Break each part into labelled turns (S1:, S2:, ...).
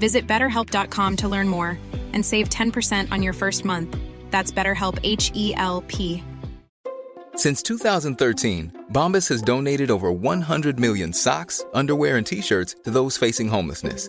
S1: Visit betterhelp.com to learn more and save 10% on your first month. That's BetterHelp H E L P.
S2: Since 2013, Bombas has donated over 100 million socks, underwear, and t shirts to those facing homelessness.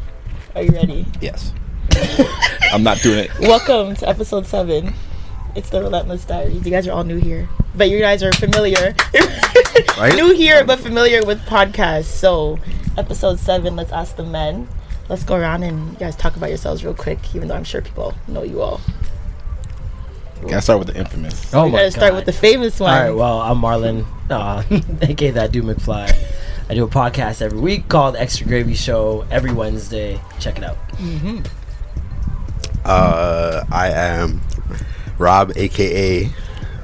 S3: are you ready?
S4: Yes. I'm not doing it.
S3: Welcome to episode seven. It's the Relentless Diaries. You guys are all new here, but you guys are familiar,
S4: Right?
S3: new here but familiar with podcasts. So, episode seven. Let's ask the men. Let's go around and you guys talk about yourselves real quick, even though I'm sure people know you all.
S4: Can I start with the infamous?
S5: Oh
S3: we
S5: my
S3: gotta start with the famous one.
S5: All right, well, I'm Marlon, uh, aka that dude McFly. I do a podcast every week called Extra Gravy Show every Wednesday. Check it out.
S6: Uh, I am Rob, aka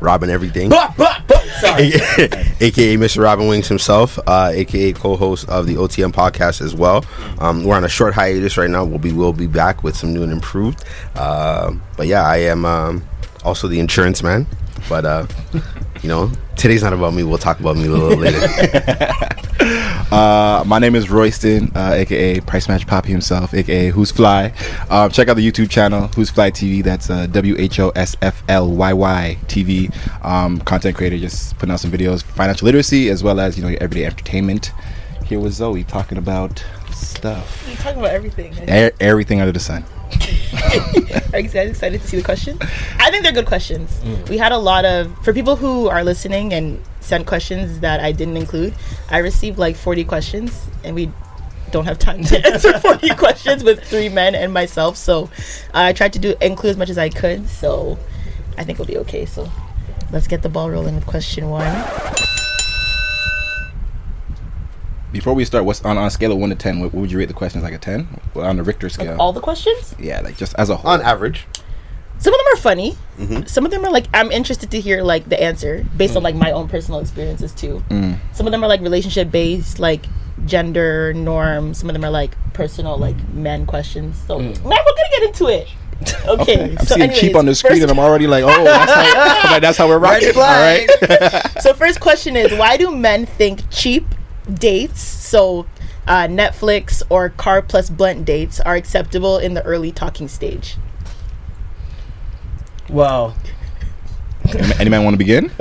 S6: Robin Everything,
S5: Sorry.
S6: aka Mr. Robin Wings himself, uh, aka co-host of the OTM podcast as well. Um, we're on a short hiatus right now. We'll be we'll be back with some new and improved. Uh, but yeah, I am um, also the insurance man. But uh, you know, today's not about me. We'll talk about me a little later.
S4: Uh, my name is Royston, uh, aka Price Match Poppy himself, aka Who's Fly. Um, check out the YouTube channel Who's Fly TV. That's uh, W H O S F L Y Y TV. Um, content creator, just putting out some videos, financial literacy as well as you know your everyday entertainment. Here with Zoe talking about stuff,
S3: You're talking about everything.
S4: e- everything under the sun.
S3: Are you guys excited to see the questions? I think they're good questions.
S5: Mm.
S3: We had a lot of for people who are listening and sent questions that I didn't include. I received like 40 questions, and we don't have time to answer 40 questions with three men and myself. So I tried to do include as much as I could. So I think we'll be okay. So let's get the ball rolling with question one.
S4: Before we start, what's on, on a scale of one to ten? What, what would you rate the questions? Like a ten on the Richter scale?
S3: All the questions.
S4: yeah, like just as a whole.
S6: on average,
S3: Some of them are funny. Mm-hmm. Some of them are like I'm interested to hear like the answer based on mm. like my own personal experiences too. Mm. Some of them are like relationship based, like gender norms. Some of them are like personal, like men questions. So mm. man, we're gonna get into it. Okay,
S4: I'm
S3: so
S4: seeing cheap on the screen, and I'm already like, oh, that's how, like, that's how we're rocking. All right.
S3: so first question is why do men think cheap dates so uh, netflix or car plus blunt dates are acceptable in the early talking stage
S5: Well,
S4: Any, any man want to begin?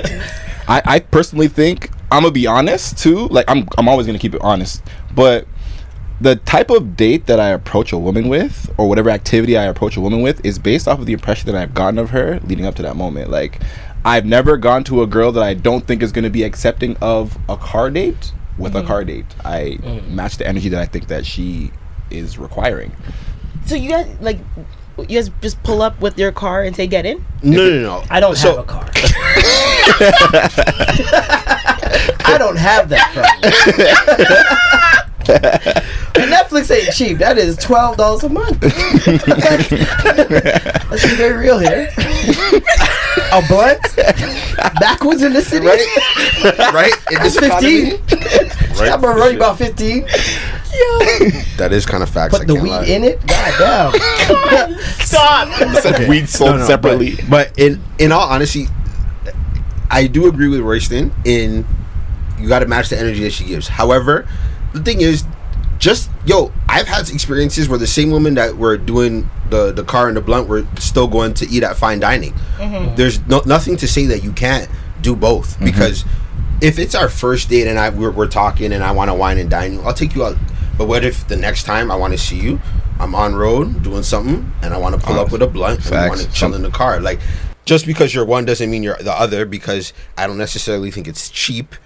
S4: I, I personally think I'm gonna be honest too. Like I'm I'm always gonna keep it honest, but the type of date that I approach a woman with, or whatever activity I approach a woman with, is based off of the impression that I've gotten of her leading up to that moment. Like I've never gone to a girl that I don't think is gonna be accepting of a car date with a mm-hmm. car date. I mm. match the energy that I think that she is requiring.
S3: so you guys like you guys just pull up with your car and say get in
S6: no, no, no.
S5: I don't
S6: So-
S5: have a car. I don't have that problem. And Netflix ain't cheap. That is twelve dollars a month. Let's be very real here. A blunt backwards in the city.
S6: right? In
S5: It's
S6: this economy?
S5: fifteen. I'm already about fifteen.
S6: That is kind of facts. I
S5: Put the weed
S6: lie.
S5: in it. God damn.
S3: stop
S4: Weed sold
S6: No, no,
S4: separately.
S6: But, but in in all honesty, I do agree with Royston in you got to match the energy that she gives. However, the thing is, just yo, I've had experiences where the same women that were doing the the car and the blunt were still going to eat at fine dining. There's no, nothing to say that you can't do both because if it's our first date and I we're, we're talking and I want to wine and dine you, I'll take you out. But what if the next time I want to see you, I'm on road doing something and I want to pull
S4: Uh,
S6: up with a blunt and we
S4: facts.
S6: want to chill in the car? Like just because you're one doesn't mean you're the other because I don't necessarily think it's cheap.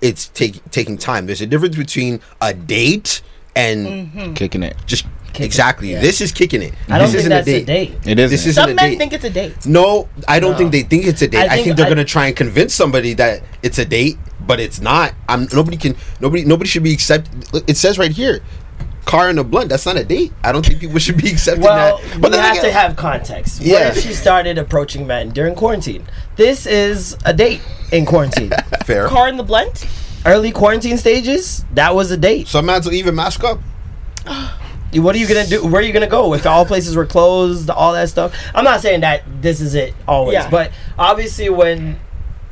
S6: It's take, taking time. There's a difference between a date and mm-hmm.
S4: Kicking it.
S6: just exactly. This is kicking it.
S5: I don't
S6: this
S5: think
S6: isn't
S5: that's a date.
S4: It is.
S6: This isn't
S3: Some
S6: a
S3: men
S6: date.
S3: think it's a date.
S6: No, I don't
S5: No.
S6: think they think it's a date.
S5: I
S6: I think,
S5: think
S6: they're
S5: I-
S6: gonna try and convince somebody that it's a date, but it's not. I'm nobody can nobody nobody should be accept. It says right here, car and a blunt. That's not a date. I don't think people should be accepting
S5: Well,
S6: that.
S5: but
S6: then
S5: you have
S6: again-
S5: to have context.
S6: Yeah.
S5: What if she started approaching men during quarantine? This is a date in quarantine.
S6: fair.
S3: Car in the blunt.
S5: Early quarantine stages, that was a date.
S6: Some mans will even mask up.
S5: What are you gonna do? Where are you gonna go if all places were closed? All that stuff. I'm not saying that this is it always,
S3: Yeah.
S5: but obviously, when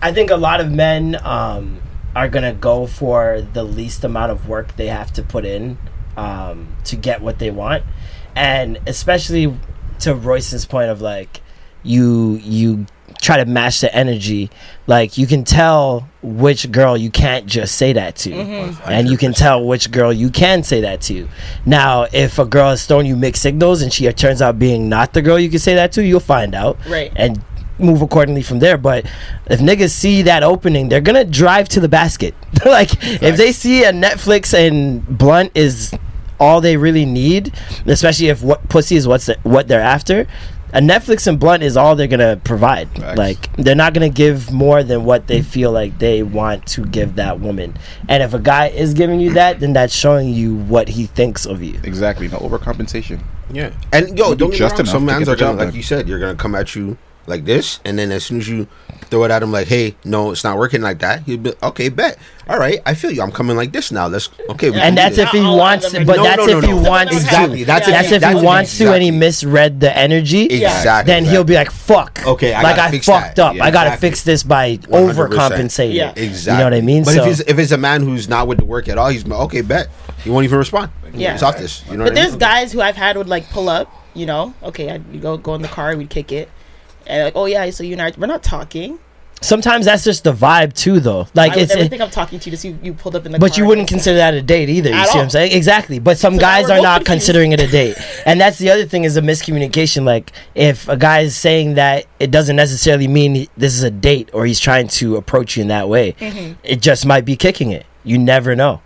S5: I think a lot of men um, are gonna go for the least amount of work they have to put in um, to get what they want, and especially to Royce's point of like you you try to match the energy like you can tell which girl you can't just say that to. Mm-hmm. And you can tell which girl you can say that to. Now if a girl is throwing you mixed signals and she turns out being not the girl you can say that to you'll find out
S3: Right.
S5: and move accordingly from there. But if niggas see that opening they're gonna drive to the basket. Like if they see a netflix and blunt is all they really need especially if what pussy is what's the, what they're after a Netflix and blunt is all they're gonna provide.
S4: Facts.
S5: Like they're not gonna give more than what they feel like they want to give that woman. And if a guy is giving you that, then that's showing you what he thinks of you.
S4: Exactly. No overcompensation.
S6: Yeah, and yo,
S4: You do
S6: don't get
S4: just
S6: wrong. Some
S4: to
S6: mans are gonna, like you said, you're gonna come at you like this, and then as soon as you throw it at him, like, "Hey, no, it's not working like that," he'll be, "Okay, bet. All right, I feel you. I'm coming like this now. Let's okay."
S5: And that's if he
S3: Not all of
S5: wants, but
S6: No,
S5: that's
S6: no,
S5: if he wants
S6: Exactly.
S5: to.
S6: That's
S5: That's,
S6: if he-
S5: if he
S6: if-
S5: wants to and he misread the energy.
S6: Exactly.
S5: Then he'll be like, "Fuck."
S6: Okay, I
S5: like I
S6: fix
S5: fucked
S6: that.
S5: up.
S6: Yeah,
S5: I gotta
S6: exactly.
S5: fix this by
S6: 100%.
S5: overcompensating.
S3: Yeah.
S6: Exactly.
S5: You know what I mean?
S6: But
S5: So-
S6: if it's if it's a man who's not with the work at all, he's okay. Bet he won't even respond.
S3: Yeah.
S6: it's off this. You know
S3: But
S6: what I
S3: there's
S6: mean?
S3: guys who I've had would like pull up, you know, okay, I you go go in the car, we'd kick it, and like, oh yeah, so you and I, we're not talking.
S5: Sometimes that's just the vibe too, though. Like
S3: I
S5: it's.
S3: never
S5: it-
S3: think I'm talking to you. Just you, you pulled up in the
S5: But you wouldn't consider that a date either. You see what. I'm saying? Exactly. But some
S3: So
S5: guys
S3: we're
S5: not
S3: confused.
S5: considering it a date. and that's the other thing is a miscommunication. Like if a guy is saying that it doesn't necessarily mean this is a date or he's trying to approach you in that way.
S3: Mm-hmm.
S5: It just might be kicking it. You never know.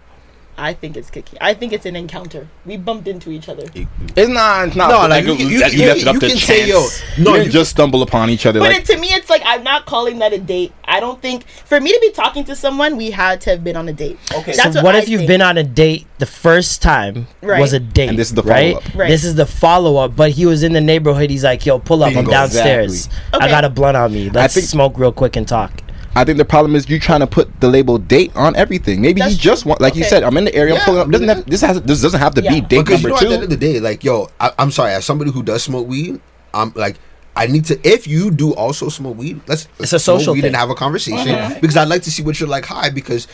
S3: I think it's Kiki. I think it's an encounter. We bumped into each other.
S4: It's not. It's not.
S6: No, like, you- you-
S4: that
S6: you-
S4: left it up
S6: you
S4: to
S6: can
S4: chance.
S6: say, yo, no,
S4: didn't
S6: you-
S4: just stumble upon each other.
S3: But
S4: like
S3: it, to me, it's like I'm not calling that a date. I don't think for me to be talking to someone, we had to have been on a date. Okay, that's
S5: so what,
S3: I
S5: if you've
S3: think.
S5: been on a date the first time
S3: Right.
S5: was a date
S4: And this is the
S5: right?
S4: follow-up.
S3: Right.
S5: this is the follow-up but he was in the neighborhood he's like yo pull up i'm downstairs
S3: Exactly.
S5: i got a blunt on me let's
S4: think-
S5: smoke real quick and talk
S4: I think the problem is you trying to put the label date on everything. Maybe
S3: That's
S4: he just want, like you said, I'm in the area.
S6: Yeah,
S4: I'm pulling up. Doesn't have, this has this doesn't have to
S3: Yeah.
S4: be date
S6: because you know,
S4: number
S6: at the end of the day, like, yo, I, I'm sorry, as somebody who does smoke weed, I'm like, I need to. If you do also smoke weed, let's
S5: It's a social
S6: weed
S5: thing.
S6: and have a conversation because I'd like to see what you're like high because.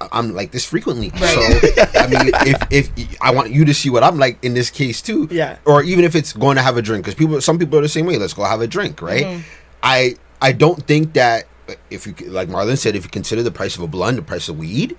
S6: I- I'm like this frequently, so I mean, if if I want you to see what I'm like in this case too,
S3: Yeah.
S6: or even if it's going to have a drink, because people, some people are the same way. Let's go have a drink, right?
S3: Mm-hmm.
S6: I I don't think that if you like Marlon said, if you consider the price of a blunt, the price of weed,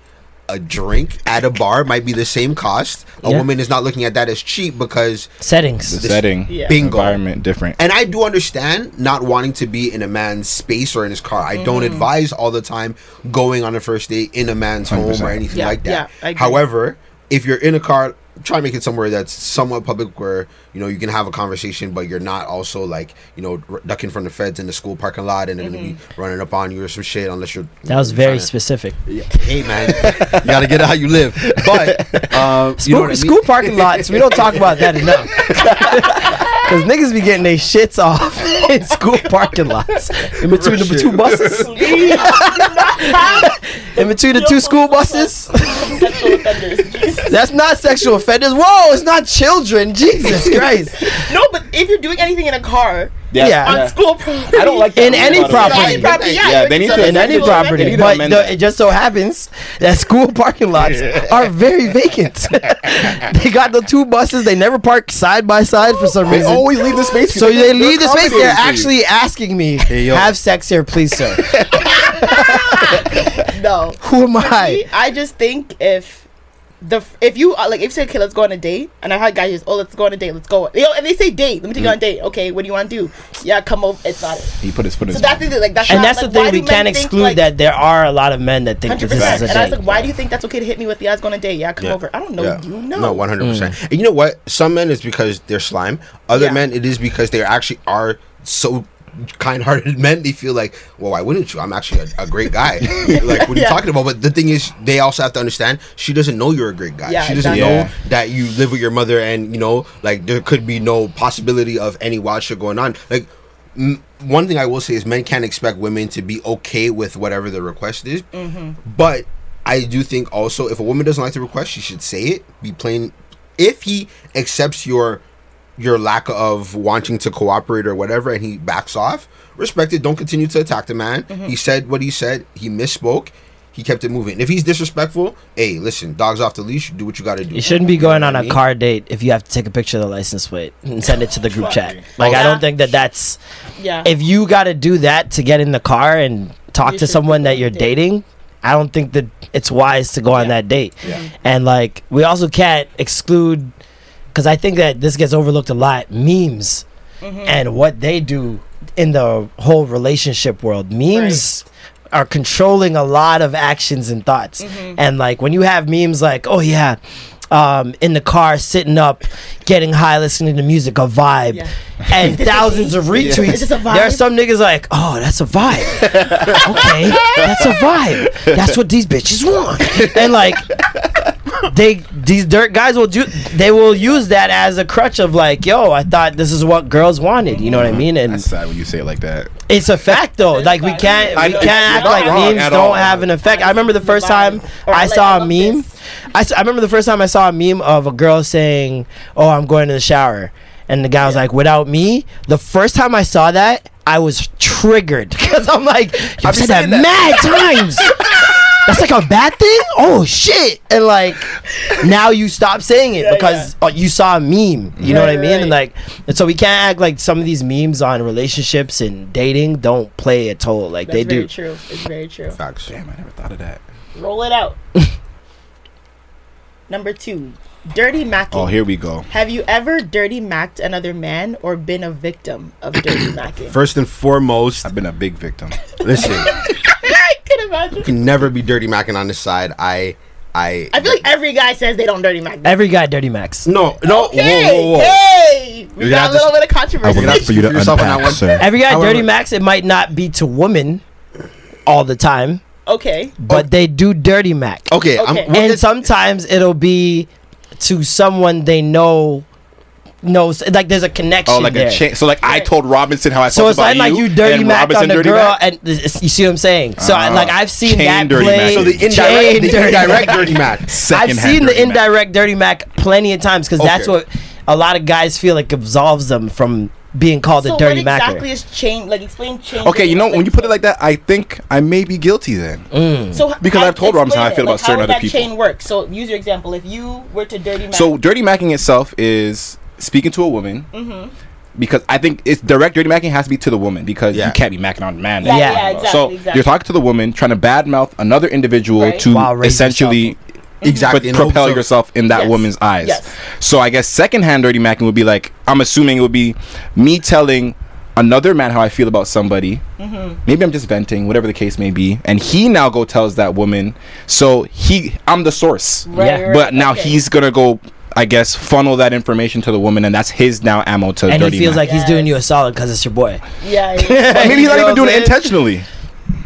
S6: a drink at a bar might be the same cost. A
S5: Yeah.
S6: woman is not looking at that as cheap because
S5: settings
S4: The setting,
S3: Yeah.
S6: Bingo.
S4: environment, different.
S6: and I do understand not wanting to be in a man's space or in his car. I
S3: Mm-hmm.
S6: don't advise all the time going on a first date in a man's home
S4: 100%.
S6: or anything
S3: Yeah,
S6: like that.
S3: yeah,
S6: However, if you're in a car, try to make it somewhere that's somewhat public where you know you can have a conversation, but you're not also like you know r- ducking from the feds in the school parking lot and they're gonna be
S3: Mm-hmm.
S6: running up on you or some shit unless you're.
S5: that was very
S6: tryna-
S5: specific
S6: Hey man, you gotta get it how you live. But um, you
S5: School,
S6: know I mean?
S5: school parking lots, we don't talk about that enough. Because niggas be getting their shits off in school parking lots. In between the two buses. in between the two school buses.
S3: sexual offenders. Jesus.
S5: That's not sexual offenders. Whoa, it's not children. Jesus Christ.
S3: No, but if you're doing anything in a car
S4: Yeah,
S5: Yeah.
S3: on
S4: yeah.
S3: school property,
S4: I don't like that
S5: In any property.
S3: Any property, yeah,
S4: Yeah, they need to-
S5: in any property,
S4: need
S5: but the, it just so happens that school parking lots are very vacant. they got the two buses; they never park side by side for some
S4: They
S5: reason.
S4: always leave the space.
S5: so they leave the space. They're
S4: accommodating for you.
S5: actually asking me,
S6: yo.
S5: "Have sex here, please, sir."
S3: no.
S5: Who am I?
S3: I just think if the if you uh, like if you say okay let's go on a date and I had guys just oh let's go on a date let's go Yo, and they say date let me take you on a date okay what do you want to do yeah come over it's not it
S4: He put his foot in
S3: so that's the, like that's
S5: And
S3: not,
S5: that's the
S3: like, why
S5: thing. We can't exclude
S3: like,
S5: that there are a lot of men that think
S3: Hundred
S5: that this
S3: percent.
S5: is a
S3: And I was like, why do you think that's okay to hit me with? the eyes was going on a date. Yeah, come
S6: Yeah.
S3: over. I don't know
S6: Yeah.
S3: you. No.
S6: No, one hundred percent. And you know what? Some men it's because they're slime. Other
S3: Yeah.
S6: men it is because they actually are so kind-hearted men. They feel like, well, why wouldn't you? I'm actually a, a great guy. like, what are you
S3: Yeah.
S6: talking about? But the thing is, they also have to understand she doesn't know you're a great guy.
S3: Yeah,
S6: she doesn't
S3: exactly.
S6: know
S4: Yeah.
S6: that you live with your mother, and you know, like there could be no possibility of any wild shit going on. Like. M- one thing I will say is men can't expect women to be okay with whatever the request is. Mm-hmm. But I do think also if a woman doesn't like the request, she should say it. Be plain. If he accepts your your lack of wanting to cooperate or whatever, and he backs off, respect it. Don't continue to attack the man. He said what he said. He misspoke. He kept it moving. If he's disrespectful, hey, listen, dogs off the leash. Do what you got to do.
S5: You shouldn't be going
S6: know
S5: on
S6: what
S5: a
S6: I mean?
S5: car date if you have to take a picture of the license plate and send it to the group chat. Like I don't think that that's
S3: Yeah.
S5: if you got to do that to get in the car and talk
S3: You
S5: to someone that you're
S3: date.
S5: dating, I don't think that it's wise to go on that date. Yeah. And like we also can't exclude because I think that this gets overlooked a lot. Memes
S3: Mm-hmm.
S5: and what they do in the whole relationship world. Memes. Are controlling a lot of actions and thoughts,
S3: Mm-hmm.
S5: and like when you have memes like, "Oh yeah, um, in the car, sitting up, getting high, listening to music, a vibe,
S3: Yeah.
S5: and thousands of retweets.
S3: Is this a vibe?
S5: There are some niggas like, oh, that's a vibe. okay, that's a vibe. That's what these bitches want. And like, they these dirt guys will do. They will use that as a crutch of like, yo, I thought this is what girls wanted. You know what I mean? And
S4: That's sad when you say it like that.
S5: it's a fact though. Like we can't
S4: I-
S5: we can't act like memes don't
S4: all.
S5: have an effect. I remember the first time I saw a meme.
S3: this.
S5: I, s- I remember the first time I saw a meme of a girl saying, "Oh, I'm going to the shower," and the guy was like, "Without me." The first time I saw that, I was triggered because I'm like, "You've
S4: I've
S5: said
S4: been
S5: that, mad times." That's like a bad thing. Oh shit! And like, now you stop saying it because uh, you saw a meme. You know what I
S3: Right,
S5: mean? And like, and so we can't act like some of these memes on relationships and dating don't play a toll like
S3: That's
S5: they
S3: very
S5: do.
S3: true. It's very true.
S6: Facts.
S4: Damn, I never thought of that.
S3: Roll it out. Number two, dirty macking.
S4: Oh, here we go.
S3: Have you ever dirty macked another man or been a victim of dirty macking?
S6: First and foremost,
S4: I've been a big victim.
S6: listen,
S3: I can imagine.
S6: you can never be dirty macking on this side. I, I,
S3: I feel like every guy says they don't dirty mack.
S5: Every guy dirty max.
S6: no, no,
S3: Hey,
S6: whoa, whoa, whoa.
S3: hey, we
S6: You're
S3: got a little
S6: s-
S3: bit of controversy.
S4: I would like for you to
S6: Speak on that
S4: unpack,
S6: one.
S4: sir.
S5: Every guy
S6: However-
S5: dirty max. It might not be to women all the time,
S3: okay,
S5: but oh. they do dirty mac.
S6: Okay, I'm,
S3: Okay.
S5: and
S6: get-
S5: sometimes it'll be to someone they know knows like there's a connection
S4: Oh, like
S5: there.
S4: a chain. So, like, I told Robinson how I
S5: so
S4: felt
S5: it's
S4: about
S5: not like you dirty mac on the
S4: dirty
S5: girl,
S4: mac?
S5: and it's- you see what I'm saying. So I,
S4: Ah,
S5: like I've seen
S4: chain
S5: that
S4: dirty
S5: play.
S4: mac.
S6: so the
S5: chain
S6: indirect, the
S5: dirty
S6: indirect
S5: mac.
S6: dirty match.
S5: I've seen the
S4: dirty mac.
S5: indirect dirty mac plenty of times because that's what a lot of guys feel like absolves them from being called
S3: so
S5: a dirty mac.
S3: what
S5: macker.
S3: exactly is chain? Like explain chain.
S4: Okay, you know, when you put it like that, I think I may be guilty then.
S5: Mm.
S3: So
S4: Because
S3: how-
S4: I've told Robinson how I feel
S3: it.
S4: about
S3: Like,
S4: certain
S3: how
S4: other
S3: would that
S4: people.
S3: chain work? So use your example. If you were to dirty mac,
S4: So, dirty macking itself is speaking to a woman.
S3: Mm-hmm.
S4: Because I think it's direct dirty macking has to be to the woman because
S6: Yeah.
S4: you can't be macking on the man.
S3: Yeah,
S5: yeah,
S4: So
S3: exactly, exactly.
S4: you're talking to the woman, trying to badmouth another individual
S3: Right.
S4: to
S5: While
S4: essentially
S6: Exactly.
S4: but
S6: in
S4: propel
S6: hopes
S4: yourself in that
S3: Yes.
S4: woman's eyes.
S3: Yes.
S4: So I guess secondhand dirty macking would be like I'm assuming it would be me telling another man how I feel about somebody.
S3: Mm-hmm.
S4: Maybe I'm just venting, whatever the case may be, and he now go tells that woman. So he, I'm the source.
S3: Right,
S5: Yeah.
S3: right,
S4: But now
S3: okay.
S4: he's gonna go, I guess, funnel that information to the woman, and that's his now ammo to
S5: and
S4: dirty
S5: he feels
S4: mac.
S5: like he's doing you a solid because it's your boy.
S3: yeah, yeah.
S4: But maybe he's not even doing it intentionally.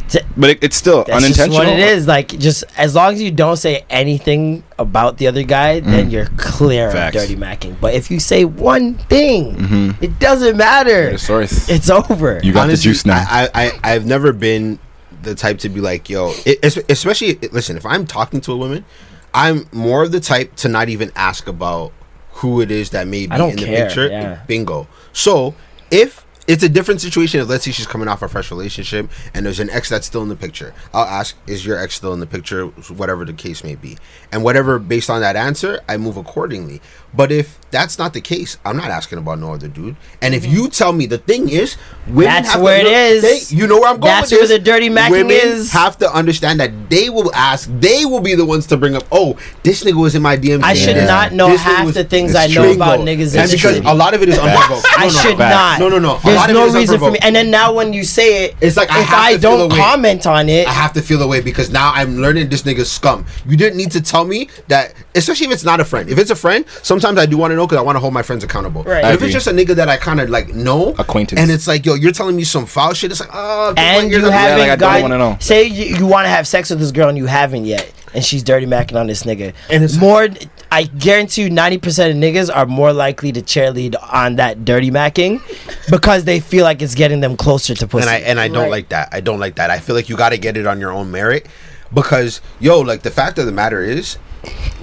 S5: T-
S4: But it, it's still
S5: That's just
S4: unintentional.
S5: what it is. Like, just as long as you don't say anything about the other guy, then you're clear
S4: Mm. Facts.
S5: of dirty macking. But if you say one thing, it doesn't matter.
S4: Source.
S5: It's over.
S4: You got
S6: Honestly,
S4: the juice now.
S6: I, I, I, I've never been the type to be like, yo, it, especially, listen, if I'm talking to a woman, I'm more of the type to not even ask about who it is that may be in the picture.
S5: yeah.
S6: Bingo. So if it's a different situation if let's say she's coming off a fresh relationship and there's an ex that's still in the picture. I'll ask, is your ex still in the picture? Whatever the case may be. And whatever based on that answer, I move accordingly. But if that's not the case, I'm not asking about no other dude. And if mm-hmm. you tell me the thing is, women
S5: That's
S6: have to
S5: where it
S6: look-
S5: is.
S6: they- you know where I'm going
S5: That's where
S6: this.
S5: the dirty macking
S6: women
S5: is.
S6: have to understand that they will ask, they will be the ones to bring up, oh, this nigga was in my DMs.
S5: I should
S6: Yeah.
S5: not know
S6: This
S5: half
S6: was-
S5: the things I know about niggas
S6: And because a lot of it is unprovoked.
S5: I
S6: No, no,
S5: should not.
S6: No, no, no.
S5: There's
S6: lot of it
S5: no reason for me. And then now when you say it,
S6: It's like I
S5: if I
S6: to
S5: don't comment on it,
S6: I have to feel the way because now I'm learning this nigga's scum. You didn't need to tell me that, especially if it's not a friend. If it's a friend, sometimes I do want to know because I want to hold my friends accountable.
S3: Right.
S6: But
S4: I
S6: if it's just a nigga that I kind of like know,
S4: Acquaintance.
S6: and it's like, yo, you're telling me some foul shit. It's like, oh,
S5: and
S6: you're
S5: you
S6: the-
S5: haven't
S4: like, I don't wanna know.
S5: say you, you want to have sex with this girl and you haven't yet and she's dirty macking on this nigga
S6: And it's-
S5: more i guarantee you 90% of niggas are more likely to cheerlead on that dirty macking because they feel like it's getting them closer to pussy
S6: and I and I don't
S3: Right.
S6: like that. I don't like that. I feel like you got to get it on your own merit because yo, like the fact of the matter is,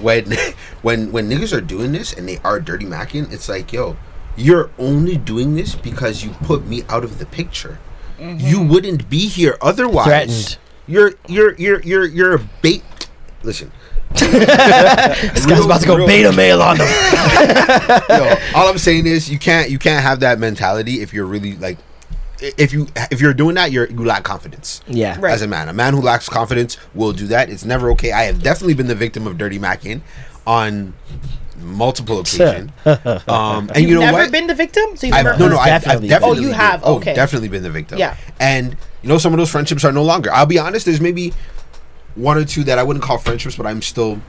S6: when when when niggas are doing this and they are dirty macking, it's like yo, you're only doing this because you put me out of the picture. You mm-hmm. wouldn't be here otherwise.
S5: Threatened.
S6: You're you're you're you're you're a bait. Listen.
S5: this guy's about to go
S6: real-
S5: beta male on them
S6: Yo, all I'm saying is you can't you can't have that mentality if you're really like i- if you if you're doing that you're you lack confidence.
S5: yeah
S3: Right.
S6: As a man, a man who lacks confidence will do that. It's never okay. I have definitely been the victim of dirty macking on multiple occasions. um, and
S3: You've
S6: you know
S3: never
S6: what?
S3: been the victim, so you've
S6: I've,
S3: never.
S6: no, no, I've, I've
S5: Definitely.
S6: definitely.
S3: Oh, you
S6: been-
S3: have?
S6: Oh,
S3: Okay.
S6: definitely been the victim.
S3: Yeah.
S6: And you know, some of those friendships are no longer. I'll be honest. There's maybe one or two that I wouldn't call friendships, but I'm still.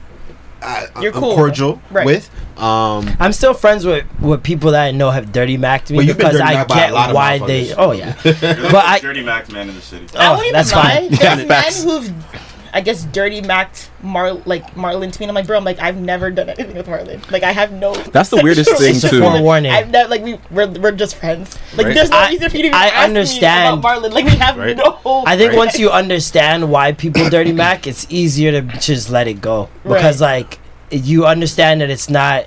S6: Uh,
S3: You're
S6: I'm
S3: cool.
S6: cordial
S3: Right.
S6: with. Um,
S5: I'm still friends with, with people that I know have dirty macked me
S6: Well,
S5: because I
S6: macked a
S5: get
S6: lot of
S5: why they. Oh yeah, but I.
S7: dirty Mac man in the city.
S3: I
S5: Oh,
S3: won't even
S5: that's
S3: lie.
S5: fine.
S3: There's men
S4: Facts.
S3: who've, I guess, dirty macked Mar like Marlon to me. And I'm like, bro, I'm like, I've never done anything with Marlon. Like, I have no.
S4: That's the weirdest thing,
S5: It's a
S4: too.
S5: forewarning.
S3: I've never like we we're, we're just friends. Like,
S4: Right.
S3: there's no
S5: I-
S3: reason for you to even
S5: I
S3: ask
S5: understand.
S3: me about Marlon. Like, we have
S6: Right.
S3: no.
S5: I think once you understand why people dirty mac, it's easier to just let it go because like you understand that it's not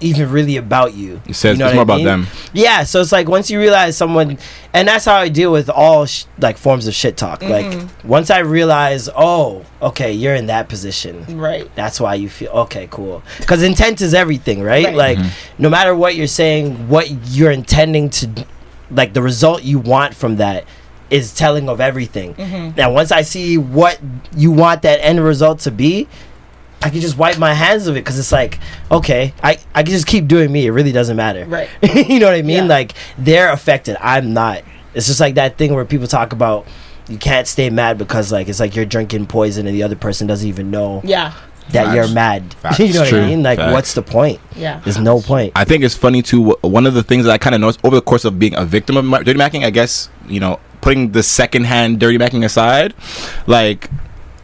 S5: even really about you.
S4: It says
S5: You know
S4: it's more
S5: I
S4: about them.
S5: Yeah, so it's like once you realize someone, and that's how I deal with all sh- like forms of shit talk. Like mm-hmm. once I realize, oh, okay, you're in that position.
S3: Right.
S5: That's why you feel okay, cool. Because intent is everything, right?
S3: Right.
S5: Like, mm-hmm. no matter what you're saying, what you're intending to, like, the result you want from that is telling of everything. Mm-hmm. Now, once I see what you want that end result to be, I can just wipe my hands of it because it's like, okay, I, I can just keep doing me. It really doesn't matter.
S3: Right.
S5: you know what I mean?
S3: Yeah.
S5: Like, they're affected. I'm not. It's just like that thing where people talk about you can't stay mad because, like, it's like you're drinking poison and the other person doesn't even know
S3: Yeah.
S5: that
S6: Facts.
S5: you're mad.
S6: Facts.
S5: you know what
S4: True.
S5: I mean? Like,
S4: Facts.
S5: what's the point?
S3: Yeah.
S5: There's no point.
S4: I think it's funny too. One of the things that I kind of noticed over the course of being a victim of dirty macking, I guess you know, putting the secondhand dirty macking aside, like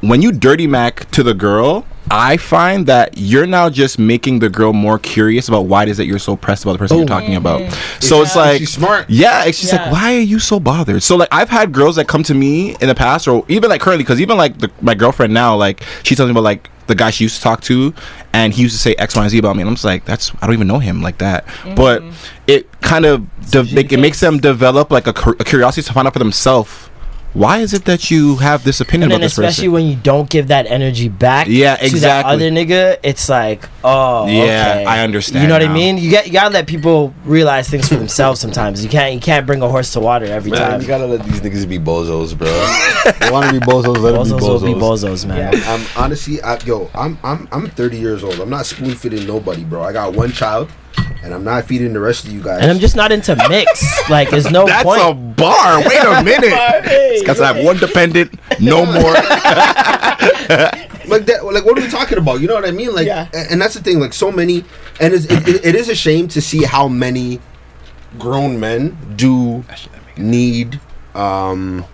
S4: when you dirty mac to the girl, I find that you're now just making the girl more curious about why it is that you're so pressed about the person you're talking about. Oh. So it's like
S6: She's smart.
S4: Yeah, it's just
S3: Yeah.
S4: like, why are you so bothered? So like, I've had girls that come to me in the past, or even like currently, because even like the, my girlfriend now, like she tells me about like the guy she used to talk to, and he used to say X, Y, and Z about me, and I'm just like, that's I don't even know him like that. Mm-hmm. But it kind of de- like, it makes them develop like a, cur- a curiosity to find out for themselves. Why is it that you have this opinion
S5: And
S4: about this
S5: especially
S4: person?
S5: when you don't give that energy back
S4: Yeah, exactly.
S5: to
S4: exactly.
S5: that other nigga, it's like, oh,
S4: Yeah,
S5: okay.
S4: I understand
S5: You know what
S4: now.
S5: I mean? You got you gotta let people realize things for themselves. Sometimes you can't you can't bring a horse to water every
S6: Man,
S5: time.
S6: you gotta let these niggas be bozos, bro. they want to be bozos, let them be
S5: Bozos
S6: bozos.
S5: will be bozos, man.
S6: I'm honestly, I, yo, I'm I'm I'm 30 years old. I'm not spoon feeding nobody, bro. I got one child, and I'm not feeding the rest of you guys.
S5: And I'm just not into mix. like, there's no
S4: That's
S5: point.
S4: a bar. Wait a minute.
S3: Hey,
S4: Guys, I have one dependent, no more.
S6: like that. Like, what are we talking about? You know what I mean? Like,
S3: Yeah.
S6: a- and that's the thing. Like, so many, and it's, it, it, it is a shame to see how many grown men do need um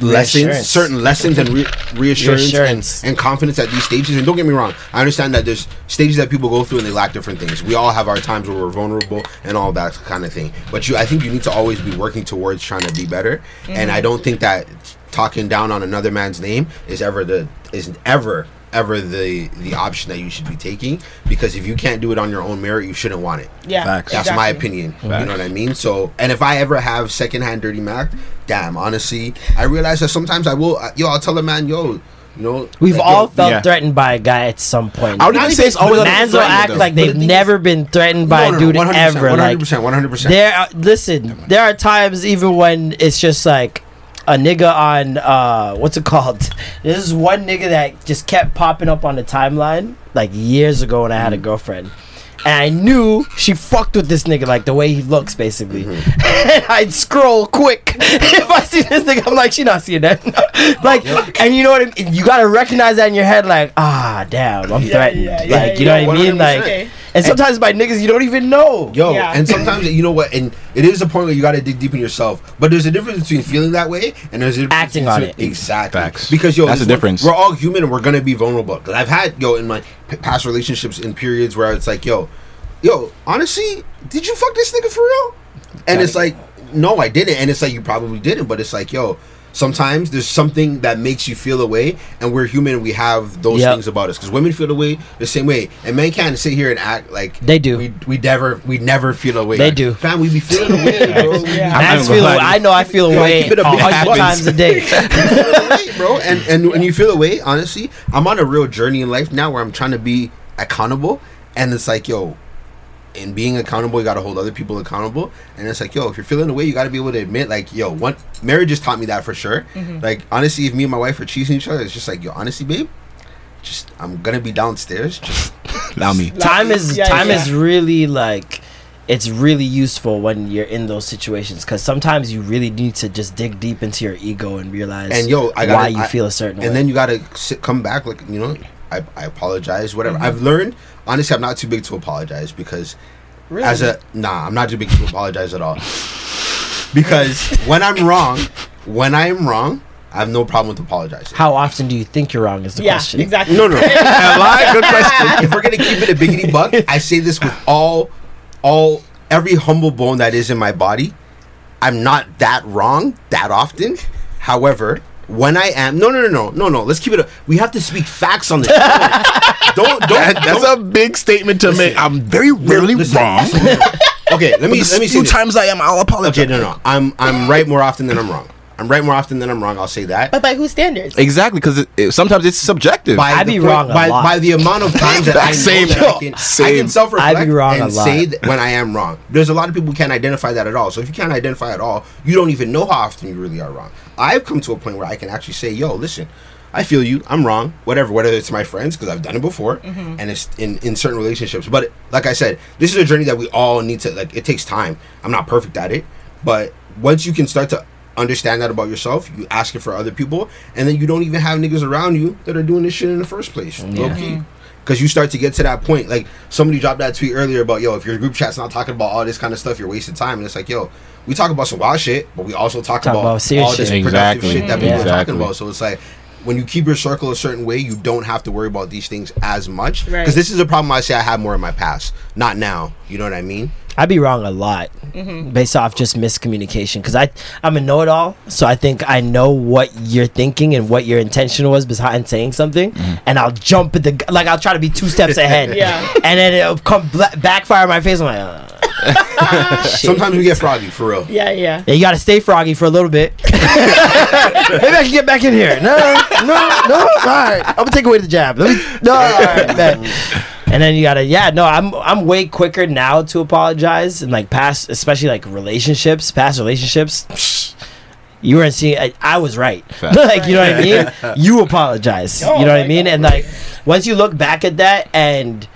S6: lessons, certain lessons and re- reassurance,
S5: Reassurance.
S6: And, and confidence at these stages. And don't get me wrong, I understand that there's stages that people go through and they lack different things. We all have our times where we're vulnerable and all that kind of thing. But you, I think you need to always be working towards trying to be better. And mm-hmm. I don't think that talking down on another man's name is ever the is ever ever the the option that you should be taking because if you can't do it on your own merit, you shouldn't want it.
S3: Yeah,
S4: Facts.
S6: That's my
S3: exactly.
S6: opinion. You know what I mean? So, and if I ever have secondhand dirty Mac, damn, honestly, I realize that sometimes I will. Yo, I'll tell a man, yo, you know,
S5: We've
S6: like,
S5: all
S6: yo,
S5: felt
S4: yeah.
S5: threatened by a guy at some point.
S4: I would even say it's always
S5: Mans will act like they've never been threatened by
S6: No, no,
S5: a dude
S6: 100%,
S5: ever. Like
S6: 100%, 100%.
S5: there, are, listen, there are times even when it's just like a nigga on uh, what's it called? This is one nigga that just kept popping up on the timeline like years ago when I had a girlfriend. And I knew she fucked with this nigga, like the way he looks, basically.
S6: Mm-hmm.
S5: and I'd scroll quick. if I see this nigga, I'm like, she not seeing that. like, and you know what I mean? You gotta recognize that in your head, like, ah, damn, I'm
S3: Yeah,
S5: threatened.
S3: yeah,
S5: like,
S3: yeah,
S5: you know what I mean?
S6: 100%.
S5: Like. And sometimes by niggas you don't even know.
S6: Yo,
S3: Yeah.
S6: and sometimes you know what, and it is a point where you got to dig deep in yourself. But there's a difference between feeling that way and there's a difference
S5: Acting
S6: between-
S5: on it.
S6: Exactly.
S4: Facts.
S6: Because yo,
S4: That's
S6: this
S4: the difference.
S6: We're all human and we're gonna be vulnerable. Because I've had yo in my p- past relationships in periods where it's like yo, yo, honestly, did you fuck this nigga for real? And it's like, no, I didn't. And it's like you probably didn't. But it's like yo. Sometimes there's something that makes you feel a way, and we're human and we have those
S5: Yep.
S6: things about us. Because women feel the way the same way, and men can't sit here and act like
S5: They do.
S6: We, we never we never feel a way.
S5: They do.
S6: Fam, we be feeling a way, bro.
S3: Yeah.
S4: I'm not
S5: Man's
S4: gonna
S5: feel,
S4: lie.
S5: I know I feel
S6: Yo,
S5: away
S6: keep it a
S5: a hundred times a day.
S6: feel away, bro. And and when you feel away, honestly, I'm on a real journey in life now where I'm trying to be accountable, and it's like, yo, in being accountable, you got to hold other people accountable, and it's like, yo, if you're feeling away, you got to be able to admit, like, yo, one marriage just taught me that for sure. Like, honestly, if me and my wife are cheating each other, it's just like, yo, honestly, babe, just I'm gonna be downstairs, just
S4: Allow me.
S5: time is
S3: Yeah,
S5: time
S3: yeah.
S5: is really like it's really useful when you're in those situations because sometimes you really need to just dig deep into your ego and realize
S6: and yo, I got
S5: why you feel a certain
S6: and
S5: way.
S6: then you gotta sit, come back like you know. I, I apologize, whatever.
S5: Mm-hmm.
S6: I've learned honestly, I'm not too big to apologize because
S3: Really?
S6: as a nah, I'm not too big to apologize at all. Because when I'm wrong, when I am wrong, I have no problem with apologizing.
S5: How often do you think you're wrong? Is the
S3: yeah,
S5: question.
S3: exactly.
S6: No, no.
S4: Am I? Good question.
S6: if we're gonna keep it a biggity buck, I say this with all, all every humble bone that is in my body. I'm not that wrong that often. However, when I am, no, no, no, no, no, no. Let's keep it. A, we have to speak facts on this. don't, don't.
S4: That, that's
S6: don't-
S4: a big statement to make. I'm very rarely
S6: listen,
S4: wrong.
S6: listen. okay, let me let me see.
S4: few times I am, I'll apologize.
S6: Okay, no, no. I'm I'm right more often than I'm wrong. I'm right more often than I'm wrong. I'll say that.
S3: But by whose standards?
S4: Exactly, because it, it- sometimes it's subjective.
S6: by
S5: I'd
S6: the
S5: be
S6: point-
S5: wrong a
S6: by,
S5: lot.
S6: by the amount of times that I know
S4: Same.
S6: that I can, I can self-reflect
S5: I'd be wrong
S6: and
S5: a lot.
S6: say that when I am wrong. There's a lot of people who can't identify that at all. So if you can't identify at all, you don't even know how often you really are wrong. I've come to a point where I can actually say, "Yo, listen." I feel you. I'm wrong. Whatever. Whether it's my friends because I've done it before, mm-hmm. and it's in in certain relationships. But like I said, this is a journey that we all need to like. It takes time. I'm not perfect at it, but once you can start to understand that about yourself, you ask it for other people, and then you don't even have niggas around you that are doing this shit in the first place. Low key. Because mm-hmm. you start to get to that point, like somebody dropped that tweet earlier about, yo, if your group chat's not talking about all this kind of stuff, you're wasting time. And it's like, yo, we talk about some wild shit, but we also talk,
S5: Talk
S6: about,
S5: about
S6: all this productive
S4: Exactly.
S6: shit that people are
S4: Exactly.
S6: talking about. So it's like when you keep your circle a certain way, you don't have to worry about these things as much. Because
S3: Right.
S6: this is a problem I say I have more in my past, not now. You know what I mean?
S5: I'd be wrong a lot based off just miscommunication because I I'm a know-it-all, so I think I know what you're thinking and what your intention was behind saying something, and I'll jump at the like I'll try to be two steps ahead,
S3: Yeah.
S5: and then it'll come bla- backfire in my face. I'm like, uh, shit.
S6: Sometimes we get froggy, for real.
S3: Yeah, yeah.
S5: Yeah, you gotta stay froggy for a little bit. Maybe I can get back in here. No, no, no. All right, I'm gonna take away the jab. Let me, no, all right, bet. And then you gotta, yeah, no, I'm I'm way quicker now to apologize and like past, especially like relationships, past relationships. You weren't seeing. I, I was right. like you know what I mean. You apologize.
S3: Oh
S5: you know what I mean.
S3: God,
S5: And like once you look back at that and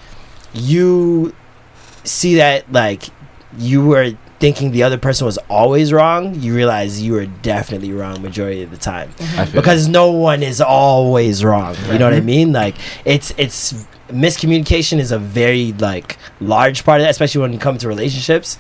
S5: you see that like you were thinking the other person was always wrong, you realize you were definitely wrong majority of the time.
S4: I feel mm-hmm.
S5: Because no one is always wrong. You know what I mean? Like it's it's miscommunication is a very like large part of that, especially when it comes to relationships.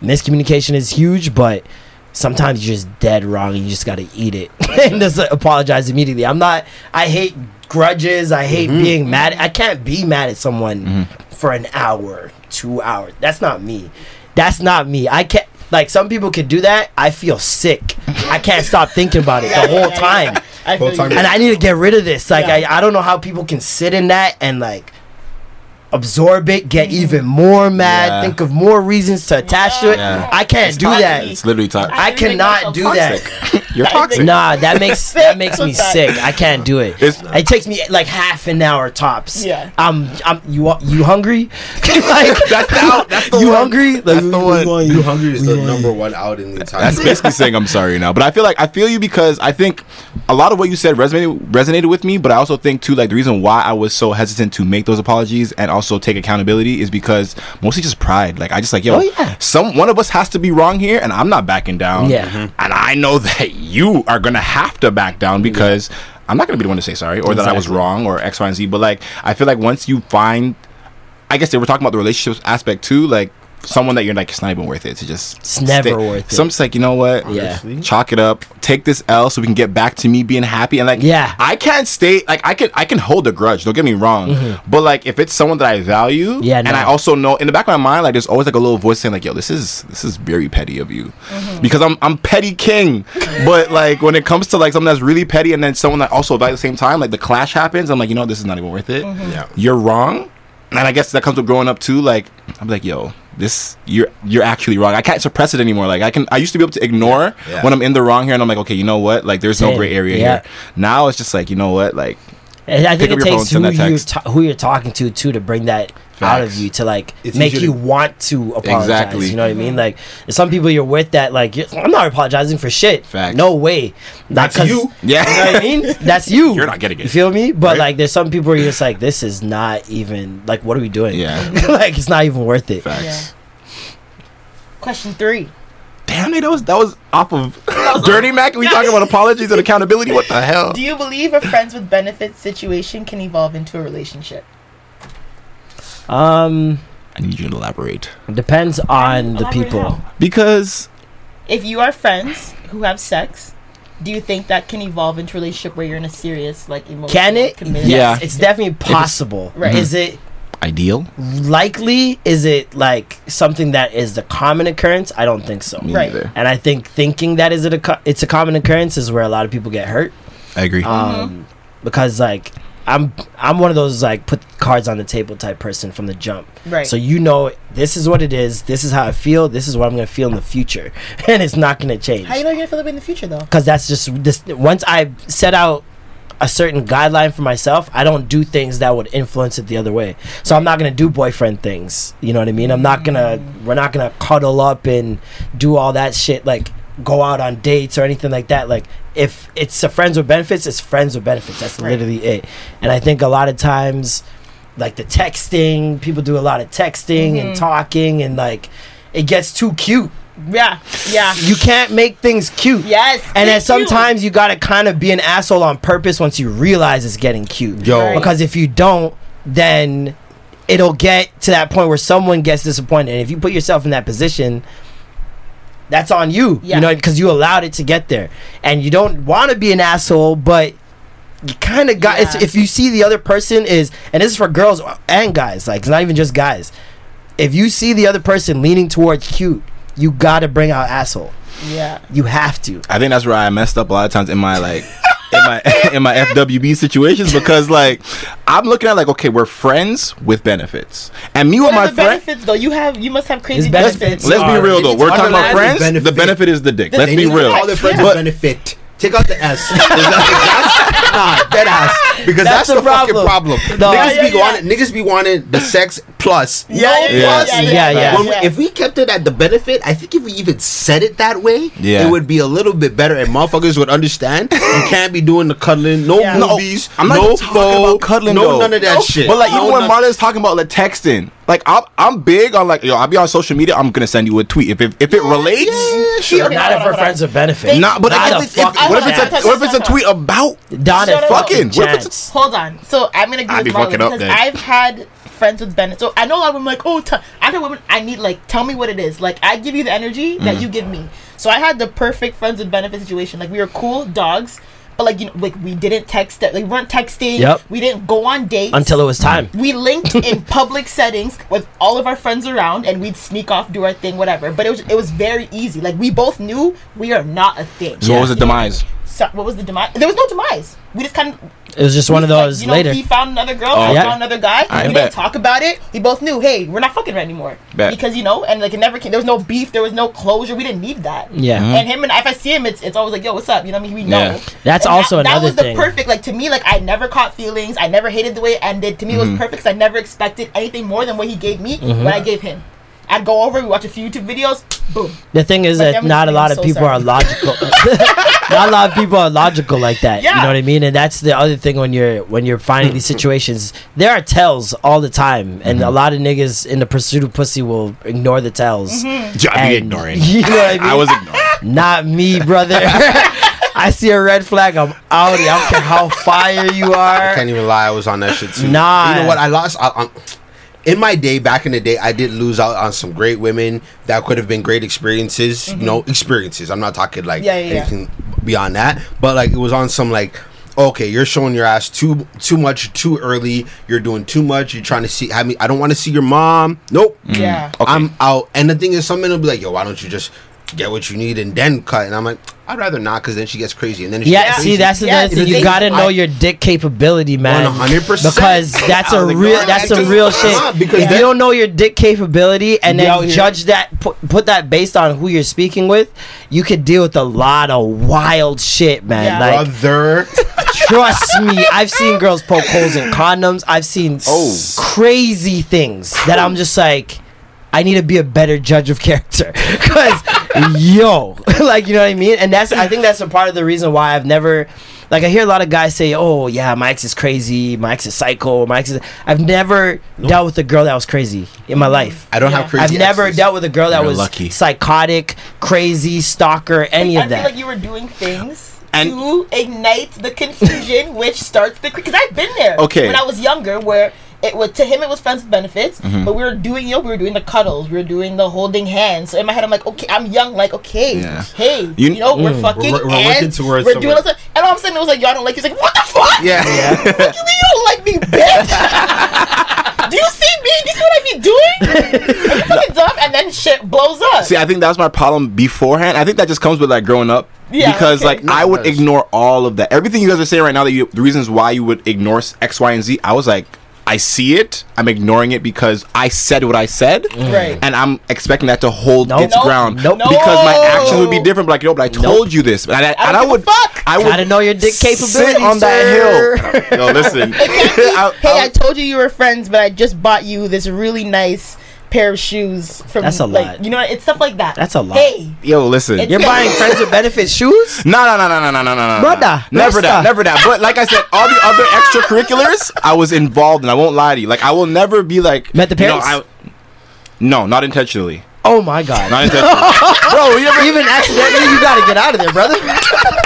S5: Miscommunication is huge, but sometimes you're just dead wrong and you just gotta eat it and just apologize immediately. I'm not I hate grudges, I hate mm-hmm. being mad. I can't be mad at someone mm-hmm. for an hour, two hours. That's not me. That's not me. I can't like some people could do that. I feel sick. I can't stop thinking about it the whole time.
S3: I feel you.
S5: and I need to get rid of this. Like
S3: Yeah.
S5: I, I don't know how people can sit in that and like absorb it, get mm-hmm. even more mad,
S4: Yeah.
S5: think of more reasons to attach to it.
S4: Yeah.
S5: I can't
S3: It's
S5: do
S3: toxic.
S5: that.
S4: It's literally toxic.
S5: I
S3: think
S5: cannot do
S3: toxic.
S5: that.
S4: You're toxic.
S5: Nah, that makes that makes me sick. I can't do it.
S4: It's-
S5: it takes me like half an hour tops.
S3: Yeah.
S5: I'm I'm you you hungry? like
S4: That's the, that's the
S5: you
S4: one.
S5: hungry? Like,
S4: That's the one.
S6: You hungry is the number one out in the entire.
S4: That's basically saying I'm sorry now. But I feel like I feel you because I think a lot of what you said resonated resonated with me. But I also think too, like the reason why I was so hesitant to make those apologies and also take accountability is because mostly just pride. Like I just like yo,
S5: Oh, yeah.
S4: some one of us has to be wrong here, and I'm not backing down.
S5: Yeah. Mhm.
S4: and I know that you are gonna have to back down because. I'm not gonna be the one to say sorry or that I was wrong or X, Y, and Z. But like, I feel like once you find I guess they were talking about the relationships aspect too, like someone that you're like, it's not even worth it to just.
S5: It's never worth it.
S4: So I'm just like, you know what?
S5: Yeah.
S4: Chalk it up. Take this L so we can get back to me being happy and like.
S5: Yeah.
S4: I can't stay like I can I can hold a grudge. Don't get me wrong, but like if it's someone that I value,
S5: Mm-hmm. Yeah,
S4: and. I also know in the back of my mind, like there's always like a little voice saying like, yo, this is this is very petty of you, because I'm I'm petty king. but like when it comes to like something that's really petty and then someone that also values at the same time, like the clash happens. I'm like, you know, this is not even worth it.
S6: Yeah.
S4: You're wrong and I guess that comes with growing up too. Like I'm like, yo, this you're you're actually wrong. I can't suppress it anymore. Like I can, I used to be able to ignore
S6: Yeah.
S4: when I'm in the wrong here, and I'm like, okay, you know what? Like there's no gray area
S5: Yeah.
S4: here. Now it's just like, you know what? Like
S5: And I think
S4: up
S5: it
S4: your phone,
S5: takes who you
S4: text.
S5: ta- who you're talking to too to bring that out of you to like
S6: It's
S5: make you
S6: to-
S5: want to apologize.
S4: Exactly.
S5: You know what I mean? Like some people you're with that like you're, I'm not apologizing for shit.
S4: Facts.
S5: No way. Not
S6: That's
S5: 'cause-
S6: you.
S4: Yeah.
S5: You know what I mean? That's you.
S4: You're not getting it.
S5: You feel me? But
S4: Right?
S5: like there's some people where you're just like this is not even like what are we doing?
S4: Yeah.
S5: like it's not even worth it.
S4: facts.
S3: Question three.
S4: Damn, it, that was that was off of Dirty Mac. We talking about apologies and accountability. What the hell?
S3: Do you believe a friends with benefits situation can evolve into a relationship?
S5: Um
S4: I need you to elaborate
S5: depends on the
S3: Elaborate
S5: people.
S3: how.
S4: because
S3: If you are friends who have sex, do you think that can evolve into a relationship where you're in a serious, like, emotional,
S5: Can it?
S3: committed?
S4: Yeah.
S5: Yes, it's definitely possible.
S3: Right.
S5: Is it
S4: ideal.
S5: likely? Is it like something that is the common occurrence? I don't think so.
S4: Me
S3: Right.
S4: neither.
S5: And I think thinking that is it a co- it's a common occurrence is where a lot of people get hurt.
S4: I agree.
S5: Um, because like I'm I'm one of those like put cards on the table type person from the jump.
S3: Right.
S5: So you know this is what it is. This is how I feel. This is what I'm gonna feel in the future, and it's not gonna change.
S3: How you know you're gonna feel it in the future, though?
S5: Because that's just this. Once I set out a certain guideline for myself, I don't do things that would influence it the other way. So I'm not gonna do boyfriend things. You know what I mean? I'm not gonna. We're not gonna cuddle up and do all that shit. Like go out on dates or anything like that. Like if it's a friends with benefits, it's friends with benefits. That's
S3: Right.
S5: literally it. And I think a lot of times, like the texting, people do a lot of texting and mm-hmm. talking, and like it gets too cute.
S3: Yeah. Yeah.
S5: You can't make things cute.
S3: Yes.
S5: And then
S3: thank you.
S5: sometimes you gotta kind of be an asshole on purpose once you realize it's getting cute.
S6: Yo.
S3: Right.
S5: Because if you don't, then it'll get to that point where someone gets disappointed. And if you put yourself in that position, that's on you.
S3: Yeah.
S5: You know, because you allowed it to get there. And you don't want to be an asshole, but you kind of got. It's,
S3: Yeah.
S5: if you see the other person is, and this is for girls and guys, like it's not even just guys. If you see the other person leaning towards cute, you gotta bring out asshole.
S3: Yeah.
S5: You have to.
S4: I think that's where I messed up a lot of times in my like in my in my FWB situations because like I'm looking at like okay we're friends with benefits and me with my
S3: are
S4: friend.
S3: benefits, though? You have, you must have crazy
S5: There's
S3: benefits.
S5: benefits.
S4: Let's be real though. We're talking about
S6: automatic
S4: friends. The
S6: benefit.
S4: benefit is the dick.
S3: The
S4: Let's be real.
S6: All the friends
S3: Yeah.
S6: with benefit. Take out the S. Is that- nah, dead ass. Because
S5: That's
S6: that's,
S5: the
S6: the, fucking
S5: problem.
S6: problem.
S5: No.
S6: Niggas
S3: Yeah,
S6: be
S3: yeah, yeah.
S6: wanting, niggas be wanting the sex plus.
S3: Yeah, yeah, yeah,
S4: Yes.
S3: yeah, yeah,
S5: Yeah, yeah.
S6: When we- if we kept it at the benefit, I think if we even said it that way,
S4: Yeah.
S6: it would be a little bit better, and motherfuckers would understand. You can't be doing the cuddling, no
S3: Yeah. No,
S6: movies,
S4: I'm not
S6: no
S4: talking
S6: phone,
S4: about cuddling,
S6: no
S4: though.
S6: none of that shit.
S4: But like
S6: No
S4: even when
S6: none-
S4: Marlon's talking about like texting, like I'm I'm big on like yo I'll be on social media. I'm gonna send you a tweet if it, if it relates.
S6: yeah, sure.
S5: Not if
S3: on,
S5: we're
S3: hold
S5: friends
S3: on.
S5: with benefit.
S4: Not, but
S5: Not
S4: like,
S5: a
S4: if, if,
S5: fucking
S4: what if it's a what if it's a tweet about
S3: Shut
S5: fucking
S4: what if it's a-
S3: Hold on. So I'm gonna agree
S4: I'd be
S3: with Marlon
S4: fucking up
S3: because
S4: then.
S3: I've had friends with benefits. So I know a lot of women like, oh, t- I know women. I need like, tell me what it is. Like I give you the energy
S4: Mm.
S3: that you give me. So I had the perfect friends with benefits situation. Like we were cool dogs, but like you know, like we didn't text. Like we weren't texting.
S5: Yep.
S3: We didn't go on dates
S5: Until it was time.
S3: we linked in public settings with all of our friends around and we'd sneak off do our thing whatever but it was it was very easy like we both knew we are not a thing
S4: So what was the
S3: You know?
S4: demise?
S3: So, what was the demise? There was no demise. We just kind of
S5: It was just one of
S3: like,
S5: those
S3: you know,
S5: later.
S3: He found another girl.
S4: Oh,
S3: I
S5: yeah.
S3: found another guy.
S4: I
S3: we
S4: bet.
S3: didn't talk about it. We both knew, hey, we're not fucking right anymore.
S4: Bet.
S3: Because you know, and like it never came. There was no beef. There was no closure. We didn't need that.
S5: Yeah. Mhm.
S3: And him and if I see him, it's it's always like, yo, what's up? You know what I mean? We know.
S4: Yeah.
S5: That's
S3: And
S5: also
S3: that,
S5: another
S3: That was
S5: thing.
S3: the perfect. Like to me, like I never caught feelings. I never hated the way it ended. To me, it
S5: Mm-hmm.
S3: was perfect. 'cause I never expected anything more than what he gave me.
S5: Mhm.
S3: What I gave him. I'd go over. We watch a few YouTube videos. Boom.
S5: The thing is
S3: My
S5: that not a lot of
S3: so
S5: people
S3: sorry.
S5: are logical. not a lot of people are logical like that.
S3: Yeah.
S5: You know what I mean? And that's the other thing when you're when you're finding these situations. There are tells all the time, and
S4: Mm-hmm.
S5: a lot of niggas in the pursuit of pussy will ignore the tells.
S3: Mm-hmm.
S4: Yeah, I'd be
S5: And-
S4: ignoring.
S5: You know what I mean?
S4: I was ignoring.
S5: Not me, brother. I see a red flag, I'm out. I don't care how fire you are.
S6: I can't even lie. I was on that shit too.
S5: Nah.
S6: You know what? I lost. I, on, in my day, back in the day, I did lose out on some great women that could have been great experiences. You know, experiences. I'm not talking like
S3: Mm-hmm. Yeah, yeah, yeah.
S6: anything beyond that. But like, it was on some like. Okay, you're showing your ass too too much too early. You're doing too much. You're trying to see. Have me. I don't want to see your mom. Nope.
S3: Yeah.
S4: Okay.
S6: I'm out. And the thing is, some men will be like, "Yo, why don't you just get what you need and then cut?" And I'm like, "I'd rather not, because then she gets crazy." And then she
S5: Yeah,
S6: gets
S5: see,
S6: crazy.
S5: that's the
S3: Yeah,
S5: thing. You gotta know
S6: I-
S5: your dick capability, man.
S6: 100%.
S5: Because that's a
S6: like,
S5: real, that's
S6: a
S5: real shit.
S6: because
S5: if you don't know your dick capability and
S6: Be out
S5: then judge that, put, put that based on who you're speaking with, you could deal with a lot of wild shit, man.
S3: Yeah.
S5: Like,
S6: brother.
S5: trust me, I've seen girls poke holes in condoms. I've seen
S4: Oh.
S5: crazy things that I'm just like. I need to be a better judge of character, cause yo, like you know what I mean, and that's I think that's a part of the reason why I've never, like I hear a lot of guys say, oh yeah, my ex is crazy, my ex is psycho, my ex is. I've never dealt with a girl that was crazy in my life.
S6: I don't
S3: Yeah.
S6: have crazy.
S5: I've never
S6: exes.
S5: dealt with a girl that
S4: You're
S5: was
S4: lucky.
S5: psychotic, crazy, stalker, any
S3: I
S5: of
S3: feel
S5: that.
S3: like you were doing things
S4: And-
S3: to ignite the confusion, which starts the because I've been there.
S4: Okay.
S3: When I was younger, where it was to him it was friends with benefits,
S4: Mm-hmm.
S3: but we were doing you know we were doing the cuddles, we were doing the holding hands. So in my head, I'm like, okay, I'm young, like okay,
S4: Yeah.
S3: hey,
S4: You-
S3: you, know, we're fucking
S6: We're- we're
S3: and
S6: working towards
S3: we're doing
S6: somewhere.
S3: all this, and all of a sudden it was like, y'all don't like. you. He's like, what the fuck?
S4: Yeah.
S3: Fuck you, mean you don't like me, bitch. Do you see me? Do you see what I be doing? Are you fucking dumb? And then shit blows up.
S4: See, I think that was my problem beforehand. I think that just comes with like growing up.
S3: Yeah,
S4: because
S3: okay.
S4: like
S6: No,
S4: I would ignore all of that. Everything you guys are saying right now that you the reasons why you would ignore X, Y, and Z. I was like, I see it. I'm ignoring it because I said what I said. Mm.
S3: Right.
S4: And I'm expecting that to hold
S5: Nope.
S4: its
S3: Nope.
S4: ground.
S5: Nope.
S4: Because my actions would be different. But like, yo, but I told you this. And I, and
S3: I
S4: I,
S3: don't give a
S4: would,
S3: fuck.
S4: I would
S5: Gotta know your dick capability,
S4: sit on
S5: sir.
S4: that hill. yo, listen. I-
S3: hey,
S4: I-
S3: I told you you were friends, but I just bought you this really nice pair of shoes from
S5: That's a
S3: like,
S5: lot.
S3: You know, it's stuff like that.
S5: That's a lot.
S3: Hey.
S4: Yo, listen.
S3: It's
S5: You're buying friends with benefit shoes?
S4: No, no, no, no, no, no, no, no.
S5: Brother.
S4: Never that. Never that. But like I said, all the other extracurriculars I was involved in. I won't lie to you. Like I will never be like
S5: Met the parents?
S4: You know, I, no, not intentionally.
S5: Oh my god.
S4: Not intentionally. Bro, you ever
S5: Even accidentally, you gotta get out of there, brother.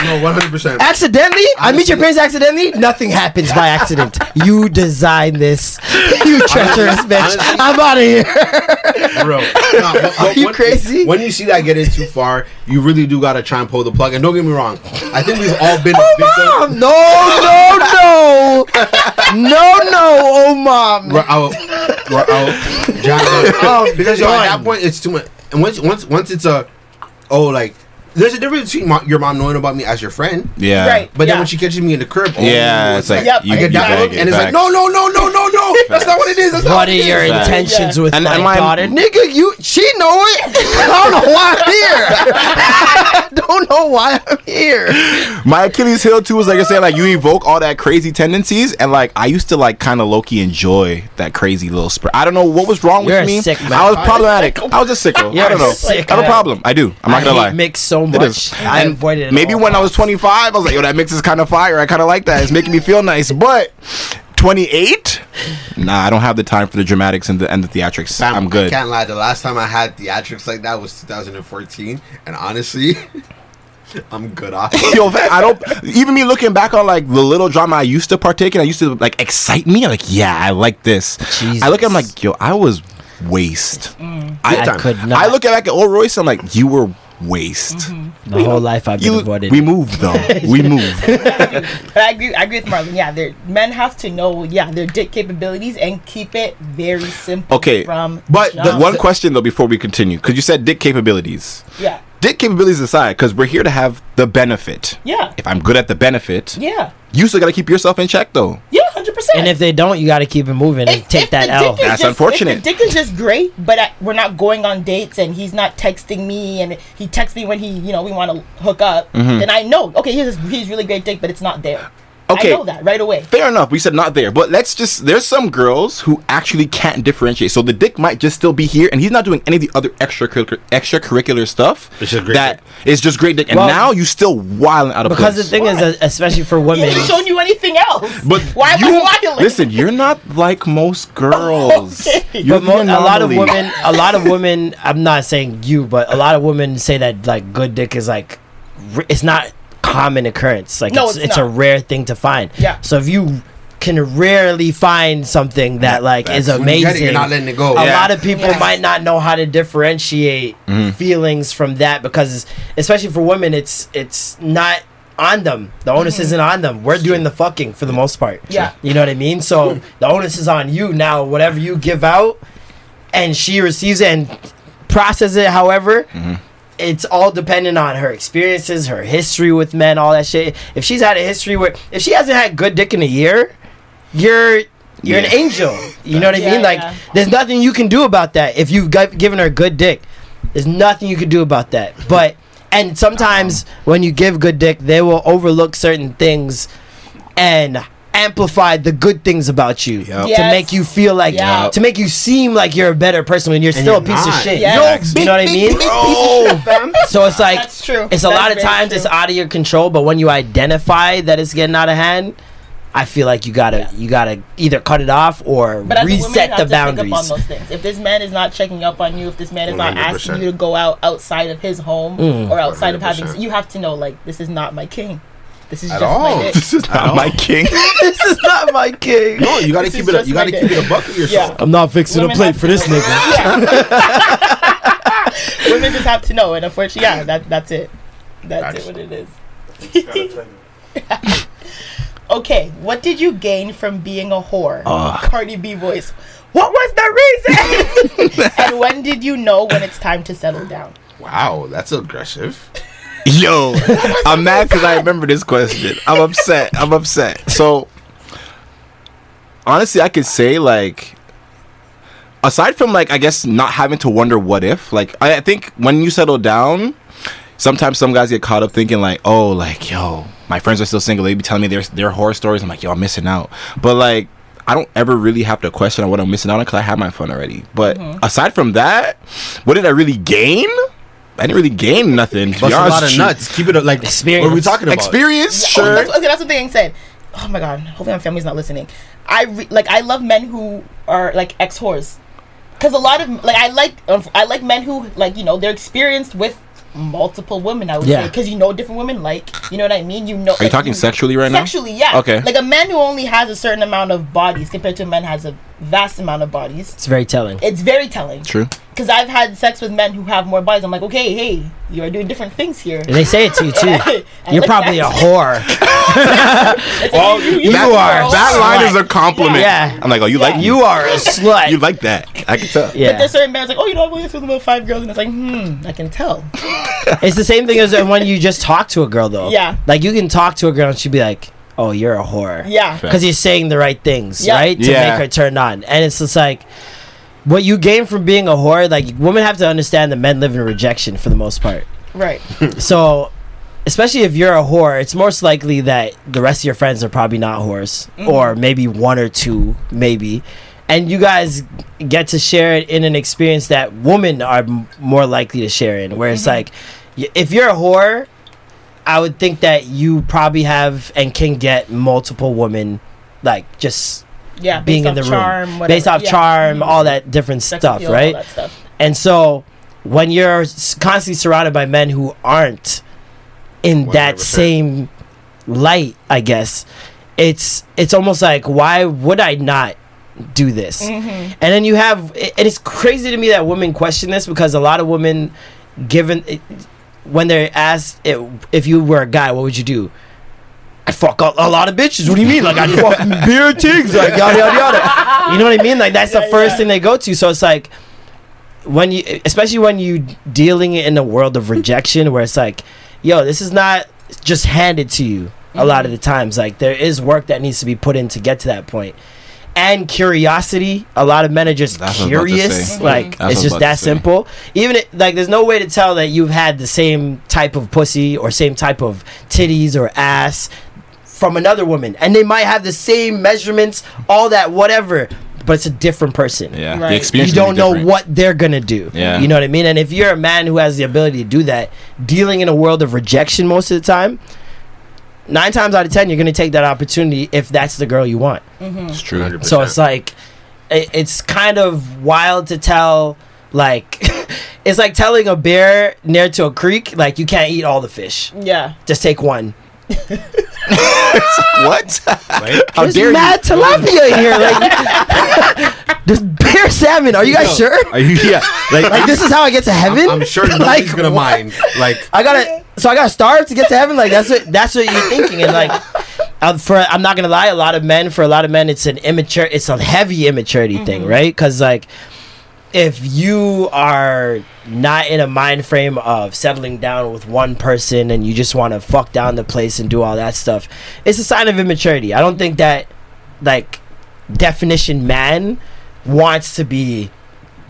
S6: No, one hundred percent.
S5: Accidentally? I meet your parents accidentally? Nothing happens by accident. You designed this. You treacherous bitch. I'm out of here.
S6: Bro, nah, but- but
S5: you
S6: when-
S5: crazy?
S6: When you see that getting too far, you really do gotta try and pull the plug. And don't get me wrong, I think we've all been a
S5: oh,
S6: Mom,
S5: no, no, no. No, no, oh mom.
S6: We're out. We're out. Up.
S5: Oh,
S6: because yo, at that point, it's too much. And once, once, once it's a, oh, like there's a difference between mo- your mom knowing about me as your friend,
S4: Yeah.
S3: Right.
S6: but then
S3: Yeah.
S6: when she catches me in the crib, oh,
S4: Yeah, it's like
S3: Yep,
S4: you,
S3: I
S6: I
S4: you
S6: get that look,
S4: it,
S6: and it's like,
S4: facts.
S6: no, no, no, no, no, no. That's not what it is. That's
S5: What
S6: what
S5: are
S6: it
S5: your
S6: is.
S5: Intentions
S3: Yeah.
S5: with
S4: And-
S5: my
S4: and my-
S5: daughter? Nigga, you she know it. I don't know why I'm here. I don't know why I'm here.
S4: My Achilles heel too was like I said, like you evoke all that crazy tendencies, and like I used to like kind of low key enjoy that crazy little spur. I don't know what was wrong
S5: You're
S4: with
S5: a
S4: me.
S5: sick man.
S4: I was problematic. I was just sicko.
S5: You're
S4: I don't know. I have a problem. I do. I'm not gonna lie.
S5: mix so
S4: It
S5: much.
S4: is.
S5: I
S4: And
S5: avoid it.
S4: Maybe
S5: all
S4: when I was 25, I was like, yo, that mix is kind of fire. I kind of like that. It's making me feel nice. But 28, nah, I don't have the time for the dramatics and the and the theatrics.
S6: Fam,
S4: I'm good.
S6: I
S4: good.
S6: can't lie. The last time I had theatrics like that was 2014, and honestly, I'm good off.
S4: Yo, fam, I don't. Even me looking back on like the little drama I used to partake in, I used to like excite me. I'm like, yeah, I like this.
S5: Jesus.
S4: I look at him like, yo, I was waste. Mm.
S5: I
S6: time.
S5: could not.
S4: I look at back at old Royce. I'm like, you were waste. Mm-hmm.
S5: the whole life I've been
S4: You,
S5: avoided.
S4: we moved though. we moved.
S3: But I agree. I agree with Marlon. Yeah, men have to know. Yeah, their dick capabilities and keep it very simple.
S4: Okay,
S3: From
S6: but the
S3: jump.
S4: One question though before we continue, because you said dick capabilities.
S3: Yeah.
S4: Dick capabilities aside, because we're here to have the benefit.
S3: Yeah.
S4: If I'm good at the benefit,
S3: Yeah.
S4: you still got to keep yourself in check, though.
S3: Yeah, hundred percent.
S5: And if they don't, you got to keep it moving and take that out.
S4: That's unfortunate.
S3: If the dick is just great, but I, we're not going on dates, and he's not texting me, and he texts me when he, you know, we want to hook up.
S4: Mhm.
S3: Then I know, okay, he's he's really great dick, but it's not there.
S4: Okay.
S3: I know that right away.
S4: Fair enough. We said not there, but let's just. There's some girls who actually can't differentiate. So the dick might just still be here, and he's not doing any of the other extracurricular extracurricular stuff.
S6: It's just great
S4: that is just great dick, and
S5: Well,
S4: now you still wilding out of
S5: Because the
S4: place.
S5: thing is, uh, especially for
S3: He
S5: women,
S3: hasn't shown you anything else.
S4: But
S3: why am
S4: you,
S3: I wilding?
S4: listen, you're not like most girls.
S3: Okay.
S4: You're
S5: but mo- a lot of women, a lot of women. I'm not saying you, but a lot of women say that like good dick is like it's not common occurrence. Like
S3: No,
S5: it's,
S3: it's
S5: it's a rare thing to find.
S3: Yeah.
S5: So if you can rarely find something that like is
S6: When you get it,
S5: amazing,
S6: you're not letting it go.
S5: a
S4: Yeah.
S5: lot of people
S3: Yeah.
S5: might not know how to differentiate
S4: Mm-hmm.
S5: feelings from that because especially for women it's it's not on them the onus isn't on them we're doing the fucking for the most part
S3: Yeah.
S5: you know what i mean so the onus is on you now whatever you give out and she receives it and processes it however
S4: Mm-hmm.
S5: It's all dependent on her experiences her history with men all that shit. If she's had a history with if she hasn't had good dick in a year you're you're an angel. You know what i
S3: Yeah,
S5: mean? Like
S3: yeah.
S5: there's nothing you can do about that if you've got, given her good dick. There's nothing you can do about that. But and sometimes uh-huh. when you give good dick they will overlook certain things. And amplify the good things about you
S6: Yep.
S5: to make you feel like
S3: Yeah.
S5: to make you seem like you're a better person when you're still a
S6: you're
S5: piece of shit
S3: Yes.
S5: you know what i mean so it's like
S3: That's true.
S5: it's a
S3: That's
S5: lot of times
S3: true.
S5: it's out of your control but when you identify that it's getting out of hand i feel like you gotta
S3: Yeah.
S5: you gotta either cut it off or
S3: But as a woman,
S5: reset the
S3: to pick up on
S5: boundaries
S3: those things. If this man is not checking up on you, if this man is not
S6: 100%.
S3: asking you to go out outside of his home
S5: Mm.
S3: or outside of having, you have to know like this is not my king. This is
S6: At
S3: just
S6: all.
S3: my dick.
S4: This is not my king.
S5: this is not my king
S6: No, you gotta
S3: This
S6: keep it. A, you gotta keep it a buck with yourself.
S3: Yeah.
S5: i'm not fixing
S3: Women
S5: a plate for this
S3: know.
S5: nigga
S3: Women just have to know, and unfortunately, yeah, that that's it. That's it. What it is. okay, what did you gain from being a whore? Ah. Cardi B voice. What was the reason? and when did you know when it's time to settle down?
S6: Wow, that's aggressive.
S4: Yo, I'm mad because I remember this question. I'm upset. I'm upset. So, honestly, I could say like, aside from like, I guess not having to wonder what if. Like, I, I think when you settle down, sometimes some guys get caught up thinking like, oh, like yo, my friends are still single. They be telling me their their horror stories. I'm like, yo, I'm missing out. But like. I don't ever really have to question what I'm missing out on because I have my fun already. But aside from that, what did I really gain? I didn't really gain nothing. To
S6: Bust
S4: be
S6: a
S4: honest
S6: lot of
S4: you.
S6: nuts. Keep it a- like
S5: Experience.
S6: What are we talking about?
S4: Experience,
S3: Oh,
S4: sure.
S3: that's, okay, that's what thing said. Oh my god, hopefully my family's not listening. I re- like I love men who are like ex whores, because a lot of like I like um, I like men who like you know they're experienced with multiple women. I would
S5: Yeah.
S3: say because you know different women like you know what I mean. You know.
S4: Are you talking sexually right now?
S3: Sexually, yeah.
S4: Okay.
S3: Like a man who only has a certain amount of bodies compared to a man who has a vast amount of bodies.
S5: it's very telling
S3: It's very telling.
S4: True.
S3: Because I've had sex with men who have more bodies. I'm like, okay, hey, you are doing different things here.
S5: they say it to you too
S3: I
S5: you're
S3: like
S5: probably a whore
S3: It's like,
S4: Oh,
S3: you, you,
S5: you are
S3: girl.
S4: That line
S5: slut.
S4: is a compliment.
S5: Yeah.
S4: I'm like, oh, you like
S5: you are a slut
S4: you like that? I can tell.
S5: yeah
S3: But there's certain men like, oh, you know, I'm going with about five girls, and it's like, hmm, I can tell.
S5: It's the same thing as when you just talk to a girl, though.
S3: Yeah.
S5: Like you can talk to a girl and she'd be like, "Oh, you're a whore."
S3: Yeah.
S5: Because you're saying the right things,
S3: Yeah.
S5: right? To
S4: Yeah.
S5: make her turn on, and it's just like what you gain from being a whore. Like women have to understand that men live in rejection for the most part.
S3: Right.
S5: So, especially if you're a whore, it's most likely that the rest of your friends are probably not whores,
S3: Mm-hmm.
S5: or maybe one or two, maybe. And you guys get to share it in an experience that women are m- more likely to share in, where it's
S3: Mm-hmm.
S5: like, y- if you're a whore, I would think that you probably have and can get multiple women, like just
S3: Yeah.
S5: being in the
S3: off
S5: room,
S3: whatever.
S5: based off
S3: Yeah.
S5: charm,
S3: Mhm.
S5: all that different
S3: Sex
S5: stuff,
S3: appeal, all
S5: right?
S3: that stuff.
S5: And so when you're constantly surrounded by men who aren't in that
S6: 100%.
S5: same light, I guess, it's it's almost like why would I not do this?
S3: Mm-hmm.
S5: And then you have and it's crazy to me that women question this because a lot of women given it, when they're asked i if you were a guy, what would you do? I fuck a, a lot of bitches. What do you mean? Like I fuck beer tigs, like yada yada yada. You know what I mean? Like that's the first
S3: yeah.
S5: thing they go to. So it's like when you especially when you dealing in a world of rejection where it's like yo this is not just handed to you a lot of the mm-hmm. times like there is work that needs to be put in to get to that point and curiosity a lot of men are just
S4: That's what I was
S5: curious like
S4: That's what
S5: it's just that simple even it, like there's no way to tell that you've had the same type of pussy or same type of titties or ass from another woman and they might have the same measurements all that whatever but it's a different person
S4: Yeah,
S3: Right.
S4: the experience.
S5: you don't know
S4: different.
S5: what they're gonna do.
S4: Yeah.
S5: You know what I mean? And if you're a man who has the ability to do that, dealing in a world of rejection most of the time, nine times out of ten, you're gonna take that opportunity if that's the girl you want. Mm-hmm.
S4: It's true.
S6: 100%.
S5: So it's like, it, it's kind of wild to tell. Like, it's like telling a bear near to a creek, like you can't eat all the fish.
S3: Yeah.
S5: Just take one.
S4: What? How
S5: There's
S4: dare
S5: mad tilapia in here. Like, there's bear salmon. Are you guys sure?
S6: Are you, yeah, like,
S5: Like this is how I get to heaven?
S6: I'm sure nobody's
S5: Like,
S6: gonna
S5: what?
S6: mind. Like,
S5: I gotta, so I gotta starve to get to heaven. Like that's what that's what you're thinking. And like, uh, for I'm not gonna lie, a lot of men, for a lot of men, it's an immature, it's a heavy immaturity thing, right? Because like, if you are not in a mind frame of settling down with one person and you just want to fuck down the place and do all that stuff, it's a sign of immaturity. I don't think that, like, definition man wants to be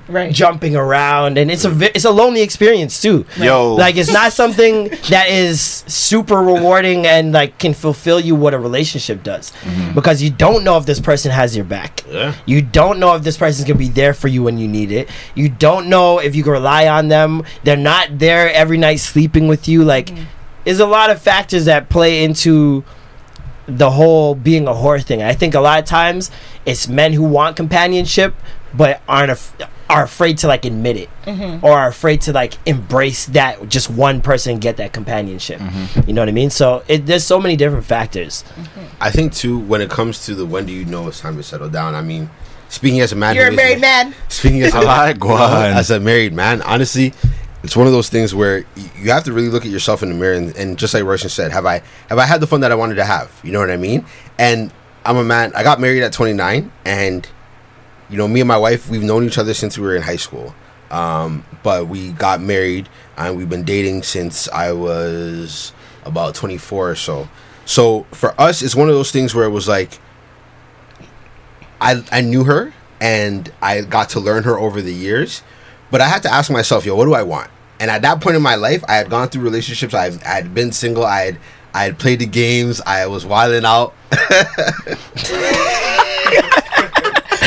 S3: Right.
S5: jumping around and it's a vi- it's a lonely experience too.
S4: Yo.
S5: like it's not something that is super rewarding and like can fulfill you what a relationship does. Mm-hmm. Because you don't know if this person has your back.
S6: Yeah.
S5: you don't know if this person's gonna be there for you when you need it. You don't know if you can rely on them. They're not there every night sleeping with you. Like mm. there's a lot of factors that play into the whole being a whore thing. I think a lot of times it's men who want companionship but aren't af- are afraid to like admit it mm-hmm. or are afraid to like embrace that just one person get that companionship. Mm-hmm. You know what I mean? So it, there's so many different factors. Mm-hmm.
S6: I think too when it comes to the when do you know it's time to settle down. I mean, speaking as a man,
S3: You're a married man.
S6: Speaking as a,
S4: like uh, one.
S6: as a married man, honestly, it's one of those things where you have to really look at yourself in the mirror and, and just like Roshan said, have I have I had the fun that I wanted to have? You know what I mean? And I'm a man. I got married at 29, and you know, me and my wife, we've known each other since we were in high school. Um, but we got married and we've been dating since I was about 24 or so. So for us, it's one of those things where it was like, I I knew her and I got to learn her over the years, but I had to ask myself, yo, what do I want? And at that point in my life, I had gone through relationships. I've I had been single. I had I had played the games. I was wilding out.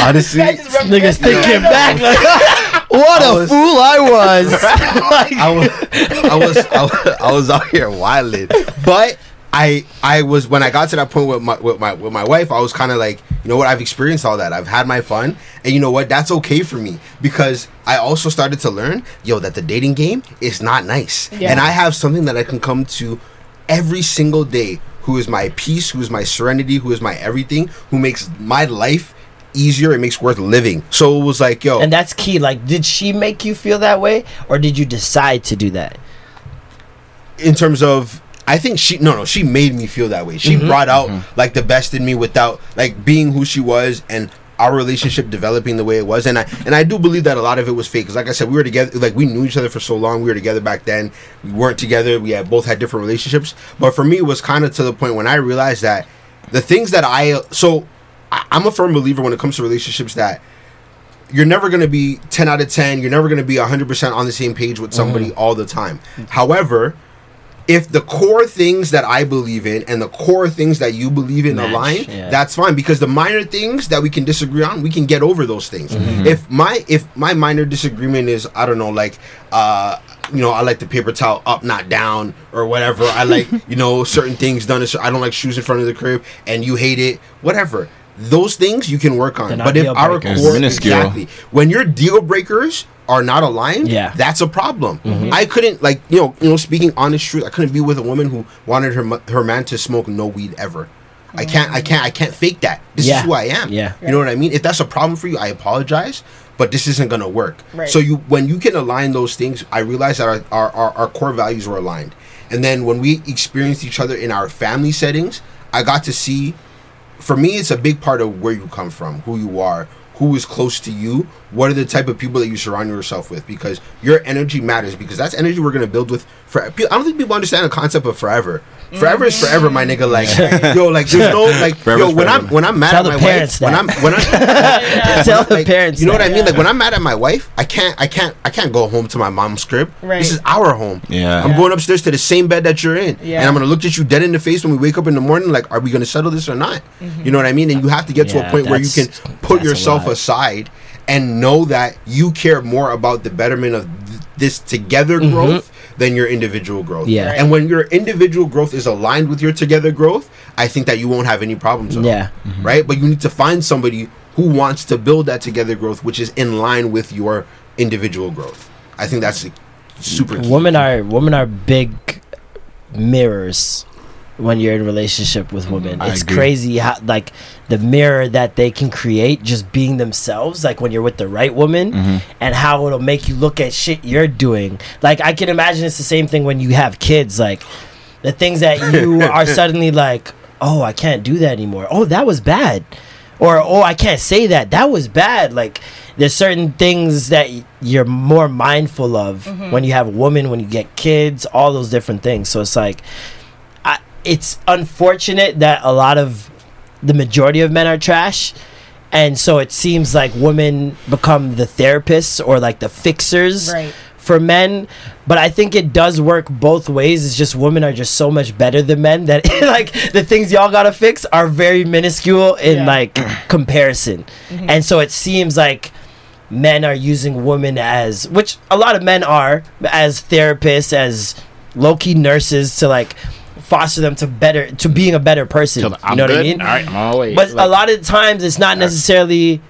S6: Honestly,
S5: Niggas thinking back like, what a
S6: was-
S5: fool I was. Like,
S6: I was, I was, I was, I was out here wilding, but I, I was when I got to that point with my, with my, with my wife, I was kind of like, you know what, I've experienced all that, I've had my fun, and you know what, that's okay for me because I also started to learn, yo, that the dating game is not nice,
S3: Yeah.
S6: and I have something that I can come to every single day, who is my peace, who is my serenity, who is my everything, who makes my life easier, it makes worth living. So it was like, yo,
S5: and that's key. Like, did she make you feel that way, or did you decide to do that?
S6: in terms of I think she no no she made me feel that way. She mm-hmm. brought out mm-hmm. like the best in me without like being who she was and our relationship developing the way it was and I and I do believe that a lot of it was fake cuz like I said we were together like we knew each other for so long we were together back then we weren't together we had both had different relationships but for me it was kind of to the point when I realized that the things that I so I, I'm a firm believer when it comes to relationships that you're never going to be 10 out of 10 you're never going to be 100% on the same page with somebody all the time however if the core things that I believe in and the core things that you believe in
S5: Match,
S6: align,
S5: yeah.
S6: that's fine because the minor things that we can disagree on, we can get over those things.
S5: Mm-hmm.
S6: If my if my minor disagreement is I don't know like uh you know I like the paper towel up not down or whatever. I like you know certain things done. I don't like shoes in front of the crib and you hate it. Whatever. Those things you can work on. But if our core exactly when your deal breakers are not aligned,
S5: Yeah. Mm-hmm.
S6: that's a problem. I couldn't like you know you know speaking honest truth. I couldn't be with a woman who wanted her her man to smoke no weed ever. I can't I can't I can't fake that. This
S5: Yeah.
S6: is who I am.
S5: Yeah.
S6: You know what I mean? If that's a problem for you, I apologize, but this isn't gonna work.
S3: Right.
S6: So you when you can align those things, I realized that our, our, our, our core values were aligned. And then when we experienced each other in our family settings, I got to see for me it's a big part of where you come from, who you are, who is close to you what are the type of people that you surround yourself with because your energy matters because that's energy we're going to build with for i don't think people understand the concept of forever forever is mm-hmm. forever my nigga like yo like there's no like
S4: Forever's
S6: yo when i'm
S4: forever.
S6: when i'm mad
S5: Tell
S6: at
S5: the
S6: my
S5: parents
S6: wife when i'm when i
S5: Tell the
S6: like,
S5: parents.
S6: you know what
S5: that.
S6: i mean like when i'm mad at my wife i can't i can't i can't go home to my mom's crib
S3: Right.
S6: this is our home
S4: Yeah.
S6: i'm going upstairs to the same bed that you're in
S3: Yeah.
S6: and i'm gonna look at you dead in the face when we wake up in the morning like are we gonna settle this or not mm-hmm. you know what i mean and you have to get to a
S5: Yeah,
S6: point where you can
S5: that's-
S6: put
S5: that's a
S6: yourself
S5: lot.
S6: aside and know that you care more about the betterment of th- this together mm-hmm. growth than your individual growth
S5: Mm-hmm. Yeah.
S6: and when your individual growth is aligned with your together growth i think that you won't have any problems at all.
S5: Yeah.
S6: right but you need to find somebody who wants to build that together growth which is in line with your individual growth i think that's super key.
S5: women are women are big mirrors when you're in a relationship with women.
S4: I
S5: it's
S4: agree.
S5: crazy how like the mirror that they can create just being themselves like when you're with the right woman mm-hmm. and how it'll make you look at shit you're doing. Like I can imagine it's the same thing when you have kids like the things that you are suddenly like, "Oh, I can't do that anymore. Oh, that was bad." Or, "Oh, I can't say that. That was bad." Like there's certain things that you're more mindful of mm-hmm. when you have a woman, when you get kids, all those different things. So it's like I, it's unfortunate that a lot of the majority of men are trash. And so it seems like women become the therapists or like the fixers
S3: Right.
S5: for men. But i think it does work both ways. It's just women are just so much better than men that like the things y'all gotta fix are very minuscule in
S3: Yeah.
S5: like comparison. Mm-hmm. And so it seems like men are using women as which a lot of men are as therapists as low-key nurses to like foster them to better to being a better person
S4: Till
S5: you
S4: I'm
S5: know what i mean
S4: All right, I'm all the way.
S5: but a lot of times it's not necessarily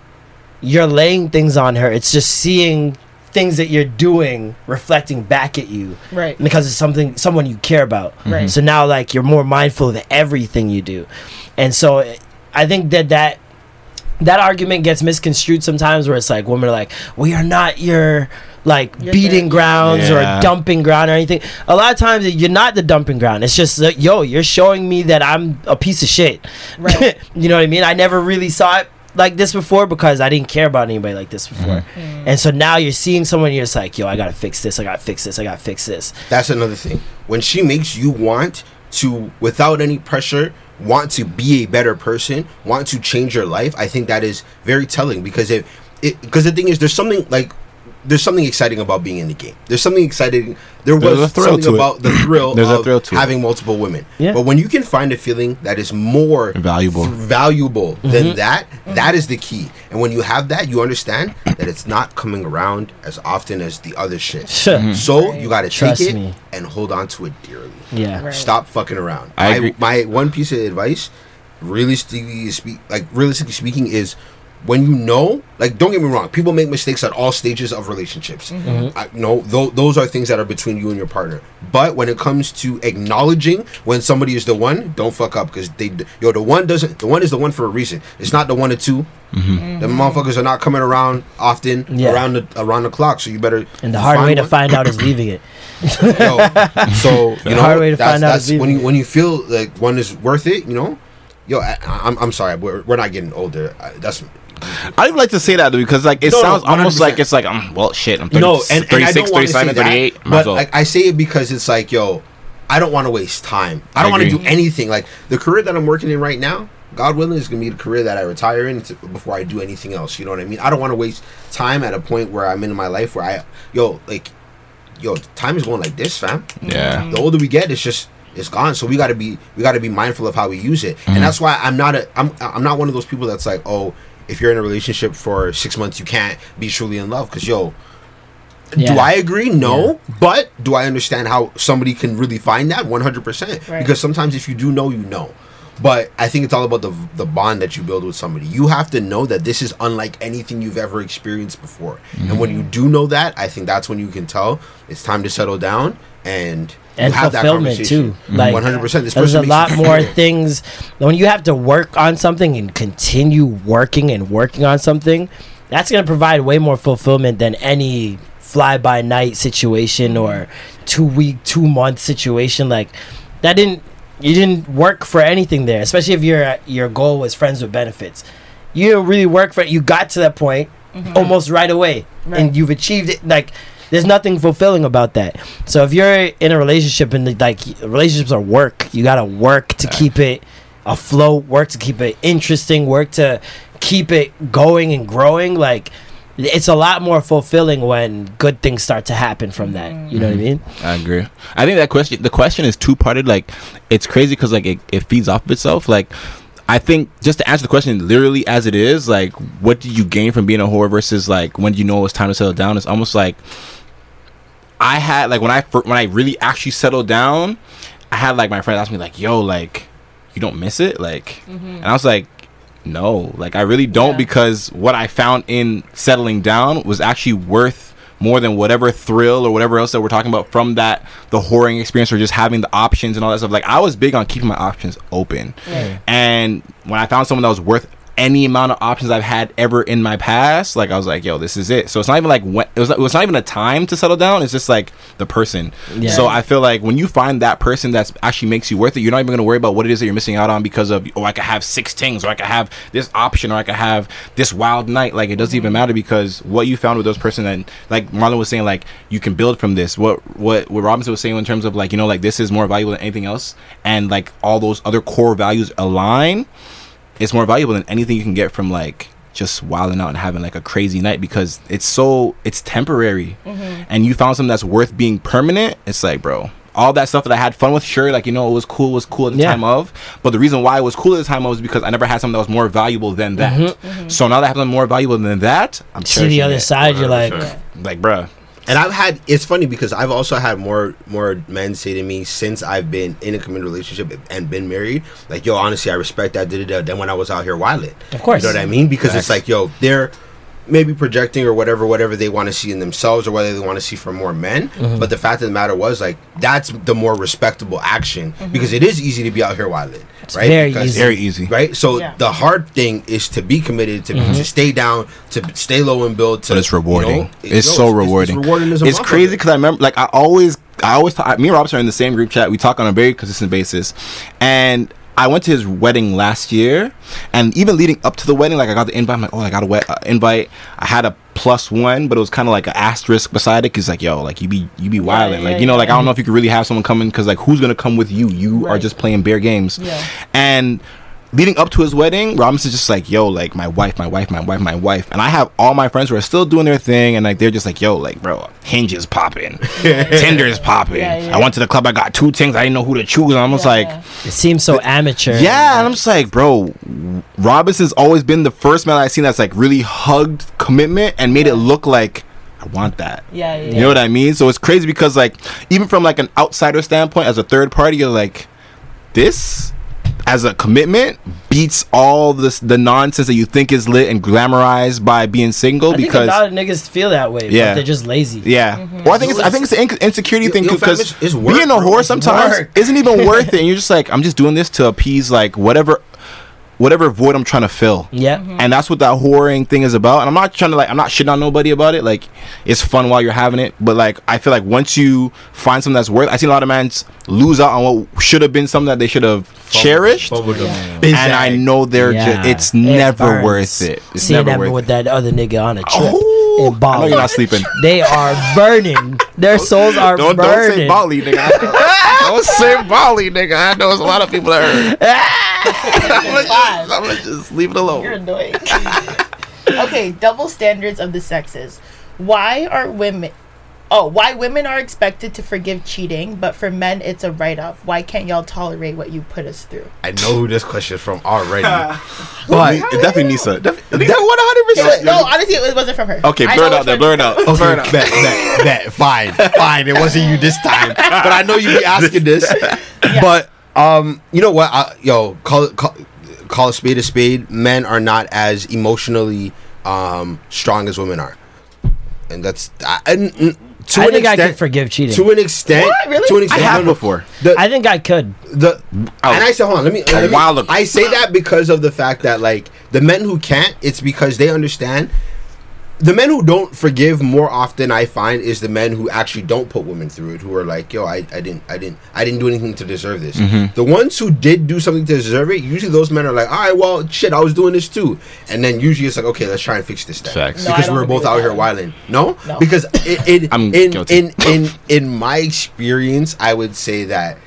S5: you're laying things on her it's just seeing things that you're doing reflecting back at you
S3: Right.
S5: because it's something someone you care about
S3: Right.
S5: so now like you're more mindful of everything you do and so i think that that that argument gets misconstrued sometimes where it's like women are like we are not your like
S3: Your
S5: beating
S3: therapy.
S5: grounds
S4: Yeah.
S5: or dumping ground or anything a lot of times you're not the dumping ground it's just like, yo you're showing me that i'm a piece of shit
S3: Right.
S5: you know what i mean i never really saw it like this before because i didn't care about anybody like this before mm-hmm. mm. and so now you're seeing someone you're just like yo i gotta fix this i gotta fix this i gotta fix this
S6: That's another thing. When she makes you want to, without any pressure, want to be a better person, want to change your life, I think that is very telling because if it because the thing is there's something like there's something exciting about being in the game. There's something exciting. There
S4: There's
S6: was
S4: a thrill
S6: something
S4: to
S6: about the thrill
S4: There's a thrill to it.
S6: having multiple women.
S5: Yeah.
S6: But when you can find a feeling that is more
S4: Valuable.
S6: valuable
S5: Mm-hmm.
S6: than that, that is the key. And when you have that, you understand that it's not coming around as often as the other shit.
S5: Sure.
S6: So you got to take
S5: Trust
S6: it
S5: me.
S6: and hold on to it dearly.
S5: yeah
S3: Right.
S6: Stop fucking around.
S4: I
S6: My- My, one piece of advice, realistically speak, like realistically speaking, is when you know, like, don't get me wrong, people make mistakes at all stages of relationships.
S5: Mm-hmm.
S6: I, no, th- those are things that are between you and your partner. But when it comes to acknowledging when somebody is the one, don't fuck up because they, d- yo, the one doesn't. The one is the one for a reason. It's not the one or 2 The motherfuckers are not coming around often
S5: Yeah.
S6: around the around the clock. So you better.
S5: and the hard way to find out is leaving it
S6: Yo, so you know,
S5: hard way to find out
S6: that's
S5: is
S6: when you when you feel like one is worth it. You know, yo, I, I'm I'm sorry, we're, we're not getting older. I, that's
S4: I don't like to say that though, because like it
S6: No, no,
S4: sounds almost like it's like um, well shit. I'm 30,
S6: no, and, and I
S4: 36,
S6: don't want to say
S4: 37, 38. might
S6: but
S4: well.
S6: like I say it because it's like, yo, I don't want to waste time. I don't want to do anything. Like the career that I'm working in right now, God willing, is gonna be the career that I retire in to, before I do anything else. You know what I mean? I don't want to waste time at a point where I'm in my life where I, yo, like, yo, time is going like this, fam.
S4: yeah.
S6: the older we get, it's just it's gone. So we got to be we got to be mindful of how we use it, and that's why I'm not a I'm I'm not one of those people that's like, oh, if you're in a relationship for six months, you can't be truly in love because yo.
S5: Yeah.
S6: Do I agree? No, but do I understand how somebody can really find that 100%?
S3: Right.
S6: Because sometimes if you do know, you know. But I think it's all about the the bond that you build with somebody. You have to know that this is unlike anything you've ever experienced before. And when mm-hmm. you do know that, I think that's when you can tell it's time to settle down and
S5: and
S6: have that
S5: fulfillment
S6: conversation.
S5: too. Like mm-hmm.
S6: 100%. This
S5: there's a lot more things when you have to work on something and continue working and working on something. That's gonna provide way more fulfillment than any fly by night situation or two week, two month situation. Like that didn't you didn't work for anything there, especially if your your goal was friends with benefits. you didn't really work for it. You got to that point mm-hmm. almost right away,
S3: Right.
S5: and you've achieved it. Like, there's nothing fulfilling about that. So if you're in a relationship and like relationships are work, you gotta work to keep it afloat, work to keep it interesting, work to keep it going and growing. Like, it's a lot more fulfilling when good things start to happen from that. You know what I mm-hmm. mean?
S4: I agree. I think that question, the question is two parted. Like, it's crazy because like it, it feeds off of itself. Like, I think just to answer the question literally as it is, like, what do you gain from being a whore versus like when do you know it's time to settle down? It's almost like I had like when I when I really actually settled down, I had like my friends ask me like, "Yo, like, you don't miss it?" Like, mm-hmm. and I was like. No, like I really don't
S3: Yeah.
S4: because what I found in settling down was actually worth more than whatever thrill or whatever else that we're talking about from that the whoring experience or just having the options and all that stuff. Like I was big on keeping my options open, and when I found someone that was worth any amount of options I've had ever in my past, like I was like, yo, this is it. So it's not even like when it was. It was not even a time to settle down. It's just like the person.
S5: Yeah.
S4: So I feel like when you find that person that's actually makes you worth it, you're not even gonna worry about what it is that you're missing out on because of oh I could have six things or I could have this option or I could have this wild night. Like it doesn't even matter because what you found with those person and like Marlon was saying, like you can build from this. What what what Robinson was saying in terms of like you know like this is more valuable than anything else, and like all those other core values align it's more valuable than anything you can get from like just wilding out and having like a crazy night because it's so it's temporary mm-hmm. and you found something that's worth being permanent it's like bro all that stuff that I had fun with, sure, like you know, it was cool, it was cool at the
S5: Yeah.
S4: time of. But the reason why it was cool at the time of was because I never had something that was more valuable than that. Mm-hmm. Mm-hmm. So now that I have something more valuable than that, I'm
S5: See the other
S4: it.
S5: side, you're like,
S6: 100%.
S4: Like, bruh,
S6: And I've had it's funny because I've also had more more men say to me since I've been in a committed relationship and been married, like, yo, honestly, I respect that da, da, da, than when I was out here wilding.
S5: Of course.
S6: You know what I mean? Because it's like, yo, they're maybe projecting or whatever, whatever they want to see in themselves or whether they want to see from more men.
S5: Mm-hmm.
S6: But the fact of the matter was, like, that's the more respectable action because it is easy to be out here wilding, right?
S5: very
S6: Because-
S5: easy.
S4: very easy.
S6: Right, so
S3: Yeah.
S6: the hard thing is to be committed, to,
S5: Mm-hmm.
S6: to stay down, to stay low and build. To,
S4: but it's
S6: you
S4: rewarding.
S6: know, it-
S4: it's
S6: no,
S4: so rewarding.
S6: It's, rewarding as a
S4: It's crazy because I remember, like, I always, I always, talk, me and Robson are in the same group chat. We talk on a very consistent basis, and I went to his wedding last year, and even leading up to the wedding, like, I got the invite. I'm like, oh, I got a uh, invite. I had a plus one, but it was kind of like an asterisk beside it because, like, yo, like you be, you be wilding,
S3: yeah,
S4: like, you know,
S3: yeah.
S4: like I don't know if you could really have someone coming because, like, who's gonna come with you? You are just playing bare games,
S3: Yeah.
S4: and leading up to his wedding, Robinson's just like, yo, like my wife, my wife, my wife, my wife. And I have all my friends who are still doing their thing and like they're just like, yo, like, bro, Hinge is popping. Tinder is popping.
S3: Yeah, yeah.
S4: I went to the club, I got two things, I didn't know who to choose. And I'm just like,
S5: It seems so amateur.
S4: yeah, and I'm just like, bro, Robinson's always been the first man I've seen that's like really hugged commitment and made it look like I want that.
S3: Yeah, yeah,
S4: You know what I mean? So it's crazy because like even from like an outsider standpoint, as a third party, you're like, this as a commitment beats all this the nonsense that you think is lit and glamorized by being single
S5: I think
S4: because
S5: a lot of niggas feel that way.
S4: Yeah.
S5: but they're just lazy.
S4: yeah. Mm-hmm. Or I think it's I think it's an insecurity
S6: Yo-
S4: thing because
S6: it's- it's work,
S4: being a whore sometimes
S5: work.
S4: isn't even worth it, and you're just like, I'm just doing this to appease like whatever whatever void I'm trying to fill.
S5: Yeah.
S3: Mm-hmm.
S4: And that's what that whoring thing is about. And I'm not trying to like I'm not shitting on nobody about it. Like it's fun while you're having it. But like I feel like once you find something that's worth I see a lot of men lose out on what should have been something that they should have cherished.
S6: Fumbled them.
S4: And I know they're
S5: Yeah.
S4: just it's
S5: It
S4: never
S5: burns.
S4: worth it. It's
S5: Seeing
S4: never
S5: them
S4: worth
S5: with
S4: it.
S5: that other nigga on a trip
S4: Oh,
S5: in
S4: I know
S5: Bali.
S4: you're not sleeping.
S5: They are burning. Their souls are
S4: Don't don't
S5: burning.
S4: say Bali, nigga. don't say Bali, nigga. I know there's a lot of people that heard. I'm, gonna just, I'm gonna just leave it alone.
S3: You're annoying. okay, double standards of the sexes. Why are women? Oh, why women are expected to forgive cheating, but for men it's a write-off? Why can't y'all tolerate what you put us through?
S6: I know who this question is from already.
S4: But it definitely needs to. Def-
S6: That 100%.
S3: No, honestly, it wasn't from her.
S4: okay,
S3: I
S4: blur it
S3: know
S4: out there.
S3: it's
S4: Blur it out.
S6: Okay,
S4: Blur it out.
S6: bet, bet, bet. Fine, fine. It wasn't you this time, but I know you be asking this. But um, you know what? I, yo, call it call, call a spade a spade. Men are not as emotionally um strong as women are, and that's I, and, mm, to
S5: I
S6: an
S5: think I
S6: extent.
S5: could forgive cheating.
S6: to an extent,
S3: What? Really?
S6: to an
S4: I have
S6: no, no.
S4: before.
S6: The,
S5: I think I could.
S6: the oh. and I said, hold on, let me. let me-
S4: while ago.
S6: I say that because of the fact that like the men who can't, it's because they understand the men who don't forgive more often I find is the men who actually don't put women through it who are like yo I, I didn't I didn't I didn't do anything to deserve this
S4: Mhm.
S6: the ones who did do something to deserve it usually those men are like all right well shit I was doing this too and then usually it's like okay let's try and fix this then
S4: Facts. No,
S6: because we're both out here
S3: one.
S6: wilding no,
S3: No.
S6: because it, it,
S4: I'm
S6: in, in in in my experience I would say that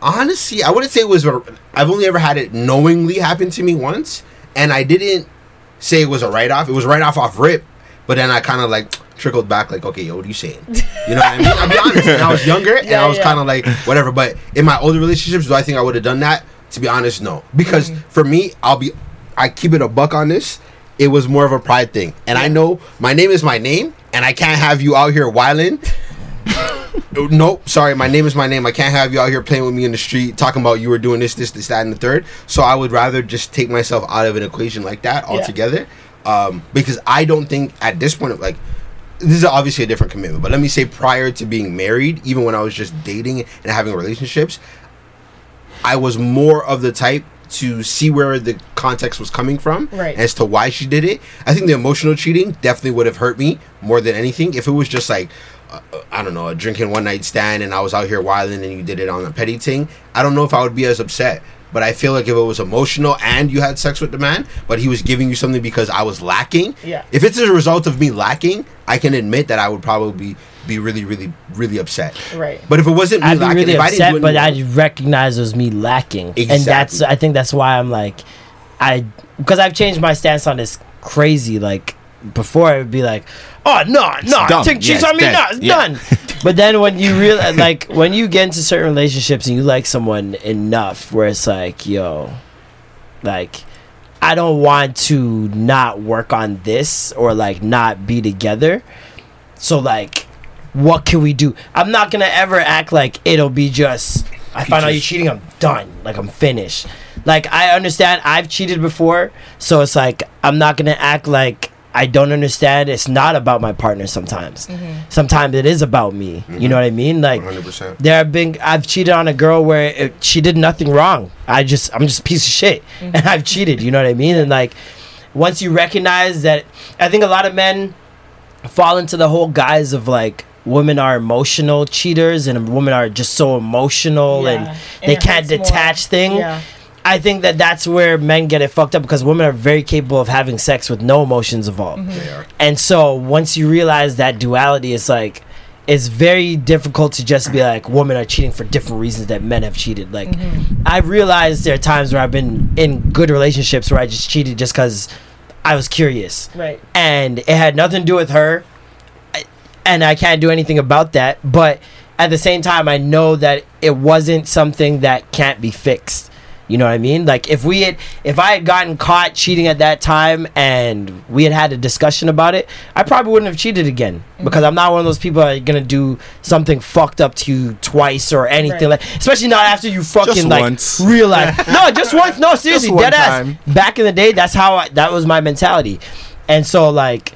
S6: honestly, I wouldn't say it was. I've only ever had it knowingly happen to me once, and I didn't say it was a write off. It was write off off rip, but then I kind of like trickled back, like, okay, yo, what are you saying? You know what I mean? I'll be honest. And I was younger, and I was
S3: yeah.
S6: kind of like, whatever. But in my older relationships, do I think I would have done that? To be honest, no. Because mm-hmm. for me, I'll be, I keep it a buck on this. It was more of a pride thing, and I know my name is my name, and I can't have you out here whiling nope, sorry, my name is my name. I can't have you out here playing with me in the street talking about you were doing this, this, this, that, and the third. So I would rather just take myself out of an equation like that altogether. Um, because I don't think at this point, like, this is obviously a different commitment, but let me say prior to being married, even when I was just dating and having relationships, I was more of the type to see where the context was coming from
S3: Right.
S6: as to why she did it. I think the emotional cheating definitely would have hurt me more than anything. If it was just like, uh, I don't know, a drinking one night stand and I was out here wilding and you did it on a petty thing, I don't know if I would be as upset. But I feel like if it was emotional and you had sex with the man, but he was giving you something because I was lacking,
S3: Yeah.
S6: if it's a result of me lacking, I can admit that I would probably be, be really, really, really upset.
S3: Right.
S6: But if it wasn't me
S5: I'd be really
S6: if I didn't
S5: upset,
S6: do
S5: but
S6: anything-
S5: I recognize it was me lacking, and that's I think that's why I'm like, I because I've changed my stance on this crazy. Like before, it would be like, oh no, no, take cheats
S4: Yeah,
S5: on me, no, it's
S4: Yeah.
S5: done. but then when you real like when you get into certain relationships and you like someone enough, where it's like, yo, like. I don't want to not work on this or like not be together. So like what can we do? I'm not gonna ever act like it'll be just I find out you're cheating, I'm done. Like I'm finished. Like I understand I've cheated before, so it's like I'm not gonna act like I don't understand. It's not about my partner sometimes. Mm-hmm. Sometimes it is about me. You know what I mean? Like
S6: 100%.
S5: there have been I've cheated on a girl where it, she did nothing wrong. I just I'm just a piece of shit, mm-hmm. and I've cheated. You know what I mean? And like once you recognize that, I think a lot of men fall into the whole guise of like women are emotional cheaters and women are just so emotional
S3: Yeah.
S5: and
S3: And
S5: they can't
S3: hurts more.
S5: detach thing.
S3: Yeah.
S5: I think that that's where men get it fucked up because women are very capable of having sex with no emotions involved.
S3: Mm-hmm.
S5: And so once you realize that duality, it's like it's very difficult to just be like women are cheating for different reasons that men have cheated. Like
S3: Mm-hmm.
S5: I've realized there are times where I've been in good relationships where I just cheated just because I was curious
S3: Right.
S5: and it had nothing to do with her and i can't do anything about that but at the same time i know that it wasn't something that can't be fixed you know what i mean? Like if we had if i had gotten caught cheating at that time and we had had a discussion about it i probably wouldn't have cheated again. Mm-hmm. Because i'm not one of those people that are gonna do something fucked up to you twice or anything
S3: Right.
S5: like especially not after you fucking like
S4: once.
S5: realize no just once. No seriously
S4: one
S5: dead ass. back in the day that's how I, that was my mentality. And so like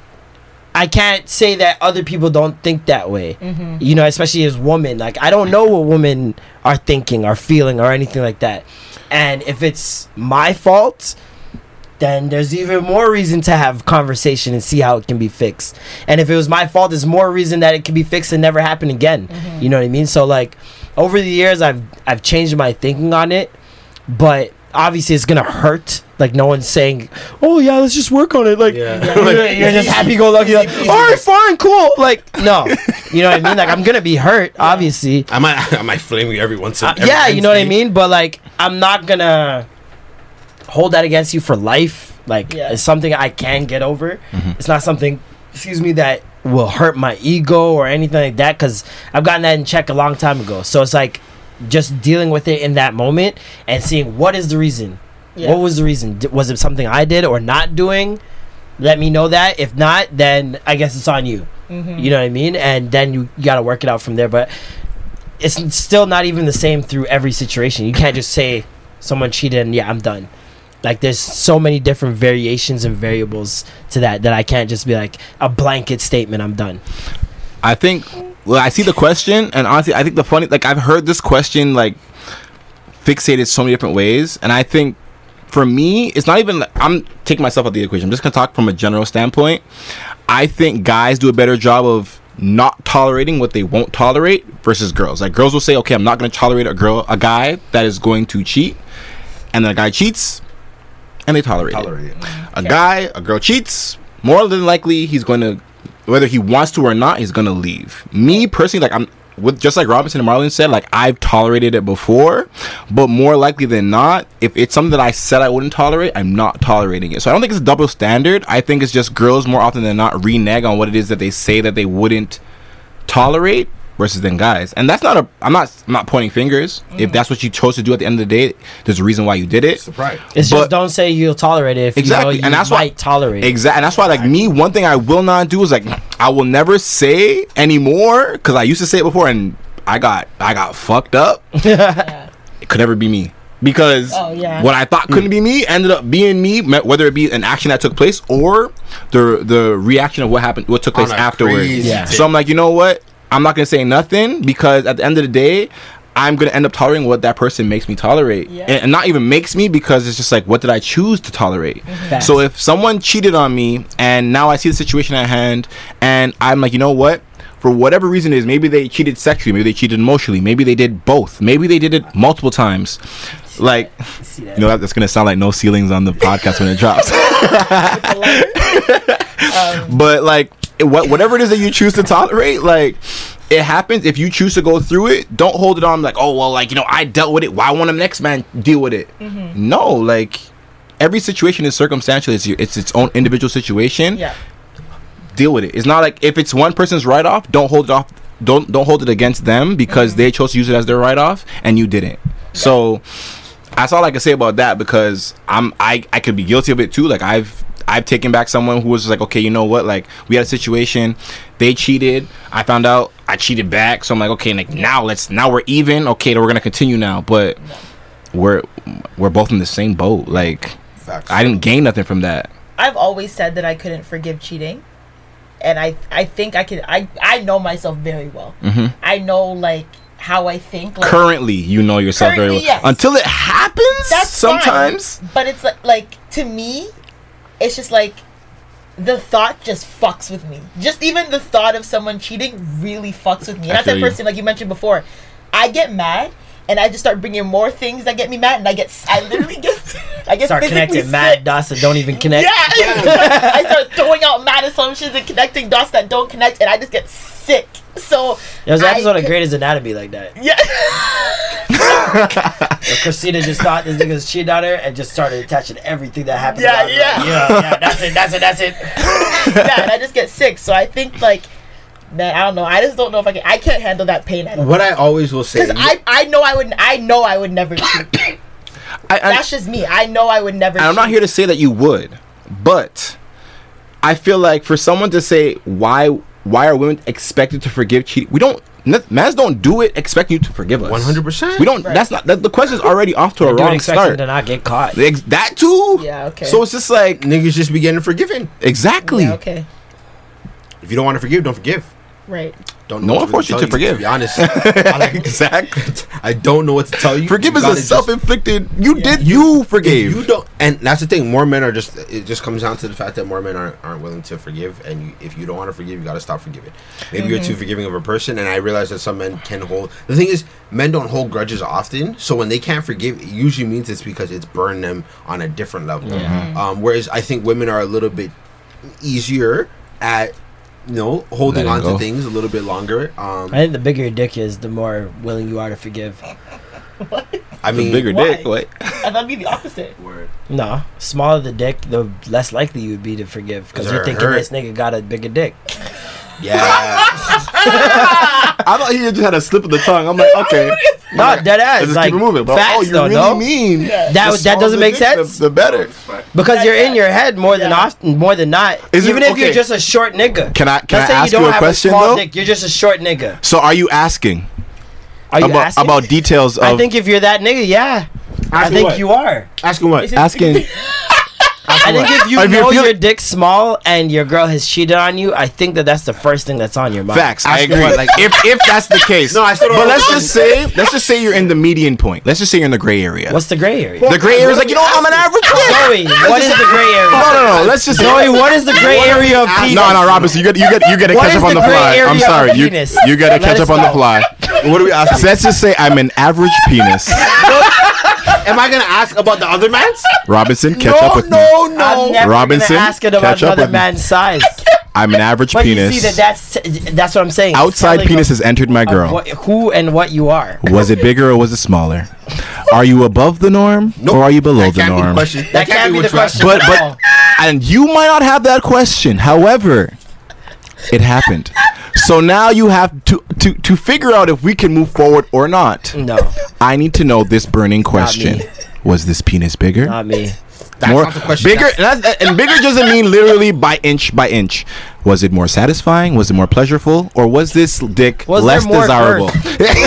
S5: i can't say that other people don't think that way. Mm-hmm. You know especially as women. Like i don't know what women are thinking or feeling or anything like that. And if it's my fault then there's even more reason to have conversation and see how it can be fixed. And if it was my fault there's more reason that it can be fixed and never happen again. Mm-hmm. You know what i mean? So like over the years i've i've changed my thinking on it. But obviously it's gonna hurt. Like no one's saying oh yeah let's just work on it. Like
S6: Yeah.
S5: you're, you're just happy-go-lucky. Like, all right fine cool. Like no. You know what i mean? Like i'm gonna be hurt obviously.
S6: I might, I might flame you every once in
S5: uh,
S6: every
S5: yeah you know what i mean? But like i'm not gonna hold that against you for life. Like
S3: Yeah.
S5: it's something i can get over. It's not something excuse me that will hurt my ego or anything like that because i've gotten that in check a long time ago. So it's like just dealing with it in that moment and seeing what is the reason.
S3: Yeah.
S5: what was the reason? D- was it something i did or not doing? Let me know that. If not then i guess it's on you.
S3: Mm-hmm.
S5: you know what i mean? And then you, you got to work it out from there. But it's still not even the same through every situation. You can't just say someone cheated and yeah i'm done. Like there's so many different variations and variables to that that i can't just be like a blanket statement i'm done
S4: I think. Well, I see the question, and honestly, I think the funny, like I've heard this question like fixated so many different ways, and I think for me, it's not even. I'm taking myself out of the equation. I'm just gonna talk from a general standpoint. I think guys do a better job of not tolerating what they won't tolerate versus girls. Like girls will say, "Okay, I'm not gonna tolerate a girl, a guy that is going to cheat," and then a guy cheats, and they tolerate,
S6: Tolerate
S4: it.
S6: it.
S4: A guy, a girl cheats. More than likely, he's going to, whether he wants to or not, he's to leave. Me personally, like I'm with just like Robinson and Marlon said, like I've tolerated it before, but more likely than not, if it's something that I said I wouldn't tolerate, I'm not tolerating it. So I don't think it's a double standard. I think it's just girls more often than not renege on what it is that they say that they wouldn't tolerate versus then guys. And that's not a I'm not I'm not pointing fingers. If that's what you chose to do at the end of the day, there's a reason why you did it.
S6: Surprise.
S5: It's
S4: But-
S5: just don't say you'll tolerate it if
S4: Exactly,
S5: you know you
S4: and that's
S5: might
S4: why
S5: tolerate.
S4: Exactly, and that's why like me, one thing I will not do is like I will never say anymore because I used to say it before and I got I got fucked up. It could never be me because
S3: Oh, yeah.
S4: what I thought couldn't be me ended up being me. me- Whether it be an action that took place or the the reaction of what happened, what took place afterwards.
S5: Yeah.
S4: So I'm like, you know what? I'm not gonna say nothing because at the end of the day. I'm gonna end up tolerating what that person makes me tolerate,
S3: Yeah.
S4: and, and not even makes me because it's just like, what did I choose to tolerate?
S5: Facts.
S4: So if someone cheated on me and now I see the situation at hand and I'm like, you know what? For whatever reason it is, maybe they cheated sexually, maybe they cheated emotionally, maybe they did both, maybe they did it multiple times. Like, you know, that, that's gonna sound like no ceilings on the podcast when it drops. but like, whatever it is that you choose to tolerate, like. It happens if you choose to go through it. Don't hold it on like, oh well, like you know, I dealt with it. Why won't the next man deal with it? Mm-hmm. No, like every situation is circumstantial. It's it's its own individual situation.
S3: Yeah.
S4: Deal with it. It's not like if it's one person's write off, don't hold it off. Don't don't hold it against them because mm-hmm. they chose to use it as their write off and you didn't. So that's all I can say about that because I'm I I could be guilty of it too. Like I've I've taken back someone who was like, okay, you know what? Like we had a situation, they cheated. I found out I cheated back, so I'm like, okay, like now let's now we're even. Okay, then we're gonna continue now, but we're we're both in the same boat. Like
S6: Facts.
S4: I didn't gain nothing from that.
S3: I've always said that I couldn't forgive cheating, and I I think I can. I I know myself very well.
S4: Mm-hmm.
S3: I know like how I think. Like,
S4: Currently, you know yourself very well.
S3: Yes.
S4: Until it happens,
S3: that's
S4: sometimes.
S3: fine, but it's like like to me, it's just like the thought just fucks with me. Just even the thought of someone cheating really fucks with me. And that's that
S4: feel you.
S3: person like you mentioned before. I get mad. And I just start bringing more things that get me mad, and I get, I literally get, I get
S5: Start
S3: physically
S5: connecting mad
S3: sick.
S5: dots that don't even connect.
S3: Yeah, I start throwing out mad assumptions and connecting dots that don't connect, and I just get sick. So
S5: There was an
S3: I
S5: episode of
S3: could-
S5: Grey's Anatomy like that.
S3: Yeah,
S5: Where Christina just thought this nigga was cheating on her and just started attaching everything that happened.
S3: Yeah, yeah.
S5: Like, yeah, yeah. That's it. That's it. That's it.
S3: yeah, and I just get sick. So I think like, man, I don't know. I just don't know if I can. I can't handle that pain. I don't.
S6: What I always will say.
S3: Because I, I know I would, I know I would never cheat.
S4: I, I,
S3: That's just me. I know I would never.
S4: I'm not here to say that you would, but I feel like for someone to say why why are women expected to forgive cheating? We don't. n- Mans don't do it expecting you to forgive us.
S6: 100%.
S4: We don't. That's not. That, the question's already off to a wrong start.
S5: to not get caught.
S4: That too.
S3: Yeah, okay.
S4: So it's just like
S6: niggas just be getting forgiven.
S4: exactly.
S3: Yeah, okay.
S6: If you don't want to forgive, don't forgive.
S3: Right.
S6: Don't
S4: No
S6: know
S4: one
S6: what
S4: forced you
S6: tell
S4: to forgive.
S6: To be honest, I, like,
S4: exactly.
S6: I don't know what to tell you.
S4: Forgive
S6: You
S4: is a
S6: gotta just-
S4: self-inflicted. You did. You, forgave.
S6: You don't, and that's the thing. More men are just. It just comes down to the fact that more men aren't aren't willing to forgive, and you, if you don't want to forgive, you got to stop forgiving. Maybe you're too forgiving of a person, and I realize that some men can hold. The thing is, men don't hold grudges often, so when they can't forgive, it usually means it's because it's burned them on a different level. Um, whereas I think women are a little bit easier at. You know, holding
S4: Letting
S6: on to things a little bit longer. Um,
S5: I think the bigger your dick is, the more willing you are to forgive.
S6: I
S4: The
S6: mean,
S4: bigger
S3: Why?
S4: dick. What?
S3: And that'd be the opposite. Word.
S5: No, smaller the dick, the less likely you would be to forgive because you're thinking
S6: hurt.
S5: this nigga got a bigger dick.
S6: Yeah.
S4: I thought he just had a slip of the tongue. I'm like, okay.
S5: Not dead ass.
S4: Let's just
S5: like
S4: keep it moving. But
S5: facts
S4: oh, you
S5: though,
S4: really
S5: no?
S4: mean
S5: That that doesn't
S4: the
S5: make
S4: dick,
S5: sense
S4: The, the better.
S5: because you're in your head more than
S3: Yeah.
S5: often, more than not.
S4: Is it-
S5: Even if you're just a short nigga.
S4: Can I- can
S5: Let's
S4: I
S5: say
S4: ask
S5: you don't
S4: you a
S5: have
S4: question,
S5: a small
S4: though?
S5: dick. You're just a short nigga.
S4: So are you asking
S5: Are you
S4: about
S5: asking?
S4: about details of
S5: I think if you're that nigga, yeah, I think
S6: what?
S5: you are.
S6: Asking what?
S4: asking?
S5: I think if you
S4: If you're
S5: know
S4: feeling-
S5: your dick's small and your girl has cheated on you, I think that that's the first thing that's on your mind.
S4: Facts. I agree.
S6: what, like-
S4: if if that's the case.
S6: No, I still don't
S4: But let's just say let's just say you're in the median point. Let's just say you're in the gray area.
S5: What's the gray area?
S4: the gray area is like you know I'm an average.
S5: Zoe, what is the gray area?
S4: No, no, no. Let's just
S5: Zoe, what is the gray area of penis?
S4: No, no, Robinson, you get you get you get to
S5: What
S4: catch
S5: is
S4: up on
S5: the
S4: the
S5: gray
S4: fly.
S5: area
S4: I'm sorry,
S5: the
S4: you
S5: penis?
S4: you get to
S5: Let
S4: catch
S5: us
S4: up on the
S5: know.
S4: fly.
S6: What are we asking?
S4: So let's just say I'm an average penis.
S6: Am I gonna ask about the other man's?
S4: Robinson, catch up with me.
S6: no,
S5: I'm never
S4: Robinson,
S5: gonna ask it about
S4: catch up
S5: another
S4: with me.
S5: man's size.
S4: I'm an average
S5: But
S4: penis.
S5: you see that that's that's what I'm saying.
S4: Outside penis has entered my girl.
S5: what- who and what you are.
S4: Was it bigger or was it smaller? Are you above the norm
S6: Nope.
S4: or are you below
S6: That
S4: the
S6: can't be the
S4: norm?
S6: question.
S5: That can't be
S6: what
S5: the
S6: you asked.
S5: question.
S4: But but and you might not have that question. However, it happened. So now you have to to to figure out if we can move forward or not.
S5: No,
S4: I need to know this burning question. Was this penis bigger?
S5: not me.
S6: That's
S4: more
S6: not the question.
S4: bigger
S6: That's-
S4: and, that's- and bigger doesn't mean literally by inch by inch was it more satisfying was it more pleasureful or was this dick
S5: Was there
S4: less
S5: more
S4: desirable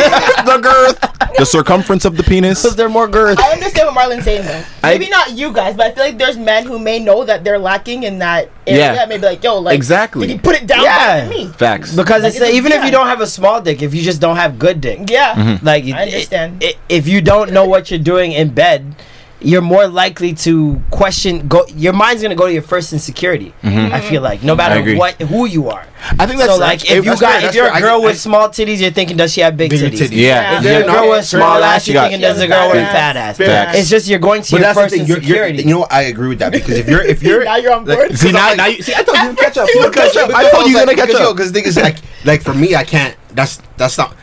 S4: the girth the circumference of the penis
S5: Was there more girth?
S3: I understand what Marlon's saying though.
S4: I-
S3: Maybe not you guys, but I feel like there's men who may know that they're lacking in that area.
S4: Yeah.
S3: Maybe like, yo, like
S4: Exactly.
S3: Did you put it down
S5: Yeah.
S3: better me?
S4: facts
S5: Because
S3: Like,
S5: it's
S3: it's a-
S5: even if
S3: yeah.
S5: you don't have a small dick, if you just don't have good dick,
S3: Yeah.
S4: Mm-hmm.
S5: like
S3: I understand.
S5: it- if you don't know what you're doing in bed, you're more likely to question. Go, your mind's gonna go to your first insecurity. I feel like no
S4: Mm-hmm.
S5: Matter what who you are.
S4: I think that's
S5: so like if you got
S6: fair,
S5: if you're
S6: fair.
S5: a
S6: I-
S5: girl
S6: I-
S5: with small titties, you're thinking does she have big
S6: Bigger
S5: titties?
S6: titties.
S4: yeah
S5: If you're a girl with small ass, you're thinking does a girl with a
S3: Facts.
S5: fat ass.
S4: Facts.
S5: It's just you're going to
S6: But
S5: your
S6: that's the
S5: first
S6: thing. You're, you're,
S5: insecurity.
S6: you know, what? I agree with that because if you're if you're
S3: Now you're on
S6: like-
S3: board.
S4: see now,
S6: like-
S4: now you see I told you to catch up
S3: You
S4: you catch up I
S6: Because
S4: told you
S6: was
S4: you're gonna catch up
S6: Because the thing is, like, like for me, I can't. That's that's not.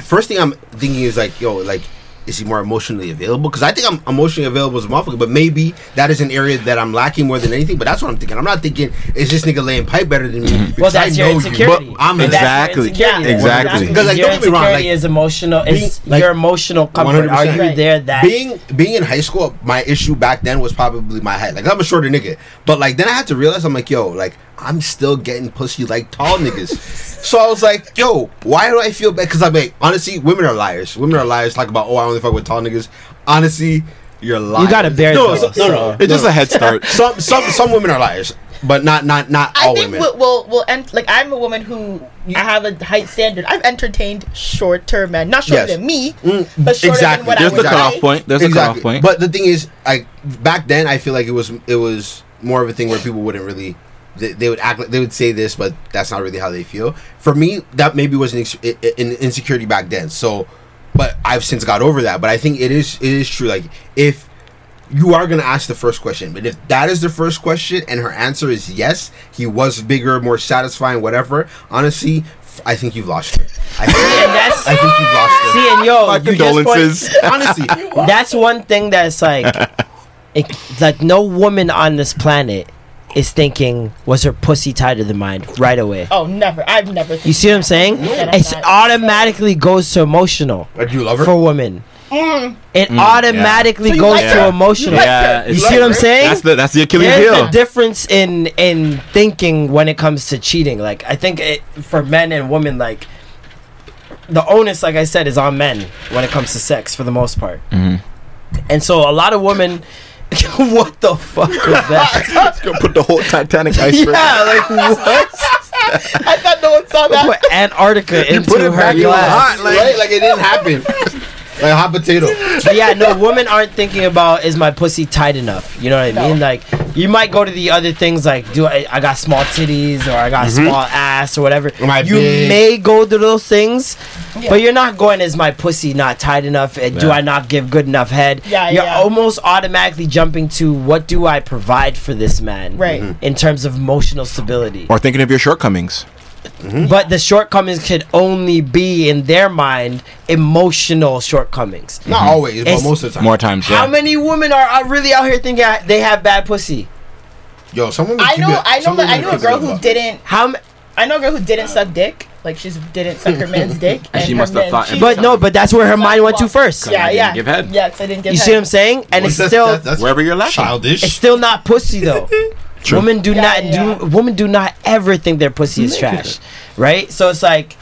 S6: First thing I'm thinking is like, yo, like, is he more emotionally available? Because I think I'm emotionally available as a motherfucker, but maybe that is an area that I'm lacking more than anything. But that's what I'm thinking. I'm not thinking is this nigga laying pipe better than me?
S5: Well,
S6: because I
S5: that's your
S6: know you.
S5: insecurity.
S6: But I'm
S5: And
S4: Exactly.
S3: Yeah.
S4: Exactly.
S6: Because, like,
S5: your
S6: don't get me wrong,
S5: insecurity
S6: like,
S5: is emotional. It's
S6: being- like,
S5: your emotional comfort. Are
S6: 100%.
S5: you
S3: Right.
S5: there? That
S6: being being in high school, my issue back then was probably my height. Like I'm a shorter nigga, but like then I had to realize I'm like, yo, like I'm still getting pussy like tall niggas. so I was like, yo, why do I feel bad? Because I'm like, honestly, women are liars. Women are liars. Talk about oh, I only fuck with tall niggas. Honestly, you're lying.
S5: You gotta bear
S6: no,
S5: those,
S6: so- no, no,
S4: it's just
S6: no.
S4: a head start
S6: Some some some women are liars, but not not not
S3: I
S6: all
S3: think
S6: women.
S3: we'll, we'll, we'll end, like I'm a woman who I have a height standard. I've entertained shorter men, not shorter
S6: Yes.
S3: than me,
S6: Mm,
S3: but shorter
S6: exactly.
S3: than what
S4: there's
S3: I
S4: the
S3: would
S4: cutoff
S3: like.
S4: point there's a cutoff point
S6: But the thing is, like back then, I feel like it was it was more of a thing where people wouldn't really. They, they would act like they would say this, but that's not really how they feel. For me, that maybe was an, ex- i- i- an insecurity back then. So, but I've since got over that. But I think it is it is true. Like if you are gonna ask the first question, but if that is the first question and her answer is yes, he was bigger, more satisfying, whatever. Honestly, I think you've lost her. I think,
S5: And that's-
S6: I think you've lost her.
S5: See, and yo,
S4: my
S5: you just
S4: condolences
S6: Honestly,
S5: that's one thing that's like, it, like no woman on this planet is thinking was her pussy tighter than mine right away.
S3: Oh, never. I've never.
S5: You see what I'm saying?
S3: Yeah.
S5: It automatically goes to emotional
S6: do you love her?
S5: for women.
S3: Mm.
S5: It automatically
S3: So you
S5: goes
S3: like
S5: to
S3: her?
S5: emotional.
S3: You
S4: Yeah,
S3: her?
S5: You
S3: You
S5: see what I'm saying?
S4: that's the that's the Achilles
S5: There's
S4: heel
S5: a difference in in thinking when it comes to cheating. Like I think it, for men and women, like the onus, like I said, is on men when it comes to sex for the most part.
S4: Mhm.
S5: And so a lot of women, what the fuck was that?
S4: He's gonna put the whole Titanic iceberg
S5: yeah, like what?
S3: I thought no one saw that.
S5: Put Antarctica into
S4: put it
S5: her
S4: back in
S5: glass.
S4: hot, like-
S6: right? Like it didn't happen. Like hot potato.
S5: But yeah, no, women aren't thinking about is my pussy tight enough. You know what I mean? Like you might go to the other things like do I, I got small titties or I got small ass or whatever.
S6: Am I
S5: you
S6: big?
S5: may go to those things, but you're not going is my pussy not tight enough? And Do I not give good enough head?
S3: Yeah,
S5: you're
S3: yeah.
S5: almost automatically jumping to what do I provide for this man?
S3: Right.
S6: Mm-hmm.
S5: In terms of emotional stability.
S4: or thinking of your shortcomings
S5: But the shortcomings could only be in their mind emotional shortcomings.
S6: Not mm-hmm. always, but
S5: It's-
S6: most of the time.
S4: more times yeah
S5: How many women are, are really out here thinking they have bad pussy?
S6: Yo, someone.
S3: I know. I know. That, I know a girl who didn't.
S5: How?
S3: I know a girl who didn't suck dick. Like she didn't suck her man's dick. And
S7: she must have thought-
S5: But no, but that's where her mind went to first.
S3: Yeah,
S7: I
S3: yeah.
S7: give head.
S3: Yeah, 'cause I didn't give
S5: You
S3: head.
S5: see what I'm saying? And it's still
S4: wherever you're lacking
S6: childish.
S5: it's still not pussy though.
S4: True.
S5: Women do
S3: Yeah,
S5: not
S3: yeah.
S5: do women do not ever think their pussy is trash, right? So it's like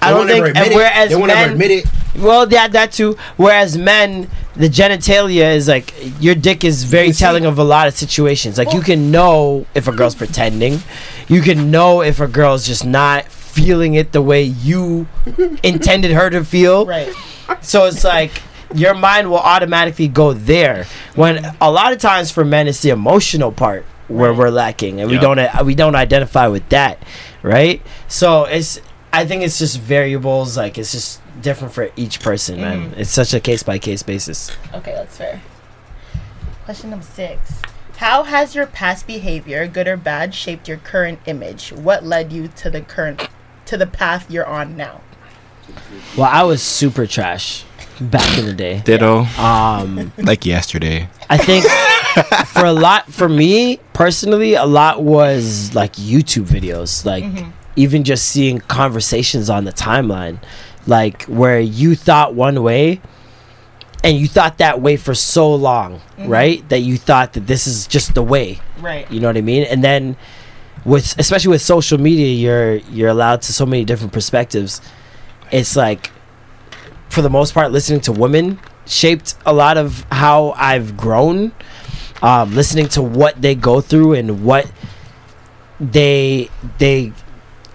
S5: I
S6: They
S5: don't think.
S6: ever admit
S5: And whereas
S6: They won't ever
S5: men,
S6: admit it.
S5: Well, yeah, that too. Whereas men, the genitalia is like your dick is very telling of a lot of situations. Like you oh. can know if a girl's pretending, you can know if a girl's just not feeling it the way you intended her to feel.
S3: Right.
S5: So it's like your mind will automatically go there. When a lot of times for men, it's the emotional part where we're lacking, and we don't uh, we don't identify with that, right? So it's I think it's just variables. Like it's just different for each person, man. It's such a case by case basis.
S3: Okay, that's fair. Question number six. How has your past behavior, good or bad, shaped your current image? What led you to the current to the path you're on now?
S5: Well, I was super trash back in the day.
S4: Ditto.
S5: Um,
S4: Like yesterday.
S5: I think for a lot for me personally, a lot was like YouTube videos, like mm-hmm. even just seeing conversations on the timeline, like where you thought one way and you thought that way for so long, mm-hmm. right? That you thought that this is just the way.
S3: Right.
S5: You know what I mean? And then with especially with social media, you're you're allowed to so many different perspectives. It's like for the most part listening to women shaped a lot of how I've grown. Um, listening to what they go through and what they they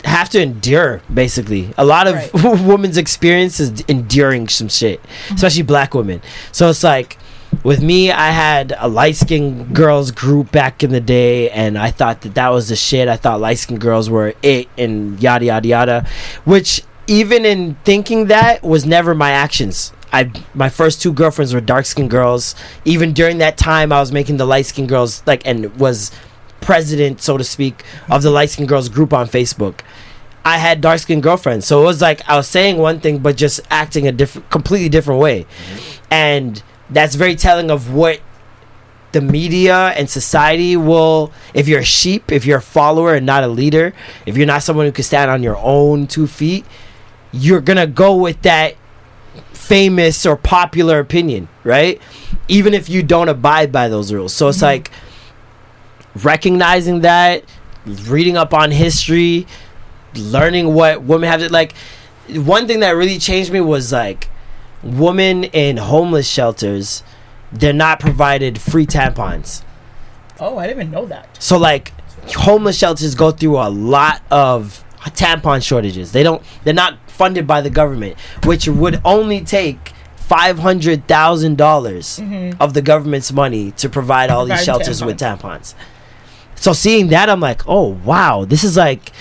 S5: have to endure basically. A lot of
S3: Right.
S5: women's experience is enduring some shit especially black women. So it's like with me i had a light-skinned girls group back in the day and i thought that that was the shit. I thought light-skinned girls were it and yada yada yada which even in thinking that was never my actions I my first two girlfriends were dark skinned girls. Even during that time, I was making the light skinned girls like and was president, so to speak, of the light skinned girls group on Facebook. I had dark skinned girlfriends, so it was like I was saying one thing but just acting a different, completely different way, and that's very telling of what the media and society will if you're a sheep if you're a follower and not a leader if you're not someone who can stand on your own two feet you're gonna go with that famous or popular opinion, right? Even if you don't abide by those rules. So it's mm-hmm. like recognizing that, reading up on history, learning what women have to like. One thing that really changed me was like women in homeless shelters, they're not provided free tampons.
S3: Oh, I didn't even know that.
S5: So like homeless shelters go through a lot of tampon shortages. They don't they're not funded by the government, which would only take five hundred thousand dollars mm-hmm. of the government's money to provide all these
S3: Provide
S5: shelters with tampons. So seeing that I'm like, oh wow, this is like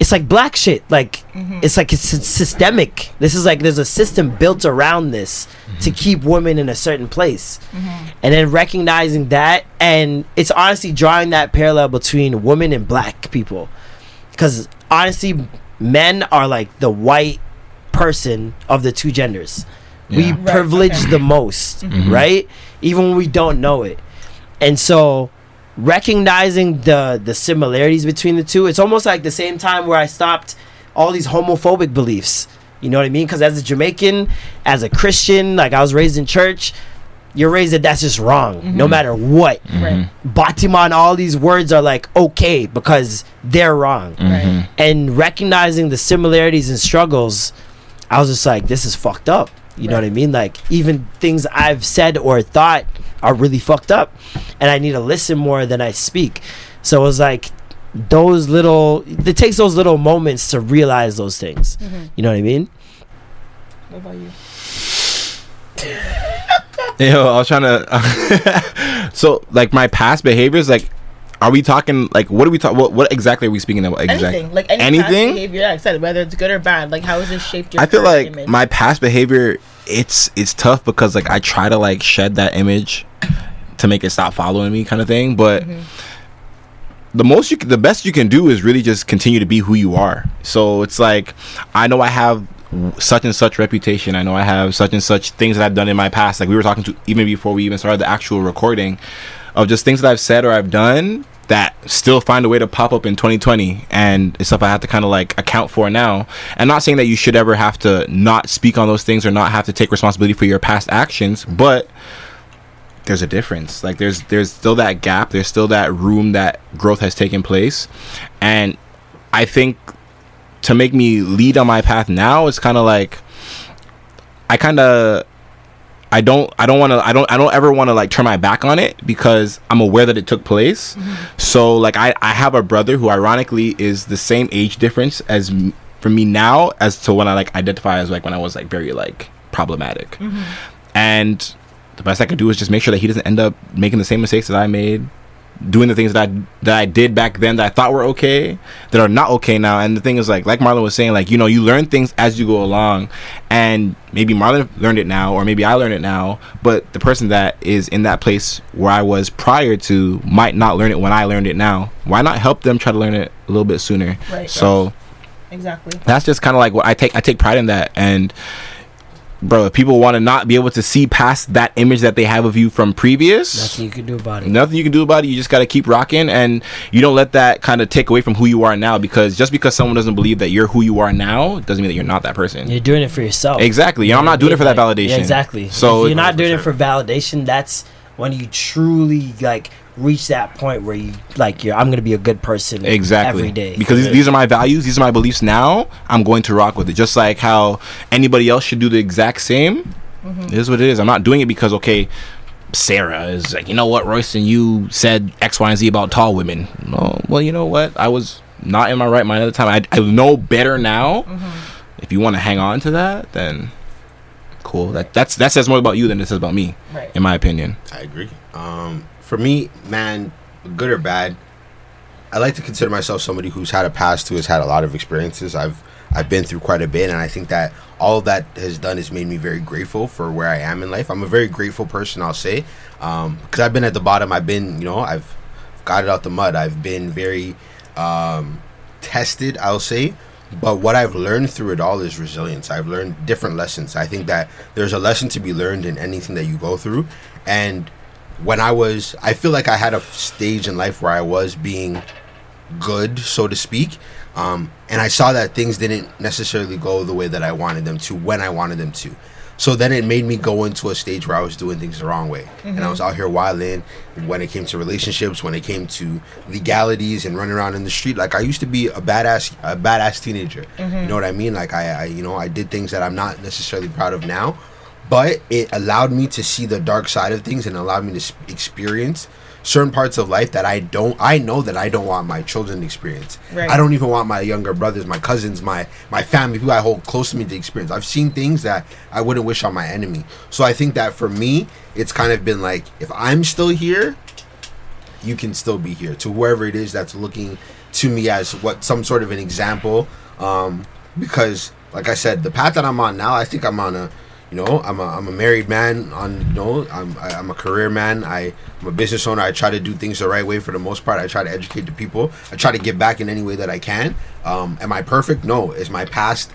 S5: it's like black shit. Like mm-hmm. it's like it's, it's systemic. This is like there's a system built around this mm-hmm. to keep women in a certain place. And then recognizing that and it's honestly drawing that parallel between women and black people. Cuz honestly men are like the white person of the two genders. We
S3: Right,
S5: privilege
S3: okay.
S5: the most, mm-hmm. right? Even when we don't know it. And so recognizing the the similarities between the two, it's almost like the same time where I stopped all these homophobic beliefs. You know what I mean? Because as a Jamaican, as a Christian, like I was raised in church, you're raised that that's just wrong, no mm-hmm. matter what.
S3: Right.
S5: Batiman, all these words are like okay because they're wrong.
S3: Right. Mm-hmm.
S5: And recognizing the similarities and struggles, I was just like, this is fucked up. You know what I mean? Like even things I've said or thought are really fucked up, and I need to listen more than I speak. So it was like those little. It takes those little moments to realize those things. Mm-hmm. You know what I mean?
S3: What about you?
S4: Yo, I was trying to. so, like my past behaviors, like, are we talking? Like, what are we talking? What, what exactly are we speaking about? Exactly.
S3: Anything. Like any
S4: Anything?
S3: behavior, yeah, I said whether it's good or bad. Like how has it shaped your
S4: I feel like
S3: image?
S4: my past behavior, it's it's tough because like I try to like shed that image to make it stop following me, kind of thing. But mm-hmm. the most you, the best you can do is really just continue to be who you are. So it's like I know I have such and such reputation. I know I have such and such things that I've done in my past. Like we were talking to even before we even started the actual recording of just things that I've said or I've done that still find a way to pop up in 2020 and it's stuff I have to kind of like account for now. And not saying that you should ever have to not speak on those things or not have to take responsibility for your past actions, mm-hmm. but there's a difference. Like there's there's still that gap. There's still that room that growth has taken place, and I think to make me lead on my path now, it's kind of like I kind of I don't I don't want to I don't I don't ever want to like turn my back on it because I'm aware that it took place. Mm-hmm. So like I I have a brother who ironically is the same age difference as m- for me now as to when I like identify as like when I was like very like problematic. Mm-hmm. And the best I could do is just make sure that he doesn't end up making the same mistakes that I made, doing the things that I that I did back then that I thought were okay that are not okay now. And the thing is like like Marlon was saying, like, you know, you learn things as you go along and maybe Marlon learned it now or maybe I learned it now, but the person that is in that place where I was prior to might not learn it when I learned it now. Why not help them try to learn it a little bit sooner?
S3: Right.
S4: So
S3: Exactly.
S4: that's just kind of like what I take I take pride in that and bro if people want to not be able to see past that image that they have of you from previous
S5: Nothing you can do about it.
S4: nothing you can do about it you just got to keep rocking and you don't let that kind of take away from who you are now because just because someone doesn't believe that you're who you are now doesn't mean that you're not that person
S5: You're doing it for yourself.
S4: exactly you know, i'm not doing it for that validation
S5: yeah, exactly.
S4: so
S5: if you're not doing it for validation, that's when you truly like reach that point where you like you're I'm gonna be a good person
S4: exactly.
S5: every day.
S4: because these, these are my values these are my beliefs. Now i'm going to rock with it. Just like how anybody else should do the exact same
S5: Mm-hmm.
S4: it is what it is. I'm not doing it because okay sarah is like you know what royston you said x y and z about tall women. Well, well you know what? I was not in my right mind at the time. I, I know better now.
S5: Mm-hmm.
S4: if you want to hang on to that then cool. That that's that says more about you than it says about me
S3: Right.
S4: in my opinion.
S6: I agree. Um, for me, man, good or bad, I like to consider myself somebody who's had a past, who has had a lot of experiences. I've I've been through quite a bit, and I think that all that has done has made me very grateful for where I am in life. I'm a very grateful person, I'll say, because I've been at the bottom. I've been, you know, I've got it out the mud. I've been very um, tested, I'll say. But what I've learned through it all is resilience. I've learned different lessons. I think that there's a lesson to be learned in anything that you go through. And when I was, I feel like I had a stage in life where I was being good, so to speak. Um, and I saw that things didn't necessarily go the way that I wanted them to when I wanted them to. So then it made me go into a stage where I was doing things the wrong way. And I was out here wilding when it came to relationships, when it came to legalities and running around in the street. Like I used to be a badass a badass teenager. You know what I mean? Like I, I you know, I did things that I'm not necessarily proud of now. But it allowed me to see the dark side of things and allowed me to experience certain parts of life that I don't I know that I don't want my children to experience.
S3: Right.
S6: I don't even want my younger brothers, my cousins, my my family, who I hold close to me to experience. I've seen things that I wouldn't wish on my enemy. So I think that for me, it's kind of been like if I'm still here, you can still be here. To whoever it is that's looking to me as what some sort of an example. Um, because like I said, the path that I'm on now, I think I'm on a you know, I'm a, I'm a married man. On you know, I'm I, I'm a career man. I, I'm a business owner. I try to do things the right way for the most part. I try to educate the people. I try to give back in any way that I can. Um, am I perfect? No. Is my past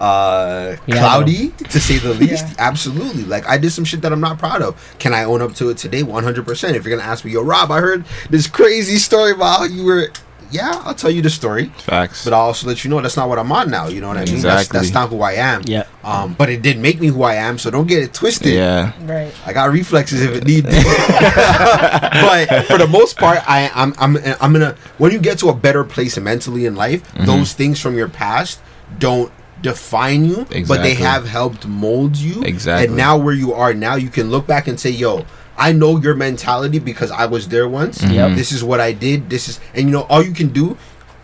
S6: uh
S5: Yeah,
S6: cloudy to say the least
S3: Yeah.
S6: absolutely like i did some shit that i'm not proud of can i own up to it today 100% if you're gonna ask me yo rob i heard this crazy story about how you were yeah i'll tell you the story
S4: facts
S6: but i'll also let you know that's not what i'm on now you know what i mean that's,
S4: Exactly.
S6: that's not who i am
S5: Yeah.
S6: um but it did make me who i am so don't get it twisted
S4: yeah
S3: Right.
S6: I got reflexes if it need be. but for the most part, I, I'm I'm I'm gonna when you get to a better place mentally in life,
S4: Mm-hmm.
S6: those things from your past don't define you, exactly. but they have helped mold you.
S4: Exactly.
S6: And now where you are now, you can look back and say, "Yo, I know your mentality because I was there once.
S4: Mm-hmm.
S5: Yep.
S6: This is what I did. This is and you know all you can do."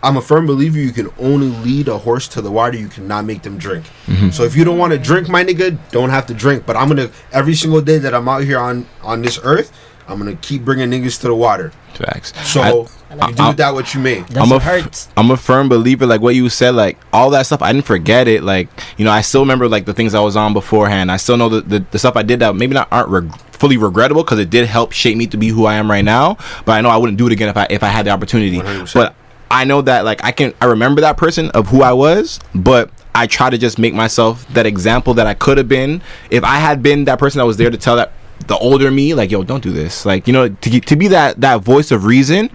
S6: I'm a firm believer you can only lead a horse to the water. You cannot make them drink.
S4: Mm-hmm.
S6: So if you don't want to drink, my nigga, don't have to drink. But I'm gonna every single day that I'm out here on on this earth, I'm gonna keep bringing niggas to the water.
S4: facts
S6: So
S4: I-
S6: you do with that what you may.
S5: That's
S4: I'm a
S5: what
S4: f-
S5: hurts.
S4: I'm a firm believer, like what you said, like all that stuff. I didn't forget it. Like you know, I still remember like the things I was on beforehand. I still know the the, the stuff I did that maybe not aren't reg- fully regrettable because it did help shape me to be who I am right now. But I know I wouldn't do it again if I if I had the opportunity.
S6: 100%.
S4: But I know that like I can I remember that person of who I was, but I try to just make myself that example that I could have been if I had been that person that was there to tell that the older me like yo don't do this like you know to to be that that voice of reason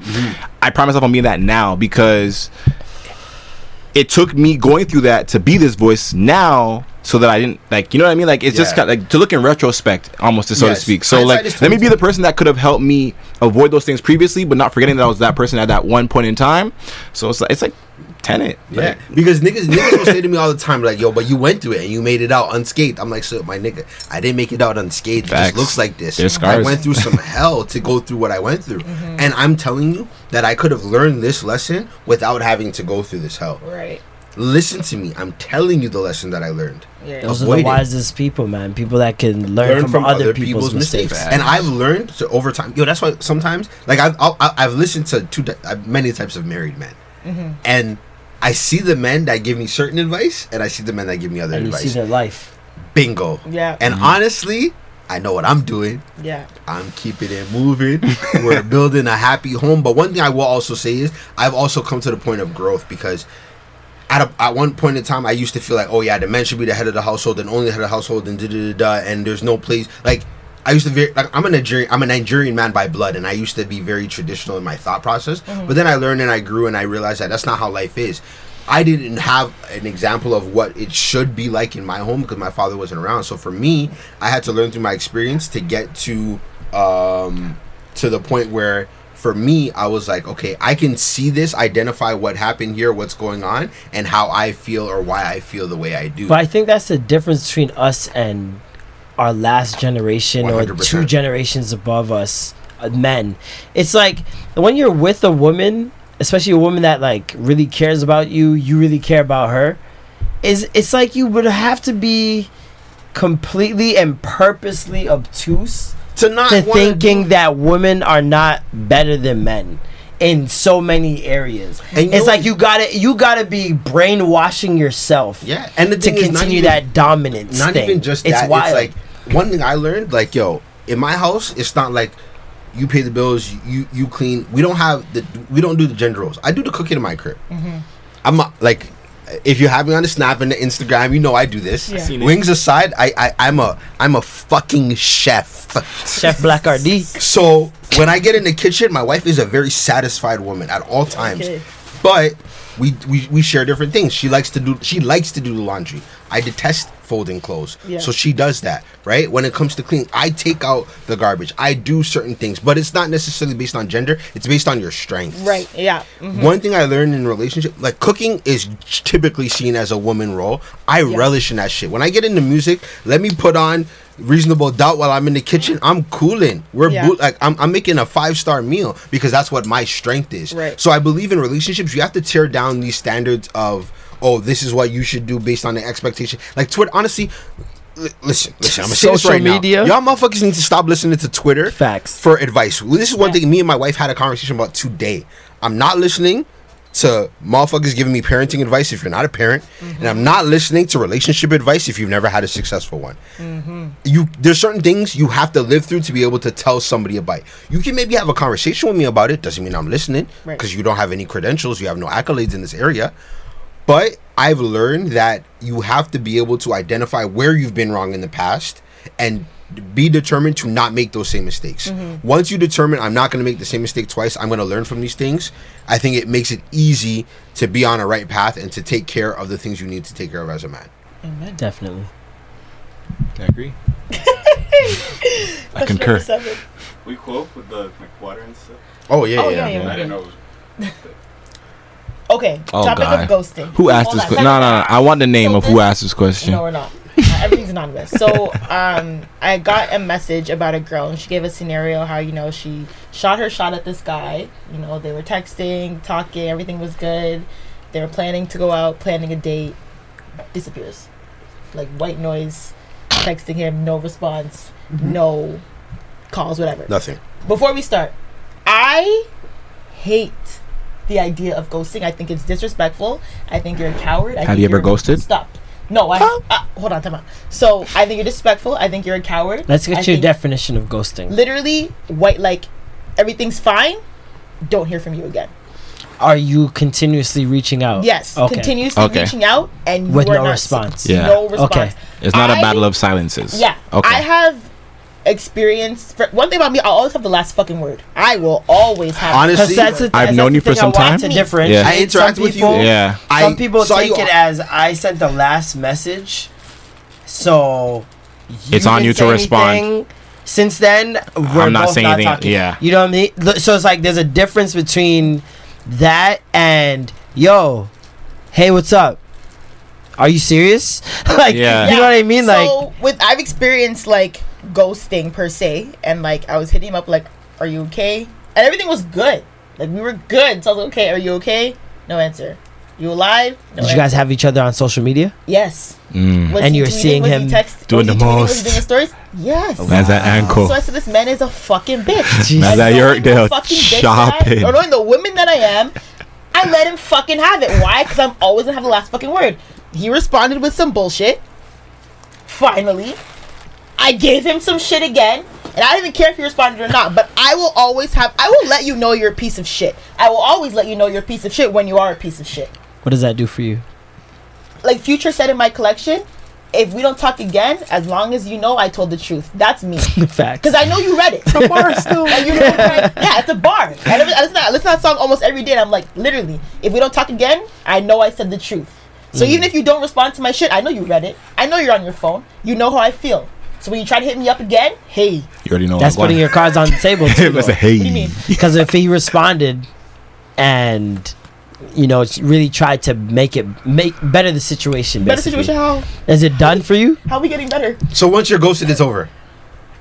S4: I promise myself on being that now because it took me going through that to be this voice now so that I didn't like you know what I mean like it's just kind of like to look in retrospect almost to so
S6: Yes.
S4: to speak so
S6: Hindsight
S4: like
S6: is
S4: let me be the person that could have helped me avoid those things previously but not forgetting that I was that person at that one point in time so it's like it's like Tenet.
S6: Yeah,
S4: Like,
S6: because niggas niggas will say to me all the time like, "Yo, but you went through it and you made it out unscathed." I'm like, "So, my nigga, I didn't make it out unscathed. It just looks like this.
S4: There's
S6: I went through some hell to go through what I went through,
S3: Mm-hmm.
S6: and I'm telling you that I could have learned this lesson without having to go through this hell.
S3: Right.
S6: Listen to me. I'm telling you the lesson that I learned.
S3: Yeah.
S5: Those are
S6: Avoid
S5: the
S6: it.
S5: wisest people, man. People that can learn, from, other, people's, mistakes.
S6: And I've learned to over time. Yo, that's why sometimes, like I've I'll, I've listened to two ty- uh, many types of married men,
S3: Mm-hmm.
S6: and I see the men that give me certain advice, and I see the men that give me other
S5: And you
S6: advice.
S5: see their life.
S6: Bingo.
S3: Yeah.
S6: And honestly, I know what I'm doing.
S3: Yeah.
S6: I'm keeping it moving. We're building a happy home. But one thing I will also say is I've also come to the point of growth because at, a, at one point in time I used to feel like, oh yeah, the man should be the head of the household and only the head of the household and da da da da and there's no place like I used to very like I'm a Nigerian I'm a Nigerian man by blood and I used to be very traditional in my thought process. But then I learned and I grew and I realized that that's not how life is. I didn't have an example of what it should be like in my home because my father wasn't around. So for me, I had to learn through my experience to get to um to the point where for me I was like, okay, I can see this, identify what happened here, what's going on, and how I feel or why I feel the way I do.
S5: But I think that's the difference between us and our last generation or
S6: 100%.
S5: two generations above us, uh, men. It's like when you're with a woman, especially a woman that like really cares about you, you really care about her. Is it's like you would have to be completely and purposely obtuse
S6: to not
S5: to thinking
S6: do-
S5: that women are not better than men in so many areas.
S6: And
S5: it's like you gotta you gotta be brainwashing yourself.
S6: Yeah, and the
S5: to
S6: thing is, not
S5: continue
S6: even-
S5: that dominance.
S6: not
S5: thing.
S6: even just
S5: it's
S6: that.
S5: wild.
S6: It's like one thing I learned, like yo, in my house, it's not like you pay the bills, you you clean. We don't have the we don't do the gender roles. I do the cooking in my crib. Mm-hmm. I'm not like. If you have me on the Snap and the Instagram, you know I do this.
S3: Yeah.
S6: Wings aside, I, I I'm a I'm a fucking chef.
S5: Chef Black RD.
S6: So when I get in the kitchen, my wife is a very satisfied woman at all times.
S3: Okay.
S6: But we, we we share different things. She likes to do she likes to do the laundry. I detest folding clothes.
S3: Yeah.
S6: So she does that, right? When it comes to cleaning, I take out the garbage. I do certain things, but it's not necessarily based on gender. It's based on your strengths.
S3: Right. Yeah. Mhm.
S6: One thing I learned in relationship, like cooking, is typically seen as a woman role. I relish in that shit. When I get into music, let me put on reasonable doubt while I'm in the kitchen. I'm cooling. We're
S3: Yeah.
S6: boot, like I'm, I'm making a five star meal because that's what my strength is.
S3: Right.
S6: So I believe in relationships, you have to tear down these standards of oh, this is what you should do based on the expectation. Like Twitter, honestly. Listen, listen. I'm gonna say this
S5: Social
S6: right
S5: media?
S6: now. Y'all motherfuckers need to stop listening to Twitter
S5: Facts.
S6: for advice. This is one
S3: Yeah.
S6: thing me and my wife had a conversation about today. I'm not listening to motherfuckers giving me parenting advice if you're not a parent, and I'm not listening to relationship advice if you've never had a successful one. Mm-hmm. You there's certain things you have to live through to be able to tell somebody about. You can maybe have a conversation with me about it. Doesn't mean I'm listening
S3: Right.
S6: because you don't have any credentials, you have no accolades in this area. But I've learned that you have to be able to identify where you've been wrong in the past and be determined to not make those same mistakes. Once you determine I'm not going to make the same mistake twice, I'm going to learn from these things. I think it makes it easy to be on a right path and to take care of the things you need to take care of as a man.
S5: Definitely.
S4: I agree. I concur.
S7: We quote with the like water and stuff.
S6: Oh yeah,
S3: Oh,
S6: yeah.
S3: yeah,
S6: yeah.
S3: yeah.
S7: I didn't know. It was,
S3: Okay.
S4: Oh
S3: topic
S4: God.
S3: of ghosting.
S4: Who asked
S3: Hold
S4: this? question? No, no, no. I want the name
S3: So
S4: of who asked this question.
S3: No, we're not. Uh, everything's anonymous. So, um, I got a message about a girl, and she gave a scenario how you know she shot her shot at this guy. You know, they were texting, talking, everything was good. They were planning to go out, planning a date. Disappears, like white noise. Texting him, no response, no calls, whatever.
S6: Nothing.
S3: Before we start, I hate the idea of ghosting. I think it's disrespectful. I think you're a coward. I
S4: Have
S3: think
S4: you ever ghosted?
S3: Stop. No, I uh, hold on, time out. So I think you're disrespectful. I think you're a coward.
S5: Let's get
S3: I
S5: your definition of ghosting.
S3: Literally, white like everything's fine. Don't hear from you again.
S5: Are you continuously reaching out?
S3: Yes,
S5: Okay.
S3: continuously
S4: Okay.
S3: reaching out and
S5: With
S3: you are
S5: no
S3: not-
S5: response.
S4: Yeah.
S3: No response.
S5: Okay.
S4: It's not a
S3: I-
S4: battle of silences.
S3: Yeah.
S4: Okay.
S3: I have experience. For, one thing about me, I always have the last fucking word. I will always have.
S6: Honestly,
S5: Because that's the-
S4: I've
S5: that's
S4: known you for
S5: thing I
S4: some
S5: want
S4: time.
S5: To differentiate.
S4: Yeah.
S6: I interact
S5: Some
S6: with you.
S4: Yeah.
S5: Some people
S6: saw
S5: take
S6: you
S5: it as I sent the last message, so
S4: It's on you to respond.
S5: Since then, we're
S4: I'm not
S5: both
S4: saying
S5: not
S4: anything-
S5: talking.
S4: yeah.
S5: you know what I mean. So it's like there's a difference between that and yo, "Hey, what's up? Are you serious?" like,
S4: Yeah.
S5: you know what I mean? Like,
S3: so with I've experienced like ghosting per se, and like I was hitting him up like, "Are you okay?" And everything was good. Like we were good. So I was like, "Okay, are you okay?" No answer. You alive? No
S5: did you guys have each other on social media?
S3: Yes.
S4: Mm.
S5: And you're
S3: tweeting?
S5: seeing
S3: Was
S5: him
S3: text-
S4: doing the
S3: tweeting? Was he
S4: most.
S3: doing stories? Yes.
S4: That's that ankle.
S3: So I said, this man is a fucking bitch.
S5: Jeez.
S4: That's that
S3: And knowing
S4: York
S3: the
S4: Dale
S3: fucking bitch that I-
S4: shopping.
S3: Or knowing the women that I am, I let him fucking have it. Why? Because I'm always gonna have the last fucking word. He responded with some bullshit. Finally, I gave him some shit again, and I don't even care if he responded or not. But I will always have. I will let you know you're a piece of shit. I will always let you know you're a piece of shit when you are a piece of shit.
S5: What does that do for you?
S3: Like Future said in my collection, if we don't talk again, as long as you know I told the truth. That's me.
S5: The facts.
S3: Because I know you read it. The bar still. And you know, right? Yeah, it's a bar. I, never, I, listen to, I listen to that song almost every day, and I'm like, literally, if we don't talk again, I know I said the truth. So
S5: Mm.
S3: even if you don't respond to my shit, I know you read it. I know you're on your phone. You know how I feel. So when you try to hit me up again, hey,
S4: You already know.
S5: That's
S4: what
S5: putting
S4: I'm
S5: your cards on the table too.
S4: going. It's a hey.
S3: what do you mean?
S5: Because if he responded and you know really tried to make it make better the situation,
S3: Better situation, how?
S5: Is it done for you?
S3: How are we getting better?
S6: So once you're ghosted, it's over.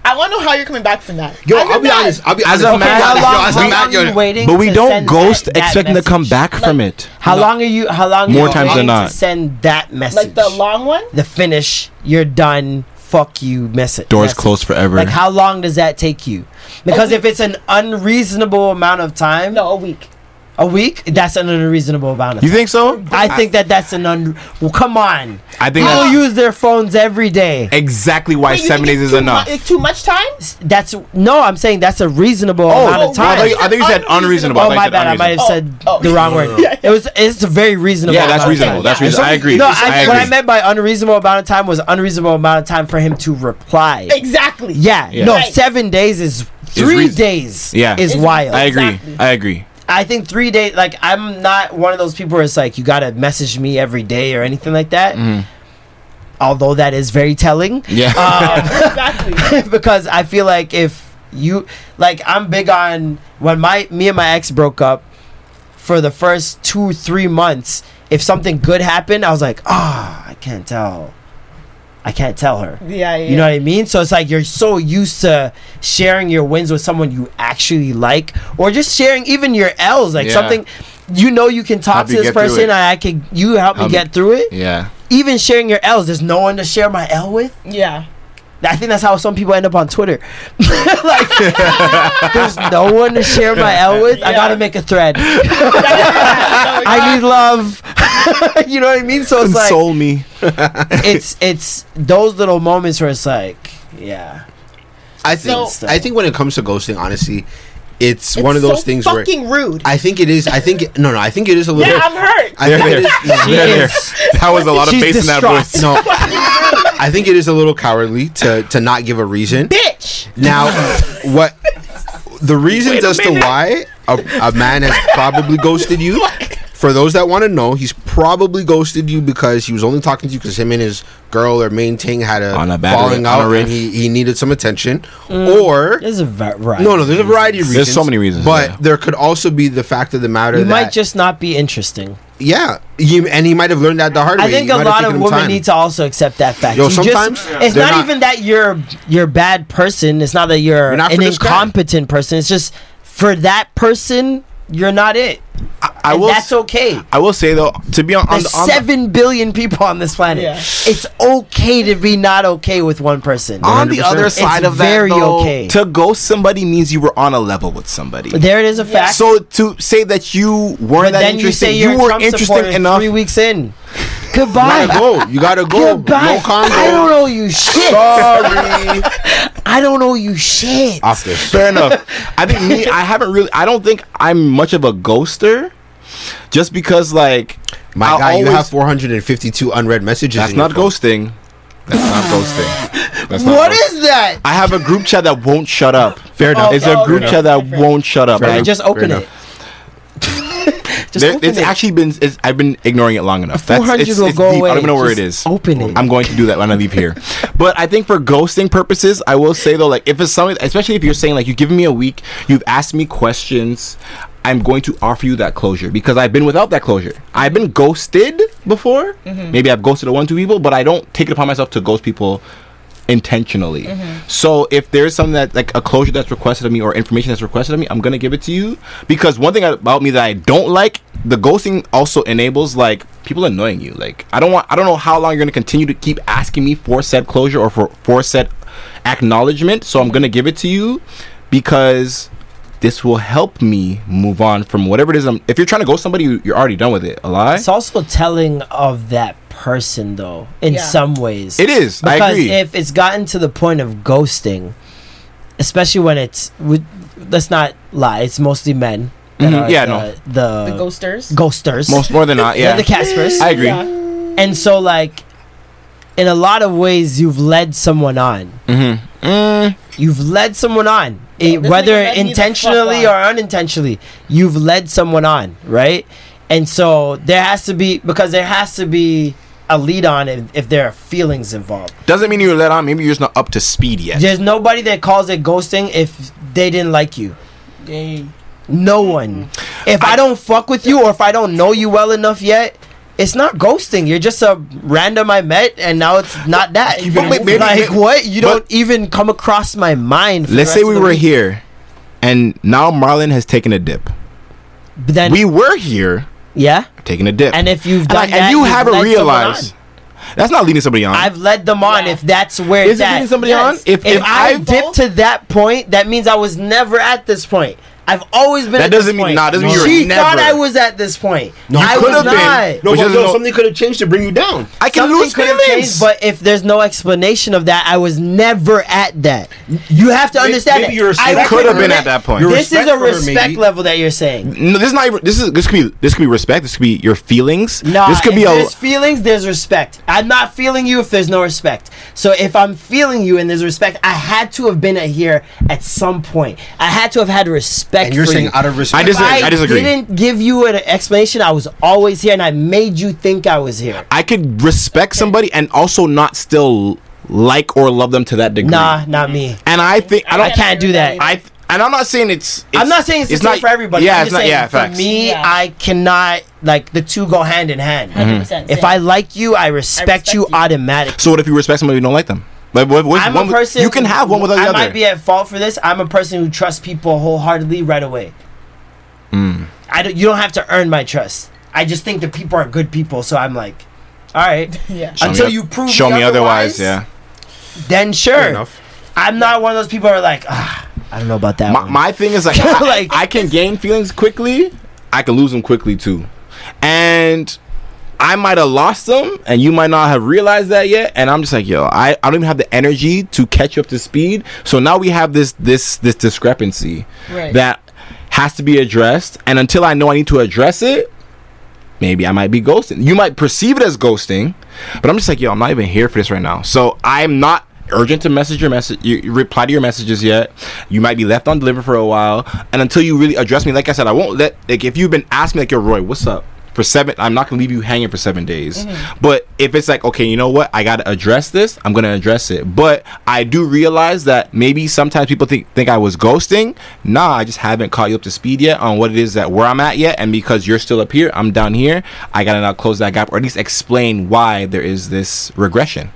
S3: I want to know how you're coming back from that.
S6: Yo,
S3: As a
S6: I'll be
S3: man.
S6: honest. I'll be
S4: As
S6: honest.
S4: a man-
S5: how long,
S6: as a
S5: how
S6: man,
S5: long are you waiting?
S4: But we
S5: to
S4: don't
S5: send
S4: ghost
S5: that- that
S4: expecting to come
S5: message?
S4: back from it.
S5: How long are you? How long?
S4: More
S5: are you
S4: times than
S5: waiting
S4: not.
S5: To send that message.
S3: Like the long one?
S5: the finish. You're done. Fuck you. Message.
S4: Doors
S5: message.
S4: closed forever.
S5: Like how long does that take you? Because if it's an unreasonable amount of time,
S3: No, a week.
S5: A week, that's an unreasonable amount of time.
S4: you
S5: time.
S4: think so?
S5: I think that that's an un. Well, come on.
S4: I think
S5: People use their phones every day.
S4: exactly why
S3: Wait, you
S4: seven
S3: think
S4: days
S3: it's
S4: is
S3: too
S4: enough.
S3: mu- it's too much time?
S5: That's no. I'm saying that's a reasonable
S4: Oh,
S5: amount of time.
S4: I thought you- I think you said unreasonable. I
S5: Oh
S4: thought you oh,
S5: my
S4: said
S5: bad. I might have
S3: unreasonable.
S5: said
S3: Oh, oh.
S5: the wrong word.
S3: Yeah.
S5: It was. It's a very reasonable.
S4: Yeah, that's
S5: amount of
S4: reasonable.
S5: time.
S4: That's
S5: Yeah.
S4: reasonable. I agree.
S5: No,
S4: I
S5: I,
S4: agree.
S5: what I meant by unreasonable amount of time was unreasonable amount of time for him to reply.
S3: Exactly.
S5: Yeah,
S4: Yeah.
S5: no,
S3: Right.
S5: seven days is three
S4: reason-
S5: days.
S4: Yeah.
S5: is
S3: Is-
S5: wild.
S4: I agree.
S3: Exactly.
S4: I agree.
S5: I think three days. Like I'm not one of those people where it's like you gotta message me every day or anything like that. Although that is very telling.
S4: Yeah.
S3: exactly.
S5: because I feel like if you like I'm big on when my me and my ex broke up for the first two three months if something good happened I was like ah I can't tell I can't tell her
S3: Yeah, yeah.
S5: you know what I mean so it's like you're so used to sharing your wins with someone you actually like or just sharing even your L's like
S4: Yeah.
S5: something you know you can talk
S4: Help
S5: to this person
S4: it.
S5: and I can you help
S4: Help me-
S5: get through it
S4: yeah.
S5: even sharing your L's there's no one to share my L with
S3: yeah.
S5: I think that's how some people end up on Twitter. like, there's no one to share my L with. I gotta make a thread. I need love. you know what I mean? So it's like
S4: Console me.
S5: it's it's those little moments where it's like, yeah,
S6: I think.
S5: So-
S6: I think when it comes to ghosting, honestly, it's,
S3: It's
S6: one of those
S3: so
S6: things where
S3: fucking rude.
S6: I think it is. I think it, no, no. I think it is a little.
S3: yeah, I'm hurt.
S6: I think
S4: There,
S6: it is. no,
S4: There, there.
S5: is.
S4: That was a lot of
S5: She's
S4: bass in that voice.
S6: No, I think it is a little cowardly to to not give a reason.
S3: Bitch.
S6: Now, what the reasons as to why a, a man has probably ghosted you? For those that want to know, he's probably ghosted you because he was only talking to you because him and his girl or main thing had a,
S4: On a bad
S6: falling
S4: ri- on a
S6: out and he, he needed some attention.
S5: Mm.
S6: Or
S5: There's a va- variety.
S6: no, no, there's a variety of reasons.
S4: There's so many reasons,
S6: but
S4: yeah.
S6: there could also be the fact of the matter
S5: You
S6: that
S5: might just not be interesting.
S6: yeah, he, and he might have learned that the hard way.
S5: I think
S6: He
S5: a lot of women
S6: time.
S5: need to also accept that fact.
S6: Yo,
S5: You just-
S6: sometimes
S5: it's not,
S6: not-
S5: even that you're you're a bad person. It's not that you're,
S6: You're not
S5: an
S6: for this guy.
S5: incompetent person. It's just for that person, you're not it.
S4: I will.
S5: that's okay.
S4: I will say though, to be on, on, the- on the-
S5: seven billion people on this planet.
S3: Yeah.
S5: It's okay to be not okay with one person.
S4: on the other side
S5: It's
S4: of that,
S5: very
S4: though,
S5: okay.
S4: to ghost somebody means you were on a level with somebody.
S5: There it is a fact.
S4: So to say that you weren't
S5: but
S4: that
S5: then you
S4: interesting,
S5: say
S4: you,
S5: you're
S4: were
S5: Trump
S4: interesting enough.
S5: three weeks in.
S6: You
S5: Goodbye.
S6: gotta go. You gotta go.
S5: Goodbye.
S6: No congo.
S5: I don't know you shit.
S6: Sorry.
S5: I don't know you shit.
S6: Off this.
S4: Fair enough. I think me, I haven't really. I don't think I'm much of a ghoster, just because like
S6: My
S4: I'll
S6: guy, you have 452 unread messages.
S4: That's not
S6: phone.
S4: ghosting. That's not ghosting. That's not
S5: What
S4: ghosting.
S5: is that?
S4: I have a group chat that won't shut up.
S6: Fair enough.
S4: It's
S3: Oh,
S4: a group chat that
S3: Fair.
S4: won't shut up. I-
S5: Just open it. Just
S4: there-
S5: open
S4: it's
S5: it.
S4: actually been. It's, I've been ignoring it long enough. That's
S5: 400
S4: it's,
S5: will
S4: it's
S5: go
S4: deep.
S5: away.
S4: I don't even know where it
S5: Just
S4: is.
S5: Open it.
S4: I'm going to do that when I leave here. but I think for ghosting purposes, I will say though, like if it's something, especially if you're saying like you've given me a week, you've asked me questions. I'm going to offer you that closure because I've been without that closure. I've been ghosted before.
S3: Mhm.
S4: Maybe I've ghosted one, two people, but I don't take it upon myself to ghost people intentionally.
S3: Mhm.
S4: So if there's something that like a closure that's requested of me or information that's requested of me, I'm gonna give it to you because one thing about me that I don't like, the ghosting also enables like people annoying you. Like I don't want, I don't know how long you're gonna continue to keep asking me for said closure or for for said acknowledgement. So I'm gonna give it to you because this will help me move on from whatever it is. I'm, if you're trying to ghost somebody, you- you're already done with it. A lie.
S5: It's also telling of that person, though, in
S4: Yeah.
S5: some ways.
S4: It is. I
S5: because
S4: agree.
S5: if it's gotten to the point of ghosting, especially when it's, we, let's not lie, it's mostly men. that
S4: Mhm,
S5: are
S4: yeah,
S5: the,
S4: no.
S5: the
S3: The ghosters?
S5: ghosters.
S4: Most more than not, yeah.
S5: the Caspers.
S4: I agree.
S3: Yeah.
S5: And so, like, in a lot of ways, you've led someone on.
S4: Mm-hmm. Mm.
S5: You've led someone on, Eh,
S3: this
S5: whether
S3: nigga led me the
S5: intentionally or unintentionally. You've led someone on, right? And so there has to be because there has to be a lead on if, if there are feelings involved.
S4: Doesn't mean you're let on. Maybe you're just not up to speed yet.
S5: There's nobody that calls it ghosting if they didn't like you. No one. If I, don't fuck with you or if I don't know you well enough yet, it's not ghosting. You're just a random I met, and now it's not that.
S4: Keep it moving. maybe-
S5: like
S4: maybe-
S5: what? You don't even come across my mind. for the
S4: Let's say
S5: rest
S4: we
S5: of the
S4: were
S5: week.
S4: here, and now Marlon has taken a dip.
S5: But then
S4: we were here,
S5: yeah,
S4: taking a dip,
S5: and if you've
S4: And
S5: done
S4: like-
S5: that,
S4: and you
S5: you've
S4: haven't
S5: led someone
S4: realized. That's not leading somebody on.
S5: I've led them on if that's where
S4: Is
S5: it's
S4: it
S5: at.
S4: leading somebody on? If-
S5: If,
S4: if
S5: I
S4: I've-
S5: dip to that point, that means I was never at this point. I've always been.
S4: That
S5: at this
S4: doesn't mean-
S5: point.
S4: nah, doesn't mean you were
S5: She
S4: never.
S5: thought I was at this point.
S6: No,
S5: I
S6: you could
S5: was
S6: have been.
S5: not.
S6: No,
S4: Which
S6: but
S4: is
S6: no,
S4: no-
S6: something could have changed to bring you down.
S4: I can
S5: Something
S4: lose
S5: could have
S4: feelings.
S5: changed, but if there's no explanation of that, I was never at that. You have to
S6: Maybe-
S5: understand
S6: maybe
S5: it.
S6: your
S5: I
S6: respect
S4: could have been at that point.
S6: Your
S5: This is
S6: respect
S5: a
S6: for her,
S5: respect
S6: maybe.
S5: level that you're saying.
S4: no, this is not. even- This is this could be this could be respect. This could be your feelings.
S5: No,
S4: this could be
S5: if
S4: a.
S5: there's feelings, there's respect. I'm not feeling you if there's no respect. So if I'm feeling you and there's respect, I had to have been at here at some point. I had to have had respect.
S6: And you're
S5: for
S6: saying
S5: you.
S6: out of respect.
S4: I disagree.
S5: If
S4: I disagree.
S5: didn't give you an explanation. I was always here, and I made you think I was here.
S4: I could respect somebody and also not still like or love them to that degree.
S5: Nah, not me.
S4: And I think I don't.
S5: I can't do that.
S4: I and I'm not saying it's. it's
S5: I'm not saying it's, the same
S4: not
S5: for everybody.
S4: Yeah,
S5: I'm
S4: it's
S5: just
S4: not.
S5: saying
S4: Yeah,
S5: for
S4: facts.
S5: me,
S3: Yeah.
S5: I cannot like the two go hand in hand.
S3: 100%.
S5: If
S3: same.
S5: I like you, I respect,
S3: respect
S5: you,
S3: you.
S5: automatically.
S4: So what if you respect somebody you don't like them? Like what, what's
S5: I'm
S4: one
S5: a
S4: with-
S5: person.
S4: You can have one without the
S5: I
S4: other.
S5: might be at fault for this. I'm a person who trusts people wholeheartedly right away.
S4: Mm.
S5: I don't. You don't have to earn my trust. I just think that people are good people, so I'm like, all right.
S3: Yeah.
S4: Show me
S5: Until you prove
S4: Show me otherwise.
S5: otherwise,
S4: Yeah.
S5: Then sure.
S6: enough.
S5: I'm not one of those people who are like, ah, I don't know about that.
S4: My,
S5: one.
S4: my thing is like, I,
S5: Like-
S4: I can gain feelings quickly. I can lose them quickly too, and I might have lost them, and you might not have realized that yet. And I'm just like, yo, I, I don't even have the energy to catch up to speed. So now we have this this this discrepancy
S3: Right.
S4: that has to be addressed. And until I know I need to address it, maybe I might be ghosting. You might perceive it as ghosting, but I'm just like, yo, I'm not even here for this right now. So I'm not urgent to message your message you reply to your messages yet you might be left on deliver for a while and until you really address me like i said i won't let like if you've been asking me like yo roy what's up for seven i'm not gonna leave you hanging for seven days. Mm-hmm. But if it's like okay you know what? I gotta address this i'm gonna address it. But i do realize that maybe sometimes people think think i was ghosting. Nah i just haven't caught you up to speed yet on what it is that where i'm at yet. And because you're still up here i'm down here. I gotta now close that gap or at least explain why there is this regression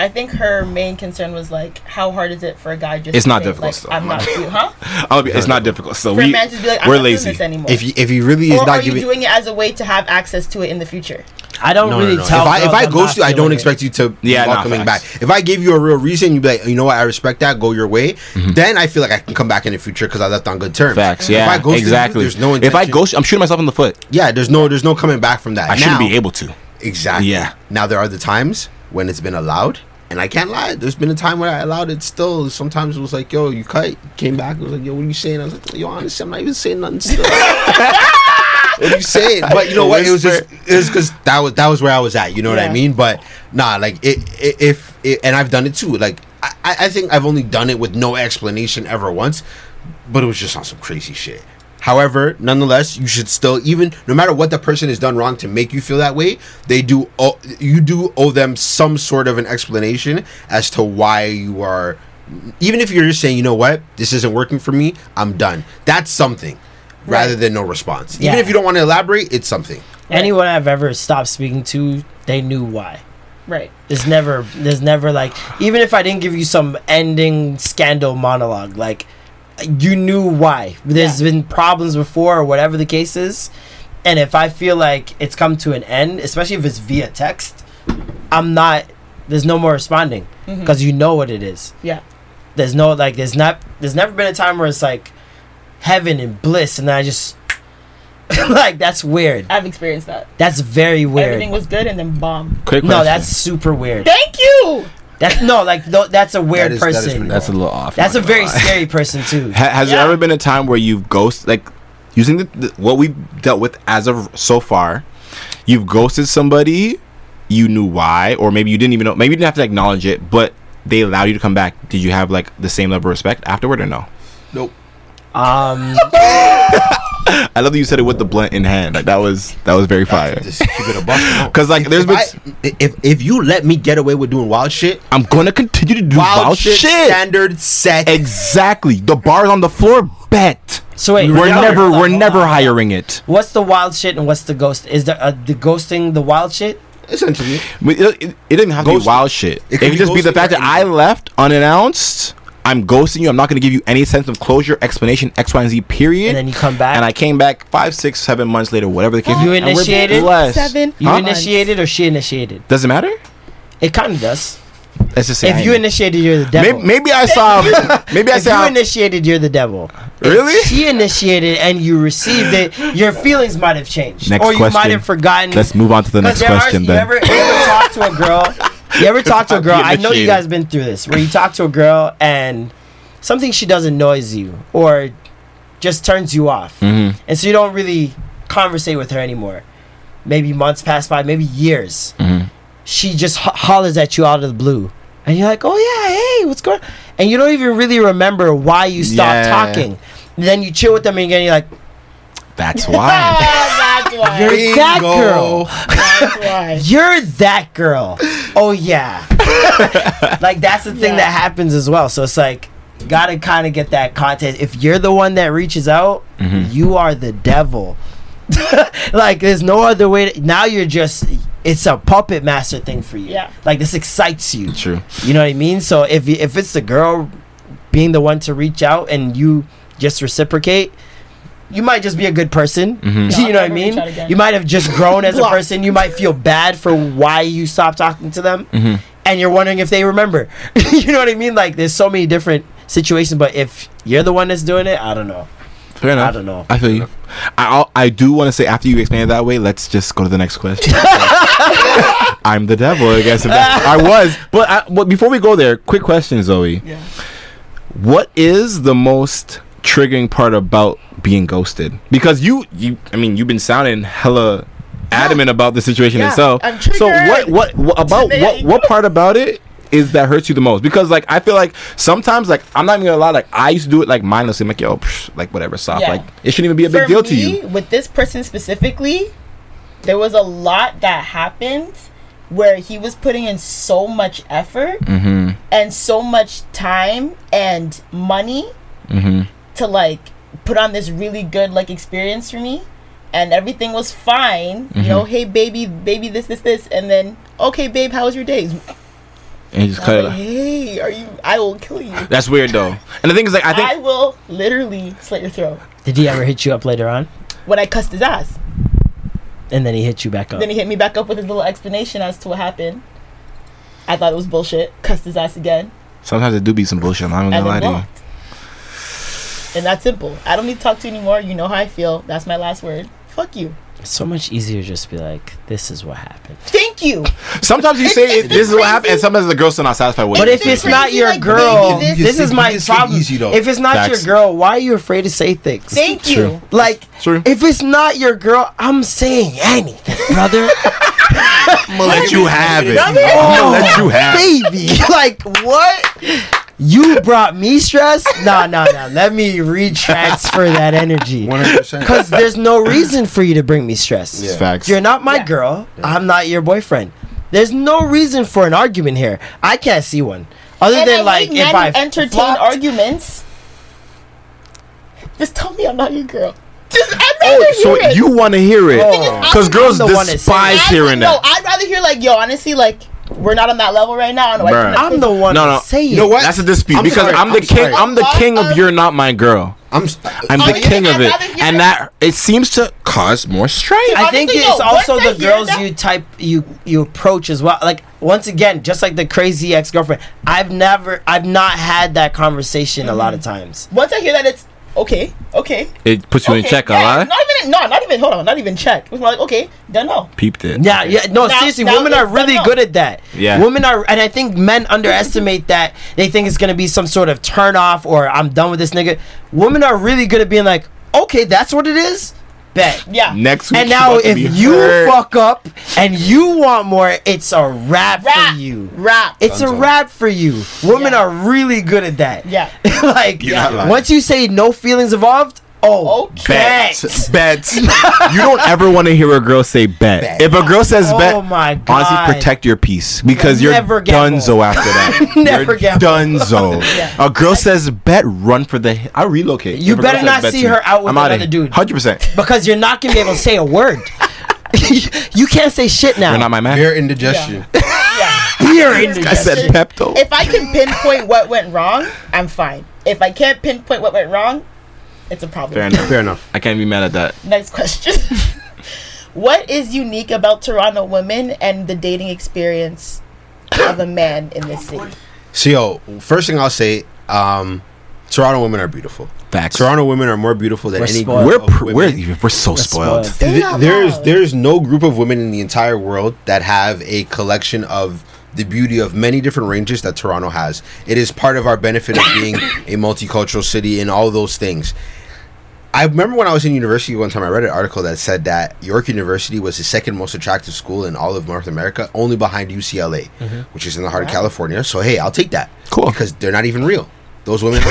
S3: I think her main concern was like, how hard is it for a guy just?
S4: It's
S3: to
S4: not
S3: say,
S4: difficult
S3: Like,
S4: still.
S3: I'm not you, huh?
S4: I'll be, it's not difficult so
S3: For
S4: we
S3: a man to be like, I'm
S4: we're
S3: not
S4: lazy
S3: doing this anymore.
S6: If you, if he really is
S3: or
S6: not
S3: are you doing it as a way to have access to it in the future?
S5: I don't
S6: No, no,
S5: really
S6: no.
S5: tell.
S6: If I if
S5: girls
S6: I ghost you, I don't
S5: feeling it.
S6: expect you to
S4: Yeah,
S6: yeah,
S4: nah,
S6: coming
S4: facts.
S6: back. If I give you a real reason, you'd be like, you know what, I respect that. Go your way.
S4: Mm-hmm.
S6: Then I feel like I can come back in the future because I left on good terms.
S4: Facts,
S6: If
S4: yeah,
S6: I ghosted you,
S4: exactly.
S6: there's no
S4: if I
S6: intention-
S4: ghost, I'm shooting myself in the foot.
S6: yeah, there's no there's no coming back from that.
S4: I shouldn't be able to.
S6: Exactly.
S4: Yeah.
S6: Now there are the times when it's been allowed, and I can't lie. There's been a time where I allowed it. Still, sometimes it was like, "Yo, you cut." Came back. It was like, "Yo, what are you saying?" I was like, "Yo, honestly, I'm not even saying nothing." Still. what are you saying? But you know what? It was just it was because that was that was where I was at. You know what I mean? But nah, like it, it if it, and I've done it too. Like I, I I think I've only done it with no explanation ever once, but it was just on some crazy shit. However, nonetheless, you should still even no matter what the person has done wrong to make you feel that way, they do owe, you do owe them some sort of an explanation as to why you are even if you're just saying, you know what, this isn't working for me, I'm done. That's something. rather than no response.
S5: Yeah.
S6: Even if you don't want to elaborate, it's something.
S5: Anyone I've ever stopped speaking to, they knew why.
S3: Right.
S5: There's never, there's never like, even if I didn't give you some ending scandal monologue, like, you knew why. There's been problems before, or whatever the case is. And if I feel like it's come to an end, especially if it's via text, I'm not. There's no more responding
S3: mm-hmm.
S5: because you know what it is.
S3: Yeah.
S5: There's no like. There's not. There's never been a time where it's like heaven and bliss, and I just like that's weird.
S3: I've experienced that.
S5: That's very weird.
S3: Everything was good and then bomb.
S4: Quick
S5: no, that's super weird.
S3: Thank you.
S5: That's no, like th- that's a weird
S6: that is
S5: person.
S6: pretty
S4: That's a little off.
S5: That's a very
S4: lie.
S5: scary person too.
S4: Ha- has there ever been a time where you've ghosted, like using the, the what we've dealt with as of so far? You've ghosted somebody, you knew why, or maybe you didn't even know. Maybe you didn't have to acknowledge it, but they allowed you to come back. Did you have like the same level of respect afterward or no?
S6: Nope.
S5: Um,
S4: I love that you said it with the blunt in hand. Like that was that was very fire.
S6: Just keep it a buck. no.
S4: Cause like there's
S6: if,
S4: been
S6: I, if if you let me get away with doing wild shit,
S4: I'm gonna continue to do
S6: wild,
S4: wild,
S6: shit,
S4: shit.
S6: standard set.
S4: Exactly. The bar's on the floor. Bet.
S5: so wait,
S4: We're never we're
S5: hold
S4: never hiring it.
S5: What's the wild shit and what's the ghost? Is there uh, the ghosting the wild shit?
S6: Essentially,
S4: But It, it, it didn't have to be wild shit.
S6: It
S4: It,
S6: could
S4: could just be the fact
S6: or
S4: that I left unannounced. I'm ghosting you. I'm not going to give you any sense of closure, explanation, X, Y, and Z. Period.
S5: And then you come back.
S4: And I came back five, six, seven months later, whatever the case.
S5: You
S4: and we're
S5: initiated?
S4: blessed.
S3: Seven.
S5: you
S4: Huh?
S5: initiated or she initiated?
S4: Does it matter?
S5: It kind of does.
S4: Let's just say
S5: If
S4: I
S5: you
S4: ain't-
S5: initiated, you're the devil.
S4: maybe, maybe I saw. maybe I
S5: if you initiated, you're the devil.
S4: Really?
S5: If she initiated and you received it, your feelings might have changed,
S4: Next
S5: or you might have forgotten.
S4: Let's move on to the next
S5: there are-
S4: question
S5: you
S4: then.
S5: Ever, you ever talk to a girl? You ever talk to a girl? I know you guys been through this, where you talk to a girl and something she does annoys you, or just turns you off,
S4: Mhm.
S5: and so you don't really conversate with her anymore. Maybe months pass by, maybe years.
S4: Mhm.
S5: She just ho- hollers at you out of the blue, and you're like, "Oh yeah, hey, what's going?" on? And you don't even really remember why you stopped
S4: Yeah.
S5: talking. then you chill with them again. You're like,
S4: That's why.
S3: That's why.
S5: "You're that girl."
S3: That's why.
S5: You're that girl. Oh yeah. like that's the thing
S3: Yeah.
S5: that happens as well. So it's like gotta kind of get that content. If you're the one that reaches out,
S4: Mm-hmm.
S5: you are the devil. like there's no other way. To, now you're just it's a puppet master thing for you.
S3: Yeah.
S5: Like this excites you.
S4: True.
S5: You know what I mean? So if if it's the girl being the one to reach out and you just reciprocate. You might just be a good person.
S4: Mhm.
S5: You know what I
S3: I'll never reach
S5: mean? You might have just grown as a person. You might feel bad for why you stopped talking to them
S4: Mhm.
S5: and you're wondering if they remember. you know what I mean? Like there's so many different situations, but if you're the one that's doing it, I don't know.
S4: Fair enough.
S5: I don't know.
S4: I feel you. I I'll- I do want to say after you explain it that way, let's just go to the next question. I'm the devil, I guess. If that, I was, but I, but before we go there, quick question, Zoe.
S3: Yeah.
S4: What is the most triggering part about being ghosted? Because you you I mean you've been sounding hella adamant about the situation
S3: Yeah,
S4: itself.
S3: I'm
S4: so what what, what about what what part about it? Is that hurts you the most? Because like I feel like sometimes like I'm not even gonna lie, like I used to do it like mindlessly, I'm like yo, psh, like whatever, soft.
S3: Yeah.
S4: Like it shouldn't even be a big
S3: For
S4: deal to you.
S3: With this person specifically, there was a lot that happened where he was putting in so much effort
S4: Mm-hmm.
S3: and so much time and money
S4: Mm-hmm.
S3: To like put on this really good like experience for me and everything was fine you know
S4: Mm-hmm.
S3: hey baby baby this this this and then okay babe how was your day
S4: And you just cut it.
S3: like, hey are you i will kill you
S4: That's weird though. And the thing is like I think I,
S3: will literally slit your throat
S5: Did he ever hit you up later on?
S3: when i cussed his ass
S5: And then he hit you back up.
S3: then he hit me back up with his little explanation as to what happened i thought it was bullshit cussed his ass again
S4: sometimes it do be some bullshit. I'm not
S3: and
S4: gonna lie to you.
S3: Blocked and that's simple i don't need to talk to you anymore you know how i feel that's my last word fuck you
S5: It's so much easier just to be like, this is what happened.
S3: thank you
S4: Sometimes you
S3: It's-
S4: say
S3: it's
S4: this is what happened, and sometimes the girl's still not satisfied with you.
S5: But
S4: it.
S5: if it's
S3: crazy,
S5: not your
S3: like,
S5: girl,
S3: baby,
S5: this,
S3: this-
S5: is
S6: you
S5: my
S6: just take it
S5: problem.
S6: easy, though.
S5: if it's not
S4: Facts.
S5: your girl, why are you afraid to say things?
S3: thank you
S4: True.
S5: like,
S4: True.
S5: if it's not your girl, I'm saying anything, brother.
S4: I'm gonna let you have it. I'm gonna let you have it.
S5: baby. like what? You brought me stress? No, no, no. Let me retransfer that energy.
S6: One hundred percent.
S5: Because there's no reason for you to bring me stress.
S4: It's facts.
S5: You're not my
S3: Yeah.
S5: girl. I'm not your boyfriend. There's no reason for an argument here. I can't see one. Other
S3: and
S5: than
S3: I
S5: like
S3: hate
S5: if
S3: men
S5: I
S3: who entertain
S5: flopped-
S3: arguments. Just tell me I'm not your girl. Just, I'd
S4: Oh, so
S3: it.
S4: you want to hear it?
S5: Oh.
S4: Because
S5: I'm
S4: girls
S5: the one that said
S4: despise hearing
S3: no,
S4: that.
S3: I'd rather hear like, yo, honestly, like we're not on that level right now. I don't know. I
S4: Bruh.
S3: couldn't-
S5: I'm the one.
S4: No,
S5: No,
S4: no.
S5: no.
S6: You know
S5: it.
S6: what?
S4: That's a dispute
S6: I'm
S4: because
S6: sorry,
S4: I'm the
S6: I'm
S4: king.
S6: sorry.
S4: I'm the oh, king of oh. you're not my girl.
S6: I'm. s-
S4: I'm
S3: Oh,
S4: the king of it, and
S3: that.
S4: that it seems to cause more strife.
S5: I think it's
S3: no,
S5: also the girls
S3: that-
S5: you type you you approach as well. Like once again, just like the crazy ex girlfriend, I've never, I've not had that conversation a lot of mm-hmm. times.
S3: Once I hear that, it's okay, okay.
S4: It puts you in check, a
S3: yeah,
S4: lot.
S3: Not even, no, not even. Hold on, not even check. It was more like, okay, don't know.
S4: Peeped it.
S5: Yeah, yeah, no,
S3: Now-
S5: seriously,
S3: now
S5: women are really good at that.
S4: Yeah.
S5: women are, and I think men underestimate that. They think it's gonna be some sort of turn off or I'm done with this nigga. Women are really good at being like, okay, that's what it is. Bet.
S3: Yeah.
S4: Next week,
S5: And now, if you
S4: hurt.
S5: fuck up and you want more, it's a wrap,
S3: Rap,
S5: for you.
S3: rap.
S5: It's a
S6: Dunzo.
S5: wrap for you. Women
S3: Yeah.
S5: are really good at that.
S3: Yeah.
S5: like,
S6: You're not lying.
S5: once you say no feelings involved, oh,
S3: Okay.
S4: Bet. Bet. you don't ever want to hear a girl say bet.
S6: Bet.
S4: If a girl says
S5: Oh
S4: bet,
S5: my God.
S4: honestly, protect your peace because you're
S5: Never
S4: donezo
S5: gamble.
S4: after that.
S5: Never
S4: you're
S5: gamble.
S4: donezo.
S3: Yeah.
S4: A girl says bet, run for the. I relocate.
S5: You
S4: If a girl
S5: better not see her out with
S4: I'm outta
S5: another
S4: here.
S5: dude.
S4: Hundred percent.
S5: because you're not gonna be able to say a word. you can't say shit now.
S4: You're not my man.
S6: Beer indigestion.
S5: Beer in
S4: I said Pepto.
S3: If I can pinpoint what went wrong, I'm fine. If I can't pinpoint what went wrong, it's a problem.
S4: Fair enough.
S6: Fair enough.
S4: I can't be mad at that.
S3: Next question. what is unique about Toronto women and the dating experience of a man in this city?
S6: So, yo, first thing I'll say, um, Toronto women are beautiful.
S4: Facts.
S6: Toronto women are more beautiful than
S5: We're
S6: any
S5: spoiled.
S6: group
S4: We're
S6: of
S4: pr- we're
S6: women.
S4: we're so spoiled.
S5: spoiled.
S6: Th- there's there's no group of women in the entire world that have a collection of the beauty of many different ranges that Toronto has. It is part of our benefit of being a multicultural city and all those things. I remember when I was in university one time I read an article that said that York University was the second most attractive school in all of North America, only behind UCLA, mm-hmm. which is in the heart of California. So hey, I'll take that.
S4: Cool.
S6: Because they're not even real. Those women.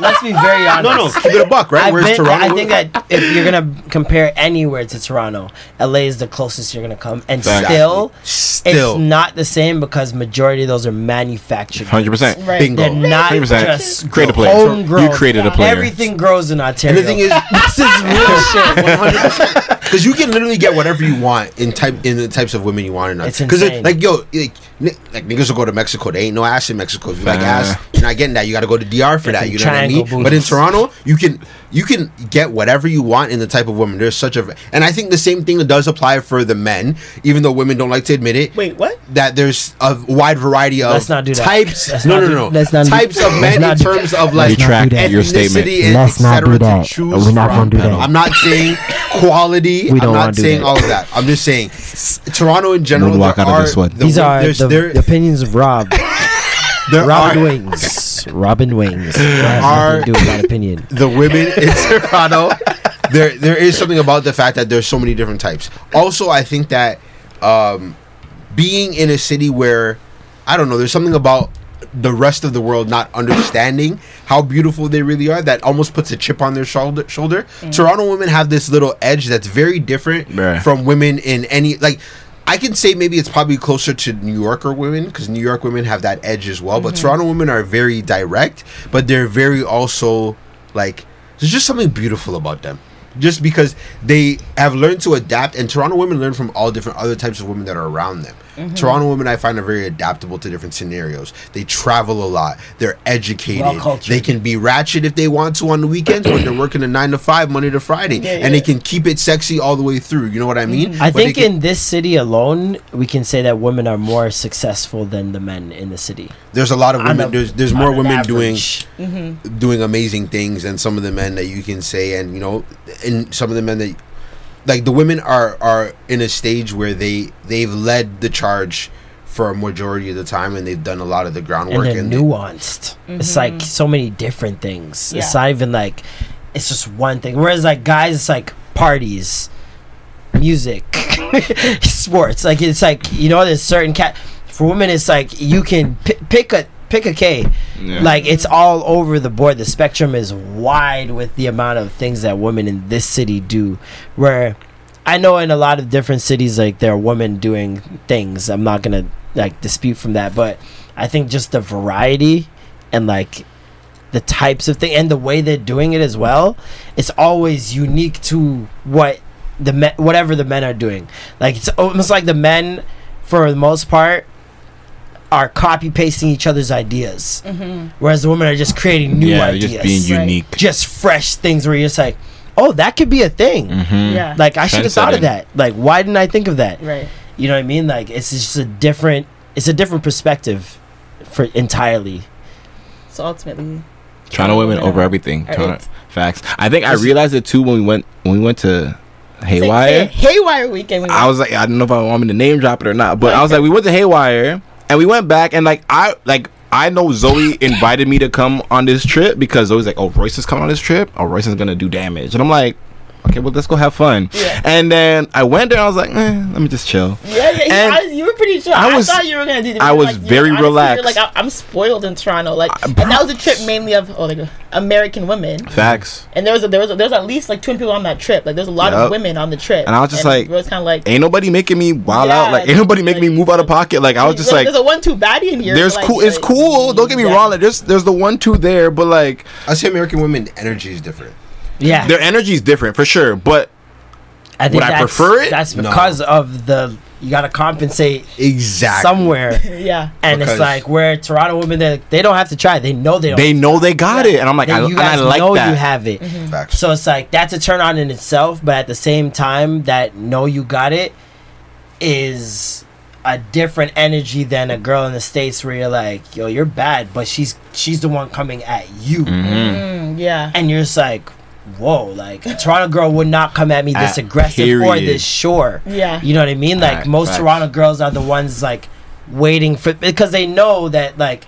S5: Let's be very honest.
S6: no, no, keep it a buck, right?
S5: I've
S6: Whereas
S5: been-
S6: Toronto
S5: I think that if you're gonna compare anywhere to Toronto, LA is the closest you're gonna come, and
S4: Facts.
S5: still,
S6: Still.
S5: it's not the same because majority of those are manufactured.
S4: Hundred percent.
S3: Right.
S6: Bingo.
S5: They're not
S4: 100%.
S5: just
S4: Create a player.
S5: homegrown.
S4: You created a player.
S5: Everything grows in Ontario.
S6: And the thing is,
S5: this is real shit.
S6: Because you can literally get whatever you want in type in the types of women you want in
S5: It's
S6: Because like yo, like, ni- like niggas will go to Mexico. They ain't no ass in Mexico. If you like
S4: Fair.
S6: ass, you're not getting that. You got to go to DR for that. You know what I
S5: triangle
S6: mean? But in. Toronto, you can you can get whatever you want in the type of woman. There's such a, and I think the same thing does apply for the men, even though women don't like to admit it.
S3: Wait, what?
S6: That there's a wide variety of
S5: Let's not do that.
S6: types.
S5: Let's
S6: no,
S5: not
S6: no,
S5: do-
S6: no,
S5: let's not do-
S6: types of
S5: let's
S6: men in
S5: not do
S6: terms
S5: that.
S6: of like
S4: Retract your statement.
S6: ethnicity and
S8: Let's not do that.
S6: to choose
S8: We're not gonna do that.
S6: I'm not saying quality.
S8: We don't
S6: I'm not saying all of that. I'm just saying Toronto in general.
S4: Moonwalk
S6: there
S4: out of this one.
S6: the
S5: These are
S6: there's-
S5: the,
S6: there-
S5: the opinions of Rob.
S6: there
S5: Robin
S6: are-
S5: Wings. Robin Wings. That has
S6: Are-
S5: nothing do with that opinion.
S6: the women in Toronto, there there is something about the fact that there's so many different types. Also, I think that um, being in a city where I don't know, there's something about the rest of the world not understanding how beautiful they really are that almost puts a chip on their shoulder. Shoulder. Toronto women have this little edge that's very different
S4: Right.
S6: from women in any like. I can say maybe it's probably closer to New Yorker women because New York women have that edge as well. But mm-hmm. Toronto women are very direct, but they're very also like there's just something beautiful about them. Just because they have learned to adapt, and Toronto women learn from all different other types of women that are around them. Mm-hmm. Toronto women, I find, are very adaptable to different scenarios. They travel a lot. They're educated. They can be ratchet if they want to on the weekends when they're working a nine to five, Monday to Friday, and they can keep it sexy all the way through. You know what I mean? Mm-hmm.
S5: I
S6: But
S5: think
S6: can-
S5: in this city alone, we can say that women are more successful than the men in the city.
S6: there's a lot of women.
S5: a-
S6: there's there's more
S5: an
S6: women doing
S5: average.
S6: doing amazing things than some of the men that you can say, and you know, and some of the men that like the women are are in a stage where they they've led the charge for a majority of the time, and they've done a lot of the
S5: and
S6: groundwork.
S5: they're
S6: And,
S5: nuanced. It's like mm-hmm. so many different things. It's not even like it's just one thing. Whereas like guys, it's like parties, music, sports. Like it's like you know, there's certain cat. For women, it's like you can pi pick a pick a K.
S4: Yeah.
S5: Like it's all over the board. The spectrum is wide with the amount of things that women in this city do. Where I know in a lot of different cities, like there are women doing things. I'm not gonna like dispute from that, but I think just the variety and like the types of thing and the way they're doing it as well, it's always unique to what the men, whatever the men are doing. Like it's almost like the men, for the most part, are copy pasting each other's ideas, whereas the women are just creating new
S4: yeah,
S5: ideas,
S4: just being
S3: Right.
S4: unique.
S5: just fresh things where you're just like, oh, that could be a thing.
S4: Mhm.
S3: Yeah.
S5: Like I should have thought of that. Like why didn't I think of that?
S3: right.
S5: You know what I mean? Like it's just a different it's a different perspective for entirely.
S3: So ultimately,
S4: Toronto women
S3: Yeah.
S4: over everything.
S3: Are
S4: Toronto-
S3: it.
S4: facts. I think I realized it too when we went when we went to
S3: Say-
S4: Haywire.
S3: say Haywire weekend. We
S4: I was like, I don't know if I want me to name drop it or not, but I was like, we went to Haywire and we went back and like I like I know Zoe invited me to come on this trip because Zoe's like, oh Royce is coming on this trip. Oh Royce is gonna do damage, and I'm like. Okay, well, let's go have fun.
S3: Yeah.
S4: And then I went there. I was like, eh, let me just chill.
S3: Yeah, yeah,
S4: And
S3: I, you were pretty chill.
S4: I
S3: I,
S4: was-
S3: thought you were gonna do.
S4: I was
S3: like,
S4: very
S3: honestly,
S4: relaxed.
S3: Like I, I'm spoiled in Toronto. Like,
S4: I-
S3: and that was a trip mainly of oh, like American women.
S4: Facts.
S3: And there was a, there was a, there was at least like 200 people on that trip. Like there's a lot
S4: Yup.
S3: of women on the trip.
S4: And I was just like,
S3: it was kind of like
S4: Ain't nobody making me wild out. Like, ain't nobody making me move out of pocket. Like, I was just
S3: there's,
S4: like,
S3: there's a one two baddie in here.
S4: there's
S3: like,
S4: cool. It's cool. Don't get me
S3: yeah.
S4: wrong. Like, there's there's the one two there, but like
S6: I say American women energy is different.
S5: Yeah.
S4: their energy is different for sure. But
S5: I think
S4: Would I prefer it?
S5: That's
S6: No.
S5: because of the you got to compensate
S6: Exactly.
S5: somewhere,
S3: Yeah.
S5: and it's like where Toronto women they, they don't have to try. They know they don't.
S4: they know they got it, and I'm like,
S5: They-
S4: I,
S5: you
S4: and I like
S5: know
S4: that.
S5: you have it.
S6: Facts.
S5: So it's like that's a turn on in itself, but at the same time, that know you got it is a different energy than a girl in the states where you're like, yo, you're bad, but she's she's the one coming at you,
S3: Mm, yeah.
S5: and you're just like, whoa, like a Toronto girl would not come at me this
S4: At
S5: aggressive or this sure.
S3: Yeah.
S5: You know what I mean? Like
S4: Fact-
S5: most
S4: facts.
S5: Toronto girls are the ones like waiting for because they know that like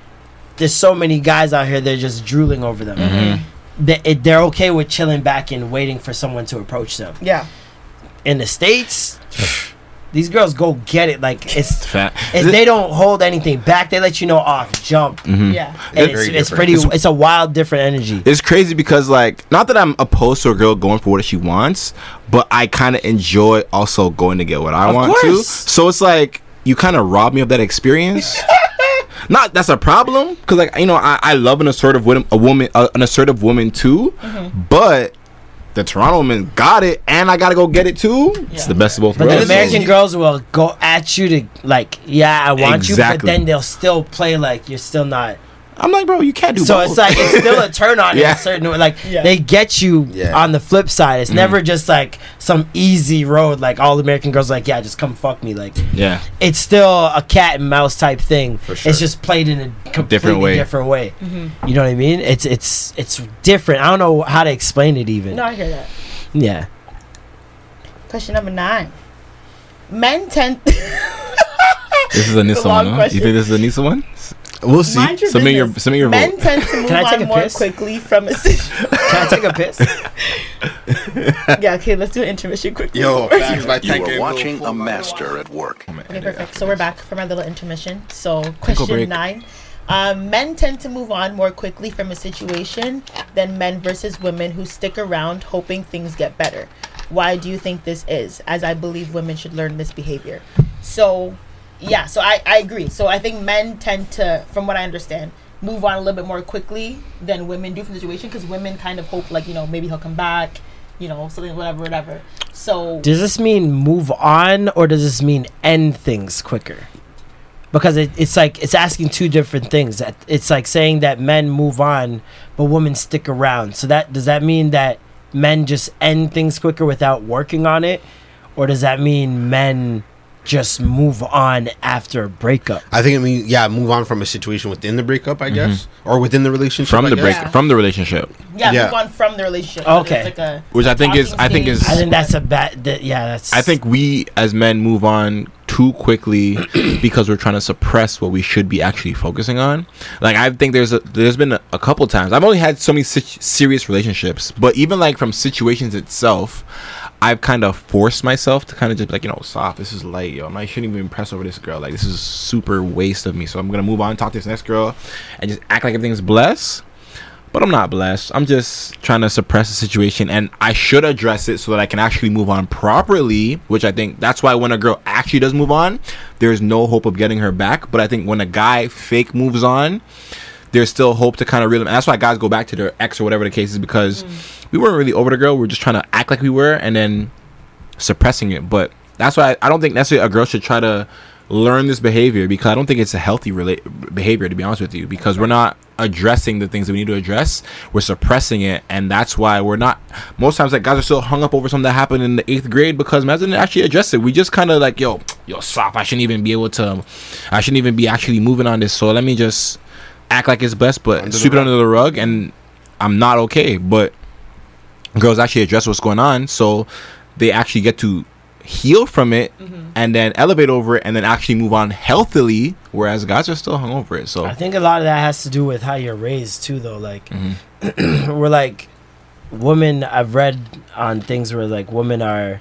S5: there's so many guys out here they're just drooling over them.
S4: Mm-hmm.
S5: They, it, they're okay with chilling back and waiting for someone to approach them.
S3: Yeah.
S5: In the states, these girls go get it. Like it's,
S4: Fat.
S5: it's they don't hold anything back. They let you know off jump.
S4: Mm-hmm.
S3: Yeah.
S5: And it's, it's pretty.
S4: It's-
S5: It's a wild, different energy.
S4: It's crazy because like not that I'm opposed to a girl going for what she wants, but I kind of enjoy also going to get what I
S5: Of
S4: want
S5: course.
S4: to. So it's like you kind of rob me of that experience. not that's a problem because like you know I, I love an assertive woman, a woman, uh, an assertive woman too,
S5: Mm-hmm.
S4: but. The Toronto woman got it, and I gotta go get it too. It's the best of both
S5: But the
S4: worlds.
S5: American girls will go at you to like, yeah, I want you, but then they'll still play like you're still not.
S4: I'm like, bro, you can't do
S5: So
S4: both.
S5: it's like it's still a turn on in a certain way. Like
S3: Yeah.
S5: they get you
S6: Yeah.
S5: on the flip side. It's
S4: Mm-hmm.
S5: never just like some easy road. Like all American girls, like yeah, just come fuck me. Like
S4: yeah,
S5: it's still a cat and mouse type thing.
S6: For sure.
S5: It's just played in a completely
S4: Different way.
S5: different way.
S3: Mm-hmm.
S5: You know what I mean? It's it's it's different. I don't know how to explain it even.
S3: No, I hear that.
S5: Yeah.
S3: Question number nine. Men tend.
S4: this is a Nissa one. Huh? You think this is a Nissa one?
S6: We'll see.
S3: Mind your
S4: Some of your- some of your
S3: Men
S4: vote.
S3: tend to move
S5: Can I take
S3: on
S5: a
S3: more
S5: piss?
S3: quickly from a situation.
S5: Can I take a piss?
S3: yeah, okay, let's do an intermission quickly.
S6: Yo,
S9: You are watching a master at work.
S3: Okay, perfect. So we're back from our little intermission. So question nine. Um, men tend to move on more quickly from a situation than men versus women who stick around hoping things get better. Why do you think this is? As I believe women should learn this behavior. So, yeah, so I, I agree. So I think men tend to, from what I understand, move on a little bit more quickly than women do from the situation because women kind of hope, like, you know, maybe he'll come back, you know, something, whatever, whatever. So,
S5: Does this mean move on or does this mean end things quicker? Because it, it's like it's asking two different things. It's like saying that men move on, but women stick around. So that does that mean that men just end things quicker without working on it, or does that mean men just move on after a breakup?
S6: I think it means yeah, move on from a situation within the breakup, I mm-hmm. guess, or within the relationship.
S4: from
S6: I
S4: the break,
S3: Yeah.
S4: from the relationship,
S3: yeah,
S6: Yeah.
S3: move on from the relationship.
S5: Okay.
S3: Like a
S4: which I think is,
S3: talking
S4: I think is,
S5: I think that's a bad. That, yeah, that's.
S4: I think we as men move on too quickly because we're trying to suppress what we should be actually focusing on. Like I think there's a there's been a, a couple times I've only had so many sit- serious relationships, but even like from situations itself, I've kind of forced myself to kind of just be like you know soft. This is light, yo. I'm not, I shouldn't even impress over this girl. Like this is super waste of me. So I'm gonna move on, talk to this next girl, and just act like everything's blessed but I'm not blessed. I'm just trying to suppress the situation, and I should address it so that I can actually move on properly. Which I think that's why when a girl actually does move on, there's no hope of getting her back. But I think when a guy fake moves on, there's still hope to kind of reel them. That's why guys go back to their ex or whatever the case is because mm. We weren't really over the girl. We were just trying to act like we were and then suppressing it. But that's why I, I don't think necessarily a girl should try to learn this behavior because I don't think it's a healthy rela- behavior to be honest with you because we're not addressing the things that we need to address we're suppressing it and that's why we're not most times like guys are still hung up over something that happened in the eighth grade because man didn't actually address it we just kind of like yo yo soft I shouldn't even be able to I shouldn't even be actually moving on this so let me just act like it's best but
S6: Under
S4: sweep it under the rug and I'm not okay but girls actually address what's going on so they actually get to heal from it and then elevate over it and then actually move on healthily whereas guys are still hung over it so
S5: I think a lot of that has to do with how you're raised too, though. Like,
S4: Mm-hmm.
S5: we're like women. I've read on things where like women are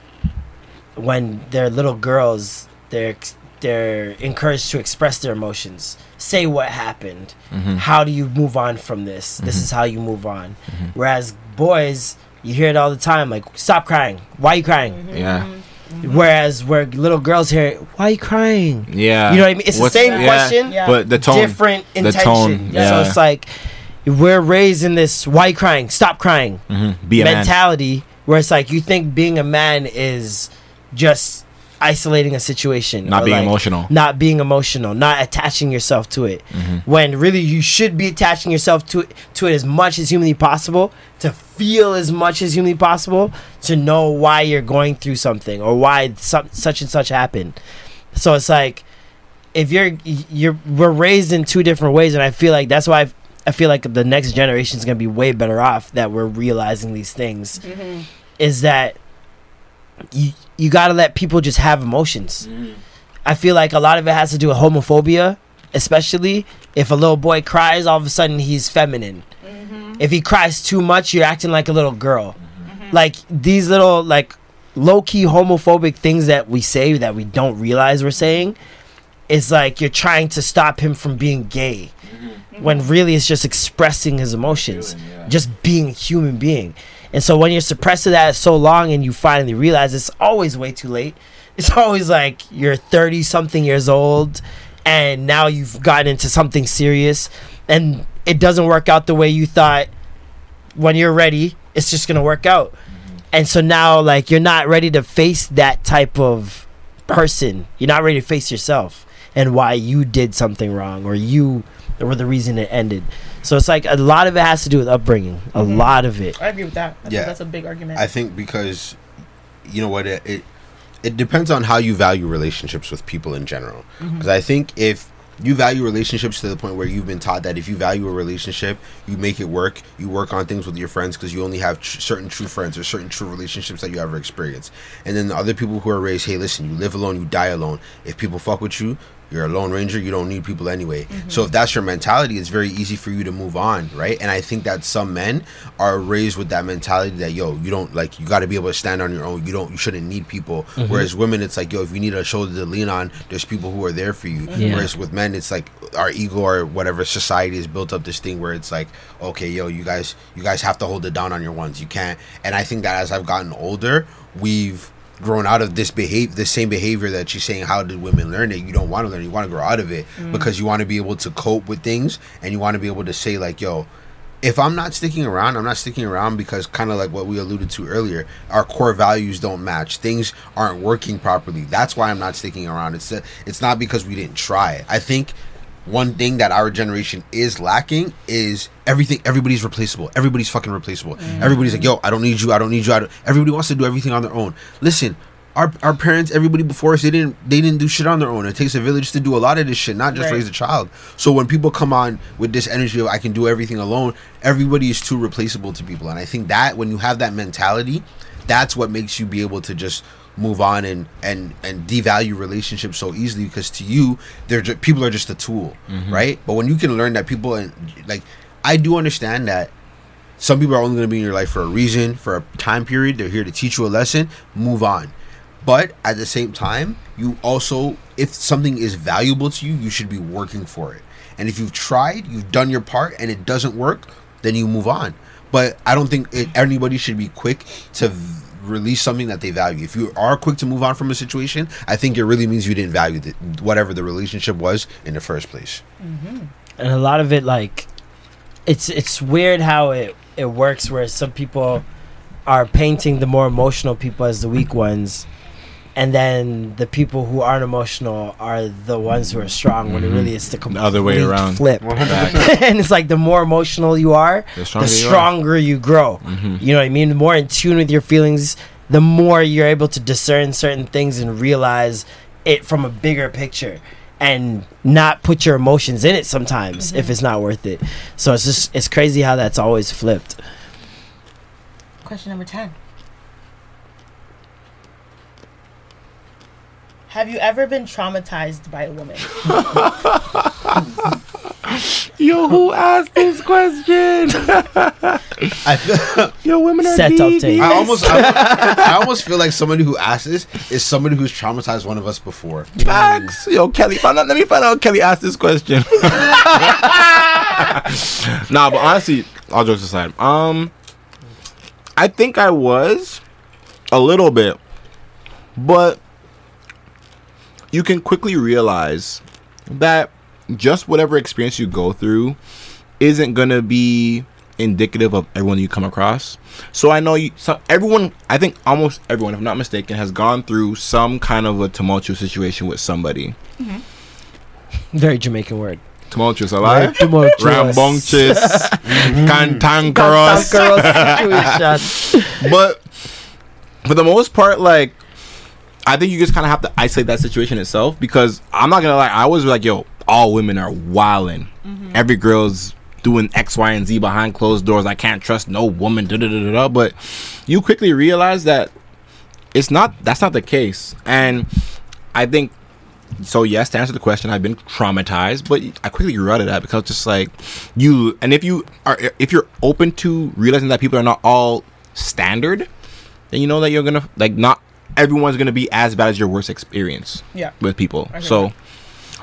S5: when they're little girls, they're they're encouraged to express their emotions, say what happened,
S4: Mm-hmm.
S5: how do you move on from this? This is how you move on. Whereas boys, you hear it all the time, like stop crying. Why are you crying?
S4: yeah
S5: Whereas where little girls hear, it, why are you crying?
S4: yeah
S5: You know what I mean? It's the same
S4: yeah,
S5: question,
S3: Yeah.
S4: but the tone
S5: different
S4: the
S5: intention.
S4: tone
S5: So
S4: yeah
S5: it's like we're raised in this why you crying? Stop crying
S4: Mhm. be a man
S5: mentality where it's like you think being a man is just isolating a situation.
S4: Not being
S5: like,
S4: emotional.
S5: Not being emotional, not attaching yourself to it.
S4: Mm-hmm.
S5: When really you should be attaching yourself to it to it as much as humanly possible, to feel as much as humanly possible, to know why you're going through something or why some, such and such happened. So it's like if you're you're we're raised in two different ways, and I feel like that's why I, I feel like the next generation is gonna be way better off that we're realizing these things. Is that you you gotta let people just have emotions. Mm-hmm. I feel like a lot of it has to do with homophobia, especially if a little boy cries, all of a sudden he's feminine. Mm-hmm. If he cries too much, you're acting like a little girl. Mm-hmm. Like these little like low key homophobic things that we say that we don't realize we're saying it's like you're trying to stop him from being gay when really it's just expressing his emotions just being a human being and so when you're suppressed suppressing that so long and you finally realize it's always way too late it's always like you're 30 something years old and now you've gotten into something serious and it doesn't work out the way you thought. When you're ready it's just gonna work out. Mm-hmm. And so now like you're not ready to face that type of person. You're not ready to face yourself and why you did something wrong or you were the reason it ended so it's like a lot of it has to do with upbringing a mm-hmm. lot of it
S3: I agree with that. I think
S6: Yeah.
S3: that's a big argument.
S6: I think because you know what it, it it depends on how you value relationships with people in general. Mm-hmm. Because I think if you value relationships to the point where you've been taught that if you value a relationship, you make it work. You work on things with your friends because you only have tr- certain true friends or certain true relationships that you ever experience. And then the other people who are raised, hey, listen, you live alone, you die alone. If people fuck with you, you're a lone ranger. You don't need people anyway. Mm-hmm. So if that's your mentality, it's very easy for you to move on, right? And I think that some men are raised with that mentality that yo, you don't like, you got to be able to stand on your own. You don't, you shouldn't need people. Mm-hmm. Whereas women, it's like yo, if you need a shoulder to lean on, there's people who are there for you. Mm-hmm.
S5: Yeah.
S6: Whereas with men, it's like our ego or whatever society has built up this thing where it's like, okay, yo, you guys, you guys have to hold it down on your ones. You can't. And I think that as I've gotten older, we've grown out of this behave the same behavior that she's saying how did women learn it? You don't want to learn it. you want to grow out of it mm. because you want to be able to cope with things and you want to be able to say like yo if i'm not sticking around i'm not sticking around because kind of like what we alluded to earlier our core values don't match. Things aren't working properly. That's why i'm not sticking around. It's it's not because we didn't try i think one thing that our generation is lacking is everything everybody's replaceable. Everybody's fucking replaceable. Mm. Everybody's like yo i don't need you. I don't need you. I don't, everybody wants to do everything on their own. Listen our, our parents everybody before us they didn't they didn't do shit on their own. It takes a village to do a lot of this shit not just
S3: Right.
S6: raise a child. So when people come on with this energy of i can do everything alone everybody is too replaceable to people. And i think that when you have that mentality that's what makes you be able to just move on and and and devalue relationships so easily because to you they're just people are just a tool mm-hmm. right? But when you can learn that people and like i do understand that some people are only going to be in your life for a reason for a time period. They're here to teach you a lesson move on. But at the same time you also if something is valuable to you you should be working for it. And if you've tried you've done your part and it doesn't work then you move on. But i don't think it, anybody should be quick to release something that they value. If you are quick to move on from a situation i think it really means you didn't value the, whatever the relationship was in the first place. Mm-hmm.
S5: And a lot of it like it's it's weird how it it works where some people are painting the more emotional people as the weak ones and then the people who aren't emotional are the ones who are strong when it
S4: Mhm.
S5: really is the complete
S4: other way around.
S5: flip. And it's like the more emotional you are
S4: The
S5: the
S4: stronger you
S5: you grow.
S4: Mhm.
S5: you know what i mean? The more in tune with your feelings the more you're able to discern certain things and realize it from a bigger picture and not put your emotions in it sometimes if it's not worth it. So it's just it's crazy how that's always flipped.
S3: Question number 10. Have you ever been traumatized by a woman?
S4: Yo, who asked this question?
S6: I feel,
S4: Yo, women are
S5: Set up
S4: devious.
S5: tape.
S6: I almost, I, I almost feel like somebody who asked this is somebody who's traumatized one of us before.
S4: Facts. Yo, Kelly, find out, let me find out. Kelly asked this question. nah, but honestly, all jokes aside, um, I think I was a little bit, but you can quickly realize that just whatever experience you go through isn't gonna be indicative of everyone you come across. So I know you. So everyone, I think almost everyone, if I'm not mistaken, has gone through some kind of a tumultuous situation with somebody. Mm-hmm.
S5: very jamaican word
S4: Tumultuous, alive.
S5: Tumultuous.
S4: Rambunctious, mm-hmm. cantankerous.
S5: Cantankerous situation.
S4: but for the most part, like I think you just kind of have to isolate that situation itself because I'm not gonna lie, I was like, yo, all women are wilding. Mm-hmm. Every girl's doing X, Y, and Z behind closed doors. I can't trust no woman. Da da da da. da. But you quickly realize that it's not. That's not the case, and I think. So yes, to answer the question, I've been traumatized, but I quickly grew out of that because just like you, and if you are, if you're open to realizing that people are not all standard, then you know that you're gonna like not everyone's gonna be as bad as your worst experience
S3: Yeah.
S4: with people.
S3: I hear
S4: So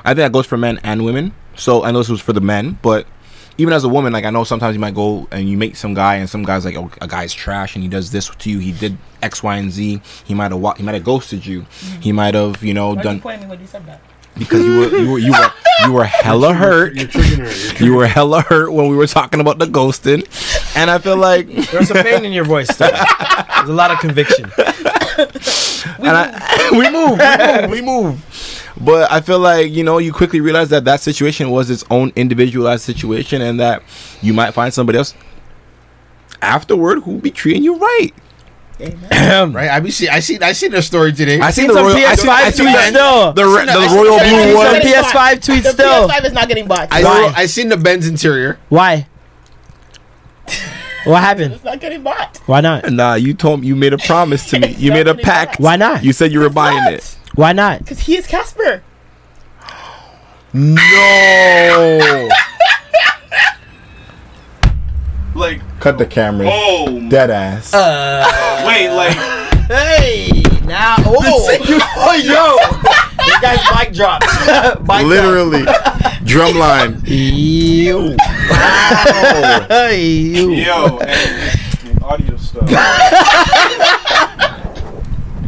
S4: I think that goes for men and women. So I know this was for the men, but even as a woman, like I know sometimes you might go and you meet some guy and some guy's like, oh, a guy's trash and he does this to you. He did X, Y, and Z. He might have wa- he might have ghosted you. Mm-hmm. He might have you know
S3: Why
S4: done
S3: you me when you said that?
S4: because you were you were you were you were hella hurt. You were hella hurt when we were talking about the ghosting, and I feel like
S5: There's some pain in your voice. Though. There's a lot of conviction.
S4: and I, we move, we move, we move. But I feel like you know you quickly realize that that situation was its own individualized situation, and that you might find somebody else afterward who be treating you right.
S6: Right? I be see, I see, I seen a story today.
S4: I seen
S5: Seen
S4: the royal,
S5: PS5
S4: I seen
S5: tweets still.
S4: the, re- the royal blue one.
S5: some PS5 tweets
S3: The
S5: still.
S3: PS5 is not getting bought.
S6: I,
S5: Why?
S6: I seen the Benz interior.
S5: Why? What happened?
S3: It's not getting bought.
S5: Why not?
S4: Nah, you told me you made a promise to me.
S3: It's
S4: You
S3: not
S4: made a
S3: getting
S4: pact.
S3: bought.
S5: Why not?
S4: You said you were buying it.
S5: Why not?
S3: Because he is Casper.
S4: No.
S7: Like,
S4: Cut the camera.
S7: oh,
S4: Dead ass. Uh.
S7: wait, like,
S5: Hey, now, oh, oh, yo, this guy's mic dropped. Mic
S4: Literally. Drumline.
S5: drop. Ew. Hey, you.
S7: yo, and, and audio stuff.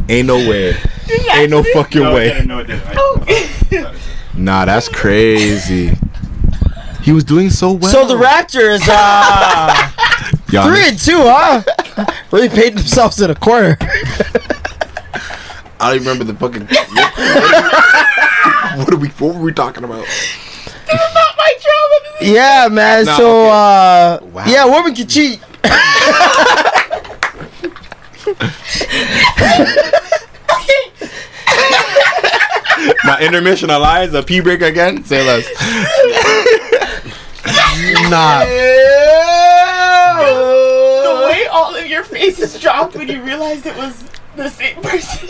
S4: Ain't no way. Ain't no fucking
S7: No,
S4: way.
S7: didn't, no, it didn't. I-
S4: Nah, that's crazy. He was doing so well.
S5: So the Raptors, uh, three and two, huh? Really paid themselves in a corner.
S4: I don't even remember the fucking. what are we? What were we talking about? About my trauma.
S5: Yeah, man.
S4: Nah,
S5: so, uh,
S6: Wow.
S5: yeah, women can cheat.
S4: my intermission alliance, a pee break again. Say less.
S6: Nah,
S3: The way all of your faces dropped when you realized it was the same person.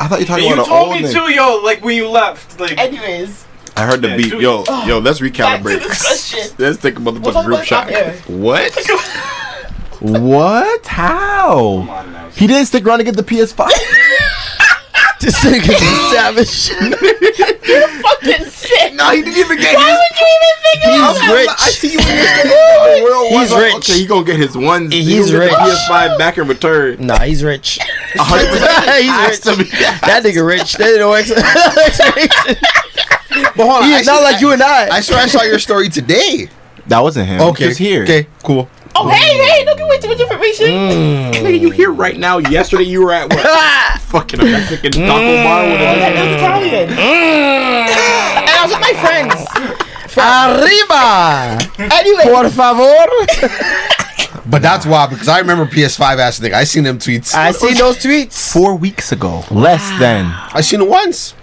S4: I thought you were talking
S7: You
S4: about an
S7: told
S4: old
S7: me too, yo, like when you left. Like,
S3: Anyways,
S4: I heard the
S7: Yeah,
S4: beat.
S7: dude.
S4: Yo, oh, yo, let's
S3: back to
S4: recalibrate. Let's think about the
S3: We'll
S4: group shot.
S3: it off air.
S4: What? what? How?
S7: come on.
S4: He didn't stick around to get the PS5.
S5: This nigga's a savage.
S3: You're Fucking sick.
S4: no, he didn't even get
S3: Why
S4: his.
S3: would you even think about
S5: He's
S3: that?
S5: rich.
S4: I see you in this. World
S5: He's
S4: War,
S5: rich.
S4: Okay, he gonna get his ones.
S5: He's
S4: he gonna get
S5: rich.
S4: The PS5 back in return.
S5: Nah, he's rich.
S4: A hundred percent.
S5: he's
S4: Has to
S5: rich.
S4: be.
S5: That nigga rich. That no ex- explanation.
S6: but hold on.
S5: He
S6: I
S5: is not
S6: see-
S5: like you and I.
S6: I swear I saw your story today.
S4: That wasn't him.
S6: Okay.
S4: Just here.
S6: Okay. Cool.
S3: Oh, hey, hey, don't give away too much information.
S4: Nigga, you here right now? Yesterday you were at what? Fucking a Mexican taco bar with a. Mm.
S3: that was Italian. Mm. And I was with my friends.
S5: Arriba!
S3: Anyway,
S5: Por favor!
S6: But that's wild because I remember PS5 ass nigga. I seen them tweets.
S5: I see those tweets.
S4: Four weeks ago. Less than.
S6: I seen it once.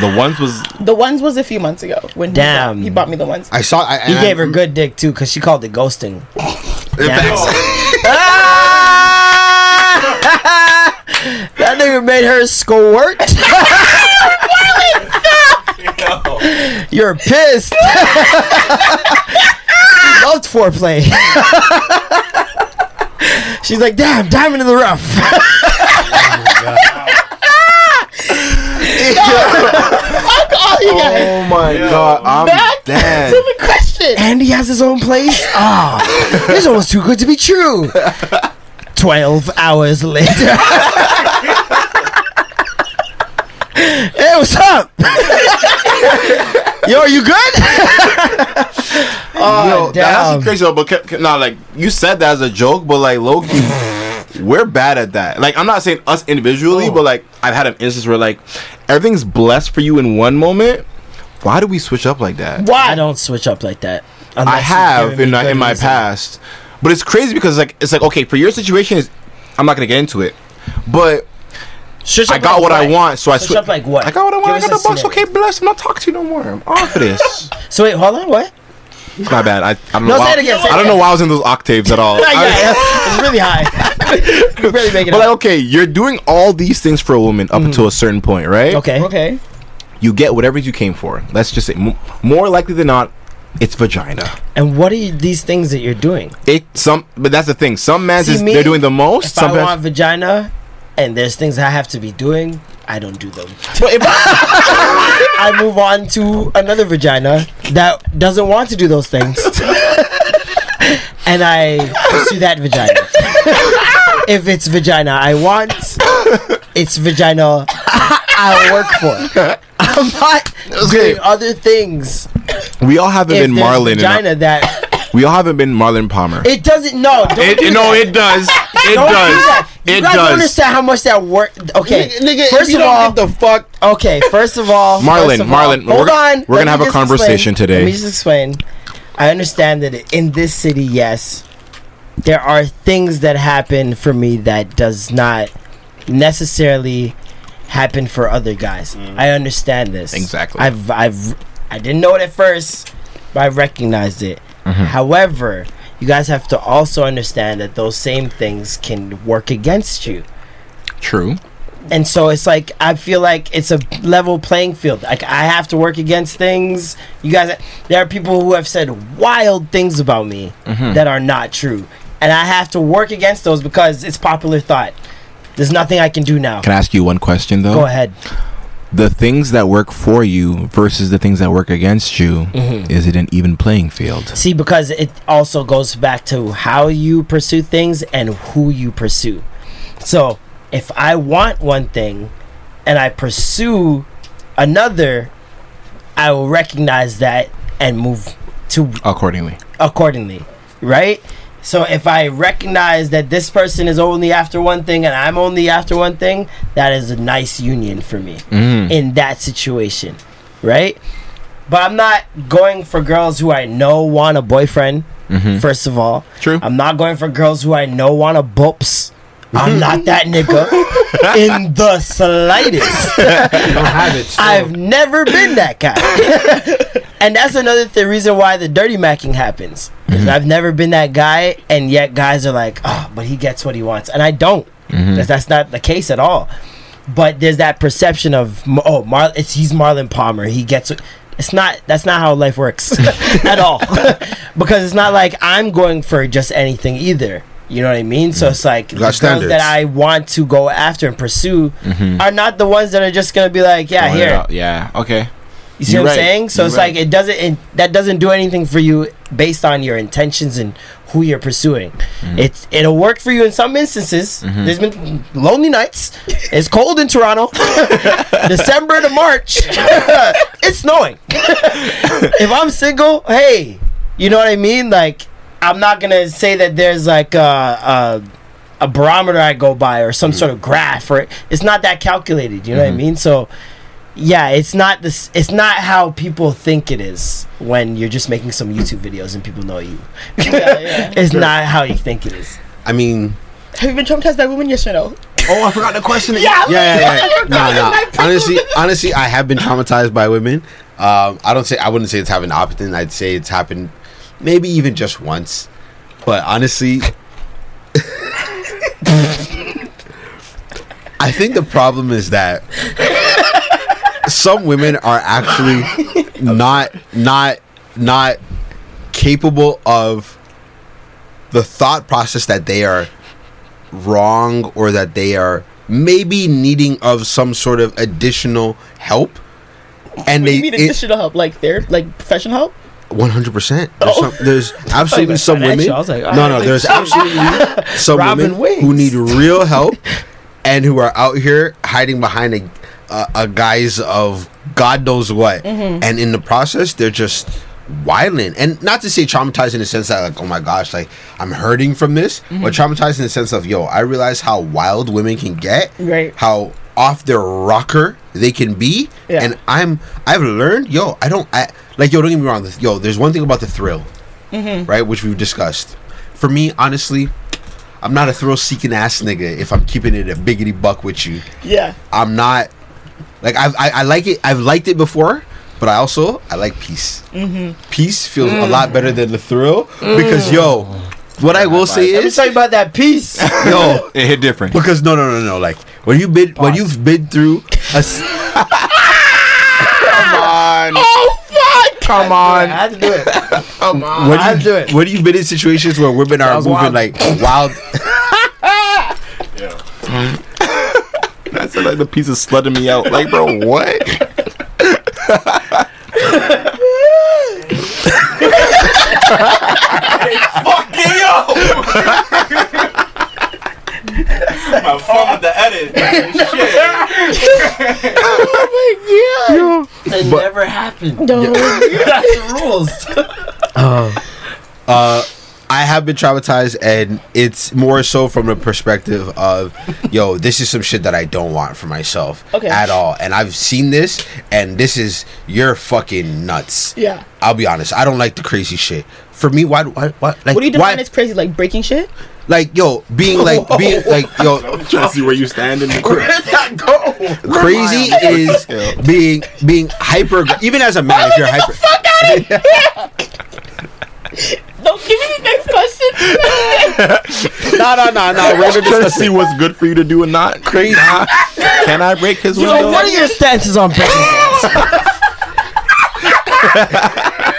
S4: The ones was.
S3: the ones was a few months ago when he
S5: Damn.
S3: bought- he bought me the ones.
S6: I saw. I,
S5: He
S6: and
S5: gave
S6: I-
S5: her good dick too, cause she called it ghosting. that nigga made her squirt. You're pissed. she loved foreplay. She's like, damn, diamond in the rough.
S3: Oh Fuck all you guys.
S4: Oh my god, I'm
S3: Back
S4: dead.
S3: to the question.
S5: and he has his own place. Ah, this is almost too good to be true. Twelve hours later. hey, what's up? Yo, are you good? oh,
S4: Yo, that's
S5: damn.
S4: actually crazy. But ca- ca- nah, like you said that as a joke, but like low key, we're bad at that. Like I'm not saying us individually, oh. but like I've had an instance where like everything's blessed for you in one moment. Why do we switch up like that?
S3: Why?
S5: I don't switch up like that.
S4: I have in my, in my past, but it's crazy because like it's like okay for your situation is I'm not gonna get into it, but
S5: Switch
S4: I got
S5: like
S4: what I want, so I
S5: Switch
S4: switch.
S5: up like what?
S4: I got what I want.
S5: Give
S4: I got the box.
S5: scenario.
S4: Okay, bless. I'm not talking to you no more. I'm off of this.
S5: So wait, hold on. What?
S4: My bad. I, I don't
S5: No,
S4: know.
S5: say
S4: why,
S5: it again, say
S4: I don't know why I was in those octaves at all.
S5: yeah, yeah, it's really high. You're really making
S4: But
S5: it.
S4: like, okay, you're doing all these things for a woman up mm-hmm. until a certain point, right?
S5: Okay.
S3: Okay.
S4: You get whatever you came for. Let's just say, m- more likely than not, it's vagina.
S5: And what are you, these things that you're doing?
S4: It some, but that's the thing. Some men is
S5: me,
S4: they're doing the most.
S5: If
S4: Some
S5: I
S4: men-
S5: want vagina, and there's things I have to be doing, I don't do them.
S4: but if
S5: I move on to another vagina that doesn't want to do those things, and I pursue that vagina. if it's vagina I want, it's vagina I work for. I'm not
S4: Okay.
S5: doing other things.
S4: we all haven't
S5: If
S4: been Marlon,
S5: vagina that
S4: we all haven't been Marlon Palmer.
S5: it doesn't. No, don't
S4: It-
S5: do
S4: no, it does. It
S5: Don't do
S4: does.
S5: that. You
S4: It
S5: guys don't
S4: does.
S5: understand how much that work. Okay,
S6: Nigga,
S5: first
S6: if you
S5: of all,
S6: don't get the fuck.
S5: Okay, first of all,
S4: Marlon,
S5: first of all-
S4: Marlon,
S5: hold
S4: we're-
S5: on.
S4: we're gonna have a conversation
S5: explain.
S4: today.
S5: Let me just explain. I understand that in this city, yes, there are things that happen for me that does not necessarily happen for other guys. Mm. I understand this
S4: Exactly.
S5: I've I've I didn't know it at first, but I recognized it. Mm-hmm. However, you guys have to also understand that those same things can work against you
S4: True.
S5: and so it's like I feel like it's a level playing field. Like I have to work against things. You guys, there are people who have said wild things about me mm-hmm. that are not true, and I have to work against those because it's popular thought. There's nothing I can do now.
S4: Can I ask you one question though?
S5: Go ahead.
S4: The things that work for you versus the things that work against you,
S5: Mm-hmm.
S4: is it an even playing field?
S5: See, because it also goes back to how you pursue things and who you pursue. So, if I want one thing and I pursue another, I will recognize that and move to
S4: Accordingly.
S5: accordingly, right? So if I recognize that this person is only after one thing and I'm only after one thing, that is a nice union for me
S4: Mm.
S5: in that situation, right? But I'm not going for girls who I know want a boyfriend. First of all,
S4: True.
S5: I'm not going for girls who I know want a bops. I'm not that nigga in the slightest.
S6: don't have it. still.
S5: I've never been that guy. and that's another th- reason why the dirty macking happens. 'Cause I've never been that guy, and yet guys are like, oh, but he gets what he wants. And I don't. That's, that's not the case at all. But there's that perception of, oh, Mar- it's, he's Marlon Palmer. He gets what. It's not. That's not how life works at all. because it's not like I'm going for just anything either. You know what I mean? So it's like the
S6: got
S5: girls that I want to go after and pursue are not the ones that are just gonna be like, yeah,
S4: Throwing
S5: here.
S4: Yeah. Okay.
S5: You see
S4: You're
S5: what I'm
S4: right.
S5: saying? So
S4: You're
S5: it's
S4: right.
S5: like it doesn't. It, that doesn't do anything for you based on your intentions and who you're pursuing.
S4: Mm-hmm.
S5: It's it'll work for you in some instances. Mm-hmm. There's been lonely nights. It's cold in Toronto. December to March. it's snowing. if I'm single, hey, You know what I mean? Like, I'm not gonna say that there's like a a, a barometer I go by or some mm-hmm. sort of graph, or it's not that calculated. You know what I mm-hmm. mean? So, yeah, it's not this. It's not how people think it is when you're just making some YouTube videos and people know you. Yeah, yeah. it's not how you think it is.
S6: I mean,
S3: Have you been traumatized by women? Yes or no?
S6: oh, I forgot the question.
S3: Yeah,
S6: yeah, yeah. yeah.
S3: I.
S6: No, no. Honestly, honestly, I have been traumatized by women. Um, I don't say I wouldn't say it's happened often. I'd say it's happened maybe even just once. But honestly, I think the problem is that some women are actually not not not capable of the thought process that they are wrong or that they are maybe needing of some sort of additional help. And
S3: What
S6: they
S3: mean
S6: it-
S3: additional help, like their like professional help?
S6: 100% there's, oh. some, there's absolutely
S5: like
S6: some women
S5: like,
S6: no no there's absolutely some
S5: Robin
S6: women who need real help and who are out here hiding behind a, a, a guise of god knows what
S3: Mhm.
S6: and in the process they're just wilding and not to say traumatized in the sense that like oh my gosh like i'm hurting from this but
S3: Mhm.
S6: traumatized in the sense of yo i realize how wild women can get
S3: Right.
S6: how off their rocker they can be
S3: Yeah.
S6: and i'm i've learned yo i don't I, like yo don't get me wrong yo there's one thing about the thrill
S3: Mhm.
S6: right which we've discussed for me honestly i'm not a thrill seeking ass nigga if i'm keeping it a biggity buck with you
S3: Yeah.
S6: i'm not like I've, I, I like it i've liked it before but i also i like peace
S3: Mm-hmm.
S6: peace feels a
S5: Mm.
S6: lot better than the thrill because yo what i will say
S5: Let me
S6: is
S5: tell you about that piece.
S6: yo
S4: it hit different
S6: because no no no no like when you've been when you've been through a s-
S4: Come on.
S3: Oh fuck!
S4: Come
S5: I
S4: on.
S5: had to do it.
S4: Come on.
S6: when
S5: I
S6: you
S5: do it.
S6: when you've been in situations where women are moving
S5: wild.
S6: like wild
S4: That sounded like the piece of slutting me out. Like, bro, what?
S7: Fucking yo! My phone with the edit. Shit.
S3: Oh my god
S5: It never happened.
S3: my god! No.
S5: That's the rules.
S6: Uh, uh I have been traumatized and it's more so from the perspective of yo this is some shit that I don't want for myself
S3: Okay.
S6: at all and I've seen this and this is you're fucking nuts
S3: Yeah.
S6: I'll be honest I don't like the crazy shit for me why why, why like
S3: What do you define
S6: why
S3: as crazy? Like breaking shit?
S6: like yo being like being like yo
S4: trying to see where you stand in the
S5: Where did that go?
S6: crazy is being being hyper even as a man if you're hyper
S3: Don't give me the next question.
S6: no no no no we're
S4: We're to see what's good for you to do and not.
S6: crazy
S4: Can I break his window?
S5: So what are your stances on breaking dance?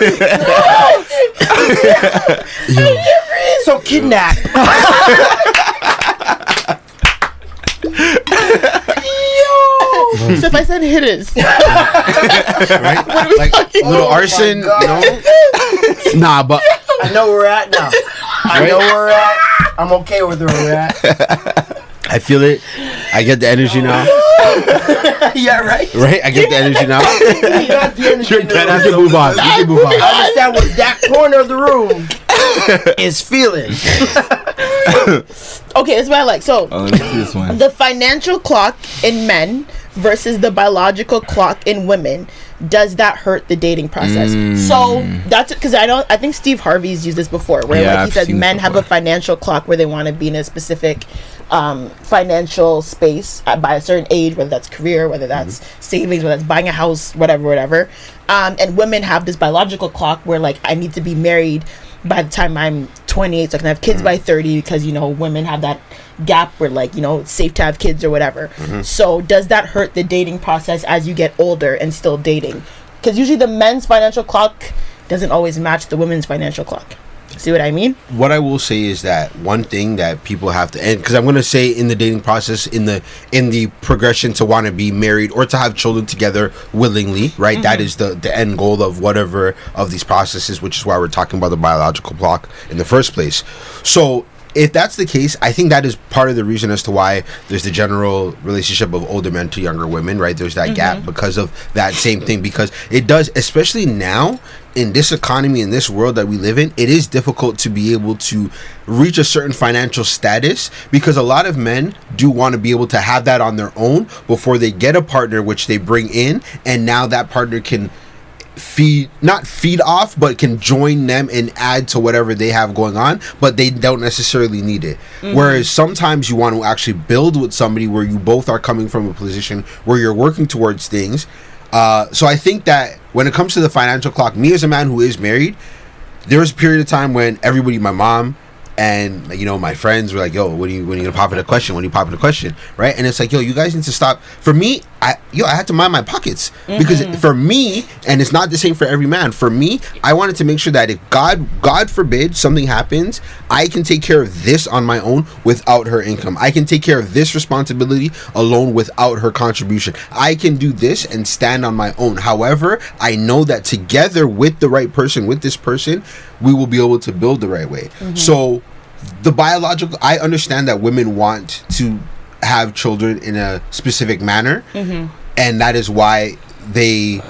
S5: so kidnap.
S3: So if I said hitters,
S6: right like little arson oh no? nah but
S5: I know where we're at now. I know where we're at. I'm okay with where we're at.
S6: I feel it. I get the energy now.
S5: Yeah, right.
S6: right? I get the energy now.
S5: You got the energy in the
S6: you can move on. You can move on.
S5: I understand what that corner of the room is feeling.
S3: okay, that's what I like. So
S4: Oh, let me see this one.
S3: the financial clock in men versus the biological clock in women does that hurt the dating process? Mm. So that's because i don't i think steve harvey's used this before where
S4: Yeah,
S3: like he
S4: I've
S3: says men have a financial clock where they want to be in a specific um, financial space at, by a certain age whether that's career whether that's savings whether that's buying a house whatever whatever. Um, and women have this biological clock where like i need to be married by the time i'm 28 so i can have kids by 30 because you know women have that gap where like you know it's safe to have kids or whatever. So does that hurt the dating process as you get older and still dating? Because usually the men's financial clock doesn't always match the women's financial clock see what i mean
S6: what I will say is that one thing that people have to, end because I'm going to say in the dating process, in the in the progression to want to be married or to have children together willingly, right? That mm-hmm. is the the end goal of whatever of these processes, which is why we're talking about the biological clock in the first place. So if that's the case, I think that is part of the reason as to why there's the general relationship of older men to younger women, right? There's that gap mm-hmm. because of that same thing. Because it does, especially now in this economy, in this world that we live in, it is difficult to be able to reach a certain financial status because a lot of men do want to be able to have that on their own before they get a partner, which they bring in, and now that partner can feed not feed off but can join them and add to whatever they have going on but they don't necessarily need it. Whereas sometimes you want to actually build with somebody where you both are coming from a position where you're working towards things. Uh, so i think that when it comes to the financial clock me as a man who is married there was a period of time when everybody my mom and you know my friends were like yo when are you when are you gonna pop in a question? When are you popping a question? Right? And it's like yo you guys need to stop. For me i yo i had to mind my pockets. Mm-hmm. Because for me and it's not the same for every man for me i wanted to make sure that if god god forbid something happens i can take care of this on my own without her income. I can take care of this responsibility alone without her contribution. I can do this and stand on my own. However i know that together with the right person with this person we will be able to build the right way. Mm-hmm. So the biological i understand that women want to have children in a specific manner. Mm-hmm. And that is why they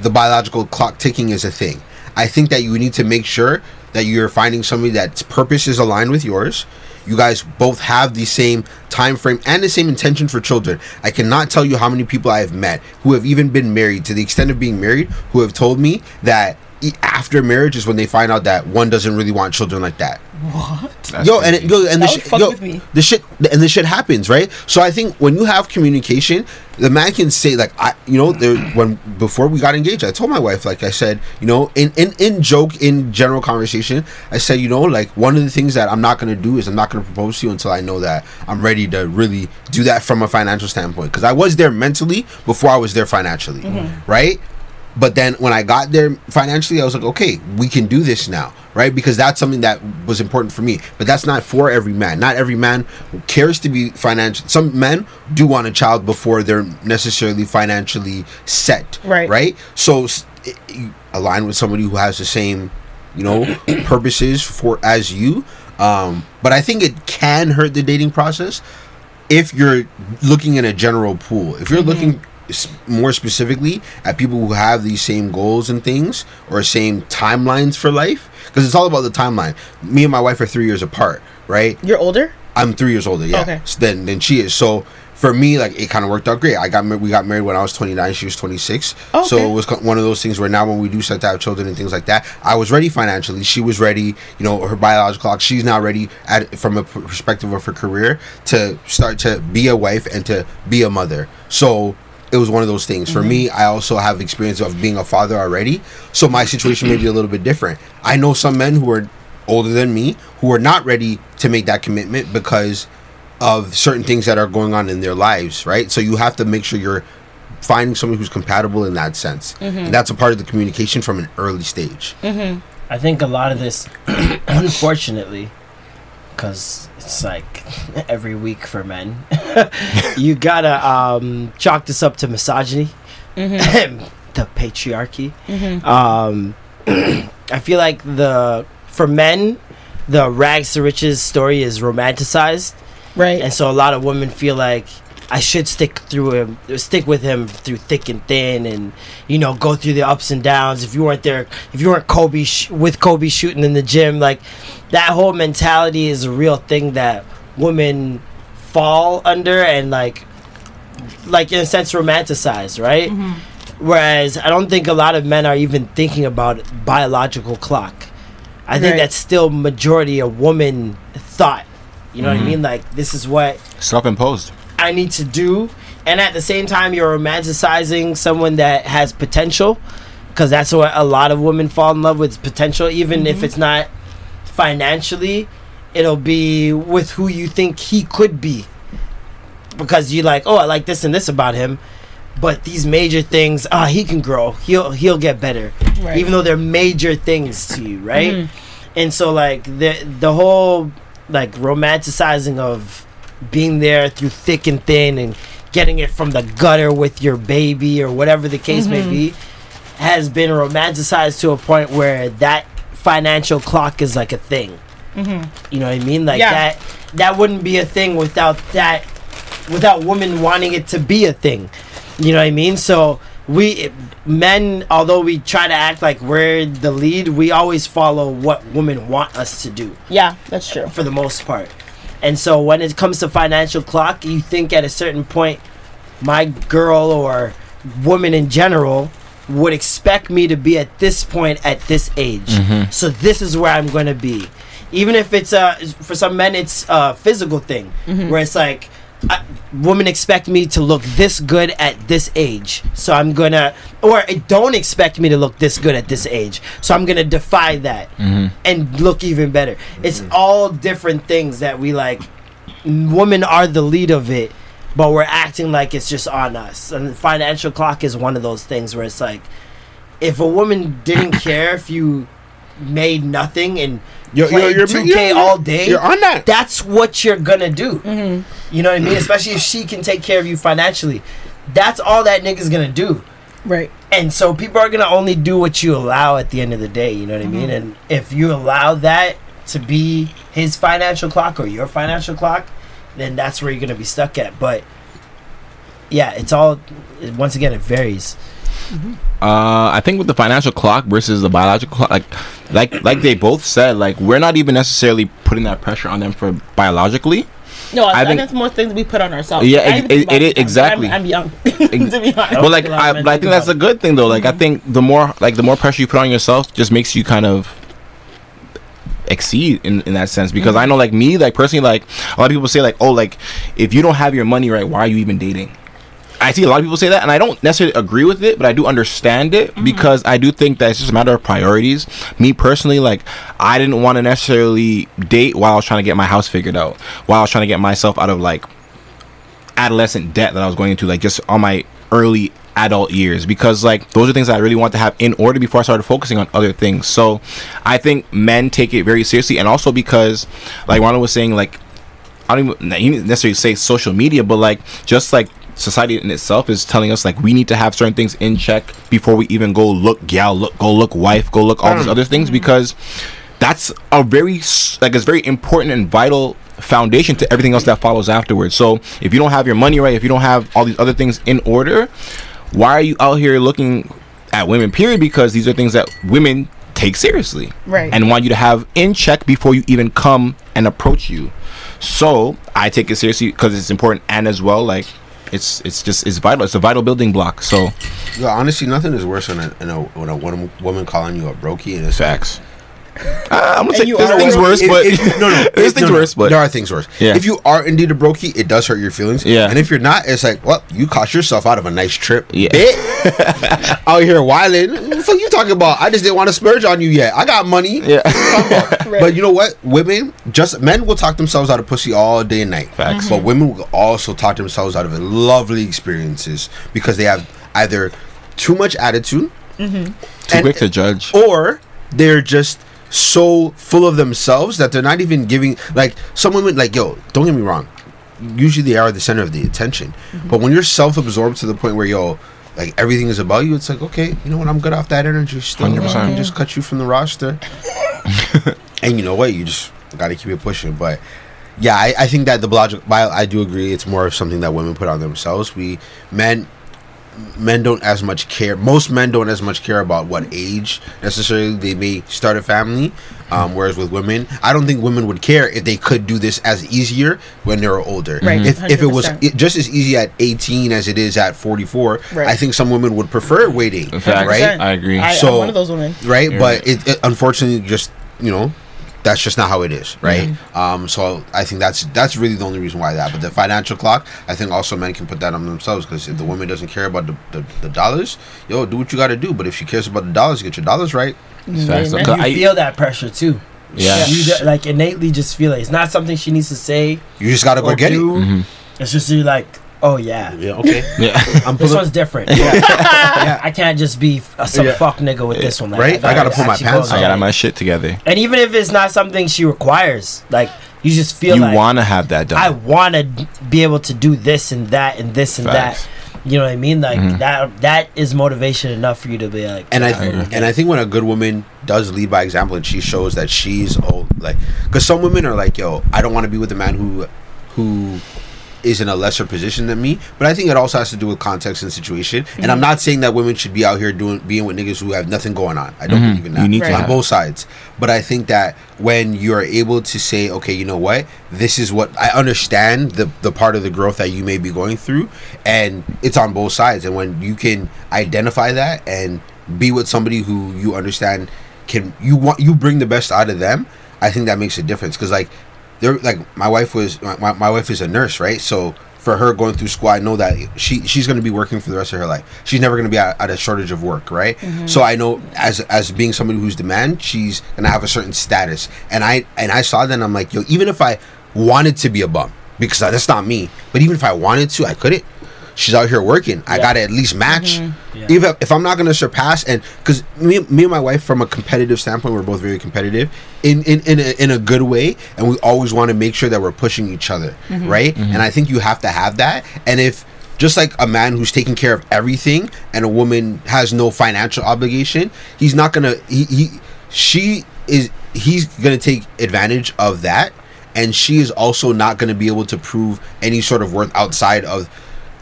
S6: the biological clock ticking is a thing. I think that you need to make sure that you're finding somebody that's purpose is aligned with yours. You guys both have the same time frame and the same intention for children. I cannot tell you how many people i have met who have even been married to the extent of being married who have told me that after marriage is when they find out that one doesn't really want children like that yo, and it, yo, and the
S3: That would
S6: shit,
S3: fuck
S6: yo,
S3: with me.
S6: the shit, and the shit happens, right? So I think when you have communication, the man can say like, I, you know, there when before we got engaged, I told my wife, like I said, you know, in in in joke, in general conversation, I said, you know, like one of the things that I'm not gonna do is I'm not gonna propose to you until I know that I'm ready to really do that from a financial standpoint, because I was there mentally before I was there financially, mm-hmm. right? But then when I got there financially, I was like, okay, we can do this now, right? Because that's something that was important for me. But that's not for every man. Not every man cares to be financial. Some men do want a child before they're necessarily financially set,
S3: Right.
S6: Right. So s- i- you align with somebody who has the same, you know, purposes for as you. Um, but I think it can hurt the dating process if you're looking in a general pool. If you're looking s- more specifically at people who have these same goals and things or same timelines for life, because it's all about the timeline. Me and my wife are three years apart, right?
S3: You're older?
S6: I'm three years older, yeah,
S3: Okay.
S6: s- than than she is. So for me, like it kind of worked out great. I got mar- we got married when I was 29. She was 26.
S3: Oh,
S6: So it was one of those things where now when we do start to have children and things like that, I was ready financially. She was ready, you know, her biological clock. She's now ready at from a perspective of her career to start to be a wife and to be a mother. So it was one of those things. For mm-hmm. me, I also have experience of being a father already. So my situation may be a little bit different. I know some men who are older than me who are not ready to make that commitment because of certain things that are going on in their lives, right? So you have to make sure you're finding someone who's compatible in that sense. Mm-hmm. And that's a part of the communication from an early stage. Mm-hmm.
S5: I think a lot of this, unfortunately, because it's like every week for men, you gotta um, chalk this up to misogyny, the patriarchy. Um, I feel like the for men, the rags to riches story is romanticized,
S3: Right.
S5: and so a lot of women feel like I should stick through him, stick with him through thick and thin, and you know go through the ups and downs. If you weren't there, if you weren't Kobe sh- with Kobe shooting in the gym, like that whole mentality is a real thing that women fall under and like, like in a sense romanticize, right? Mm-hmm. Whereas I don't think a lot of men are even thinking about biological clock. I think
S3: Right.
S5: that's still majority a woman thought. You know what I mm-hmm. mean? Like this is what
S4: Self-imposed.
S5: I need to do, and at the same time, you're romanticizing someone that has potential, because that's what a lot of women fall in love with potential. Even if it's not financially, it'll be with who you think he could be, because you like, oh, I like this and this about him, but these major things, ah, he can grow. He'll he'll get better,
S3: Right.
S5: even though they're major things to you, right? And so like the the whole like romanticizing of being there through thick and thin and getting it from the gutter with your baby or whatever the case may mm-hmm. be has been romanticized to a point where that financial clock is like a thing. Mm-hmm. You know what I mean? Like
S3: Yeah.
S5: that that wouldn't be a thing without that without women wanting it to be a thing. You know what I mean? So we men although we try to act like we're the lead, we always follow what women want us to do
S3: Yeah, that's true.
S5: for the most part. And so when it comes to financial clock, you think at a certain point my girl or woman in general would expect me to be at this point at this age. So this is where I'm going to be. Even if it's uh for some men it's a physical thing where it's like I, women expect me to look this good at this age. So I'm to or don't expect me to look this good at this age. So I'm to defy that mm-hmm. and look even better. It's mm-hmm. all different things that we like women are the lead of it, but we're acting like it's just on us. And financial clock is one of those things where it's like, if a woman didn't care if you made nothing and
S6: You're-
S5: played
S6: you're-
S5: 2K
S6: you're- you're-
S5: all day,
S6: you're on that.
S5: That's what you're gonna do. Mm-hmm. You know what I mean? Especially if she can take care of you financially. That's all that nigga's gonna do.
S3: Right.
S5: And so people are gonna only do what you allow at the end of the day. You know what I mean? Mm-hmm. And if you allow that to be his financial clock or your financial clock, then that's where you're gonna be stuck at. But yeah, it's all once again it varies.
S4: Uh, I think with the financial clock versus the biological clock, like, like, like they both said, like we're not even necessarily putting that pressure on them for biologically.
S3: No, I,
S4: I
S3: think
S4: think-
S3: it's more things we put on ourselves.
S4: Yeah,
S3: I
S4: it-
S3: even think
S4: it-
S3: about
S4: it is-
S3: sometimes,
S4: exactly.
S3: I'm, I'm young, to be honest.
S4: But like,
S5: think a lot
S4: I, but I
S5: think
S4: think that's a good thing though. Like, I think the more, like, the more pressure you put on yourself, just makes you kind of exceed in, in that sense. Because I know, like me, like personally, like a lot of people say, like, oh, like if you don't have your money right, why are you even dating? I see a lot of people say that, and I don't necessarily agree with it, but I do understand it mm-hmm. because I do think that it's just a matter of priorities. Me personally, like I didn't want to necessarily date while I was trying to get my house figured out, while I was trying to get myself out of like adolescent debt that I was going into, like just on my early adult years, because like those are things that I really want to have in order before I started focusing on other things. So I think men take it very seriously, and also because, like Ronald was saying, like I don't even necessarily say social media, but like just like society in itself is telling us like we need to have certain things in check before we even go look gal, look go look wife, go look all these mm. other things because that's a very like it's very important and vital foundation to everything else that follows afterwards. So if you don't have your money right, if you don't have all these other things in order, why are you out here looking at women? Period, because these are things that women take seriously,
S3: Right.
S4: And want you to have in check before you even come and approach you. So I take it seriously because it's important, and as well, like it's it's just it's vital. It's a vital building block. So
S6: Yo, honestly, nothing is worse than a, than a, when a woman, woman calling you a brokey and it's
S4: facts. Uh, I'm gonna say
S3: you
S4: there's
S3: are
S4: things
S3: a-
S4: worse,
S6: If-
S4: but
S6: if- no, no,
S4: there's
S6: if-
S4: things
S6: no, no,
S4: worse, but
S6: there are things worse.
S4: Yeah.
S6: If you are indeed a brokey, it does hurt your feelings.
S4: Yeah.
S6: And if you're not, it's like, well, you cost yourself out of a nice trip.
S4: Yeah.
S6: Bit. out here wilding. What the fuck you talking about? I just didn't want to splurge on you yet. I got money.
S4: Yeah.
S6: But you know what? Women, just men will talk themselves out of pussy all day and night.
S4: Facts.
S6: But women will also talk themselves out of lovely experiences because they have either too much attitude
S4: too
S6: and-
S4: quick to judge.
S6: or they're just so full of themselves that they're not even giving like some women like yo don't get me wrong. Usually they are the center of the attention. Mm-hmm. But when you're self-absorbed to the point where yo like everything is about you it's like okay you know what? I'm good off that energy. Still
S4: 100%.
S6: I can just cut you from the roster. And you know what? You just gotta keep it pushing. But yeah i, I think that the logic while i do agree it's more of something that women put on themselves. We men men don't as much care. Most men don't as much care about what age necessarily they may start a family. Um, whereas with women, I don't think women would care if they could do this as easier when they're older.
S3: Right,
S6: If, if it was
S3: 100%.
S6: just as easy at 18 as it is at 44,
S3: Right.
S6: I think some women would prefer waiting.
S4: Facts.
S6: Right?
S4: I agree.
S3: I,
S6: So-
S3: am one of those women.
S6: Right?
S4: You're
S6: but
S4: right.
S6: it, it unfortunately just, you know, that's just not how it is, right?
S3: Mm-hmm.
S6: Um, so I think that's that's really the only reason why that. But the financial clock, I think also men can put that on themselves because if the woman doesn't care about the, the, the dollars, yo, do what you got to do. But if she cares about the dollars, get your dollars right.
S4: Facts.
S3: Amen.
S4: 'Cause
S5: You
S4: I-
S5: feel that pressure too.
S4: Yeah.
S5: You d- like innately just feel it. It's not something she needs to say
S6: You just got to go get
S5: do.
S6: it.
S4: Mm-hmm.
S5: It's just you like, oh yeah,
S6: Yeah, okay.
S4: yeah.
S6: I'm
S5: this one's different. Yeah. yeah, I can't just be some
S6: Yeah.
S5: fuck nigga with this one. Like,
S6: Right? I gotta put my pants
S5: go
S4: I
S6: on.
S5: get
S4: got
S5: it.
S4: my shit together.
S5: And even if it's not something she requires, like you just feel
S4: You
S5: like
S4: want to have that done.
S5: I want to be able to do this and that and this and
S4: Facts.
S5: that. You know what I mean? Like
S6: Mhm.
S5: that that is motivation enough for you to be like
S6: and I
S5: "Yeah,
S6: and I think when a good woman does lead by example and she shows that she's oh like because some women are like yo I don't want to be with a man who who is in a lesser position than me but I think it also has to do with context and situation. And I'm
S4: Mhm.
S6: not saying that women should be out here doing being with niggas who have nothing going on. I don't
S4: Mhm.
S6: believe in that.
S4: You need to.
S6: On
S4: have-
S6: both sides. But I think that when you're able to say okay you know what? This is what I understand the the part of the growth that you may be going through and it's on both sides. And when you can identify that and be with somebody who you understand can you want you bring the best out of them i think that makes a difference. Because like they're like my wife was my, my, wife is a nurse right? So for her going through school i know that she she's going to be working for the rest of her life. She's never going to be at, at a shortage of work right?
S8: Mhm.
S6: so i know as as being somebody who's demand she's going to have a certain status. And i and i saw that and i'm like yo even if i wanted to be a bum because that's not me but even if i wanted to i couldn't she's out here working i gotta at least match
S5: Yeah.
S6: even if I'm not gonna surpass and because me, me and my wife from a competitive standpoint we're both very competitive in in in a, in a good way and we always want to make sure that we're pushing each other
S8: Mhm.
S6: right
S8: Mhm.
S6: and I think you have to have that and if just like a man who's taking care of everything and a woman has no financial obligation he's not gonna he, he she is he's gonna take advantage of that and she is also not gonna be able to prove any sort of worth outside of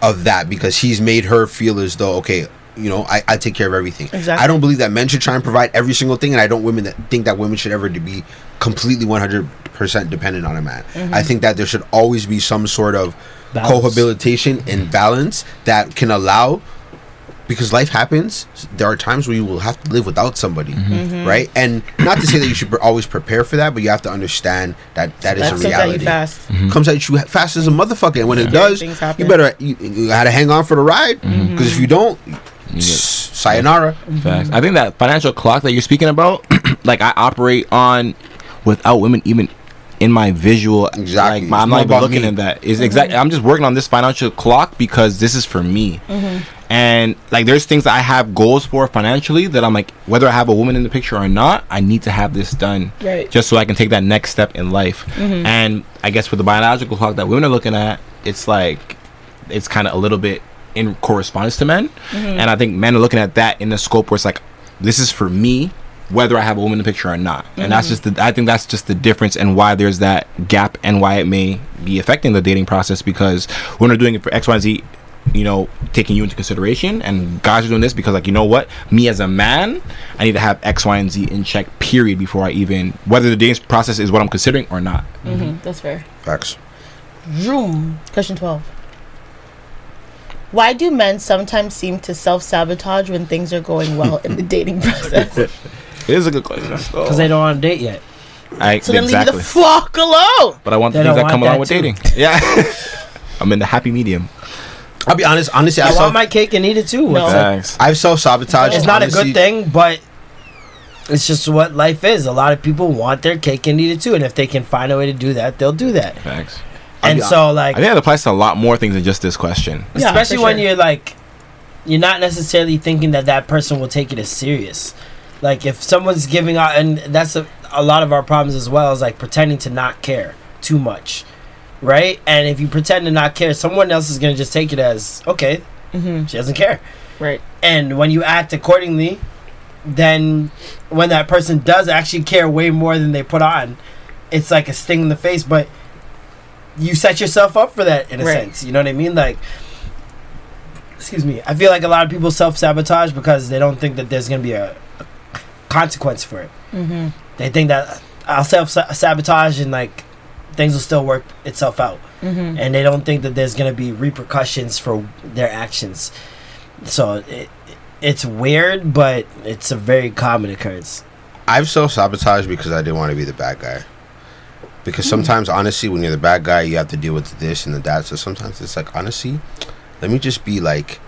S6: of that because he's made her feel as though okay you know I, I take care of everything
S3: Exactly.
S6: i don't believe that men should try and provide every single thing and i don't women that think that women should ever be completely 100% dependent on a man
S8: Mhm.
S6: i think that there should always be some sort of
S5: Balance.
S6: cohabilitation and balance that can allow because life happens there are times where you will have to live without somebody
S3: Mhm.
S6: right and not to say that you should pre- always prepare for that but you have to understand that that is
S3: That
S6: a
S3: comes at you
S6: reality
S3: fast.
S6: Mhm. comes at you fast as a motherfucker and when it does
S3: Things happen.
S6: you better you, you gotta hang on for the ride because if you don't sayonara
S4: Facts. I think that financial clock that you're speaking about, like I operate on without women even in my visual.
S6: Exactly.
S4: Like, my- I'm not even looking
S6: me.
S4: at that. Is
S6: Mhm.
S4: exactly. I'm just working on this financial clock because this is for me.
S3: Mhm.
S4: And like, there's things that I have goals for financially that I'm like, whether I have a woman in the picture or not, I need to have this done,
S3: Right.
S4: Just so I can take that next step in life.
S3: Mhm.
S4: And I guess with the biological clock that women are looking at, it's like, it's kind of a little bit in correspondence to men.
S3: Mhm.
S4: And I think men are looking at that in the scope where it's like, this is for me, whether I have a woman in the picture or not. And that's
S3: Mhm.
S4: just the, I think that's just the difference and why there's that gap and why it may be affecting the dating process because when they're doing it for X, Y, and Z, you know, taking you into consideration and guys are doing this because like, you know what? Me as a man, I need to have X, Y, and Z in check, period, before I even, whether the dating process is what I'm considering or not.
S3: Mm-hmm. That's fair.
S6: facts
S3: Room. Question 12. Why do men sometimes seem to self sabotage when things are going well in the dating process?
S4: It is a good question.
S5: because they don't want to date yet.
S4: I,
S3: So then
S4: exactly.
S3: leave the fuck alone.
S4: but I want the things
S5: don't
S4: that come
S5: want
S4: along with
S5: too.
S4: dating. Yeah. I'm in the happy medium.
S6: I'll be honest honestly
S5: I
S6: I
S5: want
S6: self,
S5: my cake and eat it too.
S3: No.
S5: It's,
S4: Thanks.
S6: I've self-sabotaged
S5: it's not a good thing, but it's just what life is. A lot of people want their cake and eat it too, and if they can find a way to do that, they'll do that.
S4: Thanks.
S5: And
S6: be
S5: so, like,
S4: I think that applies to a lot more things than just this question.
S3: Yeah,
S5: especially
S3: for
S5: when
S3: sure.
S5: you're like you're not necessarily thinking that that person will take it as serious like if someone's giving out and that's a, a lot of our problems as well is like pretending to not care too much right and if you pretend to not care someone else is going to just take it as okay
S3: Mm-hmm.
S5: she doesn't care
S3: Right.
S5: and when you act accordingly then when that person does actually care way more than they put on it's like a sting in the face but you set yourself up for that in a
S3: Right.
S5: sense you know what i mean like excuse me i feel like a lot of people self-sabotage because they don't think that there's going to be a consequence for it.
S3: Mm-hmm.
S5: they think that i'll self-sabotage and like things will still work itself out.
S3: Mm-hmm.
S5: and they don't think that there's going to be repercussions for their actions. So it, it's weird but it's a very common occurrence.
S6: I've self-sabotaged because I didn't want to be the bad guy. Because sometimes honestly when you're the bad guy you have to deal with this and the that. So sometimes it's like honestly let me just be like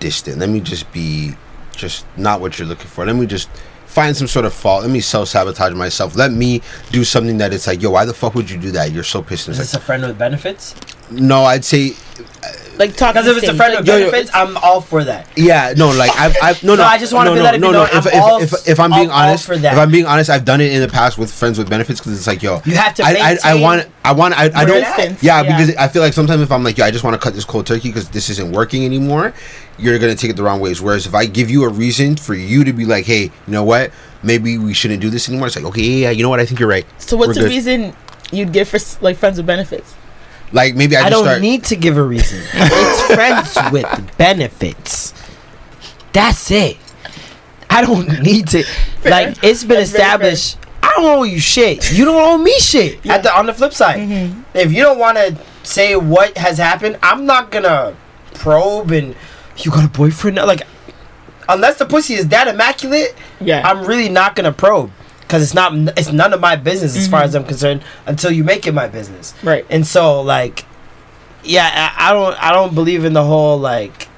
S6: distant. Let me just be just not what you're looking for. Let me just find some sort of fault. Let me self-sabotage myself. Let me do something that it's like yo why the fuck would you do that? You're so pissed. And
S5: is
S6: it's
S5: this a friend with benefits?
S6: No I'd say uh,
S3: like talking
S5: Because if it's a
S3: stage,
S5: friend
S3: like,
S5: with
S6: Yo, yo,
S5: benefits, I'm all for that.
S6: Yeah, no, like I've, I've no, no,
S5: No, I just wanna
S6: no,
S5: be
S6: no,
S5: let it
S6: no, no.
S5: known,
S6: If,
S5: I'm
S6: if, if, if I'm being
S5: I'm all
S6: honest,
S5: for
S6: if. I'm being honest, I've done it in the past with friends with benefits because it's like, yo,
S5: You have to
S6: I, I, I want, I want, I, I don't,
S3: instance,
S6: yeah,
S3: yeah.
S6: because I feel like sometimes if I'm like, yo, I just want to cut this cold turkey because this isn't working anymore, you're gonna take it the wrong ways. Whereas if I give you a reason for you to be like, hey, you know what, maybe we shouldn't do this anymore. It's like, okay, yeah, yeah, you know what, I think you're right.
S3: So what's
S6: We're
S3: the
S6: good.
S3: reason you'd give for like friends with benefits?
S6: Like maybe I
S5: I,
S6: just
S5: don't
S6: start.
S5: need to give a reason. it's friends with benefits. That's it. I don't need to. Like it's been
S3: That's
S5: established. I don't owe you shit. You don't owe me shit. At the on the flip side,
S3: Mm-hmm.
S5: if you don't want to say what has happened, I'm not gonna probe and you got a boyfriend now. Like unless the pussy is that immaculate,
S3: Yeah.
S5: I'm really not gonna probe because it's not. It's none of my business as far as I'm concerned until you make it my business.
S3: Mm-hmm. Right.
S5: And so like, yeah, I, I don't. I don't believe in the whole like.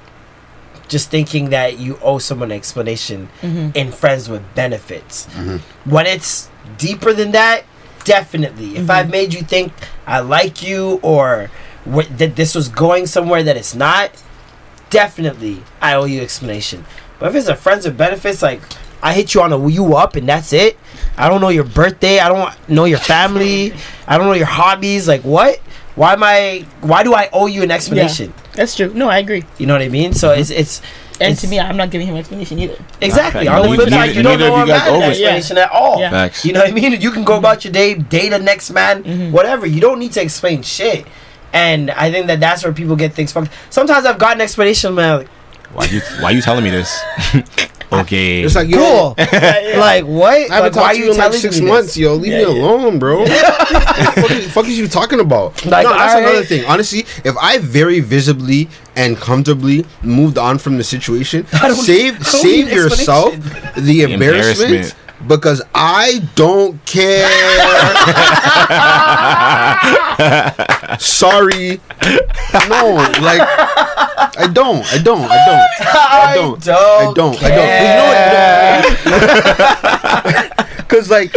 S5: Just thinking that you owe someone an explanation
S3: Mm-hmm.
S5: in friends with benefits. When it's deeper than that, definitely. If I've made you think I like you or wh- that this was going somewhere that it's not, definitely I owe you explanation. But if it's a friends with benefits, like I hit you on a you up and that's it. I don't know your birthday. I don't know your family. I don't know your hobbies. Like what? Why am I? Why do I owe you an explanation?
S3: That's true. No, I agree.
S5: You know what I mean? So it's it's
S3: And
S5: it's-
S3: to me, I'm not giving him an explanation either.
S5: exactly
S4: Nah,
S5: on the
S4: neither-
S5: flip side, you don't
S4: neither
S5: know
S4: of
S5: I'm
S4: you guys
S5: not an
S4: owe it.
S5: explanation at all.
S3: Yeah.
S4: Facts.
S5: You know what I mean? You can go about your day, date the next man, mm-hmm. whatever. You don't need to explain shit. And I think that that's where people get things fucked. Sometimes I've gotten explanation, man. Like,
S4: Why you Why you telling me this? okay.
S6: It's like, yo,
S5: cool. like what?
S6: I haven't
S5: Like, why
S6: talked to you in like six months,
S5: this?
S6: yo. Leave me alone, bro. what the fuck, is, you talking about?
S5: Like,
S6: no, that's
S5: alright.
S6: another thing. Honestly, if I very visibly and comfortably moved on from the situation, save save yourself the embarrassment.
S4: Embarrassment.
S6: Because I don't care. Sorry. No, like I don't. I don't. I don't. I don't. I don't. I don't. You know what? Because like,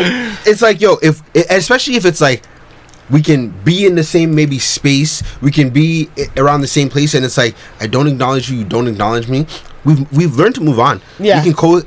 S6: it's like, yo, if especially if it's like we can be in the same maybe space, we can be around the same place, and it's like I don't acknowledge you, you don't acknowledge me. We've we've learned to move on.
S3: Yeah.
S6: we can co uh,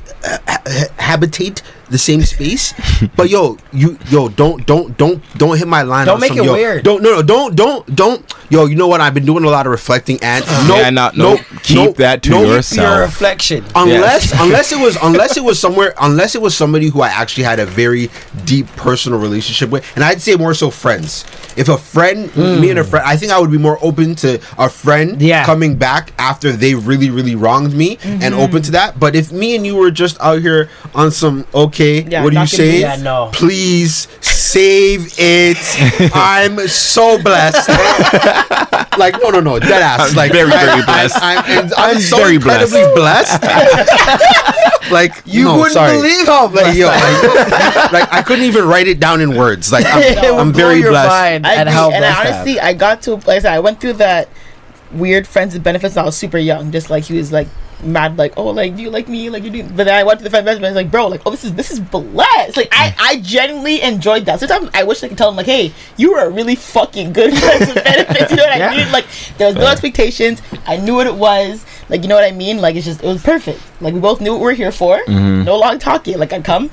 S6: ha- habitate the same space, but yo, you yo don't don't don't don't hit my line.
S5: Don't make
S6: some,
S5: it
S6: yo,
S5: weird.
S6: Don't no no don't don't don't yo. You know what? I've been doing a lot of reflecting, and no
S4: Yeah, not- no, keep that to yourself.
S5: Your reflection.
S6: unless unless it was unless it was somewhere unless it was somebody who I actually had a very deep personal relationship with, and I'd say more so friends. If a friend, hmm. me and a friend, I think I would be more open to a friend
S5: Yeah.
S6: coming back after they really really wronged me and mm-hmm. open to that. But if me and you were just out here on some okay,
S3: Yeah,
S6: what are you
S3: not
S6: saying?
S5: Yeah, no.
S6: Please save it. I'm so blessed. like no no no dead ass.
S4: I'm
S6: like
S4: very, very
S6: I- I-
S4: blessed.
S6: I'm, I'm,
S4: I'm
S6: so
S4: very
S6: incredibly blessed. like
S5: You
S6: no,
S5: wouldn't
S6: sorry.
S5: believe how
S6: like,
S5: blessed
S6: yo,
S5: I am.
S6: like, like, I couldn't even write it down in words. Like I'm,
S5: would
S6: I'm very blessed.
S3: I
S5: at
S3: agree.
S5: how
S3: and
S5: blessed
S3: I
S5: I am.
S3: honestly, I got to like I said, I went through that weird friends with benefits. When I was super young, just like he was like mad, like oh, like do you like me? Like you do. But then I went to the friends with benefits, like bro, like oh, this is this is blessed. Like I I genuinely enjoyed that. Sometimes I wish I could tell him like, hey, you were a really fucking good with benefits. You know what
S5: Yeah.
S3: I mean? Like there was no expectations. I knew what it was. Like you know what I mean? Like it's just it was perfect. Like we both knew what we were here for. Mm-hmm. No long talking. Like I come.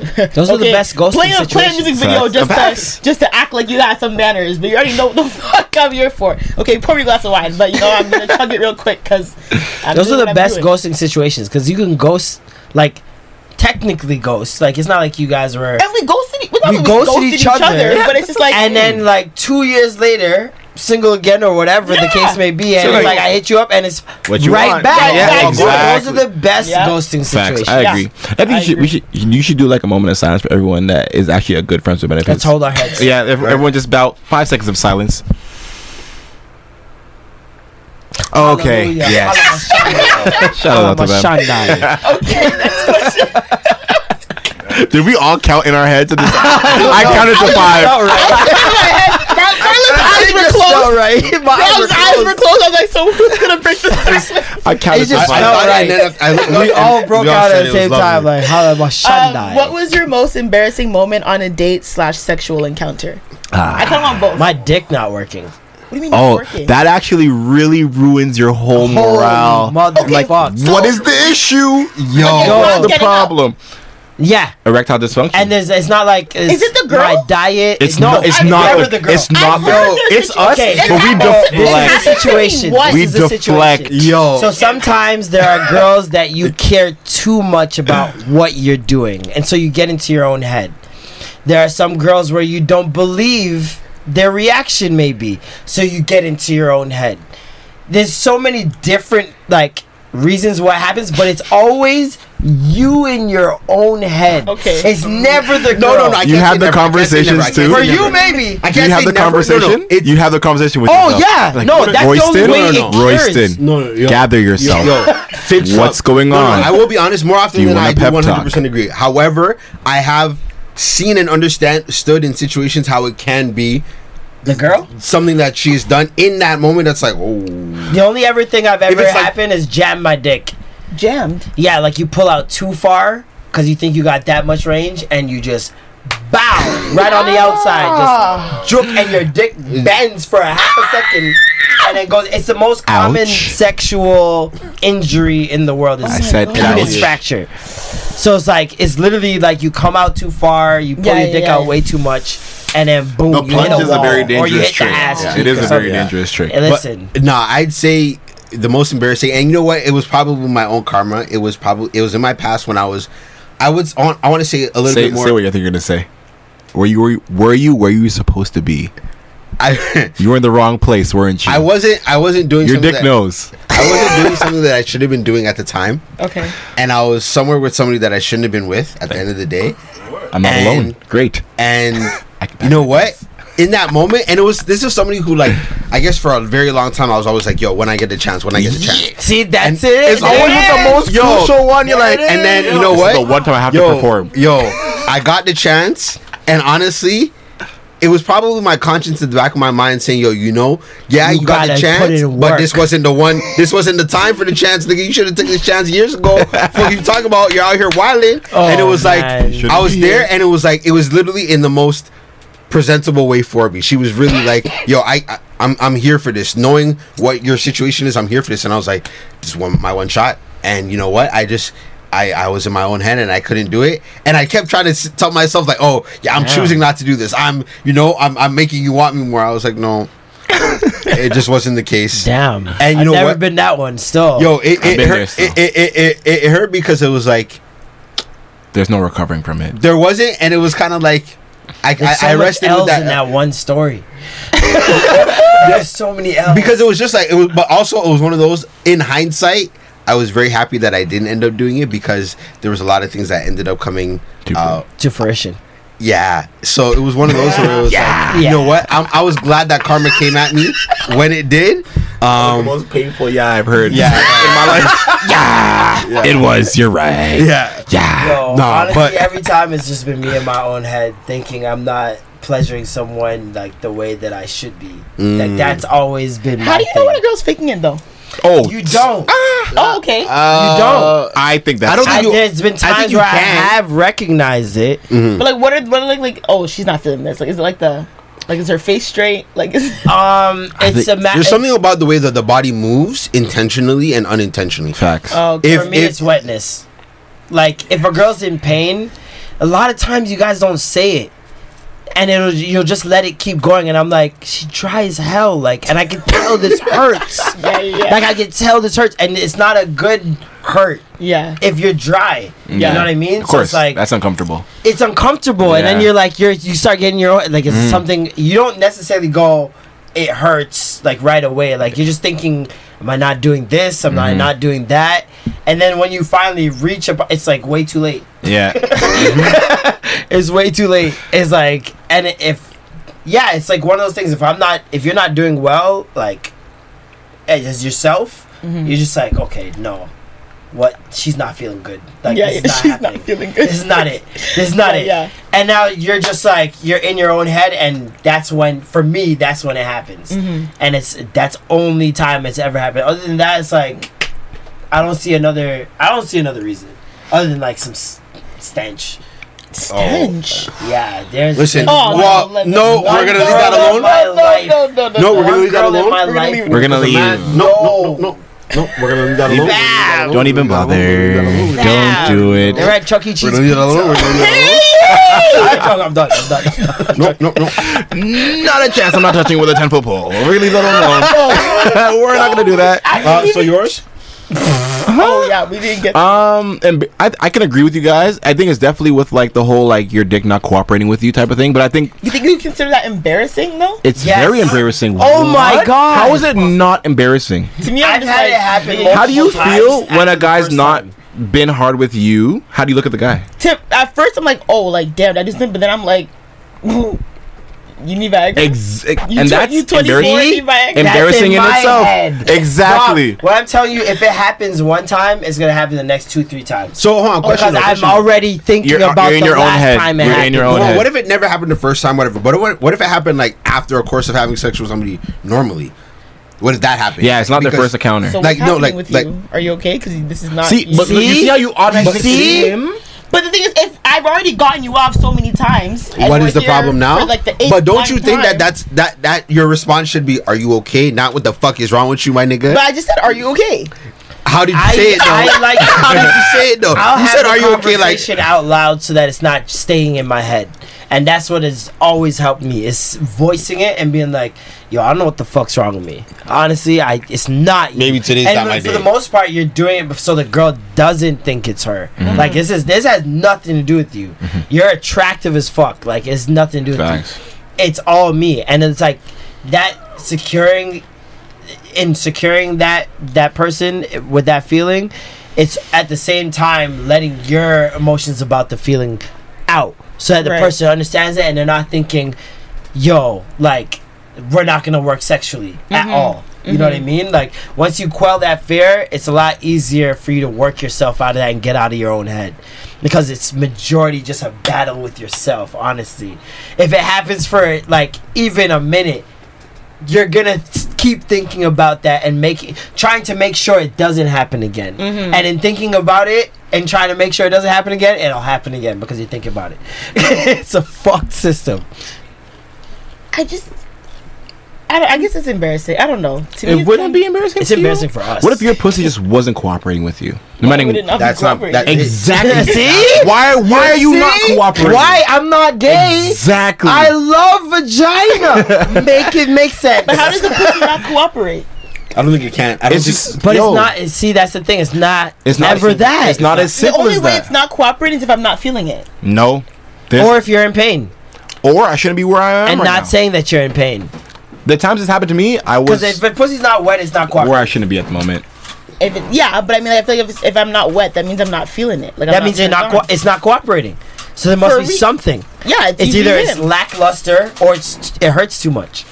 S5: Those are the best ghosting
S3: play a, play a
S5: situations.
S3: music video
S4: Facts.
S3: just
S4: Facts.
S3: to, just to act like you got some manners, but you already know what the fuck I'm here for. Okay, pour me a glass of wine, but you know I'm gonna chug it real quick because
S5: Those are the best ghosting situations because you can ghost like technically ghost. Like it's not like you guys were
S3: And we ghosted, we,
S5: we
S3: we
S5: ghosted each other,
S3: but it's just like
S5: and then like two years later, single again or whatever the case may be, and
S4: So,
S5: it's
S4: like-
S5: like I hit you up and it's
S4: What you
S5: right
S4: want.
S5: back.
S3: Yeah,
S5: Like,
S4: exactly.
S5: Those are the best
S3: Yeah.
S5: ghosting
S4: Facts.
S5: situations.
S4: I
S3: Yeah.
S4: agree. I think
S3: I
S4: you should, we should you should do like a moment of silence for everyone that is actually a good friends with benefits.
S5: Let's hold our heads.
S4: Yeah, ev- everyone just about five seconds of silence. Okay.
S5: Hallelujah.
S4: Yes.
S5: Hallelujah.
S4: Shout out to them.
S5: Shandai.
S3: okay, next question.
S4: Did we all count in our heads? At this? I counted to five.
S5: All right.
S3: Marlon's eyes were closed.
S5: All right. My
S3: Marlon's eyes were closed. I was like, so who's gonna break the silence?
S4: I counted
S5: It's
S4: to
S5: just-
S6: I, I thought
S5: right.
S6: and then I, I looked
S5: We all broke
S6: we all
S5: out at the same time. Like, how about Shandai?
S3: Um, what was your most embarrassing moment on a date slash sexual encounter? I kind of want both.
S5: My dick not working.
S3: What do you mean?
S4: Oh,
S3: working?
S4: that actually really ruins your whole morale.
S5: mother-
S3: Okay,
S5: like,
S3: fuck.
S4: What is the issue? Yo,
S3: Okay,
S4: what's the
S3: problem? up.
S4: Problem?
S5: Yeah,
S4: Erectile dysfunction.
S5: and there's it's not like it's
S3: Is it the girl?
S5: my diet.
S4: it's
S5: no,
S4: not. It's
S5: it's
S4: not.
S5: never the girl.
S4: It's not.
S3: I've heard
S4: Yo, it's us.
S5: Okay,
S4: but we
S3: this
S5: This
S4: deflect.
S5: is the situation.
S3: What?
S4: We
S5: is the
S4: deflect.
S5: situation.
S6: Yo.
S5: So sometimes there are girls that you care too much about what you're doing, and so you get into your own head. There are some girls where you don't believe their reaction may be, so you get into your own head. There's so many different like reasons why it happens, but it's always you in your own head.
S3: Okay.
S5: It's never the girl.
S6: No, no, no. I
S4: You
S6: can't
S4: have
S6: say
S4: the
S6: never. I never.
S4: Conversations too?
S5: For you, maybe.
S6: I can't you
S4: have
S6: say
S4: the
S6: never. No, no,
S4: conversation. you have the conversation with
S5: Oh
S4: yourself.
S5: yeah, no,
S4: what-
S5: that's the only
S4: Royston?
S5: way
S6: No, no, no.
S5: cures.
S4: Royston,
S6: No, no, yo.
S4: gather yourself.
S6: Yo, fix
S4: What's
S6: up.
S4: going
S6: No, no,
S4: on?
S6: I will be honest. More often than I do,
S4: pep
S6: one
S4: talk?
S6: hundred percent agree. However, I have seen and understand stood in situations how it can be
S5: The girl.
S6: something that she's done in that moment. That's like, oh,
S5: The only ever thing I've ever
S6: it's like-
S5: happened is jam my dick.
S3: jammed.
S5: Yeah, like you pull out too far because you think you got that much range, and you just bow right on the outside, just ah. juke, and your dick bends for a half a second, and it goes. It's the most common
S4: Ouch.
S5: sexual injury in the world. Is
S4: I said
S5: penis
S4: ouch.
S5: fracture. So it's like it's literally like you come out too far, you pull
S3: Yeah,
S5: your dick
S3: yeah,
S5: out
S3: yeah.
S5: way too much, and then boom,
S4: The
S5: you hit
S4: plunge is a
S5: wall,
S4: very
S5: or you
S4: dangerous
S5: hit
S4: trick.
S5: the ass
S4: Yeah, it is a very dangerous trick.
S5: Hey, listen,
S6: Nah, I'd say the most embarrassing, and you know what? It was probably my own karma. It was probably it was in my past when I was, I was on. I want to say a little
S4: Say,
S6: bit more.
S4: say what you think you're gonna say. Were you were, you- were you where you were supposed to be?
S6: I
S4: You were in the wrong place, weren't you?
S6: I wasn't. I wasn't doing
S4: Your
S6: something
S4: dick
S6: that-
S4: knows.
S6: I wasn't doing something that I should have been doing at the time,
S3: Okay.
S6: and I was somewhere with somebody that I shouldn't have been with. At the end of the day,
S4: I'm not
S6: And-
S4: alone. Great.
S6: and
S4: I can
S6: you know what? In that moment, and it was this is somebody who like I guess for a very long time I was always like, yo, when I get the chance, when I get the chance.
S5: see that's
S6: And
S5: it.
S6: it's always
S5: it
S6: the most crucial one. You're like, and then you know
S4: This
S6: what?
S4: the one time I have to perform.
S6: Yo, I got the chance, and honestly, it was probably my conscience in the back of my mind saying, "Yo, you know, yeah,
S5: You
S6: you, got the chance, but this wasn't the one. This wasn't the time for the chance, nigga. You should have taken this chance years ago. Fuck you talking about? You're out here wilding, and it
S5: Oh,
S6: was like. I was there, and it was like it was literally in the most presentable way for me. She was really like, "Yo, I, I I'm I'm here for this. Knowing what your situation is, I'm here for this." And I was like, "This is one my one shot." And you know what? I just I I was in my own head and I couldn't do it. And I kept trying to s- tell myself like, "Oh, yeah, I'm
S5: Yeah.
S6: choosing not to do this. I'm you know I'm I'm making you want me more." I was like, "No." it just wasn't the case.
S5: Damn.
S6: And you
S5: I've
S6: know
S5: never
S6: what?
S5: been that one. Still.
S6: Yo, it,
S4: I've
S6: it hurt.
S4: still.
S6: It, it, it, it, it hurt because it was like
S4: There's no recovering from it.
S6: there wasn't, and it was kind of like I
S5: There's so
S6: I, I rested
S5: L's
S6: with that,
S5: in that one story. There's so many L's
S6: because it was just like it was, but also it was one of those. In hindsight, I was very happy that I didn't end up doing it because there was a lot of things that ended up coming.
S4: To
S6: Uh,
S5: to fruition.
S6: yeah, so it was one of those where it was like, you
S5: Yeah.
S6: know what? I'm, I was glad that karma came at me when it did. Um,
S4: most painful yeah I've heard.
S6: yeah,
S4: in my life. yeah, it was. You're right.
S6: yeah.
S4: Yeah.
S5: Yo,
S6: nah,
S5: honestly,
S6: but-
S5: every time it's just been me in my own head thinking I'm not pleasuring someone like the way that I should be.
S6: Mm.
S5: Like that's always been
S3: How
S5: my
S3: do you
S5: thing.
S3: know when a girl's faking it though?
S4: Oh,
S5: you don't.
S3: Oh, okay.
S6: Uh,
S5: don't.
S4: I think that's.
S6: I don't
S5: I,
S6: think you-
S5: there's been
S6: I think
S5: times
S6: you
S5: where I have recognized it.
S3: but like, what are what are like like? Oh, she's not feeling this. Like, is it like the like is her face straight? Like, is
S5: Um, it's a matter.
S6: There's something about the way that the body moves intentionally and unintentionally.
S4: facts.
S3: oh, okay.
S6: If-
S5: for me, it's wetness. Like if a girl's in pain, a lot of times you guys don't say it, and it'll you'll just let it keep going. And I'm like, she dry as hell. Like, and I can tell this hurts.
S3: yeah, yeah,
S5: Like I can tell this hurts, and it's not a good hurt
S3: yeah.
S5: if you're dry.
S4: yeah.
S5: You know what I mean?
S4: Of course,
S5: so it's like
S4: that's uncomfortable.
S5: it's uncomfortable, and then you're like you're you start getting your own like it's
S6: Mm.
S5: something you don't necessarily go. It hurts like right away. Like you're just thinking, am I not doing this? Am
S6: Mm-hmm.
S5: I not doing that? And then when you finally reach a, it's like way too late.
S4: Yeah.
S5: It's way too late. It's like, and if, yeah, it's like one of those things. If I'm not, if you're not doing well, like, as yourself,
S3: Mm-hmm.
S5: you're just like, okay, no, what? She's not feeling good. Like,
S3: yeah,
S5: this is
S3: yeah,
S5: not
S3: she's
S5: happening.
S3: not feeling good.
S5: This is not it. This is not
S3: Yeah,
S5: it.
S3: yeah.
S5: And now you're just like you're in your own head, and that's when, for me, that's when it happens.
S3: Mm-hmm.
S5: And it's that's only time it's ever happened. Other than that, it's like I don't see another. I don't see another reason other than like some s- stench.
S3: Stench.
S5: Yeah, there's.
S6: Listen,
S3: Oh, no,
S6: well,
S3: let-
S6: no, we're gonna leave that
S3: no,
S6: alone.
S5: My
S3: No,
S5: life.
S3: no, no, no,
S6: No, we're gonna
S5: One
S6: leave that
S5: girl in
S6: alone.
S5: my
S3: We're gonna
S5: life
S3: leave-
S4: We're gonna
S6: As a
S4: leave.
S6: man- No, no, no, no. We're gonna leave that alone. We're gonna leave that alone.
S4: Don't even
S6: We're gonna leave that alone. We're gonna leave that alone. Bam!
S4: Don't even bother. Don't do it.
S5: They're at Chuck E. Cheese.
S6: We're gonna leave that alone. We're gonna leave that alone.
S5: I'm done. I'm done. I'm done.
S6: No, no, no.
S4: Not a chance. I'm not touching it with a ten foot pole. We're gonna leave that alone. We're not gonna do that.
S6: Uh, so yours?
S3: Oh yeah, we didn't get.
S4: Um, and I, I can agree with you guys. I think it's definitely with like the whole like your dick not cooperating with you type of thing. But I think
S3: you think you consider that embarrassing though?
S4: it's
S5: Yes.
S4: very embarrassing.
S5: Oh my God.
S4: How is it not embarrassing?
S3: To me, I'm
S5: I've
S3: just
S5: had
S3: like,
S5: it happen.
S4: How do you feel when a guy's not
S5: time.
S4: been hard with you? How do you look at the guy?
S3: to, at first I'm like, oh, like damn, that is thing. But then I'm like, you need Viagra.
S4: Ex-
S3: You
S4: and
S3: tw-
S4: that's
S3: you 24
S4: embarrassing.
S3: need Viagra.
S4: Embarrassing in
S5: my
S4: itself.
S5: head.
S4: Exactly.
S5: Rob, what I'm telling you, if it happens one time, it's gonna happen the next two, three times.
S6: So hold on, oh, question.
S5: Because
S6: though,
S5: I'm already thinking
S4: You're- uh,
S5: about
S4: you're in
S5: the
S4: your own
S5: last
S4: head.
S5: time it
S4: You're in your own
S6: Well,
S4: head.
S6: what if it never happened the first time? Whatever. But what, what if it happened like after a course of having sex with somebody normally? What if that happen?
S4: Yeah, it's not their first encounter.
S3: So
S6: Like,
S3: what's
S6: no,
S3: happening
S6: like-
S3: with
S6: like-
S3: you? Are you okay? Because this is not.
S4: See, but
S5: See?
S4: you see how you automatically
S5: See?
S4: him?
S3: But the thing is, if I've already gotten you off so many times, and
S6: What
S3: we're
S6: is the problem now?
S3: like, the
S6: but don't you
S3: ninth
S6: think that that's that that your response should be, "Are you okay?" Not what the fuck is wrong with you, my nigga.
S3: But I just said, are you okay?
S6: How did you
S5: I-
S6: say it though?
S5: I like-
S6: How did you say it though?
S5: I'll
S6: you
S5: have
S6: said,
S5: the
S6: "Are you okay?" Like,
S5: conversation out loud so that it's not staying in my head, and that's what has always helped me is voicing it and being like, "Yo, I don't know what the fuck's wrong with me. Honestly, I it's not." you."
S6: Maybe today's
S5: and
S6: not my
S5: for
S6: day.
S5: the most part, you're doing it so the girl doesn't think it's her.
S6: Mm-hmm.
S5: Like this is this has nothing to do with you. You're attractive as fuck. Like it's nothing to do with
S4: Facts.
S5: you. It's all me, and it's like that securing in securing that that person with that feeling it's at the same time letting your emotions about the feeling out so that the
S3: Right.
S5: person understands it and they're not thinking yo like we're not gonna work sexually at mm-hmm. all. You know what i mm-hmm. mean? Like once you quell that fear it's a lot easier for you to work yourself out of that and get out of your own head. Because it's majority just a battle with yourself honestly. If it happens for like even a minute you're gonna keep thinking about that and making trying to make sure it doesn't happen again. Mm-hmm. And in thinking about it and trying to make sure it doesn't happen again it'll happen again because you think about it. It's a fucked system.
S3: I just. I, I guess it's embarrassing. I don't know. To me,
S4: It
S3: it's
S4: wouldn't
S3: like-
S4: be embarrassing.
S5: it's
S4: to you?
S5: embarrassing for us
S4: What if your pussy just wasn't cooperating with you? No matter
S3: would it not be
S6: That's not- that-
S4: exactly.
S5: See?
S4: Why? Why are you not cooperating?
S5: why i'm not gay
S4: Exactly.
S5: i love vagina make it make sense
S3: But how does the pussy not cooperate?
S6: I don't think it can. I don't
S4: It's just.
S5: but
S4: yo,
S5: it's not see that's the thing it's not
S4: It's not
S5: ever that
S4: It's not as simple.
S3: The only
S4: as
S3: way
S4: that.
S3: it's not cooperating is if I'm not feeling it.
S4: no.
S5: Or if you're in pain
S4: or I shouldn't be where I am
S5: and
S4: right
S5: not
S4: now.
S5: saying that you're in pain
S4: the times this happened to me, I was
S5: because if the pussy's not wet it's not cooperating
S4: where I shouldn't be at the moment.
S3: If it, yeah, but I mean, like, I feel like if, it's, if I'm not wet, that means I'm not feeling it. Like I'm
S5: that means you're
S3: turned
S5: not
S3: on.
S5: co- it's not cooperating so there must
S3: For
S5: be
S3: me-
S5: something
S3: yeah, it's,
S5: it's either it's lackluster or it's it hurts too much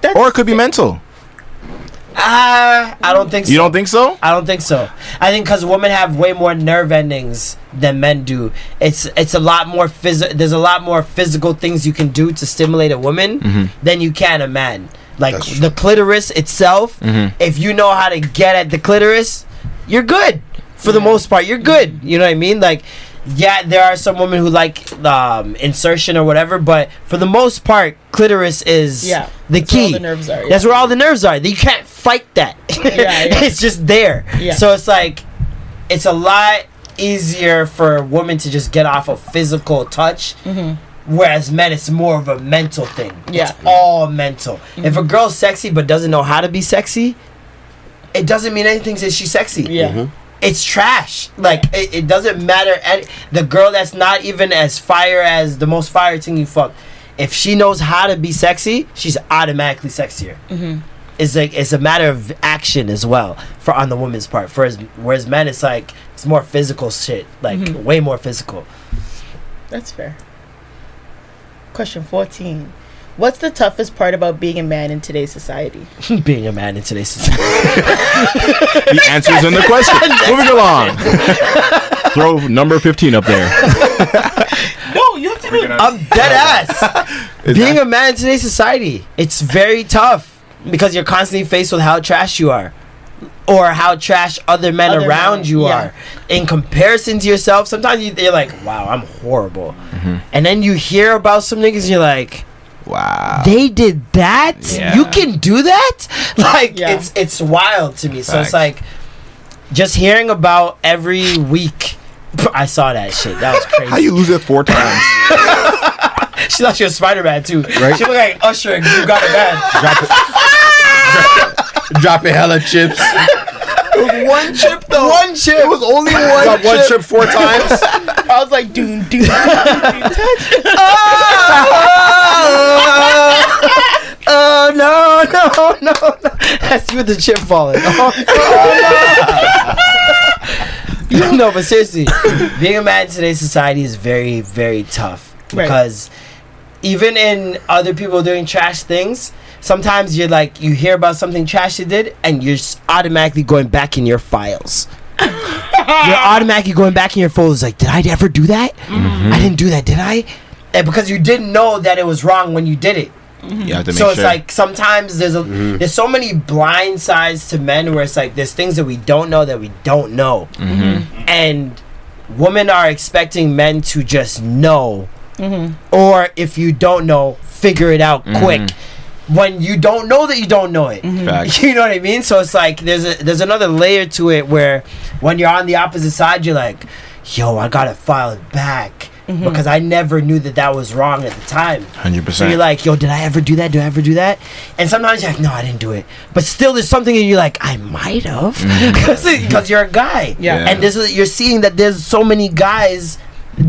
S3: That's-
S4: Or it could be mental.
S5: Ah i don't think so
S4: You don't think so?
S5: I don't think so. I think because women have way more nerve endings than men do. It's it's a lot more phys- There's a lot more physical things you can do to stimulate a woman than you can a man. Like the clitoris itself. If you know how to get at the clitoris, you're good. For the most part, you're good. You know what I mean? Like, yeah, there are some women who like um, insertion or whatever, but for the most part, clitoris is
S3: Yeah,
S5: the
S3: that's where all
S5: key.
S3: the nerves are,
S5: That's where all the nerves are. You can't fight that.
S3: yeah. yeah.
S5: it's just there.
S3: Yeah.
S5: So it's like it's a lot easier for a woman to just get off a physical touch. Mm-hmm. Whereas men, it's more of a mental thing.
S3: Yeah.
S5: It's all mental. If a mm-hmm. girl's sexy but doesn't know how to be sexy, it doesn't mean anything that she's sexy.
S3: Yeah. Mm-hmm.
S5: It's trash. Like it, it doesn't matter. And the girl that's not even as fire as the most fire thing you fuck, if she knows how to be sexy, she's automatically sexier. Mm-hmm. It's like it's a matter of action as well for on the woman's part. For as, whereas men, it's like it's more physical shit, like mm-hmm. way more physical.
S3: That's fair. Question 14. What's the toughest part about being a man in today's society?
S5: Being a man in today's society.
S4: The answer's in the question. Moving along. Throw number 15 up there.
S3: No, you have to do it.
S5: I'm dead ass. Being a man in today's society, it's very tough because you're constantly faced with how trash you are. or how trash other men
S3: Other
S5: around
S3: men,
S5: you
S3: yeah.
S5: are in comparison to yourself. Sometimes you, you're like, wow, I'm horrible.
S4: Mm-hmm.
S5: And then you hear about some niggas and you're like,
S4: Wow.
S5: they did that?
S4: Yeah.
S5: You can do that? Like,
S3: Yeah.
S5: it's it's wild to me. So it's like, just hearing about every week. I saw that shit. That was crazy.
S4: How you lose it four times?
S5: She thought she was Spider Man too.
S6: Right.
S5: She looked like Usher. and You got it bad.
S6: Dropping hella chips.
S4: One chip though.
S5: One chip.
S4: It was only one.
S6: Drop one chip four times.
S3: I was like, doon, doon, doon,
S5: Oh no no no no! That's with the chip falling. Oh, no. no, but seriously, being a man in today's society is very very tough
S3: Right.
S5: because even in other people doing trash things, sometimes you're like you hear about something trash they did, and you're s- automatically going back in your files. you're automatically going back in your folders like, did I ever do that? Mm-hmm. I didn't do that, did I? And because you didn't know that it was wrong when you did it. Mm-hmm.
S4: You have to make
S5: So it's
S4: sure.
S5: like sometimes there's a mm-hmm. there's so many blind sides to men where it's like there's things that we don't know that we don't know, and women are expecting men to just know, or if you don't know, figure it out quick. When you don't know that you don't know it, mm-hmm.
S4: Facts.
S5: you know what I mean. So it's like there's a there's another layer to it where when you're on the opposite side, you're like, yo, I gotta file it back. Mm-hmm. Because I never knew that that was wrong at the time.
S4: hundred percent.
S5: So
S4: percent.
S5: you're like, yo, did I ever do that? Did I ever do that? And sometimes you're like, no, I didn't do it. But still, there's something in you like, I might have, mm-hmm. because you're a guy.
S3: Yeah.
S4: Yeah.
S5: And this is you're seeing that there's so many guys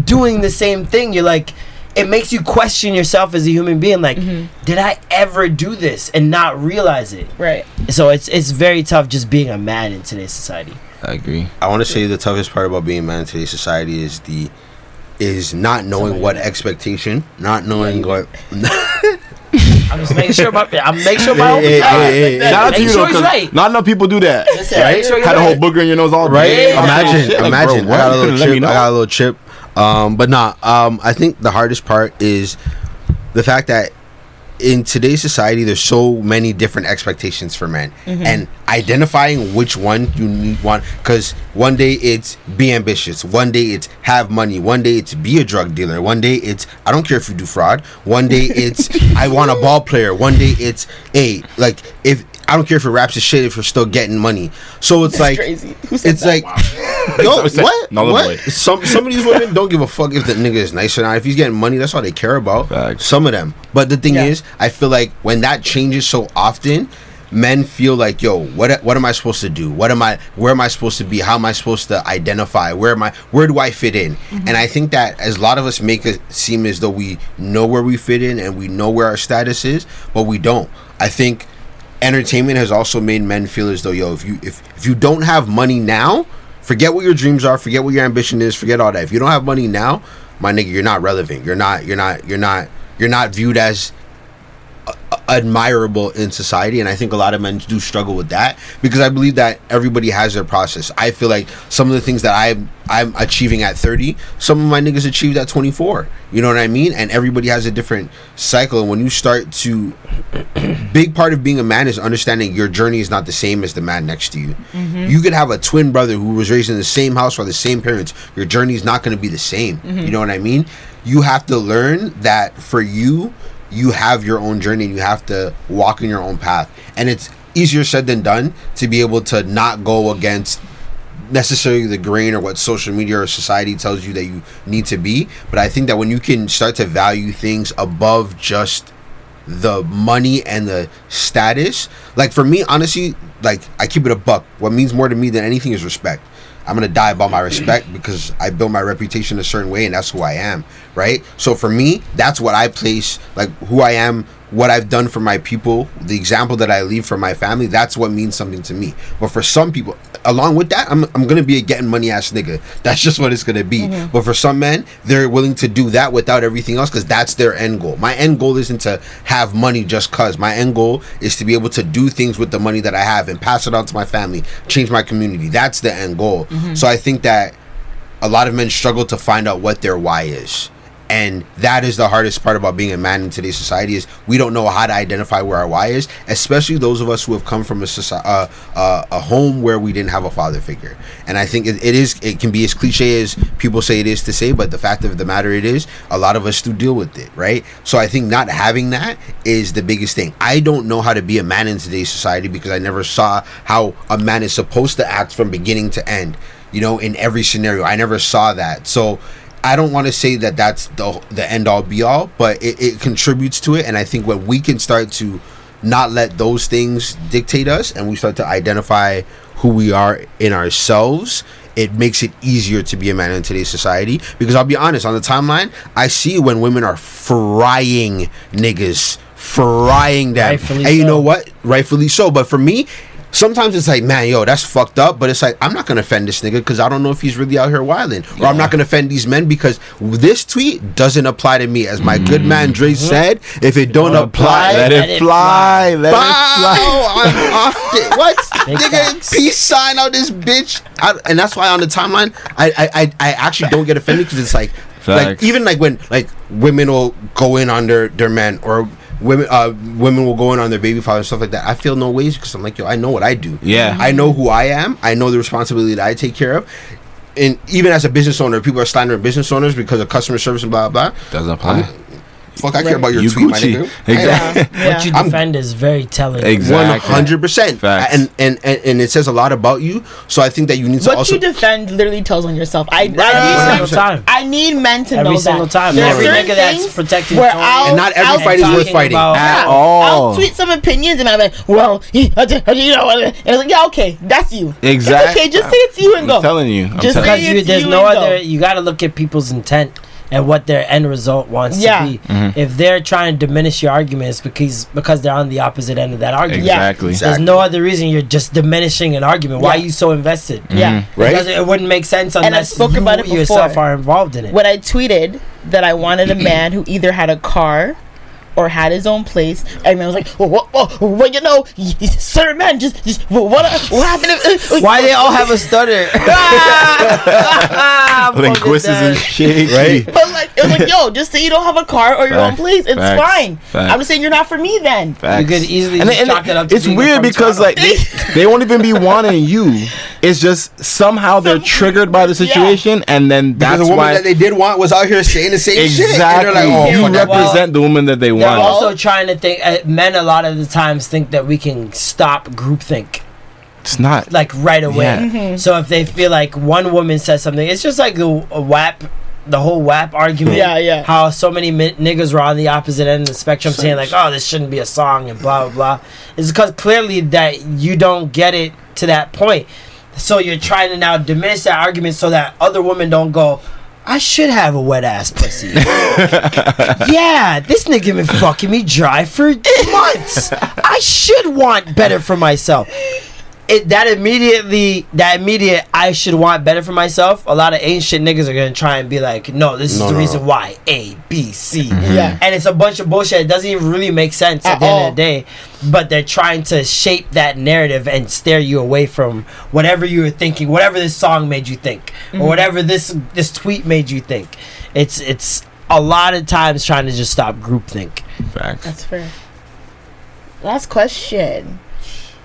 S5: doing the same thing. You're like, it makes you question yourself as a human being. Like, mm-hmm. did I ever do this and not realize it?
S3: Right.
S5: So it's it's very tough just being a man in today's society.
S4: I agree.
S6: I want to say the toughest part about being a man in today's society is the is not knowing what expectation, not knowing what.
S5: I'm just making sure my I'm making sure my
S6: Hey, hey, hey, hey,
S4: Shout out to you
S5: sure
S4: though,
S5: he's
S4: 'cause
S5: right.
S4: not enough people do that.
S5: Listen,
S4: right?
S5: sure you're
S4: Had a whole
S5: right.
S4: booger in your nose all
S6: right?
S4: day. Right.
S6: Imagine,
S4: Shit, like,
S6: imagine.
S4: bro,
S6: I got a
S4: what? You
S6: little chip. I got a little chip. Um, but nah. Um, I think the hardest part is the fact that in today's society, there's so many different expectations for men, and identifying which one you need one. Because one day it's be ambitious, one day it's have money, one day it's be a drug dealer, one day it's I don't care if you do fraud, one day it's I want a ball player, one day it's a like if I don't care if it raps his shit if you're still getting money. So it's like
S3: crazy. Who said
S6: it's
S3: that?
S6: like yo what
S4: Null and
S6: what
S4: void.
S6: some some of these women don't give a fuck if the nigga is nice or not. If he's getting money, that's all they care about.
S4: Facts.
S6: Some of them, but the thing
S3: Yeah.
S6: is, I feel like when that changes so often, men feel like, yo, what what am I supposed to do? What am I? Where am I supposed to be? How am I supposed to identify? Where am I? Where do I fit in? Mm-hmm. And I think that as a lot of us make it seem as though we know where we fit in and we know where our status is, but we don't. I think entertainment has also made men feel as though, yo, if you if if you don't have money now, forget what your dreams are, forget what your ambition is, forget all that. If you don't have money now, my nigga, you're not relevant. You're not. You're not. You're not. You're not viewed as admirable in society and i think a lot of men do struggle with that because i believe that everybody has their process. I feel like some of the things that i'm i'm achieving at 30 some of my niggas achieved at 24 you know what i mean? And everybody has a different cycle. And when you start to big part of being a man is understanding your journey is not the same as the man next to you. Mm-hmm. You could have a twin brother who was raised in the same house by the same parents. Your journey is not going to be the same. Mm-hmm. You know what i mean? You have to learn that for you you have your own journey and you have to walk in your own path. And it's easier said than done to be able to not go against necessarily the grain or what social media or society tells you that you need to be. But i think that when you can start to value things above just the money and the status like for me honestly like i keep it a buck. What means more to me than anything is respect i'm gonna die about my respect because i built my reputation a certain way and that's who i am right? So for me that's what i place like who i am what i've done for my people the example that i leave for my family that's what means something to me. But for some people along with that i'm, I'm gonna be a getting money ass nigga. That's just what it's gonna be. Mm-hmm. But for some men they're willing to do that without everything else because that's their end goal. My end goal isn't to have money just cause. My end goal is to be able to do things with the money that i have and pass it on to my family change my community. That's the end goal. Mm-hmm. So i think that a lot of men struggle to find out what their why is and that is the hardest part about being a man in today's society is we don't know how to identify where our why is especially those of us who have come from a soci- uh, uh, a home where we didn't have a father figure. And i think it, it is it can be as cliche as people say it is to say but the fact of the matter it is a lot of us do deal with it right? So i think not having that is the biggest thing. I don't know how to be a man in today's society because i never saw how a man is supposed to act from beginning to end you know in every scenario. I never saw that. So I don't want to say that that's the the end all be all, but it, it contributes to it. And I think when we can start to not let those things dictate us, and we start to identify who we are in ourselves, it makes it easier to be a man in today's society. Because I'll be honest, on the timeline, I see when women are frying niggas, frying them,
S5: Rightfully
S6: and you
S5: so.
S6: know what? Rightfully so. But for me. Sometimes it's like, man, yo, that's fucked up. But it's like, I'm not gonna offend this nigga because I don't know if he's really out here wilding, or I'm not gonna offend these men because this tweet doesn't apply to me. As my good man Dre mm-hmm. said, if it don't apply,
S4: Let it fly. Let it fly.
S6: I'm off it. What? Nigga, peace sign out this bitch. I, and that's why on the timeline, I I, I, I actually don't get offended because it's like, like even like when like women will go in on their, their men or women uh women will go in on their baby father and stuff like that. I feel no ways because I'm like, yo, I know what I do.
S4: Yeah.
S6: I know who I am. I know the responsibility that I take care of. And even as a business owner, people are slandering business owners because of customer service and blah blah. blah.
S4: Doesn't apply.
S6: Fuck, I care about your
S4: You
S6: tweet, my nigga.
S4: Exactly.
S3: Yeah.
S5: What you
S6: I'm-
S5: defend is very telling.
S4: Exactly.
S6: One hundred percent,
S4: Facts.
S6: and and and and it says a lot about you. So I think that you need to
S3: What
S6: also
S3: you defend literally tells on yourself. I,
S5: Every
S3: I,
S5: single
S3: need,
S5: time.
S3: I need men to
S5: Every
S3: know
S5: single
S3: that.
S5: time.
S3: There are
S5: Every
S3: certain
S5: nigga that's
S3: things
S5: protecting
S3: where
S5: Tony.
S3: I'll,
S6: And not every
S3: I'll,
S6: fight is worth fighting.
S5: about-
S4: At
S3: Yeah,
S4: all.
S3: I'll tweet some opinions and I'm like, well, you know, and it's like, yeah, okay, that's you.
S4: Exactly.
S3: It's okay, just say it to you and go.
S4: I'm telling you. I'm
S3: Just
S4: telling
S5: because you, there's no other. You got to look at people's intent and what their end result wants
S3: Yeah.
S5: to be.
S4: Mm-hmm.
S5: If they're trying to diminish your arguments because because they're on the opposite end of that argument,
S4: Exactly.
S6: Exactly.
S5: there's no other reason you're just diminishing an argument. Why are you so invested?
S3: Yeah.
S6: Right?
S5: Because it wouldn't make sense unless you
S3: about it
S5: yourself are involved in it.
S3: When I tweeted that I wanted a man who either had a car or had his own place, everyone was like, well, what, what, well, you know, y- y- certain men just, just what, what happened? If, uh,
S5: Why they all have a stutter?
S4: Linguists and shit.
S6: Right?
S3: But like, it was like, yo, just say you don't have a car or your own place. It's
S4: Facts.
S3: fine.
S4: Facts.
S3: I'm just saying you're not for me then.
S4: Facts.
S5: You could easily
S4: and,
S5: just
S4: and
S5: chalk it up to
S4: it's weird because
S5: Toronto.
S4: like they, they won't even be wanting you. It's just somehow they're
S3: Some-
S4: triggered by the
S3: yeah.
S4: situation, and then
S6: Because
S4: that's
S6: the woman
S4: why
S6: that they did want was out here saying the same shit.
S4: Exactly
S6: like, oh,
S4: you
S6: fuck that.
S4: represent the woman that they
S5: They're
S4: want.
S5: also trying to think. Uh, men a lot of the times think that we can stop groupthink
S4: it's not.
S5: like right away.
S4: Yeah.
S3: Mm-hmm.
S5: So if they feel like one woman says something, it's just like the a WAP, the whole WAP argument.
S3: Yeah, yeah.
S5: How so many mi- niggas were on the opposite end of the spectrum saying like, "Oh, this shouldn't be a song" and blah blah blah. It's because clearly that you don't get it to that point. So you're trying to now diminish that argument so that other women don't go. I should have a wet ass pussy. yeah, this nigga been fucking me dry for months. I should want better for myself. It that immediately, that immediate, I should want better for myself. A lot of ancient niggas are gonna try and be like, no, this is
S6: No,
S5: the
S6: no,
S5: reason
S6: no.
S5: why A, B, C, mm-hmm.
S3: Yeah.
S5: and it's a bunch of bullshit. It doesn't even really make sense at,
S3: At
S5: the end of the day. But they're trying to shape that narrative and steer you away from whatever you were thinking, whatever this song made you think, or mm-hmm. whatever this this tweet made you think. It's it's a lot of times trying to just stop groupthink.
S4: Facts.
S3: That's fair. Last question.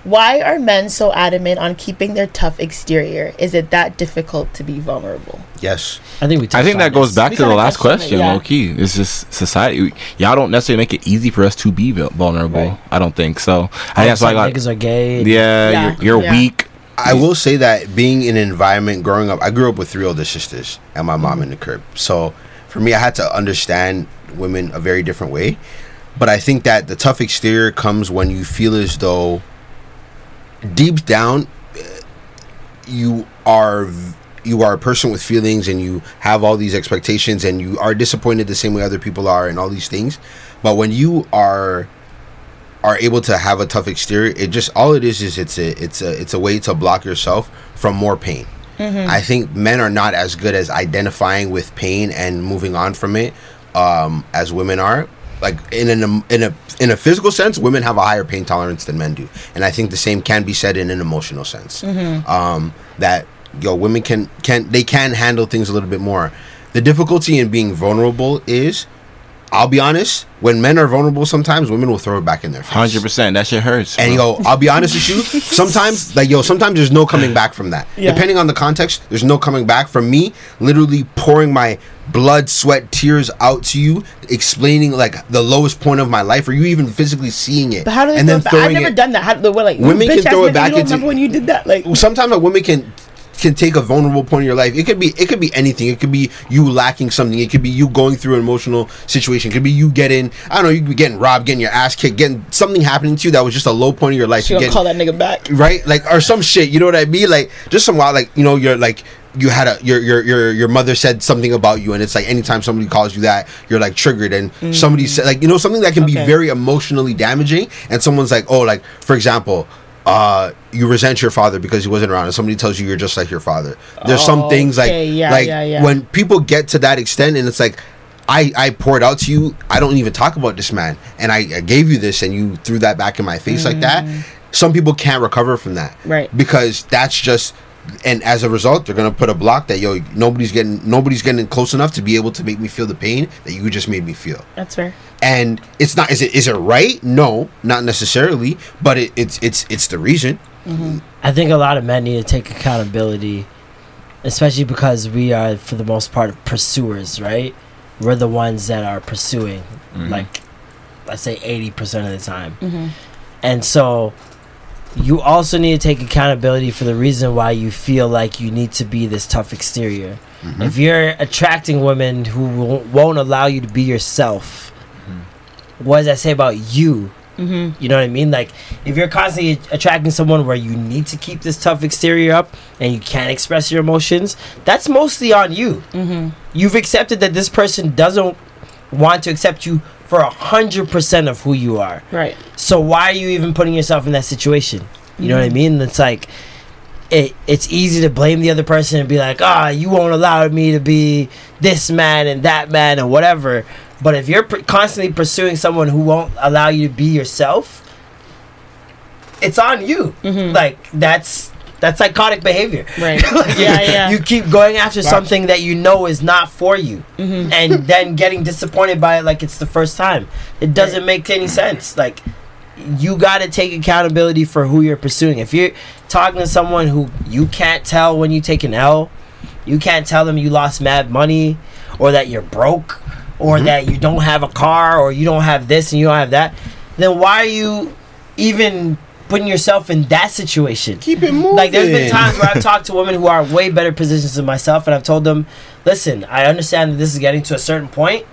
S3: Why are men so adamant on keeping their tough exterior? Is it that difficult to be vulnerable?
S6: Yes.
S5: I think we.
S4: I think that goes back
S3: We
S4: to the last
S3: touched on it,
S4: question,
S3: yeah.
S4: low key. It's just society. We- Y'all don't necessarily make it easy for us to be vulnerable.
S3: Right.
S4: I don't think so. I think that's why I got.
S5: niggas are gay.
S4: Yeah,
S3: Yeah.
S4: you're, you're
S3: Yeah.
S4: weak.
S6: I will say that being in an environment growing up, I grew up with three older sisters and my mom mm-hmm. in the crib. So for me, I had to understand women a very different way. But I think that the tough exterior comes when you feel as though deep down uh, you are you are a person with feelings and you have all these expectations and you are disappointed the same way other people are and all these things. But when you are are able to have a tough exterior, it just all it is is it's a it's a it's a way to block yourself from more pain. I think men are not as good as identifying with pain and moving on from it um, as women are. Like in an in a in a physical sense, women have a higher pain tolerance than men do, and I think the same can be said in an emotional sense. Um, that yo, women can can they can handle things a little bit more. the difficulty in being vulnerable is, I'll be honest, when men are vulnerable, sometimes women will throw it back in their face.
S4: Hundred percent. That shit hurts.
S6: And yo, I'll be honest with you. Sometimes, like yo, sometimes there's no coming back from that.
S3: Yeah.
S6: Depending on the context, there's no coming back from me. Literally pouring my blood, sweat, tears out to you, explaining like the lowest point of my life, or you even physically seeing it,
S3: But how do they
S6: and
S3: throw
S6: then
S3: it back? I've never
S6: it.
S3: done that. How, the, what, like,
S6: Women
S3: bitch
S6: can throw it back
S3: You don't
S6: into-
S3: remember when you did that? Like,
S6: sometimes a woman can can take a vulnerable point in your life. It could be it could be anything. It could be you lacking something. It could be you going through an emotional situation. It could be you getting I don't know. You could be getting robbed, getting your ass kicked, getting something happening to you that was just a low point in your life.
S3: she
S6: You
S3: gonna call that nigga back.
S6: right? Like or some shit. You know what I mean? Like just some wild like you know you're like you had a your your your your mother said something about you and it's like anytime somebody calls you that you're like triggered and somebody mm. said like you know something that can be very emotionally damaging and someone's like oh like for example uh you resent your father because he wasn't around and somebody tells you you're just like your father there's some things like
S3: Okay, yeah,
S6: like
S3: yeah, yeah.
S6: when people get to that extent and it's like I, I poured out to you. I don't even talk about this man, and I, I gave you this, and you threw that back in my face like that. Some people can't recover from that,
S3: Mm. Right.
S6: Because that's just, and as a result, they're gonna put a block that yo nobody's getting nobody's getting close enough to be able to make me feel the pain that you just made me feel.
S3: That's fair.
S6: And it's not is it is it right? No, not necessarily, but it, it's it's it's the reason. Mm-hmm.
S5: I think a lot of men need to take accountability, especially because we are, for the most part, pursuers, right? We're the ones that are pursuing, mm-hmm. like, let's say 80% of the time. Mm-hmm. And so you also need to take accountability for the reason why you feel like you need to be this tough exterior. If you're attracting women who won't- won't allow you to be yourself, what does that say about you?
S3: Mm-hmm.
S5: You know what I mean? Like, if you're constantly attracting someone where you need to keep this tough exterior up and you can't express your emotions, that's mostly on you.
S3: Mm-hmm.
S5: You've accepted that this person doesn't want to accept you for a hundred percent of who you are.
S3: Right.
S5: So why are you even putting yourself in that situation? You know what I
S3: Mm-hmm.
S5: mean? It's like it it's easy to blame the other person and be like, "Ah, you won't allow me to be this man and that man and whatever." But if you're pr- constantly pursuing someone who won't allow you to be yourself, it's on you.
S3: Mm-hmm.
S5: Like that's that's psychotic behavior.
S3: Right.
S5: Like,
S3: Yeah, yeah.
S5: You keep going after something that you know is not for you,
S3: Mm-hmm.
S5: and then getting disappointed by it like it's the first time. It doesn't make any sense. Like you got to take accountability for who you're pursuing. If you're talking to someone who you can't tell when you take an L, you can't tell them you lost mad money, or that you're broke, or that you don't have a car, or you don't have this and you don't have that, then why are you even putting yourself in that situation?
S6: Keep it moving.
S5: Like there's been times where I've talked to women who are way better positions than myself, and I've told them, "Listen, I understand that this is getting to a certain point.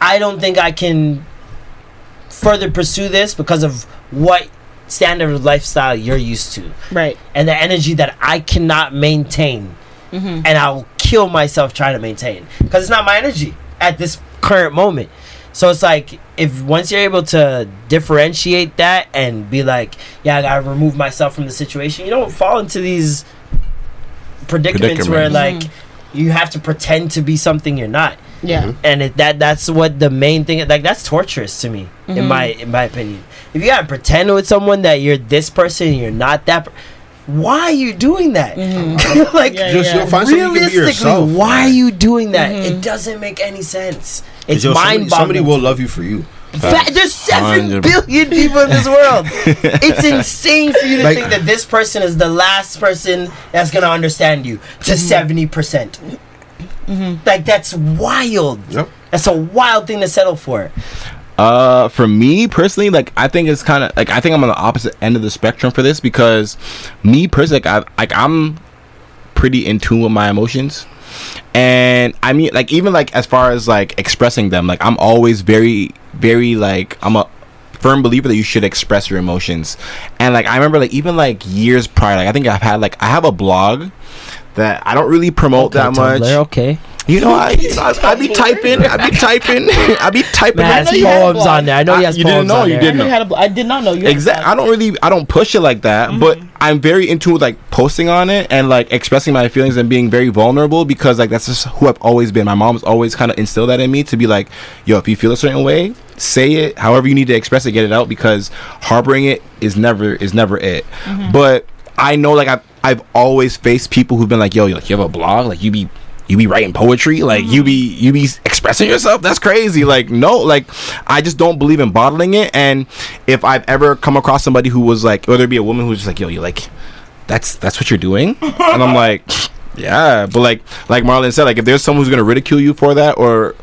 S5: I don't think I can further pursue this because of what standard of lifestyle you're used to,
S3: Right.
S5: and the energy that I cannot maintain, mm-hmm. and I'll kill myself trying to maintain because it's not my energy at this current moment." So it's like if once you're able to differentiate that and be like, yeah, I gotta remove myself from the situation, you don't fall into these predicaments, where
S4: Predicaments.
S5: like mm-hmm. you have to pretend to be something you're not.
S3: Yeah. Mm-hmm.
S5: And it, that that's what the main thing like that's torturous to me in mm-hmm. my in my opinion. If you gotta pretend with someone that you're this person and you're not that per- why are you doing that? Mm-hmm. like
S3: Yeah,
S6: Just
S3: yeah.
S6: you'll find something you
S5: realistically,
S6: yourself.
S5: why are you doing that? Mm-hmm. It doesn't make any sense. It's
S6: Yo, somebody,
S5: mind
S6: somebody
S5: boggling.
S6: will love you for you.
S5: There's seven
S4: 100%.
S5: billion people in this world. it's insane for you to
S6: Like-
S5: think that this person is the last person that's gonna understand you to mm-hmm. 70 percent. Like that's wild.
S6: Yep.
S5: That's a wild thing to settle for.
S4: Uh, for me personally, like I think it's kind of like I think I'm on the opposite end of the spectrum for this because me personally, like, I, like I'm pretty in tune with my emotions, and I mean, like even like as far as like expressing them, like I'm always very, very like I'm a firm believer that you should express your emotions, and like I remember like even like years prior, like I think I've had like I have a blog that I don't really promote that much.
S5: Tumblr, okay.
S4: You know, I, you know, I, I be typing, I be typing, I be typing.
S5: Man,
S3: know
S5: has
S3: you had a
S5: poems on there. I know he has
S4: You didn't know,
S5: on
S4: you
S5: there.
S4: didn't
S3: I,
S4: know.
S3: had a, I did not know you.
S4: Exactly. I don't really, I don't push it like that, but mm-hmm. I'm very into like posting on it and like expressing my feelings and being very vulnerable because like that's just who I've always been. My mom's always kind of instilled that in me to be like, yo, if you feel a certain way, say it. However you need to express it, get it out because harboring it is never is never it. Mm-hmm. But I know like I've I've always faced people who've been like, yo, you like you have a blog, like you be you be writing poetry like you be mm-hmm. you be expressing yourself? That's crazy. Like no like i just don't believe in bottling it. And if i've ever come across somebody who was like or there be a woman who's just like yo you like that's that's what you're doing? And i'm like yeah. But like like marlon said like if there's someone who's gonna ridicule you for that or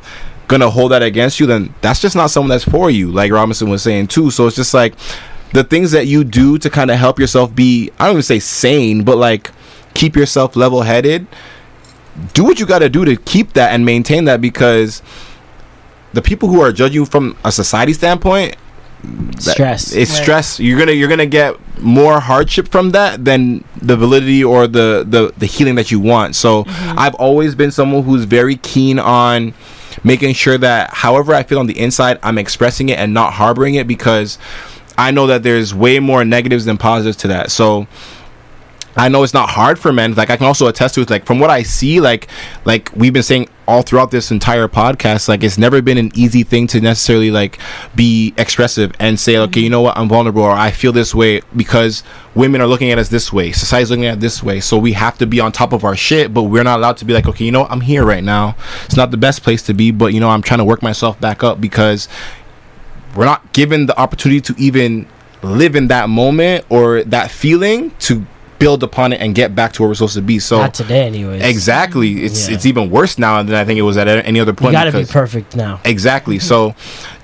S4: gonna hold that against you then that's just not someone that's for you like robinson was saying too. So it's just like the things that you do to kind of help yourself be i don't even say sane but like keep yourself level headed do what you got to do to keep that and maintain that because the people who are judging you from a society standpoint
S5: Stress.
S4: it's
S5: Right.
S4: stress you're gonna you're gonna get more hardship from that than the validity or the the, the healing that you want so mm-hmm. i've always been someone who's very keen on making sure that however i feel on the inside i'm expressing it and not harboring it because i know that there's way more negatives than positives to that so I know it's not hard for men. Like I can also attest to it. Like from what I see, like like we've been saying all throughout this entire podcast, like it's never been an easy thing to necessarily like be expressive and say, okay, you know what, I'm vulnerable or I feel this way because women are looking at us this way, society's looking at this way. So we have to be on top of our shit, but we're not allowed to be like, okay, you know, what, I'm here right now. It's not the best place to be, but you know, I'm trying to work myself back up because we're not given the opportunity to even live in that moment or that feeling to build upon it and get back to where we're supposed to be. So
S5: Not today, anyways.
S4: Exactly. It's
S5: Yeah.
S4: it's even worse now than I think it was at any other point.
S5: You
S4: point.
S5: gotta be perfect now.
S4: Exactly. So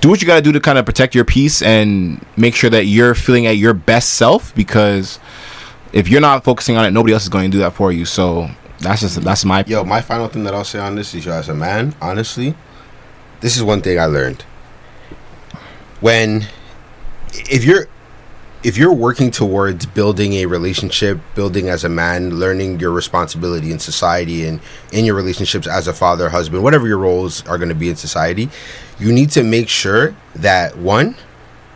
S4: do what you got to do to kind of protect your peace and make sure that you're feeling at your best self because if you're not focusing on it, nobody else is going to do that for you. So that's just that's my
S6: Yo, my final thing that I'll say on this is, yo, as a man, honestly, this is one thing I learned. When, if you're, if you're working towards building a relationship, building as a man, learning your responsibility in society and in your relationships as a father, husband, whatever your roles are going to be in society, you need to make sure that one,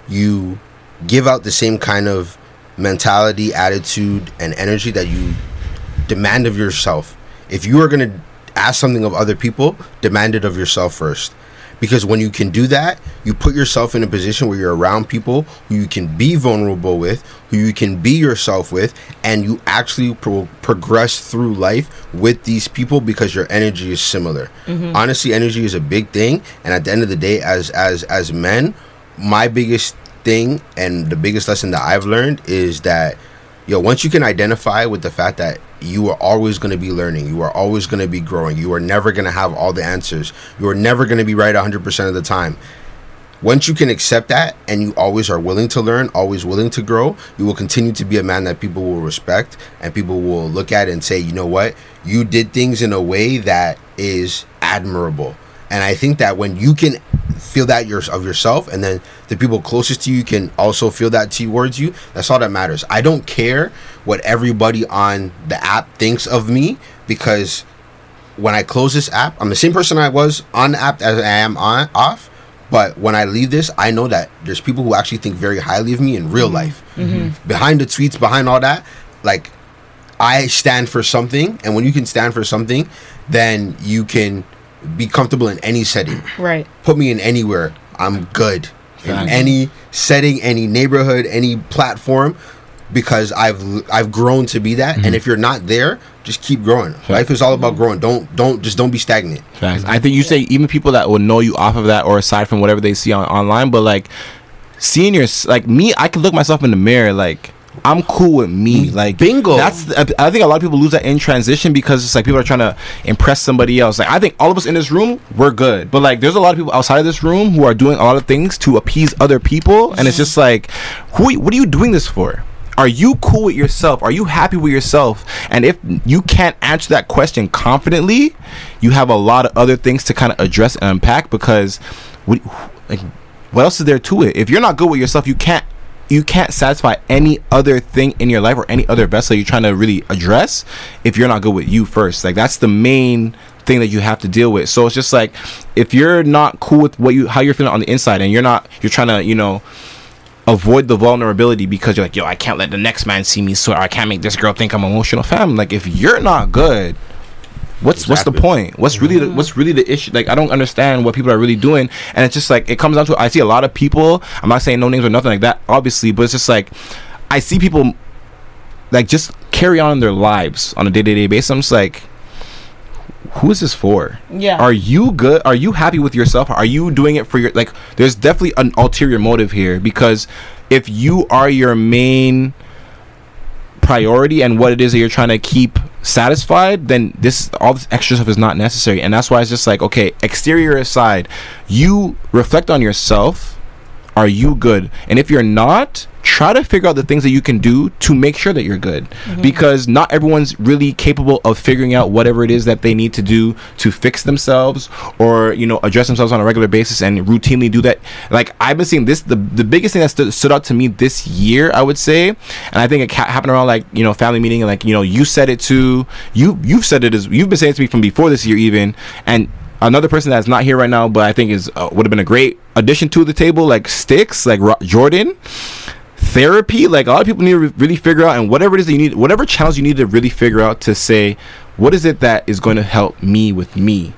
S6: you give out the same kind of mentality, attitude, and energy that you demand of yourself. If you are going to ask something of other people, demand it of yourself first. Because when you can do that, you put yourself in a position where you're around people who you can be vulnerable with, who you can be yourself with, and you actually pro- progress through life with these people because your energy is similar.
S8: Mhm.
S6: Honestly, energy is a big thing, and at the end of the day, as as as men, my biggest thing and the biggest lesson that I've learned is that yo, once you can identify with the fact that you are always going to be learning, you are always going to be growing, you are never going to have all the answers, you are never going to be right 100% of the time. Once you can accept that and you always are willing to learn, always willing to grow, you will continue to be a man that people will respect and people will look at and say, you know what, you did things in a way that is admirable. And I think that when you can feel that yours of yourself, and then the people closest to you can also feel that towards you, that's all that matters. I don't care what everybody on the app thinks of me because when I close this app, I'm the same person I was on the app as I am on off. But when I leave this, I know that there's people who actually think very highly of me in real life.
S8: Mhm.
S6: Behind the tweets, behind all that, like I stand for something, and when you can stand for something, then you can be comfortable in any setting.
S3: Right.
S6: Put me in anywhere, I'm good. In
S4: Facts.
S6: any setting, any neighborhood, any platform, because I've I've grown to be that.
S4: Mm-hmm.
S6: And if you're not there, just keep growing. Life is all about growing. Don't don't just don't be stagnant.
S4: Facts. I think you say even people that will know you off of that or aside from whatever they see on online, but like seeing your like me, I can look myself in the mirror like. I'm cool with me, like bingo. That's I think a lot of people lose that in transition because it's like people are trying to impress somebody else. Like I think all of us in this room, we're good, but like there's a lot of people outside of this room who are doing a lot of things to appease other people, and it's just like, who? What are you doing this for? Are you cool with yourself? Are you happy with yourself? And if you can't answer that question confidently, you have a lot of other things to kind of address and unpack because what, like, what else is there to it? If you're not good with yourself, you can't you can't satisfy any other thing in your life or any other vessel you're trying to really address if you're not good with you first. Like that's the main thing that you have to deal with. So it's just like if you're not cool with what you how you're feeling on the inside and you're not you're trying to, you know, avoid the vulnerability because you're like, yo, I can't let the next man see me swear. I can't make this girl think I'm emotional. Fam, like if you're not good, what's what's the point? What's really the, mm-hmm. what's really the issue? Like I don't understand what people are really doing, and it's just like it comes down to I see a lot of people. I'm not saying no names or nothing like that, obviously, but it's just like I see people like just carry on their lives on a day to day basis. I'm just like, who is this for?
S3: Yeah.
S4: Are you good? Are you happy with yourself? Are you doing it for your like? There's definitely an ulterior motive here because if you are your main priority and what it is that you're trying to keep satisfied, then this all this extra stuff is not necessary. And that's why it's just like, okay, exterior aside, you reflect on yourself. Are you good? And if you're not, try to figure out the things that you can do to make sure that you're good. Because not everyone's really capable of figuring out whatever it is that they need to do to fix themselves or, you know, address themselves on a regular basis and routinely do that. Like I've been seeing this the, the biggest thing that stood, stood out to me this year, I would say, and I think it ca- happened around like, you know, family meeting and like, you know, you said it too. You you've said it as you've been saying it to me from before this year even and another person that's not here right now, but I think is uh, would have been a great addition to the table, like Sticks, like Ro- Jordan. Therapy, like a lot of people need to re- really figure out, and whatever it is that you need, whatever channels you need to really figure out to say, what is it that is going to help me with me?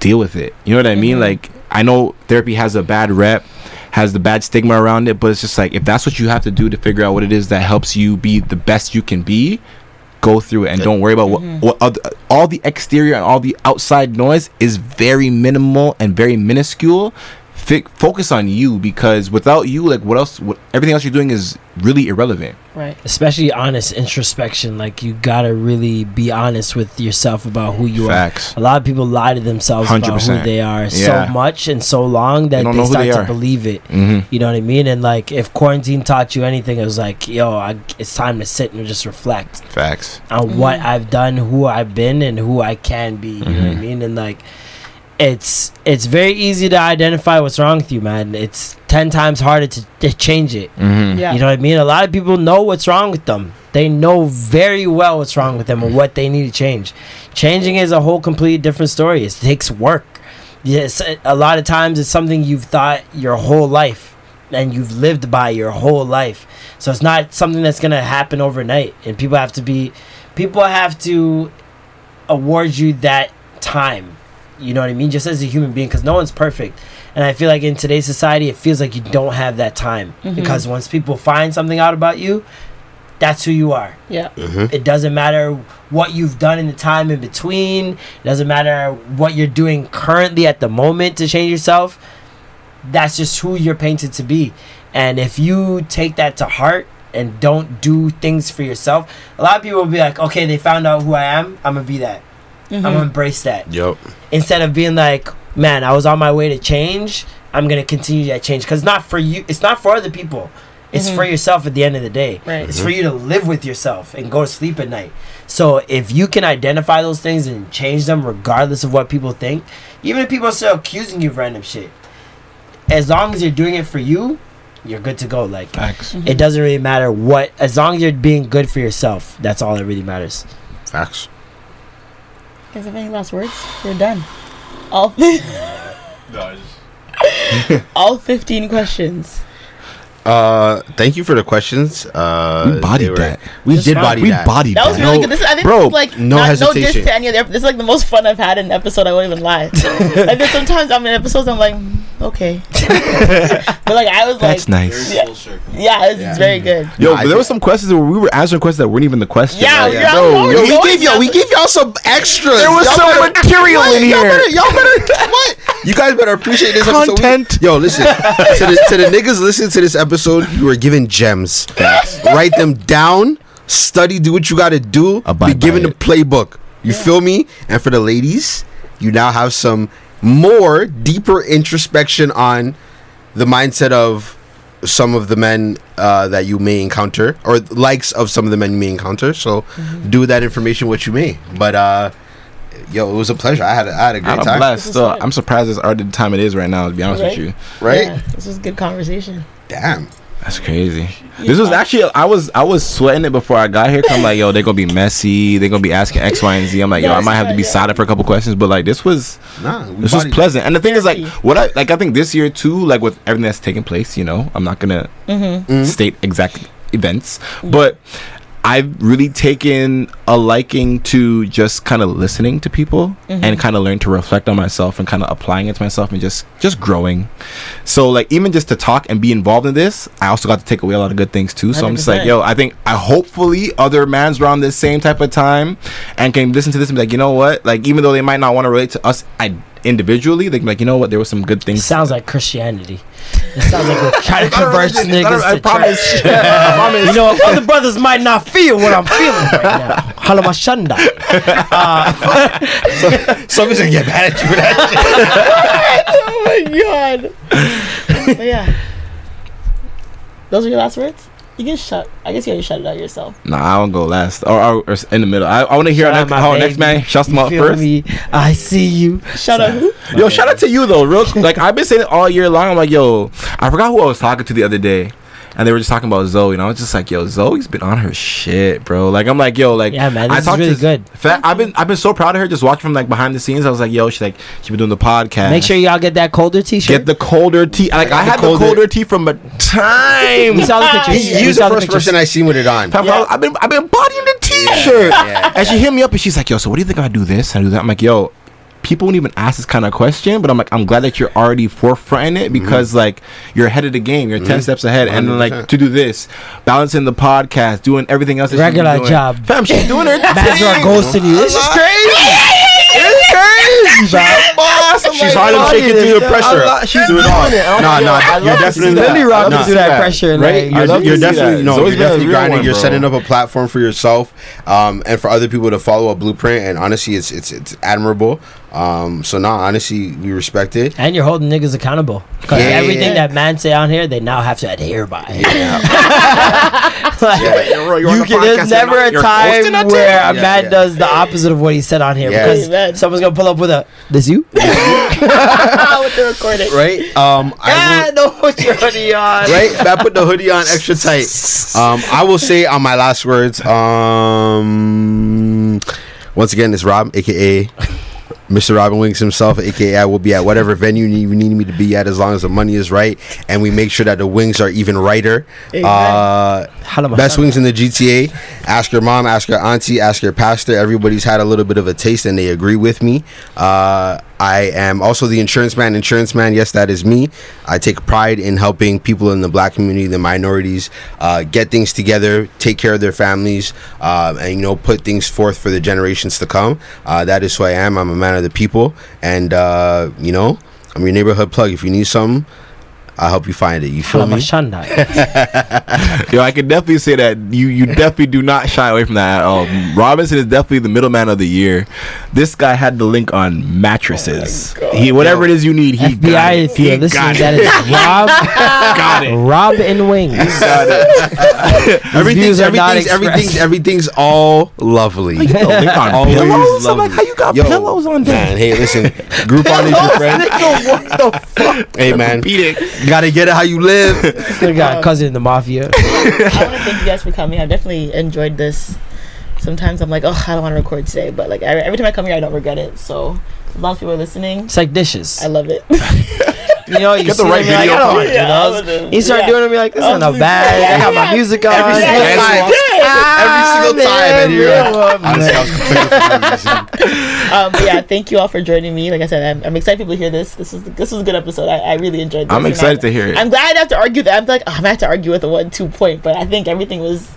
S4: Deal with it. You know what I mean? Mm-hmm. Like I know therapy has a bad rep, has the bad stigma around it, but it's just like if that's what you have to do to figure out what it is that helps you be the best you can be, go through it and don't worry about what, mm-hmm. what other, all the exterior and all the outside noise is very minimal and very minuscule Fi- focus on you because without you like what else what everything else you're doing is really irrelevant
S3: Right.
S5: especially honest introspection like you gotta really be honest with yourself about who you
S4: Facts.
S5: are a lot of people lie to themselves about who they are
S4: Yeah.
S5: so much and so long that they, start
S4: they
S5: to believe it
S4: Mhm.
S5: you know what i mean and like if quarantine taught you anything it was like yo I, it's time to sit and just reflect
S4: facts
S5: on what I've done, who I've been, and who I can be. You know what I
S4: Mhm.
S5: mean? And like, it's it's very easy to identify what's wrong with you, man. It's ten times harder to, to change it.
S4: Mhm.
S3: Yeah.
S5: You know what I mean? A lot of people know what's wrong with them. They know very well what's wrong with them and what they need to change. Changing is a whole completely different story. It takes work. Yes, a lot of times it's something you've thought your whole life and you've lived by your whole life. So it's not something that's gonna happen overnight. And people have to be, people have to award you that time. You know what I mean? Just as a human being, because no one's perfect. And I feel like in today's society, it feels like you don't have that time
S3: Mhm.
S5: because once people find something out about you, that's who you are.
S3: Yeah.
S5: It doesn't matter what you've done in the time in between. It doesn't matter what you're doing currently at the moment to change yourself. That's just who you're painted to be. And if you take that to heart and don't do things for yourself, a lot of people will be like, okay, they found out who I am. I'm going to be that. Mm-hmm. I'm going to embrace that.
S6: Yep.
S5: Instead of being like, man, I was on my way to change. I'm going to continue that change. Because not for you, it's not for other people. It's
S3: Mhm.
S5: for yourself at the end of the day.
S3: Right.
S5: It's mm-hmm. for you to live with yourself and go to sleep at night. So if you can identify those things and change them regardless of what people think, even if people are still accusing you of random shit, as long as you're doing it for you, you're good to go. Like
S4: Facts. Mm-hmm.
S5: it doesn't really matter what as long as you're being good for yourself, that's all that really matters.
S6: Facts.
S3: Guys, have any last words? We're done. All fi- no, just... all fifteen questions.
S6: Uh, thank you for the questions. Uh,
S4: We bodied
S6: were-
S4: that.
S6: We did
S3: fine.
S6: body
S4: we
S6: that.
S4: bodied
S3: That was
S4: that.
S3: really
S6: No,
S3: good. This is, I think
S6: bro,
S3: this is like
S6: no
S3: not, no diss
S6: hesitation.
S3: to any of the. This is like the most fun I've had in an episode. I won't even lie. like there's sometimes I'm in episodes I'm like, okay, but like I was like,
S4: That's nice.
S3: Yeah, yeah, it's,
S6: Yeah.
S3: it's very good.
S4: Yo,
S6: Nah,
S4: but there
S6: did-
S4: was some questions where we were answering questions that weren't even the question.
S3: Yeah,
S4: Like,
S3: yeah,
S4: yo,
S3: no,
S4: yo,
S6: we gave y'all, we gave y'all some extras.
S4: There was
S6: Y'all
S4: some
S6: better-
S4: material
S6: What?
S4: in
S6: Y'all
S4: here.
S6: better, y'all better, what? You guys better appreciate this
S4: Content.
S6: episode. Yo, listen to the, to the niggas listening to this episode. You are given gems. Write them down. Study. Do what you got to do.
S4: Abide
S6: Be given the playbook. You feel me? And for the ladies, you now have some more deeper introspection on the mindset of some of the men uh, that you may encounter or likes of some of the men you may encounter so do that information what you may but uh yo it was a pleasure i had a, I had a great
S4: I'm
S6: time
S4: blessed.
S3: This
S4: So. I'm surprised it's already the time it is right now. To be honest
S3: Right?
S4: with you,
S6: right
S3: Yeah, this was good conversation.
S6: Damn
S4: that's crazy. This was actually I was I was sweating it before I got here. 'cause I'm like, yo, they're gonna be messy. They're gonna be asking X, Y, and Z. I'm like, yo, I might have to be silent for a couple questions. But like, this was
S6: nah
S4: this was pleasant. And the thing is, like, what I like, I think this year too, like with everything that's taking place, you know, I'm not gonna
S3: Mm-hmm.
S6: Mhm.
S4: state exact events, but I've really taken a liking to just kind of listening to people
S3: Mhm.
S4: and kind of learn to reflect on myself and kind of applying it to myself and just just growing. So like even just to talk and be involved in this, I also got to take away a lot of good things too. So I'm just like, yo, I think I hopefully other mans around this same type of time and can listen to this and be like, you know what? Like even though they might not want to relate to us I individually, they can be like, you know what, there was some good things.
S5: Sounds like Christianity. It sounds like we're trying to convert niggas
S4: I
S5: to
S4: promise.
S5: church.
S4: I promise.
S5: You know, other brothers might not feel what I'm feeling right now. Halamashanda. Uh,
S6: Somebody's gonna get mad at you for that.
S3: oh my god. but yeah. Those are your last words? You can shut. I guess you gotta shut it out yourself.
S4: Nah, I won't go last or, or, or in the middle. I, I want to hear our
S5: out
S4: next,
S5: my
S4: how our next man shouts them
S5: you
S4: out first.
S5: me? I see you.
S3: Shout out who?
S4: Yo, shout out to you though. Real like I've been saying it all year long. I'm like, yo, I forgot who I was talking to the other day. And they were just talking about Zoe, and I was just like, "Yo, Zoe's been on her shit, bro." Like, I'm like, "Yo, like,
S5: Yeah, man, this
S4: I
S5: is
S4: talked
S5: really
S4: to,
S5: good.
S4: Fa- I've been, I've been so proud of her. Just watching from like behind the scenes. I was like, "Yo, she like, she been doing the podcast.
S5: Make sure y'all get that colder t-shirt.
S4: get the colder t. Like I
S6: The
S4: had the
S6: colder-
S4: colder tea from a time.
S5: We saw the pictures.
S6: He,
S5: We
S6: he was
S5: saw
S6: the first
S5: pictures.
S6: person I seen with it on.
S4: Time- I've been, I've been bodying the t-shirt.
S6: yeah.
S4: And she hit me up and she's like, "Yo, so what do you think I do this? I do that." I'm like, "Yo." People won't even ask this kind of question, but I'm like, I'm glad that you're already forefronting it because like you're ahead of the game, you're ten steps ahead, and then like to do this, balancing the podcast, doing everything else. that she's
S5: Regular
S4: doing.
S5: job.
S4: fam. She's doing her
S5: Man's are
S4: thing.
S5: ghosting you. This is crazy.
S4: It's crazy, bro. Boss, I'm
S6: She's
S4: like,
S6: hard
S4: yo,
S6: to take it through the pressure.
S4: love- She's doing
S6: it all.
S4: it.
S6: Nah, nah,
S4: I
S6: you're definitely-
S4: see that.
S5: Really
S6: Nah.
S5: through that pressure,
S6: right?
S5: like,
S6: You're, you're definitely
S4: that.
S6: no, you're definitely grinding.
S4: one,
S6: you're setting up a platform for yourself, um, and for other people to follow a blueprint. And honestly, it's it's it's admirable. Um, so now, honestly, we respect it.
S5: And you're holding niggas accountable. Because
S6: Yeah.
S5: everything that man say on here, they now have to adhere by. Like,
S4: You're- you're
S5: you can, there's never a time
S4: hosting a
S5: where a
S6: Yeah,
S5: man
S6: yeah.
S5: does the opposite of what he said on here.
S6: Yeah.
S5: Because
S3: Amen.
S5: someone's going to pull up with a, this you?
S3: With the recording.
S6: Right? Um, I
S5: Ah,
S6: will,
S5: no, put your hoodie on.
S6: right? I put the hoodie on extra tight. Um, I will say on my last words. Um, once again, it's Rob, aka Mr. Robin Wings himself, aka I will be at whatever venue you need me to be at as long as the money is right, and we make sure that the wings are even righter. Uh, best wings in the GTA. Ask your mom, ask your auntie, ask your pastor. Everybody's had a little bit of a taste, and they agree with me. Uh, I am also the insurance man. Insurance man, yes, that is me. I take pride in helping people in the black community, the minorities, uh, get things together, take care of their families, uh, and you know, put things forth for the generations to come. Uh, that is who I am. I'm a man of the people, and uh, you know, I'm your neighborhood plug. If you need something, I'll help you find it. You feel me?
S4: Yo, I can definitely say that you you definitely do not shy away from that at all. Robinson is definitely the middleman of the year. This guy had the link on mattresses. he whatever it is you need, he got it.
S5: if you're
S4: He
S5: listening,
S4: got
S5: that
S4: it.
S5: is Rob,
S4: got it.
S5: Rob and Wings.
S4: Got it.
S6: Everything's
S5: views are not
S6: everything's everything's everything's all lovely.
S4: You got the link on
S6: Always
S4: pillows. I'm oh
S6: like,
S4: how you got
S6: Yo,
S4: pillows on there?
S6: Man, hey, listen, Groupon is your friend. What the fuck? Hey, man,
S4: Orthopedic.
S6: you gotta get it how you live.
S5: Still got a uh, cousin in the mafia.
S3: I want to thank you guys for coming. I definitely enjoyed this. Sometimes I'm like, oh, I don't want to record today, but like every, every time I come here, I don't regret it. So as long as people are listening,
S5: It's like dishes.
S3: I love it.
S5: You know, you
S4: Get the right
S5: them, you're like,
S4: video
S5: I don't
S4: for
S5: want
S4: it.
S5: to do
S3: Yeah, I
S5: those.
S3: would've-
S5: You start
S3: yeah.
S5: doing them, you're like, this isn't no bad. I got my music on.
S6: Every single
S5: Yeah.
S6: time.
S5: Ah,
S6: Every single time, and you're
S5: man,
S6: like, honestly, I was complaining for no reason.
S3: um, but yeah, thank you all for joining me. Like I said, I'm, I'm excited people hear this. This is this was a good episode. I, I really enjoyed. this.
S4: I'm excited
S3: I,
S4: to hear it.
S3: I'm glad I didn't have to argue that. I'm like, oh, I'm gonna have to argue with a one-two point, but I think everything was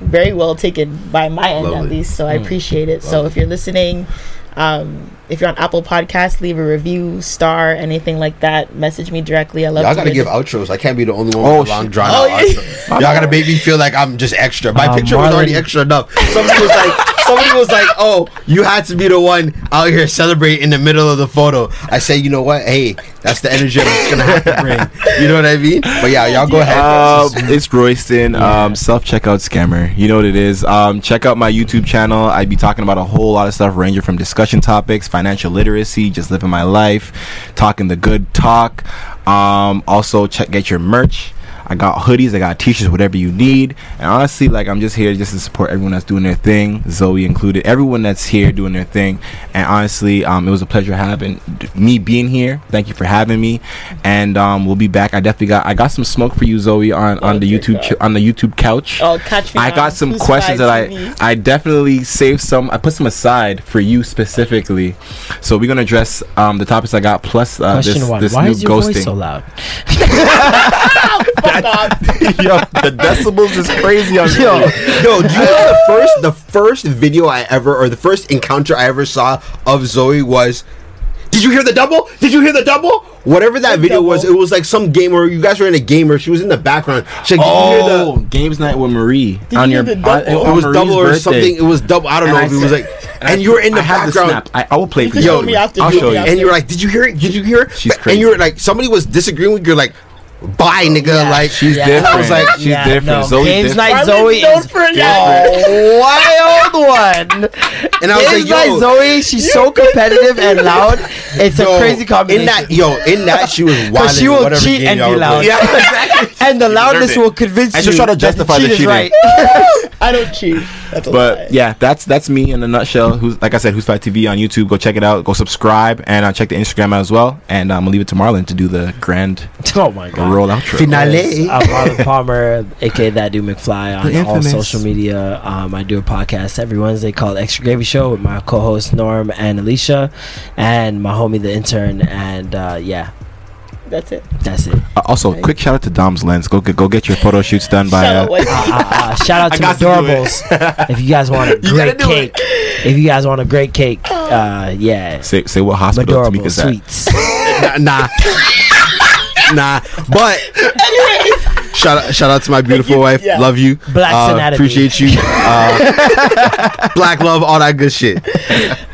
S3: very well taken by my end at
S6: Lovely.
S3: least. So I
S5: Mm.
S3: appreciate it. So if you're listening, um, if you're on Apple Podcasts, leave a review, star, anything like that. Message me directly. I love.
S6: Y'all gotta
S3: hear
S6: give
S3: the-
S6: outros. I can't be the only one
S4: Oh,
S6: with a long drawn
S3: Oh,
S6: out
S3: yeah.
S6: outro. Y'all gotta make me feel like I'm just extra. My
S5: Uh,
S6: picture was already extra enough. Somebody was like, somebody was like, oh, you had to be the one out here celebrating in the middle of the photo. I say, you know what? Hey, that's the energy I'm just gonna have to bring. You know what I mean? But yeah, y'all go ahead.
S4: Um, it's Royston, um, self checkout scammer. You know what it is. Um, check out my YouTube channel. I'd be talking about a whole lot of stuff, ranging from discussion topics, financial literacy, just living my life, talking the good talk. Um, also, check get your merch. I got hoodies, I got t-shirts, whatever you need. And honestly, like I'm just here just to support everyone that's doing their thing, Zoe included, everyone that's here doing their thing. And honestly, um, it was a pleasure having me being here. Thank you for having me. And um, we'll be back. I definitely got I got some smoke for you, Zoe, on on the YouTube ch- on the YouTube couch.
S3: Oh, catch me
S4: I
S3: on
S4: got some
S3: Who's
S4: questions that
S3: TV.
S4: I I definitely saved some. I put some aside for you specifically. So we're gonna address um, the topics I got plus uh, this,
S5: one:
S4: this
S5: Why
S4: new
S5: is your
S4: ghosting.
S5: voice so loud?
S3: Fuck off.
S4: Yo, the decibels is crazy on
S6: Yo, yo, do you know the first the first video I ever or the first encounter I ever saw of Zoe was Did you hear the double? Did you hear the double? Whatever that video was, it was like some game where you guys were in a game or she was in the background. She's like, Did you hear
S4: Oh,
S6: the
S4: games night with Marie
S3: Did
S4: on
S3: you
S4: your
S3: hear the double?
S4: on
S6: it was
S4: Marie's
S6: double or
S4: birthday.
S6: something. It was double. I don't
S4: And
S6: know
S4: I
S6: if it was like, and you were in the
S4: I have
S6: background.
S4: snap. I, I will play for you.
S3: show me after,
S4: I'll
S3: show
S4: show you.
S6: and you were like, "Did you hear it? Did you hear it?"
S4: She's
S6: And you were like, somebody was disagreeing with you. You're like, "Bye, nigga."
S5: Yeah.
S6: Like
S4: She's
S5: Yeah.
S4: different.
S6: I was like,
S4: she's
S5: Yeah,
S4: different.
S5: no,
S4: Zoe
S5: games
S4: different.
S5: night Zoe
S3: known
S5: is
S3: for a
S5: a wild one.
S6: and I was
S5: Games
S6: like,
S5: night
S6: "Yo."
S5: Zoe, she's so competitive and loud. It's a crazy combination.
S6: In that, yo, in that, she was wild.
S5: She will cheat and be loud. yeah. and the loudness will convince
S4: And
S5: you.
S4: she'll try to justify the
S5: cheat
S4: cheating.
S5: right.
S3: I don't cheat. That's a lie.
S4: But yeah, that's that's me in a nutshell. Who's like I said, Who's Fight TV on YouTube. Go check it out. Go subscribe and uh, check the Instagram out as well. And um, I'm gonna leave it to Marlon to do the grand
S5: oh my god.
S4: Roll outro.
S6: Finale.
S5: I'm Marlon Palmer, aka That Dude McFly, on all social media. Um, I do a podcast every Wednesday called Extra Gravy Show with my co-host Norm and Alicia, and my homie the intern. And uh, yeah,
S3: That's it.
S5: that's it.
S4: Uh, also, quick shout out to Dom's Lens. Go get go get your photo shoots done by.
S3: Shout
S4: Uh,
S3: out
S5: Uh, uh, shout out to
S4: got to.
S5: Adorables. if you guys want a great
S4: do
S5: cake, if you guys want a great cake, uh, yeah,
S4: say say what hospital
S5: Adorable
S4: Tamika's at.
S5: sweets.
S6: nah, nah. Nah, but anyway shout out, shout out to my beautiful wife.
S3: Yeah.
S6: Love you.
S5: Black's
S6: Uh,
S5: anatomy.
S6: appreciate you. Uh, black love, all that good shit.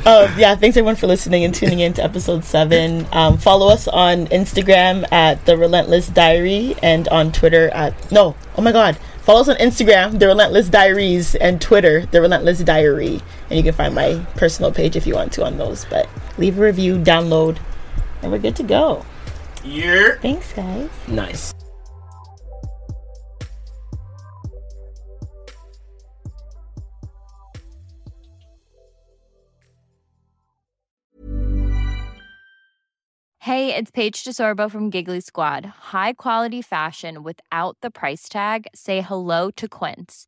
S3: Um, yeah, thanks everyone for listening and tuning in to episode seven. Um, follow us on Instagram at the Relentless Diary and on Twitter at no, oh my god, follow us on Instagram, the Relentless Diaries, and Twitter, the Relentless Diary, and you can find my personal page if you want to on those. But leave a review, download, and we're good to go.
S7: Yeah.
S3: Thanks, guys.
S5: nice.
S8: Hey, it's Paige DeSorbo from Giggly Squad. High quality fashion without the price tag. Say hello to Quince.